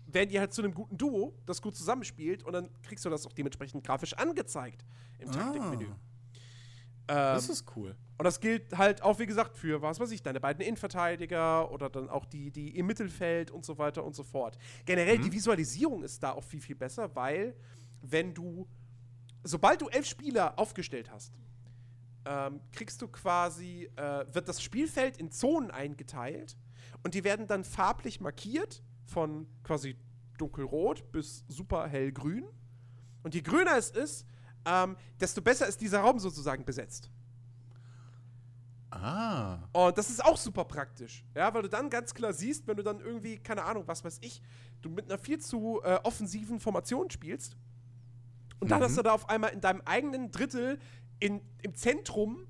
werden die halt zu einem guten Duo, das gut zusammenspielt und dann kriegst du das auch dementsprechend grafisch angezeigt im ah. Taktikmenü. Ähm, das ist cool. Und das gilt halt auch, wie gesagt, für, was weiß ich, deine beiden Innenverteidiger oder dann auch die, die im Mittelfeld und so weiter und so fort. Generell, mhm. die Visualisierung ist da auch viel, viel besser, weil wenn du, sobald du elf Spieler aufgestellt hast, ähm, kriegst du quasi, äh, wird das Spielfeld in Zonen eingeteilt und die werden dann farblich markiert von quasi dunkelrot bis super hellgrün. Und je grüner es ist, ähm, desto besser ist dieser Raum sozusagen besetzt. Ah. Und das ist auch super praktisch. Ja, weil du dann ganz klar siehst, wenn du dann irgendwie, keine Ahnung, was weiß ich, du mit einer viel zu äh, offensiven Formation spielst. Und dann mhm. hast du da auf einmal in deinem eigenen Drittel in, im Zentrum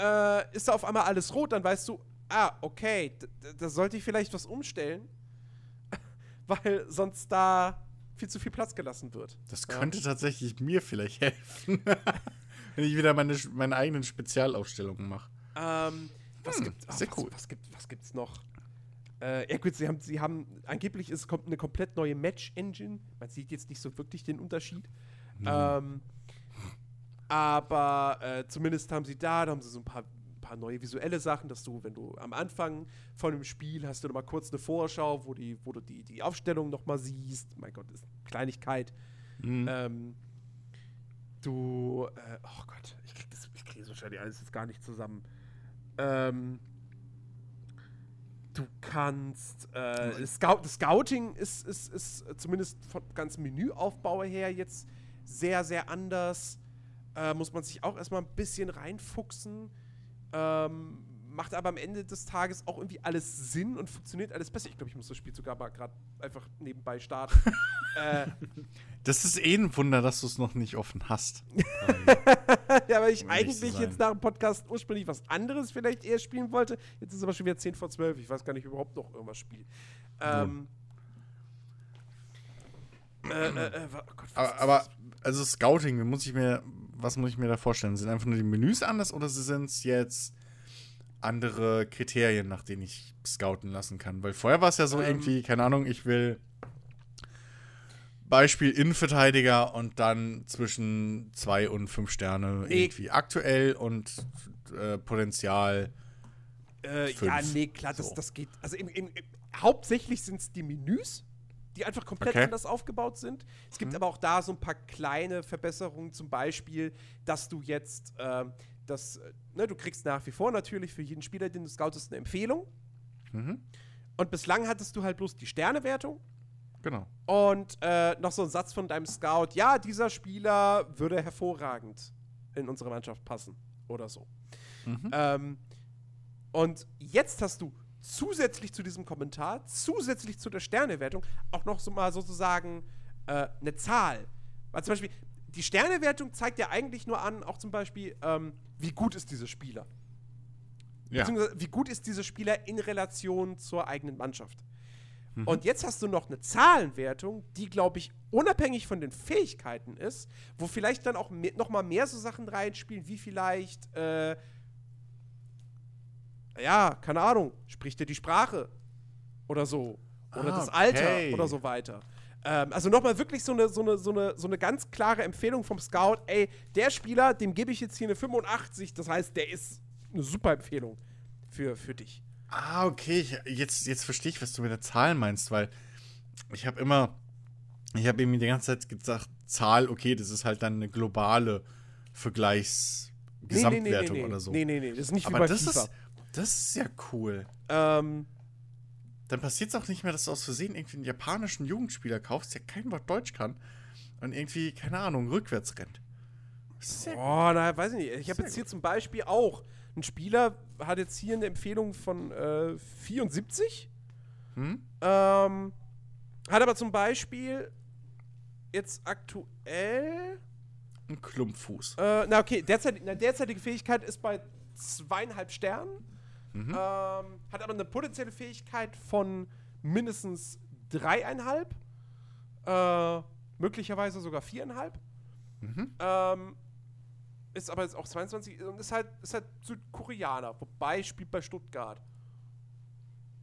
äh, ist da auf einmal alles rot, dann weißt du, ah, okay, da sollte ich vielleicht was umstellen weil sonst da viel zu viel Platz gelassen wird. Das könnte ja. tatsächlich mir vielleicht helfen, wenn ich wieder meine, meine eigenen Spezialaufstellungen mache. Ähm, was, hm, gibt, oh, sehr was, cool. was, gibt, was gibt's noch? Äh, ja gut, sie haben, sie haben, angeblich ist kommt eine komplett neue Match-Engine. Man sieht jetzt nicht so wirklich den Unterschied. Mhm. Ähm, aber äh, zumindest haben sie da, da haben sie so ein paar paar neue visuelle Sachen, dass du, wenn du am Anfang von dem Spiel hast du noch mal kurz eine Vorschau, wo, die, wo du die, die Aufstellung noch mal siehst. Mein Gott, ist eine Kleinigkeit. Mhm. Ähm, du, äh, oh Gott, ich krieg das, ich krieg das wahrscheinlich alles jetzt gar nicht zusammen. Ähm, du kannst, äh, Scout, das Scouting ist, ist, ist zumindest von ganz Menüaufbau her jetzt sehr, sehr anders. Äh, muss man sich auch erstmal ein bisschen reinfuchsen. Ähm, macht aber am Ende des Tages auch irgendwie alles Sinn und funktioniert alles besser. Ich glaube, ich muss das Spiel sogar mal gerade einfach nebenbei starten. äh, das ist eh ein Wunder, dass du es noch nicht offen hast. ja, weil ich eigentlich jetzt nach dem Podcast ursprünglich was anderes vielleicht eher spielen wollte. Jetzt ist es aber schon wieder 10 vor 12. Ich weiß gar nicht, ob ich überhaupt noch irgendwas spiele. Ähm, äh, äh, äh, oh Gott, aber, aber, also Scouting, muss ich mir was muss ich mir da vorstellen? Sind einfach nur die Menüs anders oder sind es jetzt andere Kriterien, nach denen ich scouten lassen kann? Weil vorher war es ja so ähm. irgendwie, keine Ahnung, ich will Beispiel Innenverteidiger und dann zwischen zwei und fünf Sterne nee. irgendwie aktuell und äh, Potenzial. Äh, ja, nee, klar, so. das, das geht. Also im, im, im, hauptsächlich sind es die Menüs die einfach komplett okay. anders aufgebaut sind. Es gibt mhm. aber auch da so ein paar kleine Verbesserungen, zum Beispiel, dass du jetzt, äh, das, ne, du kriegst nach wie vor natürlich für jeden Spieler, den du scoutest, eine Empfehlung. Mhm. Und bislang hattest du halt bloß die Sternewertung. Genau. Und äh, noch so ein Satz von deinem Scout: Ja, dieser Spieler würde hervorragend in unsere Mannschaft passen. Oder so. Mhm. Ähm, und jetzt hast du zusätzlich zu diesem Kommentar, zusätzlich zu der Sternewertung, auch noch so mal sozusagen äh, eine Zahl. Weil zum Beispiel, die Sternewertung zeigt ja eigentlich nur an, auch zum Beispiel, ähm, wie gut ist dieser Spieler. Ja. Beziehungsweise, wie gut ist dieser Spieler in Relation zur eigenen Mannschaft. Mhm. Und jetzt hast du noch eine Zahlenwertung, die, glaube ich, unabhängig von den Fähigkeiten ist, wo vielleicht dann auch mehr, noch mal mehr so Sachen reinspielen, wie vielleicht, äh, ja, keine Ahnung, spricht er die Sprache oder so. Oder ah, das Alter okay. oder so weiter. Ähm, also nochmal wirklich so eine, so, eine, so, eine, so eine ganz klare Empfehlung vom Scout. Ey, der Spieler, dem gebe ich jetzt hier eine 85. Das heißt, der ist eine super Empfehlung für, für dich. Ah, okay. Ich, jetzt, jetzt verstehe ich, was du mit der Zahl meinst, weil ich habe immer, ich habe eben die ganze Zeit gesagt, Zahl, okay, das ist halt dann eine globale Vergleichsgesamtwertung nee, nee, nee, oder so. Nee, nee, nee, das ist nicht Aber wie bei das FIFA. Ist, das ist ja cool. Ähm, dann passiert es auch nicht mehr, dass du aus Versehen irgendwie einen japanischen Jugendspieler kaufst, der kein Wort Deutsch kann und irgendwie, keine Ahnung, rückwärts rennt. Sehr oh, na, weiß ich nicht. Ich habe jetzt hier gut. zum Beispiel auch ein Spieler, hat jetzt hier eine Empfehlung von äh, 74. Hm? Ähm, hat aber zum Beispiel jetzt aktuell. Ein Klumpfuß. Äh, na, okay, derzeit, na, derzeitige Fähigkeit ist bei zweieinhalb Sternen. Mhm. Ähm, hat aber eine potenzielle Fähigkeit von mindestens dreieinhalb. Äh, möglicherweise sogar viereinhalb. Mhm. Ähm, ist aber jetzt auch 22 und ist halt, ist halt Südkoreaner, wobei spielt bei Stuttgart.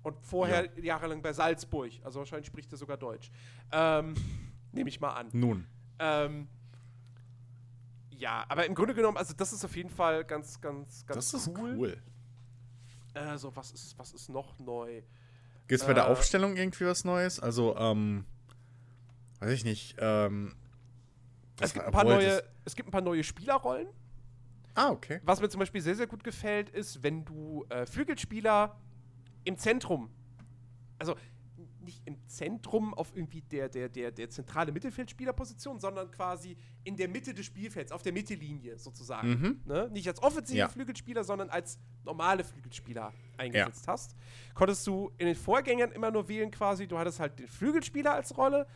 Und vorher ja. jahrelang bei Salzburg. Also wahrscheinlich spricht er sogar Deutsch. Ähm, Nehme ich mal an. Nun. Ähm, ja, aber im Grunde genommen, also das ist auf jeden Fall ganz, ganz, ganz das cool. Das ist cool. Äh, so, was ist, was ist noch neu? Gibt es bei äh, der Aufstellung irgendwie was Neues? Also, ähm, weiß ich nicht, ähm, es gibt, ein paar neue, es gibt ein paar neue Spielerrollen. Ah, okay. Was mir zum Beispiel sehr, sehr gut gefällt, ist, wenn du äh, Flügelspieler im Zentrum, also nicht im Zentrum auf irgendwie der, der, der, der zentrale Mittelfeldspielerposition, sondern quasi in der Mitte des Spielfelds, auf der Mittellinie sozusagen. Mhm. Ne? Nicht als offensive ja. Flügelspieler, sondern als normale Flügelspieler eingesetzt ja. hast. Konntest du in den Vorgängern immer nur wählen quasi, du hattest halt den Flügelspieler als Rolle,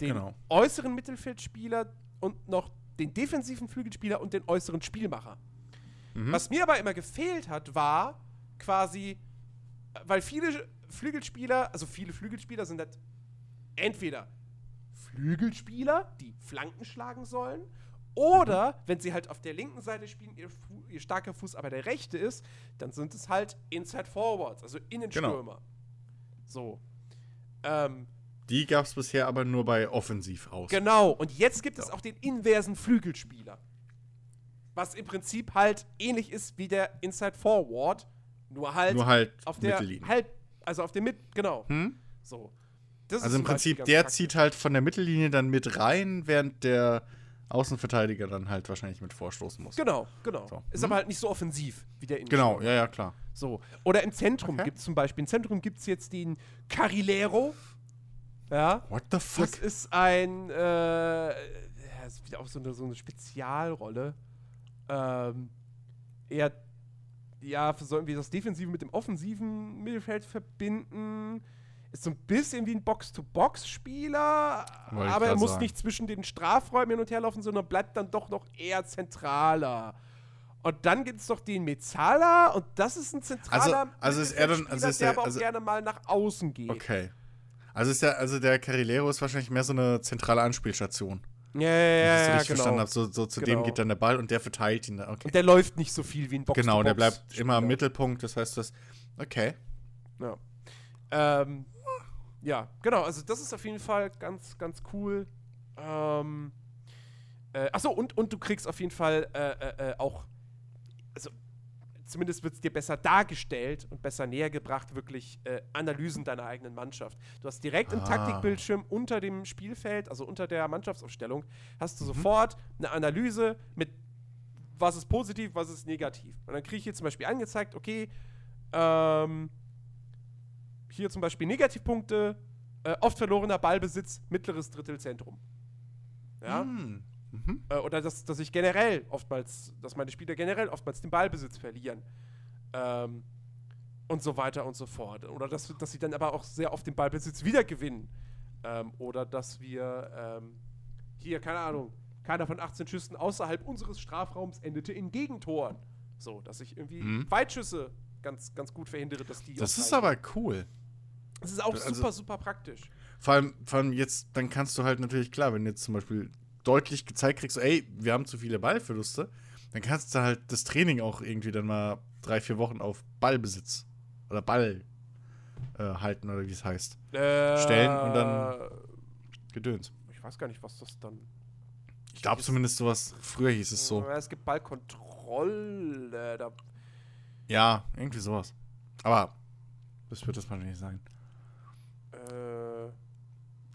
den genau. äußeren Mittelfeldspieler und noch den defensiven Flügelspieler und den äußeren Spielmacher. Mhm. Was mir aber immer gefehlt hat, war quasi, weil viele Flügelspieler, also viele Flügelspieler sind halt entweder Flügelspieler, die Flanken schlagen sollen, oder mhm. wenn sie halt auf der linken Seite spielen, ihr, ihr, starker Fuß aber der rechte ist, dann sind es halt Inside Forwards, also Innenstürmer. Genau. So. Ähm, die gab es bisher aber nur bei Offensiv aus. Genau, und jetzt gibt es auch den inversen Flügelspieler. Was im Prinzip halt ähnlich ist wie der Inside Forward, nur halt, nur halt auf der Mittellinie. Halt, also auf der Mit, genau. Hm? So. Das also im Prinzip, der praktisch. zieht halt von der Mittellinie dann mit rein, während der Außenverteidiger dann halt wahrscheinlich mit vorstoßen muss. Genau, genau. So. Ist hm? aber halt nicht so offensiv wie der Innenstürmer. Genau, ja, ja, klar. So. Oder im Zentrum okay. gibt es zum Beispiel, im Zentrum gibt es jetzt den Carrilero, ja. What the fuck? Das ist ein, äh, das ist wieder auch so eine, so eine Spezialrolle. Ähm, er, ja, sollen wir das Defensive mit dem offensiven Mittelfeld verbinden? Ist so ein bisschen wie ein Box-to-Box-Spieler, aber er muss sagen. nicht zwischen den Strafräumen hin und her laufen, sondern bleibt dann doch noch eher zentraler. Und dann gibt es doch den Mezzala und das ist ein zentraler also, also ist er dann, also ist der, der aber also, auch gerne mal nach außen geht. Okay. Also ist der, also der Carrilero ist wahrscheinlich mehr so eine zentrale Anspielstation. Ja, ja, ja, ja, genau. verstanden habe. So, so zu genau. dem geht dann der Ball und der verteilt ihn. Okay. Und der läuft nicht so viel wie ein Box Genau, der bleibt immer im Mittelpunkt. Das heißt, das. Okay. Ja. Ähm, ja, genau. Also das ist auf jeden Fall ganz, ganz cool. Ähm, äh, achso, und, und du kriegst auf jeden Fall äh, äh, äh auch zumindest wird es dir besser dargestellt und besser näher gebracht, wirklich äh, Analysen deiner eigenen Mannschaft. Du hast direkt ah. im Taktikbildschirm unter dem Spielfeld, also unter der Mannschaftsaufstellung, hast du mhm. sofort eine Analyse mit was ist positiv, was ist negativ. Und dann kriege ich hier zum Beispiel angezeigt, okay, ähm, hier zum Beispiel Negativpunkte, äh, oft verlorener Ballbesitz, mittleres Drittelzentrum. Ja. Mm. Mhm. Äh, oder dass, dass ich generell oftmals, dass meine Spieler generell oftmals den Ballbesitz verlieren. Ähm, und so weiter und so fort. Oder dass, dass sie dann aber auch sehr oft den Ballbesitz wiedergewinnen. Ähm, oder dass wir ähm, hier, keine Ahnung, keiner von 18 Schüssen außerhalb unseres Strafraums endete in Gegentoren. So, dass ich irgendwie mhm. Weitschüsse ganz, ganz gut verhindere, dass die. Das ist aber cool. Das ist auch also, super, super praktisch. Vor allem, vor allem jetzt, dann kannst du halt natürlich, klar, wenn jetzt zum Beispiel deutlich gezeigt kriegst, ey, wir haben zu viele Ballverluste, dann kannst du halt das Training auch irgendwie dann mal drei, vier Wochen auf Ballbesitz oder Ball äh, halten oder wie es heißt. Äh, stellen und dann Gedöns. Ich weiß gar nicht, was das dann. Ich glaube zumindest sowas, früher hieß es so. Es gibt Ballkontrolle. Da ja, irgendwie sowas. Aber das wird das mal nicht sein.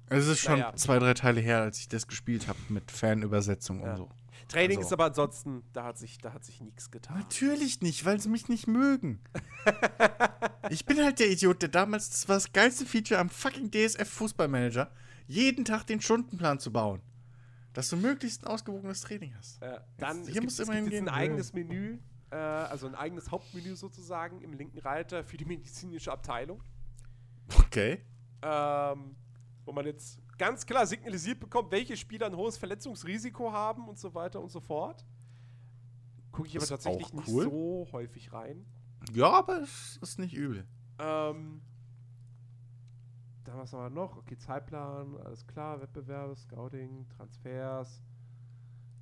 Es ist schon ja. zwei, drei Teile her, als ich das gespielt habe mit Fanübersetzung ja. und so. Training also. ist aber ansonsten, da hat sich, da hat sich nichts getan. Natürlich nicht, weil sie mich nicht mögen. ich bin halt der Idiot, der damals, das war das geilste Feature am fucking DSF Fußballmanager, jeden Tag den Stundenplan zu bauen. Dass du möglichst ein ausgewogenes Training hast. Ja, dann Hier muss immer hingehen. ein eigenes Menü, äh, also ein eigenes Hauptmenü sozusagen im linken Reiter für die medizinische Abteilung. Okay. Ähm, wo man jetzt ganz klar signalisiert bekommt, welche Spieler ein hohes Verletzungsrisiko haben und so weiter und so fort. Gucke ich aber tatsächlich nicht cool. so häufig rein. Ja, aber es ist nicht übel. Ähm, da was haben wir noch? Okay, Zeitplan, alles klar, Wettbewerbe, Scouting, Transfers.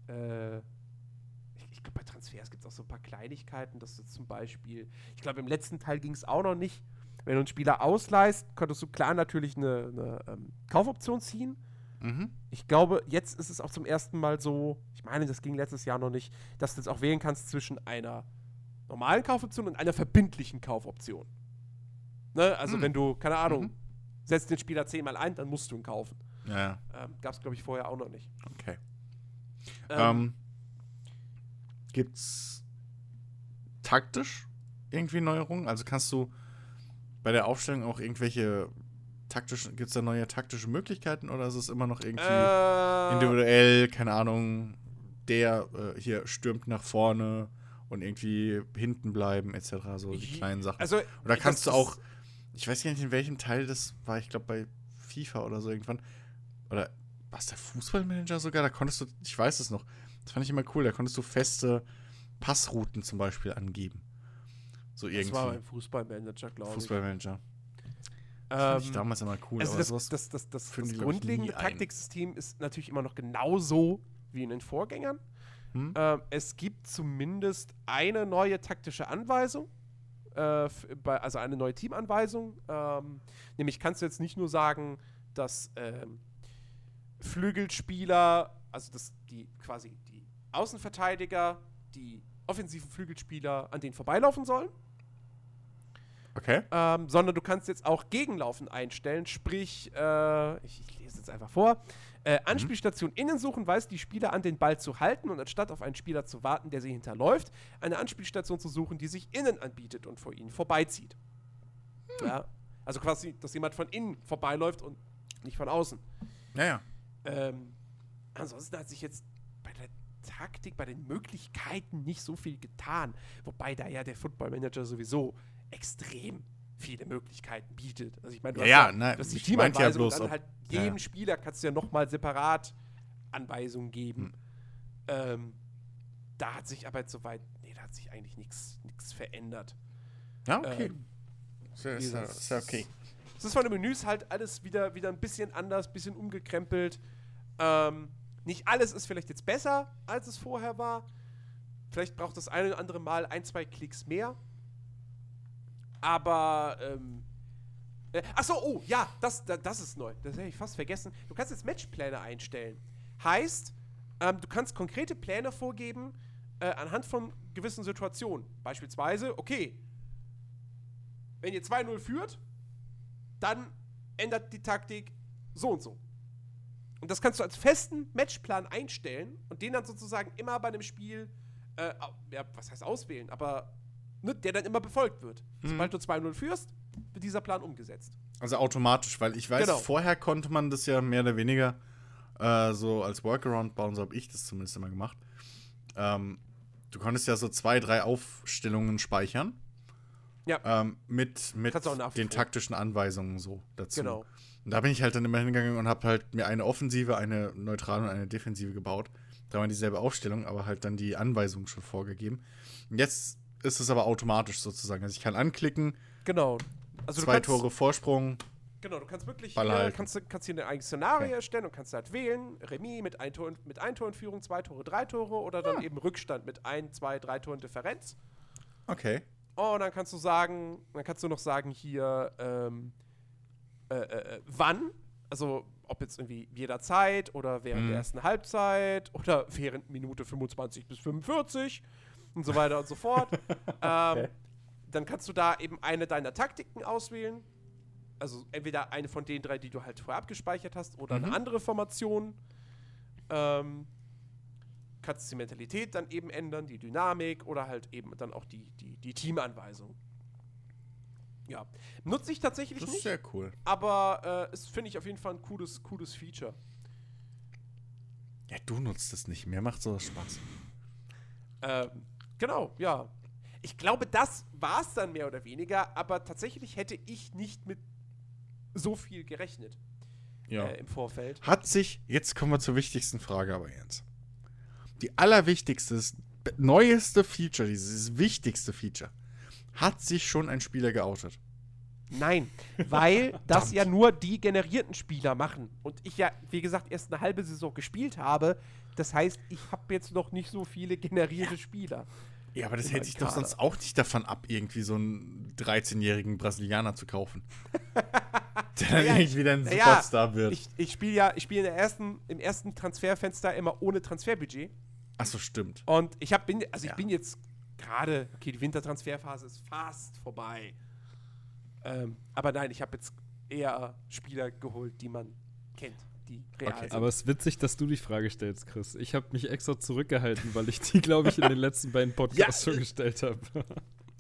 Äh, ich, ich glaube, bei Transfers gibt es auch so ein paar Kleinigkeiten, dass du zum Beispiel, ich glaube, im letzten Teil ging es auch noch nicht, wenn du einen Spieler ausleihst, könntest du klar natürlich eine, eine ähm, Kaufoption ziehen. Mhm. Ich glaube, jetzt ist es auch zum ersten Mal so, ich meine, das ging letztes Jahr noch nicht, dass du jetzt auch wählen kannst zwischen einer normalen Kaufoption und einer verbindlichen Kaufoption. Ne? Also, mhm. wenn du, keine Ahnung, mhm. setzt den Spieler zehnmal ein, dann musst du ihn kaufen. Ja. Ähm, Gab es, glaube ich, vorher auch noch nicht. Okay. Ähm, ähm, gibt's taktisch irgendwie Neuerungen? Also kannst du bei der Aufstellung auch irgendwelche taktischen, gibt es da neue taktische Möglichkeiten oder ist es immer noch irgendwie äh, individuell, keine Ahnung, der äh, hier stürmt nach vorne und irgendwie hinten bleiben, etc., so die kleinen Sachen. Also, oder kannst du auch, ich weiß gar nicht, in welchem Teil das war, ich glaube bei FIFA oder so irgendwann, oder war es der Fußballmanager sogar, da konntest du, ich weiß es noch, das fand ich immer cool, da konntest du feste Passrouten zum Beispiel angeben. So irgendwie. Das war beim Fußballmanager, glaube ich. Fußballmanager. Das fand ich ähm, damals immer cool. Also das, das, das, das, das grundlegende Taktiksystem ist natürlich immer noch genauso wie in den Vorgängern. Hm? Ähm, es gibt zumindest eine neue taktische Anweisung. Äh, bei, also eine neue Teamanweisung. Ähm, nämlich kannst du jetzt nicht nur sagen, dass ähm, Flügelspieler, also dass die quasi die Außenverteidiger, die offensiven Flügelspieler an denen vorbeilaufen sollen. Okay. Ähm, sondern du kannst jetzt auch Gegenlaufen einstellen, sprich, äh, ich, ich, lese jetzt einfach vor. Äh, mhm. Anspielstation mhm. innen suchen weist die Spieler an, den Ball zu halten und anstatt auf einen Spieler zu warten, der sie hinterläuft, eine Anspielstation zu suchen, die sich innen anbietet und vor ihnen vorbeizieht. Hm. Ja. Also quasi, dass jemand von innen vorbeiläuft und nicht von außen. Naja. Ähm, ansonsten hat sich jetzt bei der Taktik, bei den Möglichkeiten nicht so viel getan. Wobei da ja der Football Manager sowieso extrem viele Möglichkeiten bietet. Also ich meine, du ja, hast ja, ne, das die Teamanweisung ja bloß, und dann halt jedem ja. Spieler kannst du ja nochmal separat Anweisungen geben. Hm. Ähm, da hat sich aber jetzt soweit, nee, da hat sich eigentlich nichts verändert. Ja, okay. Ähm, ist, ist, ist ja okay. Es ist von den Menüs halt alles wieder, wieder ein bisschen anders, ein bisschen umgekrempelt. Ähm, nicht alles ist vielleicht jetzt besser, als es vorher war. Vielleicht braucht das eine oder andere Mal ein, zwei Klicks mehr. Aber, ähm, äh, achso, oh, ja, das, das, das ist neu. Das hätte ich fast vergessen. Du kannst jetzt Matchpläne einstellen. Heißt, ähm, du kannst konkrete Pläne vorgeben äh, anhand von gewissen Situationen. Beispielsweise, okay, wenn ihr 2-0 führt, dann ändert die Taktik so und so. Und das kannst du als festen Matchplan einstellen und den dann sozusagen immer bei einem Spiel, äh, ja, was heißt auswählen, aber ne, der dann immer befolgt wird. Mhm. Sobald du 2-0 führst, dieser Plan umgesetzt. Also automatisch, weil ich weiß, genau. vorher konnte man das ja mehr oder weniger äh, so als Workaround bauen, so habe ich das zumindest immer gemacht. Ähm, du konntest ja so zwei, drei Aufstellungen speichern. Ja. Ähm, mit mit den taktischen Anweisungen so dazu. Genau. Und da bin ich halt dann immer hingegangen und habe halt mir eine Offensive, eine neutrale und eine Defensive gebaut. Da war dieselbe Aufstellung, aber halt dann die Anweisungen schon vorgegeben. Und jetzt ist es aber automatisch sozusagen. Also ich kann anklicken. Genau. Also zwei Tore Vorsprung. Genau, du kannst wirklich hier, kannst, kannst hier ein eigenes Szenario okay. erstellen und kannst halt wählen, Remis mit ein Tor, mit ein Tor in Führung, zwei Tore, drei Tore oder dann ah. eben Rückstand mit ein, zwei, drei Toren Differenz. Okay. Und dann kannst du sagen, dann kannst du noch sagen hier, ähm, äh, äh, äh wann, also ob jetzt irgendwie jederzeit oder während mhm. der ersten Halbzeit oder während Minute 25 bis 45 und so weiter und so fort. ähm, okay. Dann kannst du da eben eine deiner Taktiken auswählen. Also entweder eine von den drei, die du halt vorher abgespeichert hast, oder mhm. eine andere Formation. Ähm, kannst die Mentalität dann eben ändern, die Dynamik oder halt eben dann auch die, die, die Teamanweisung. Ja. Nutze ich tatsächlich nicht. Das ist sehr cool. Aber äh, es finde ich auf jeden Fall ein cooles, cooles Feature. Ja, du nutzt es nicht. Mir macht sowas Spaß. Ähm, genau, ja. Ich glaube, das war es dann mehr oder weniger, aber tatsächlich hätte ich nicht mit so viel gerechnet. Ja. Äh, Im Vorfeld. Hat sich, jetzt kommen wir zur wichtigsten Frage aber Jens. Die allerwichtigste, neueste Feature, dieses wichtigste Feature, hat sich schon ein Spieler geoutet. Nein, weil das ja nur die generierten Spieler machen. Und ich ja, wie gesagt, erst eine halbe Saison gespielt habe. Das heißt, ich habe jetzt noch nicht so viele generierte Spieler. Ja, aber das hält sich doch sonst auch nicht davon ab, irgendwie so einen 13-jährigen Brasilianer zu kaufen. der dann ja, irgendwie ein Superstar ja, wird. Ich, ich spiele ja, ich spiele ersten, im ersten Transferfenster immer ohne Transferbudget. Achso, stimmt. Und ich hab, bin, also ich ja. bin jetzt gerade, okay, die Wintertransferphase ist fast vorbei. Ähm, aber nein, ich habe jetzt eher Spieler geholt, die man kennt die real okay. sind. Aber es ist witzig, dass du die Frage stellst, Chris. Ich habe mich extra zurückgehalten, weil ich die, glaube ich, in den letzten beiden Podcasts ja, schon gestellt habe.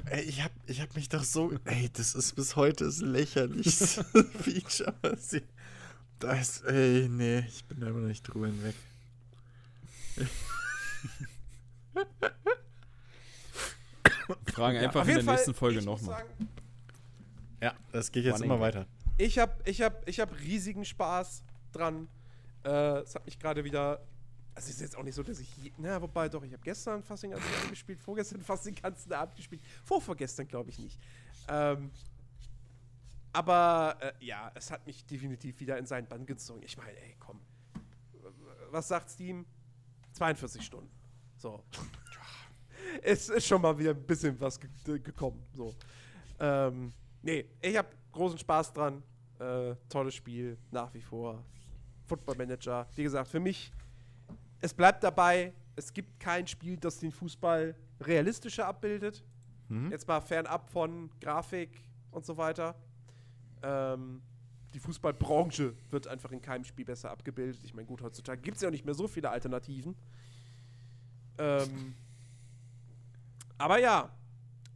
Ey, ich habe ich hab mich doch so. Ey, das ist bis heute das lächerlichste Feature. Da ist. Ey, nee, ich bin da immer noch nicht drüber hinweg. Fragen einfach ja, in der Fall, nächsten Folge nochmal. Ja, das geht jetzt immer weiter. Ich habe ich hab, ich hab riesigen Spaß dran. Äh, es hat mich gerade wieder. Also es ist jetzt auch nicht so, dass ich. Na, wobei doch, ich habe gestern fast den ganzen Abend gespielt, vorgestern fast den ganzen Abend gespielt. Vorvorgestern glaube ich nicht. Ähm, aber äh, ja, es hat mich definitiv wieder in seinen Bann gezogen. Ich meine, ey, komm. Was sagt Steam? 42 Stunden. So. es ist schon mal wieder ein bisschen was ge gekommen. So. Ähm, nee, ich habe großen Spaß dran. Äh, tolles Spiel, nach wie vor. Football Manager. Wie gesagt, für mich, es bleibt dabei, es gibt kein Spiel, das den Fußball realistischer abbildet. Mhm. Jetzt mal fernab von Grafik und so weiter. Ähm, die Fußballbranche wird einfach in keinem Spiel besser abgebildet. Ich meine, gut, heutzutage gibt es ja auch nicht mehr so viele Alternativen. Ähm, aber ja,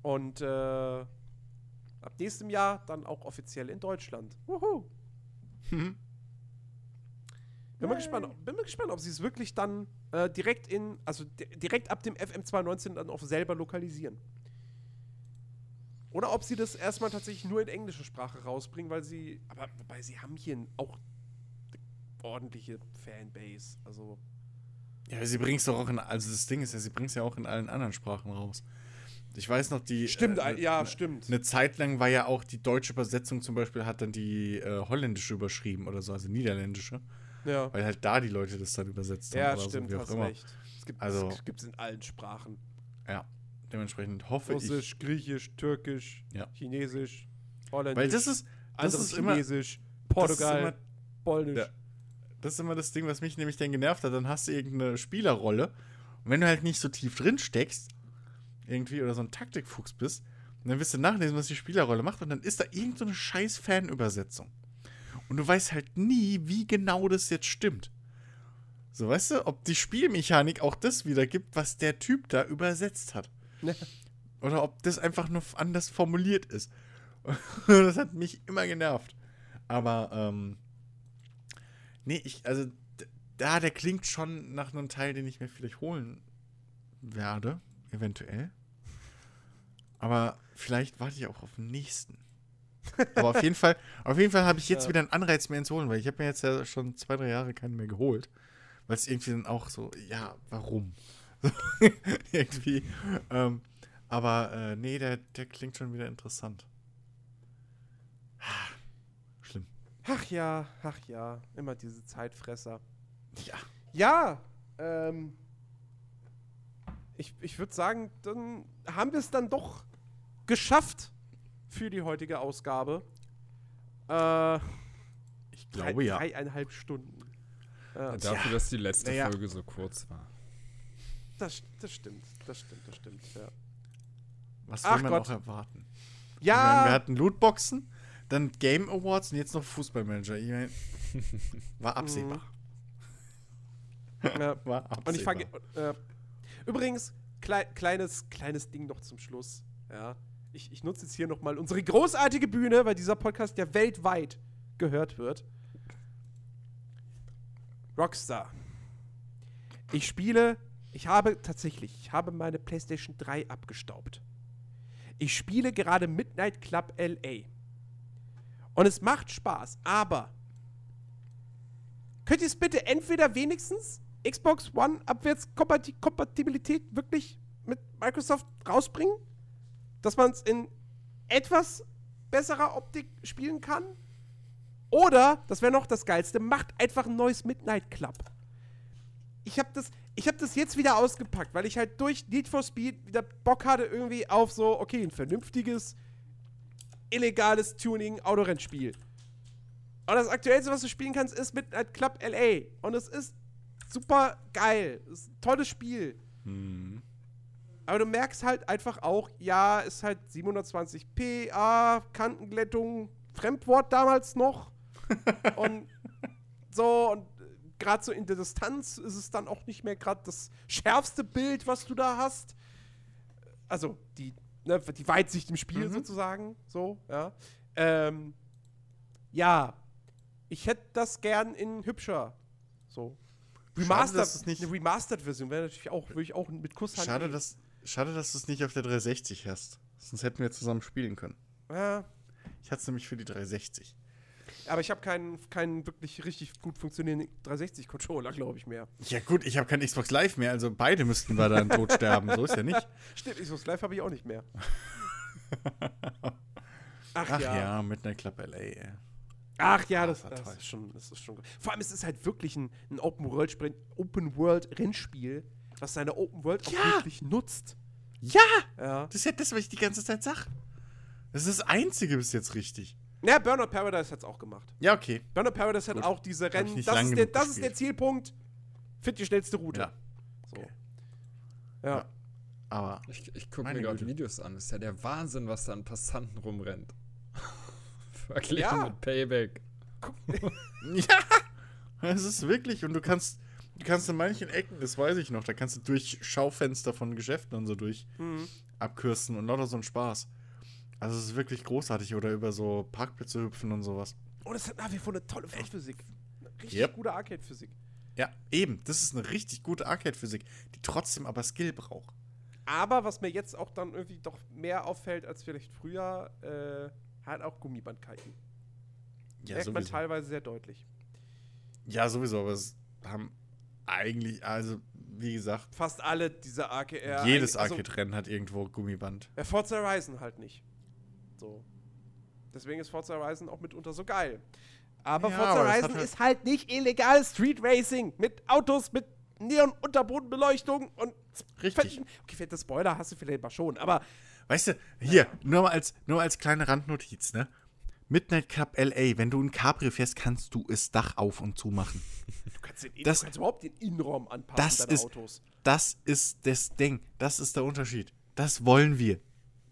und äh, ab nächstem Jahr dann auch offiziell in Deutschland. Wuhu! Mhm. Bin mal, gespannt, bin mal gespannt, ob sie es wirklich dann äh, direkt in, also direkt ab dem FM219 dann auch selber lokalisieren. Oder ob sie das erstmal tatsächlich nur in englischer Sprache rausbringen, weil sie, aber wobei sie haben hier auch eine ordentliche Fanbase, also. Ja, sie bringen es doch auch in, also das Ding ist ja, sie bringen es ja auch in allen anderen Sprachen raus. Ich weiß noch, die. Stimmt, äh, ja, stimmt. Eine Zeit lang war ja auch die deutsche Übersetzung zum Beispiel, hat dann die äh, holländische überschrieben oder so, also niederländische. Ja. Weil halt da die Leute das dann übersetzt haben. Ja, stimmt, so, wie auch immer. recht. Es gibt also, es in allen Sprachen. Ja, dementsprechend hoffe Russisch, ich. Russisch, Griechisch, Türkisch, ja. Chinesisch, Holländisch. Weil das ist, das ist Chinesisch, immer, Portugal, immer, Polnisch. Ja, das ist immer das Ding, was mich nämlich dann genervt hat. Dann hast du irgendeine Spielerrolle. Und wenn du halt nicht so tief drin steckst, irgendwie oder so ein Taktikfuchs bist, dann wirst du nachlesen, was die Spielerrolle macht. Und dann ist da irgendeine so scheiß Fanübersetzung. Und du weißt halt nie, wie genau das jetzt stimmt. So, weißt du, ob die Spielmechanik auch das wiedergibt, was der Typ da übersetzt hat. Oder ob das einfach nur anders formuliert ist. das hat mich immer genervt. Aber, ähm, nee, ich, also, da, der klingt schon nach einem Teil, den ich mir vielleicht holen werde, eventuell. Aber vielleicht warte ich auch auf den nächsten. Aber auf jeden Fall, auf jeden Fall habe ich jetzt ja. wieder einen Anreiz, mehr zu holen, weil ich habe mir jetzt ja schon zwei, drei Jahre keinen mehr geholt. Weil es irgendwie dann auch so, ja, warum? irgendwie. Ähm, aber äh, nee, der, der klingt schon wieder interessant. Schlimm. Ach ja, ach ja, immer diese Zeitfresser. Ja. Ja, ähm, ich, ich würde sagen, dann haben wir es dann doch geschafft für die heutige Ausgabe. Äh, ich glaube drei, ja. Dreieinhalb Stunden. Äh, dafür, dass die letzte ja. Folge so kurz war. Das, das stimmt, das stimmt, das stimmt, ja. Was will Ach man Gott. auch erwarten? Ja. Meine, wir hatten Lootboxen, dann Game Awards und jetzt noch Fußballmanager. Ich meine, war absehbar. ja. War absehbar. Und ich fange. Äh, übrigens, klei kleines, kleines Ding noch zum Schluss. Ja. Ich, ich nutze jetzt hier nochmal unsere großartige Bühne, weil dieser Podcast ja weltweit gehört wird. Rockstar. Ich spiele, ich habe tatsächlich, ich habe meine PlayStation 3 abgestaubt. Ich spiele gerade Midnight Club LA. Und es macht Spaß, aber könnt ihr es bitte entweder wenigstens Xbox One Abwärtskompatibilität wirklich mit Microsoft rausbringen? Dass man es in etwas besserer Optik spielen kann? Oder, das wäre noch das Geilste, macht einfach ein neues Midnight Club. Ich habe das, habe das jetzt wieder ausgepackt, weil ich halt durch Need for Speed wieder Bock hatte irgendwie auf so, okay, ein vernünftiges, illegales Tuning-Autorennspiel. Und das aktuellste, was du spielen kannst, ist Midnight Club LA. Und es ist super geil. Es ist ein tolles Spiel. Mhm. Aber du merkst halt einfach auch, ja, ist halt 720p, ah, Kantenglättung, Fremdwort damals noch. und so, und gerade so in der Distanz ist es dann auch nicht mehr gerade das schärfste Bild, was du da hast. Also die, ne, die Weitsicht im Spiel mhm. sozusagen. So, ja. Ähm, ja, ich hätte das gern in hübscher. So. Remastered, Schade, nicht eine Remastered-Version wäre natürlich auch, würde ich auch mit Kusshand. Schade, dass, schade, dass du es nicht auf der 360 hast. Sonst hätten wir zusammen spielen können. Ja. Ich hatte es nämlich für die 360. Aber ich habe keinen, keinen wirklich richtig gut funktionierenden 360-Controller, glaube ich, mehr. Ja, gut, ich habe keinen Xbox Live mehr, also beide müssten wir dann tot sterben. So ist ja nicht. Stimmt, Xbox Live habe ich auch nicht mehr. Ach, Ach ja. ja, Midnight Club LA, ey. Ach ja, das, das, ist schon, das ist schon. Vor allem, es ist halt wirklich ein, ein Open-World-Rennspiel, was seine Open-World auch ja. wirklich nutzt. Ja! ja! Das ist ja das, was ich die ganze Zeit sage. Das ist das Einzige bis jetzt richtig. Ja, Burnout Paradise hat es auch gemacht. Ja, okay. Burnout Paradise hat auch diese Rennen. Das, ist der, das ist der, Zielpunkt. Find die schnellste Route. Ja. So. Okay. Ja. ja. Aber. Ich, ich gucke mir gerade Videos an. Das ist ja der Wahnsinn, was da an Passanten rumrennt. Verglichen ja. mit Payback. ja! Es ist wirklich. Und du kannst. Du kannst in manchen Ecken, das weiß ich noch, da kannst du durch Schaufenster von Geschäften und so durch mhm. abkürzen und lauter so ein Spaß. Also es ist wirklich großartig oder über so Parkplätze hüpfen und sowas. Und es hat nach wie vor eine tolle Fechtphysik. Richtig yep. gute Arcade-Physik. Ja, eben. Das ist eine richtig gute Arcade-Physik, die trotzdem aber Skill braucht. Aber was mir jetzt auch dann irgendwie doch mehr auffällt als vielleicht früher, äh, hat auch Gummibandkeiten. Ja, Merkt sowieso. man teilweise sehr deutlich. Ja, sowieso, aber es haben eigentlich, also wie gesagt. Fast alle diese AKR. Jedes also, Arcade-Rennen hat irgendwo Gummiband. Ja, Forza Horizon halt nicht. So. Deswegen ist Forza Horizon auch mitunter so geil. Aber ja, Forza aber Horizon halt ist halt nicht illegal Street Racing mit Autos, mit Neon-Unterbodenbeleuchtung und. Richtig. Okay, fette Spoiler hast du vielleicht mal schon, aber. Weißt du, hier, nur, mal als, nur als kleine Randnotiz, ne? Midnight Club LA, wenn du ein Cabrio fährst, kannst du es Dach auf und zu machen. Kannst, den, das, du kannst überhaupt den Innenraum anpassen das ist, Autos. Das ist das Ding. Das ist der Unterschied. Das wollen wir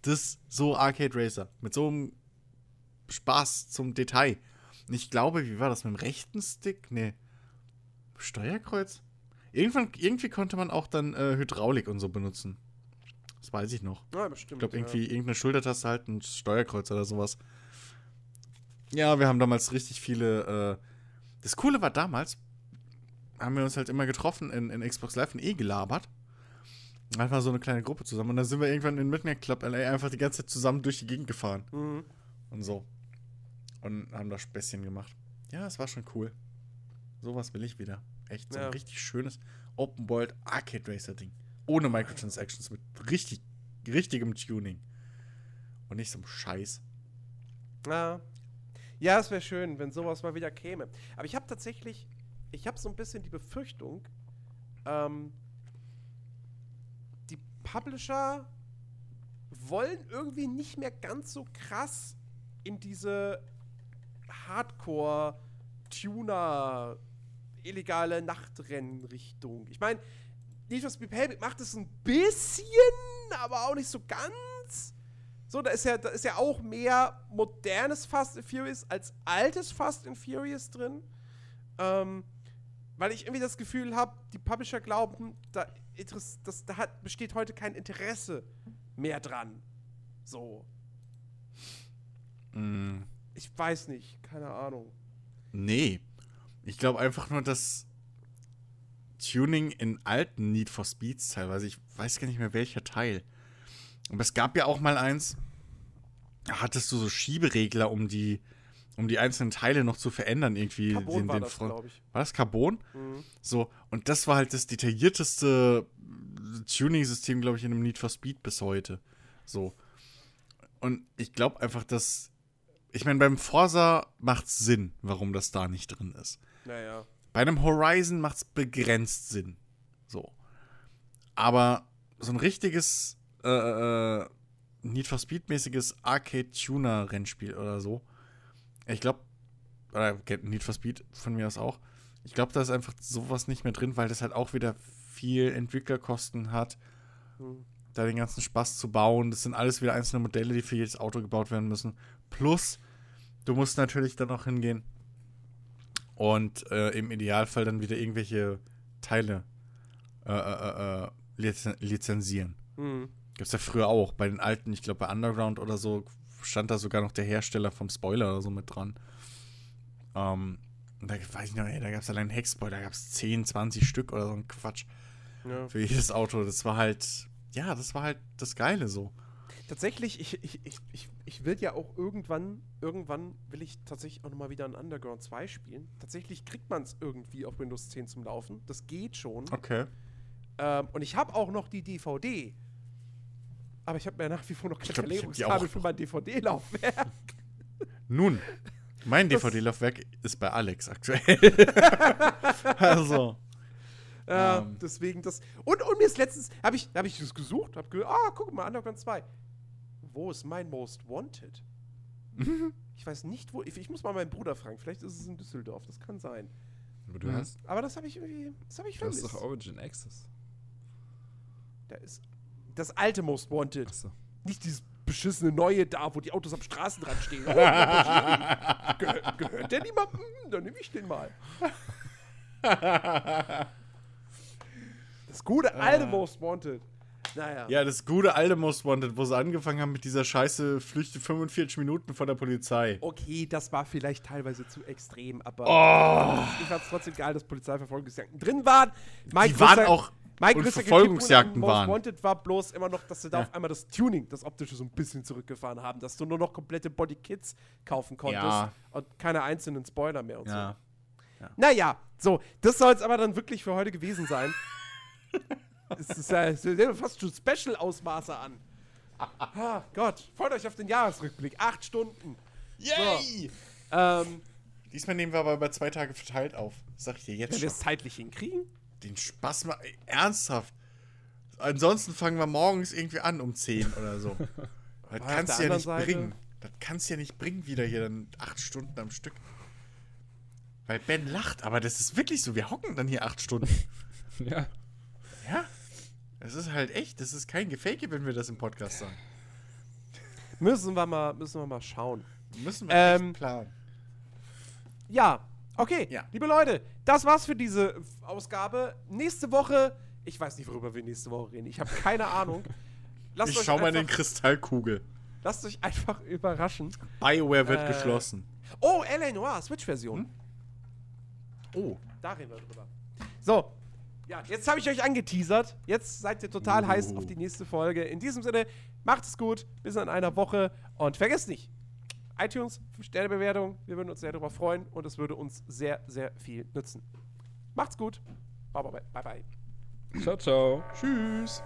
das so Arcade Racer. Mit so einem Spaß zum Detail. Und ich glaube, wie war das mit dem rechten Stick? Nee. Steuerkreuz? Irgendwann, irgendwie konnte man auch dann äh, Hydraulik und so benutzen. Das weiß ich noch. Ja, bestimmt. Ich glaube, irgendwie ja. irgendeine Schultertaste halt, ein Steuerkreuz oder sowas. Ja, wir haben damals richtig viele. Äh das Coole war damals, haben wir uns halt immer getroffen in, in Xbox Live und eh gelabert. Einfach so eine kleine Gruppe zusammen. Und dann sind wir irgendwann in Midnight Club LA einfach die ganze Zeit zusammen durch die Gegend gefahren. Mhm. Und so. Und haben da Späßchen gemacht. Ja, es war schon cool. Sowas will ich wieder. Echt so ja. ein richtig schönes Open World Arcade Racer Ding. Ohne Microtransactions, mit richtig, richtigem Tuning. Und nicht so einem Scheiß. Ja. Ja, es wäre schön, wenn sowas mal wieder käme. Aber ich habe tatsächlich, ich habe so ein bisschen die Befürchtung, ähm, die Publisher wollen irgendwie nicht mehr ganz so krass in diese Hardcore-Tuner, illegale Nachtrennrichtung. Ich meine, Need for Speed Payback macht es ein bisschen, aber auch nicht so ganz. So, da ist ja, da ist ja auch mehr modernes Fast and Furious als altes Fast and Furious drin. Ähm, weil ich irgendwie das Gefühl habe, die Publisher glauben, da, das, da hat, besteht heute kein Interesse mehr dran. So. Mm. Ich weiß nicht, keine Ahnung. Nee. Ich glaube einfach nur, dass Tuning in alten Need for Speeds teilweise, ich weiß gar nicht mehr welcher Teil. Aber es gab ja auch mal eins, da hattest du so Schieberegler, um die, um die einzelnen Teile noch zu verändern, irgendwie. Carbon den, den war das. War das Carbon? Mhm. So, und das war halt das detaillierteste Tuning-System, glaube ich, in einem Need for Speed bis heute. So. Und ich glaube einfach, dass. Ich meine, beim Forsa macht es Sinn, warum das da nicht drin ist. Naja. Bei einem Horizon macht es begrenzt Sinn. So. Aber so ein richtiges äh, äh, Need for Speed-mäßiges Arcade-Tuner-Rennspiel oder so. Ich glaube, oder Need for Speed von mir aus auch. Ich glaube, da ist einfach sowas nicht mehr drin, weil das halt auch wieder viel Entwicklerkosten hat, mhm. da den ganzen Spaß zu bauen. Das sind alles wieder einzelne Modelle, die für jedes Auto gebaut werden müssen. Plus, du musst natürlich dann auch hingehen und äh, im Idealfall dann wieder irgendwelche Teile äh, äh, äh lizenzieren. Mhm. Gibt's ja früher auch. Bei den alten, ich glaube bei Underground oder so, stand da sogar noch der Hersteller vom Spoiler oder so mit dran. Ähm, da weiß ich noch, ey, da gab es allein Hexboiler, da gab es 10, 20 Stück oder so ein Quatsch. Ja. Für jedes Auto. Das war halt, ja, das war halt das Geile so. Tatsächlich, ich, ich, ich, ich, ich will ja auch irgendwann, irgendwann will ich tatsächlich auch nochmal wieder ein Underground 2 spielen. Tatsächlich kriegt man es irgendwie auf Windows 10 zum Laufen. Das geht schon. Okay. Ähm, und ich habe auch noch die DVD. Aber ich habe mir nach wie vor noch kein Verlegungskabel für mein DVD-Laufwerk. Nun, mein DVD-Laufwerk ist bei Alex aktuell. also. Ja, um. Deswegen das. Und, und mir ist letztens, habe ich, hab ich das gesucht, habe gedacht, ah, guck mal, Underground 2. Wo ist mein Most Wanted? ich weiß nicht, wo. Ich, ich, muss mal meinen Bruder fragen. Vielleicht ist es in Düsseldorf. Das kann sein. Aber du hast. Aber das habe ich irgendwie. Das habe ich vermisst. Das ist doch Origin Access. Da ist das alte Most Wanted. So. Nicht dieses beschissene neue da, wo die Autos am Straßenrand stehen. Oh, Gehör, gehört der niemandem? Dann nehme ich den mal. Das gute alte ah. Most Wanted. Naja. Ja, das gute alte Most Wanted, wo sie angefangen haben mit dieser Scheiße Flüchte 45 Minuten von der Polizei. Okay, das war vielleicht teilweise zu extrem, aber oh. ich fand es trotzdem geil, dass Polizeiverfolgungsjagden drin waren. Mein die waren auch mein und Verfolgungsjagden waren. Most Wanted war bloß immer noch, dass sie da ja. auf einmal das Tuning, das optische so ein bisschen zurückgefahren haben, dass du nur noch komplette Body Kits kaufen konntest ja. und keine einzelnen Spoiler mehr und ja. so. Ja. Naja, so, das soll es aber dann wirklich für heute gewesen sein. es ist ja fast schon Special-Ausmaße an. ah, Gott, freut euch auf den Jahresrückblick. Acht Stunden. Yay! So. Ähm, Diesmal nehmen wir aber über zwei Tage verteilt auf. sag ich dir jetzt Wenn wir es zeitlich hinkriegen? Den Spaß mal. Ernsthaft. Ansonsten fangen wir morgens irgendwie an um 10 oder so. Das kannst du ja nicht Seite? bringen. Das kannst du ja nicht bringen, wieder hier dann acht Stunden am Stück. Weil Ben lacht, aber das ist wirklich so. Wir hocken dann hier acht Stunden. ja. Ja. Das ist halt echt. Das ist kein Gefake, wenn wir das im Podcast sagen. Müssen wir mal, müssen wir mal schauen. Müssen wir ähm, planen. Ja, Okay, ja. liebe Leute, das war's für diese Ausgabe. Nächste Woche, ich weiß nicht, worüber wir nächste Woche reden. Ich habe keine Ahnung. lasst ich schau mal in den Kristallkugel. Lasst euch einfach überraschen. Bioware wird äh, geschlossen. Oh, L.A. Noir, Switch-Version. Hm? Oh. Da reden wir drüber. So. Ja, jetzt habe ich euch angeteasert. Jetzt seid ihr total uh. heiß auf die nächste Folge. In diesem Sinne, macht es gut. Bis in einer Woche. Und vergesst nicht, iTunes, Sternebewertung. Wir würden uns sehr darüber freuen und es würde uns sehr, sehr viel nützen. Macht's gut. Bye, bye, bye. bye. Ciao, ciao. Tschüss.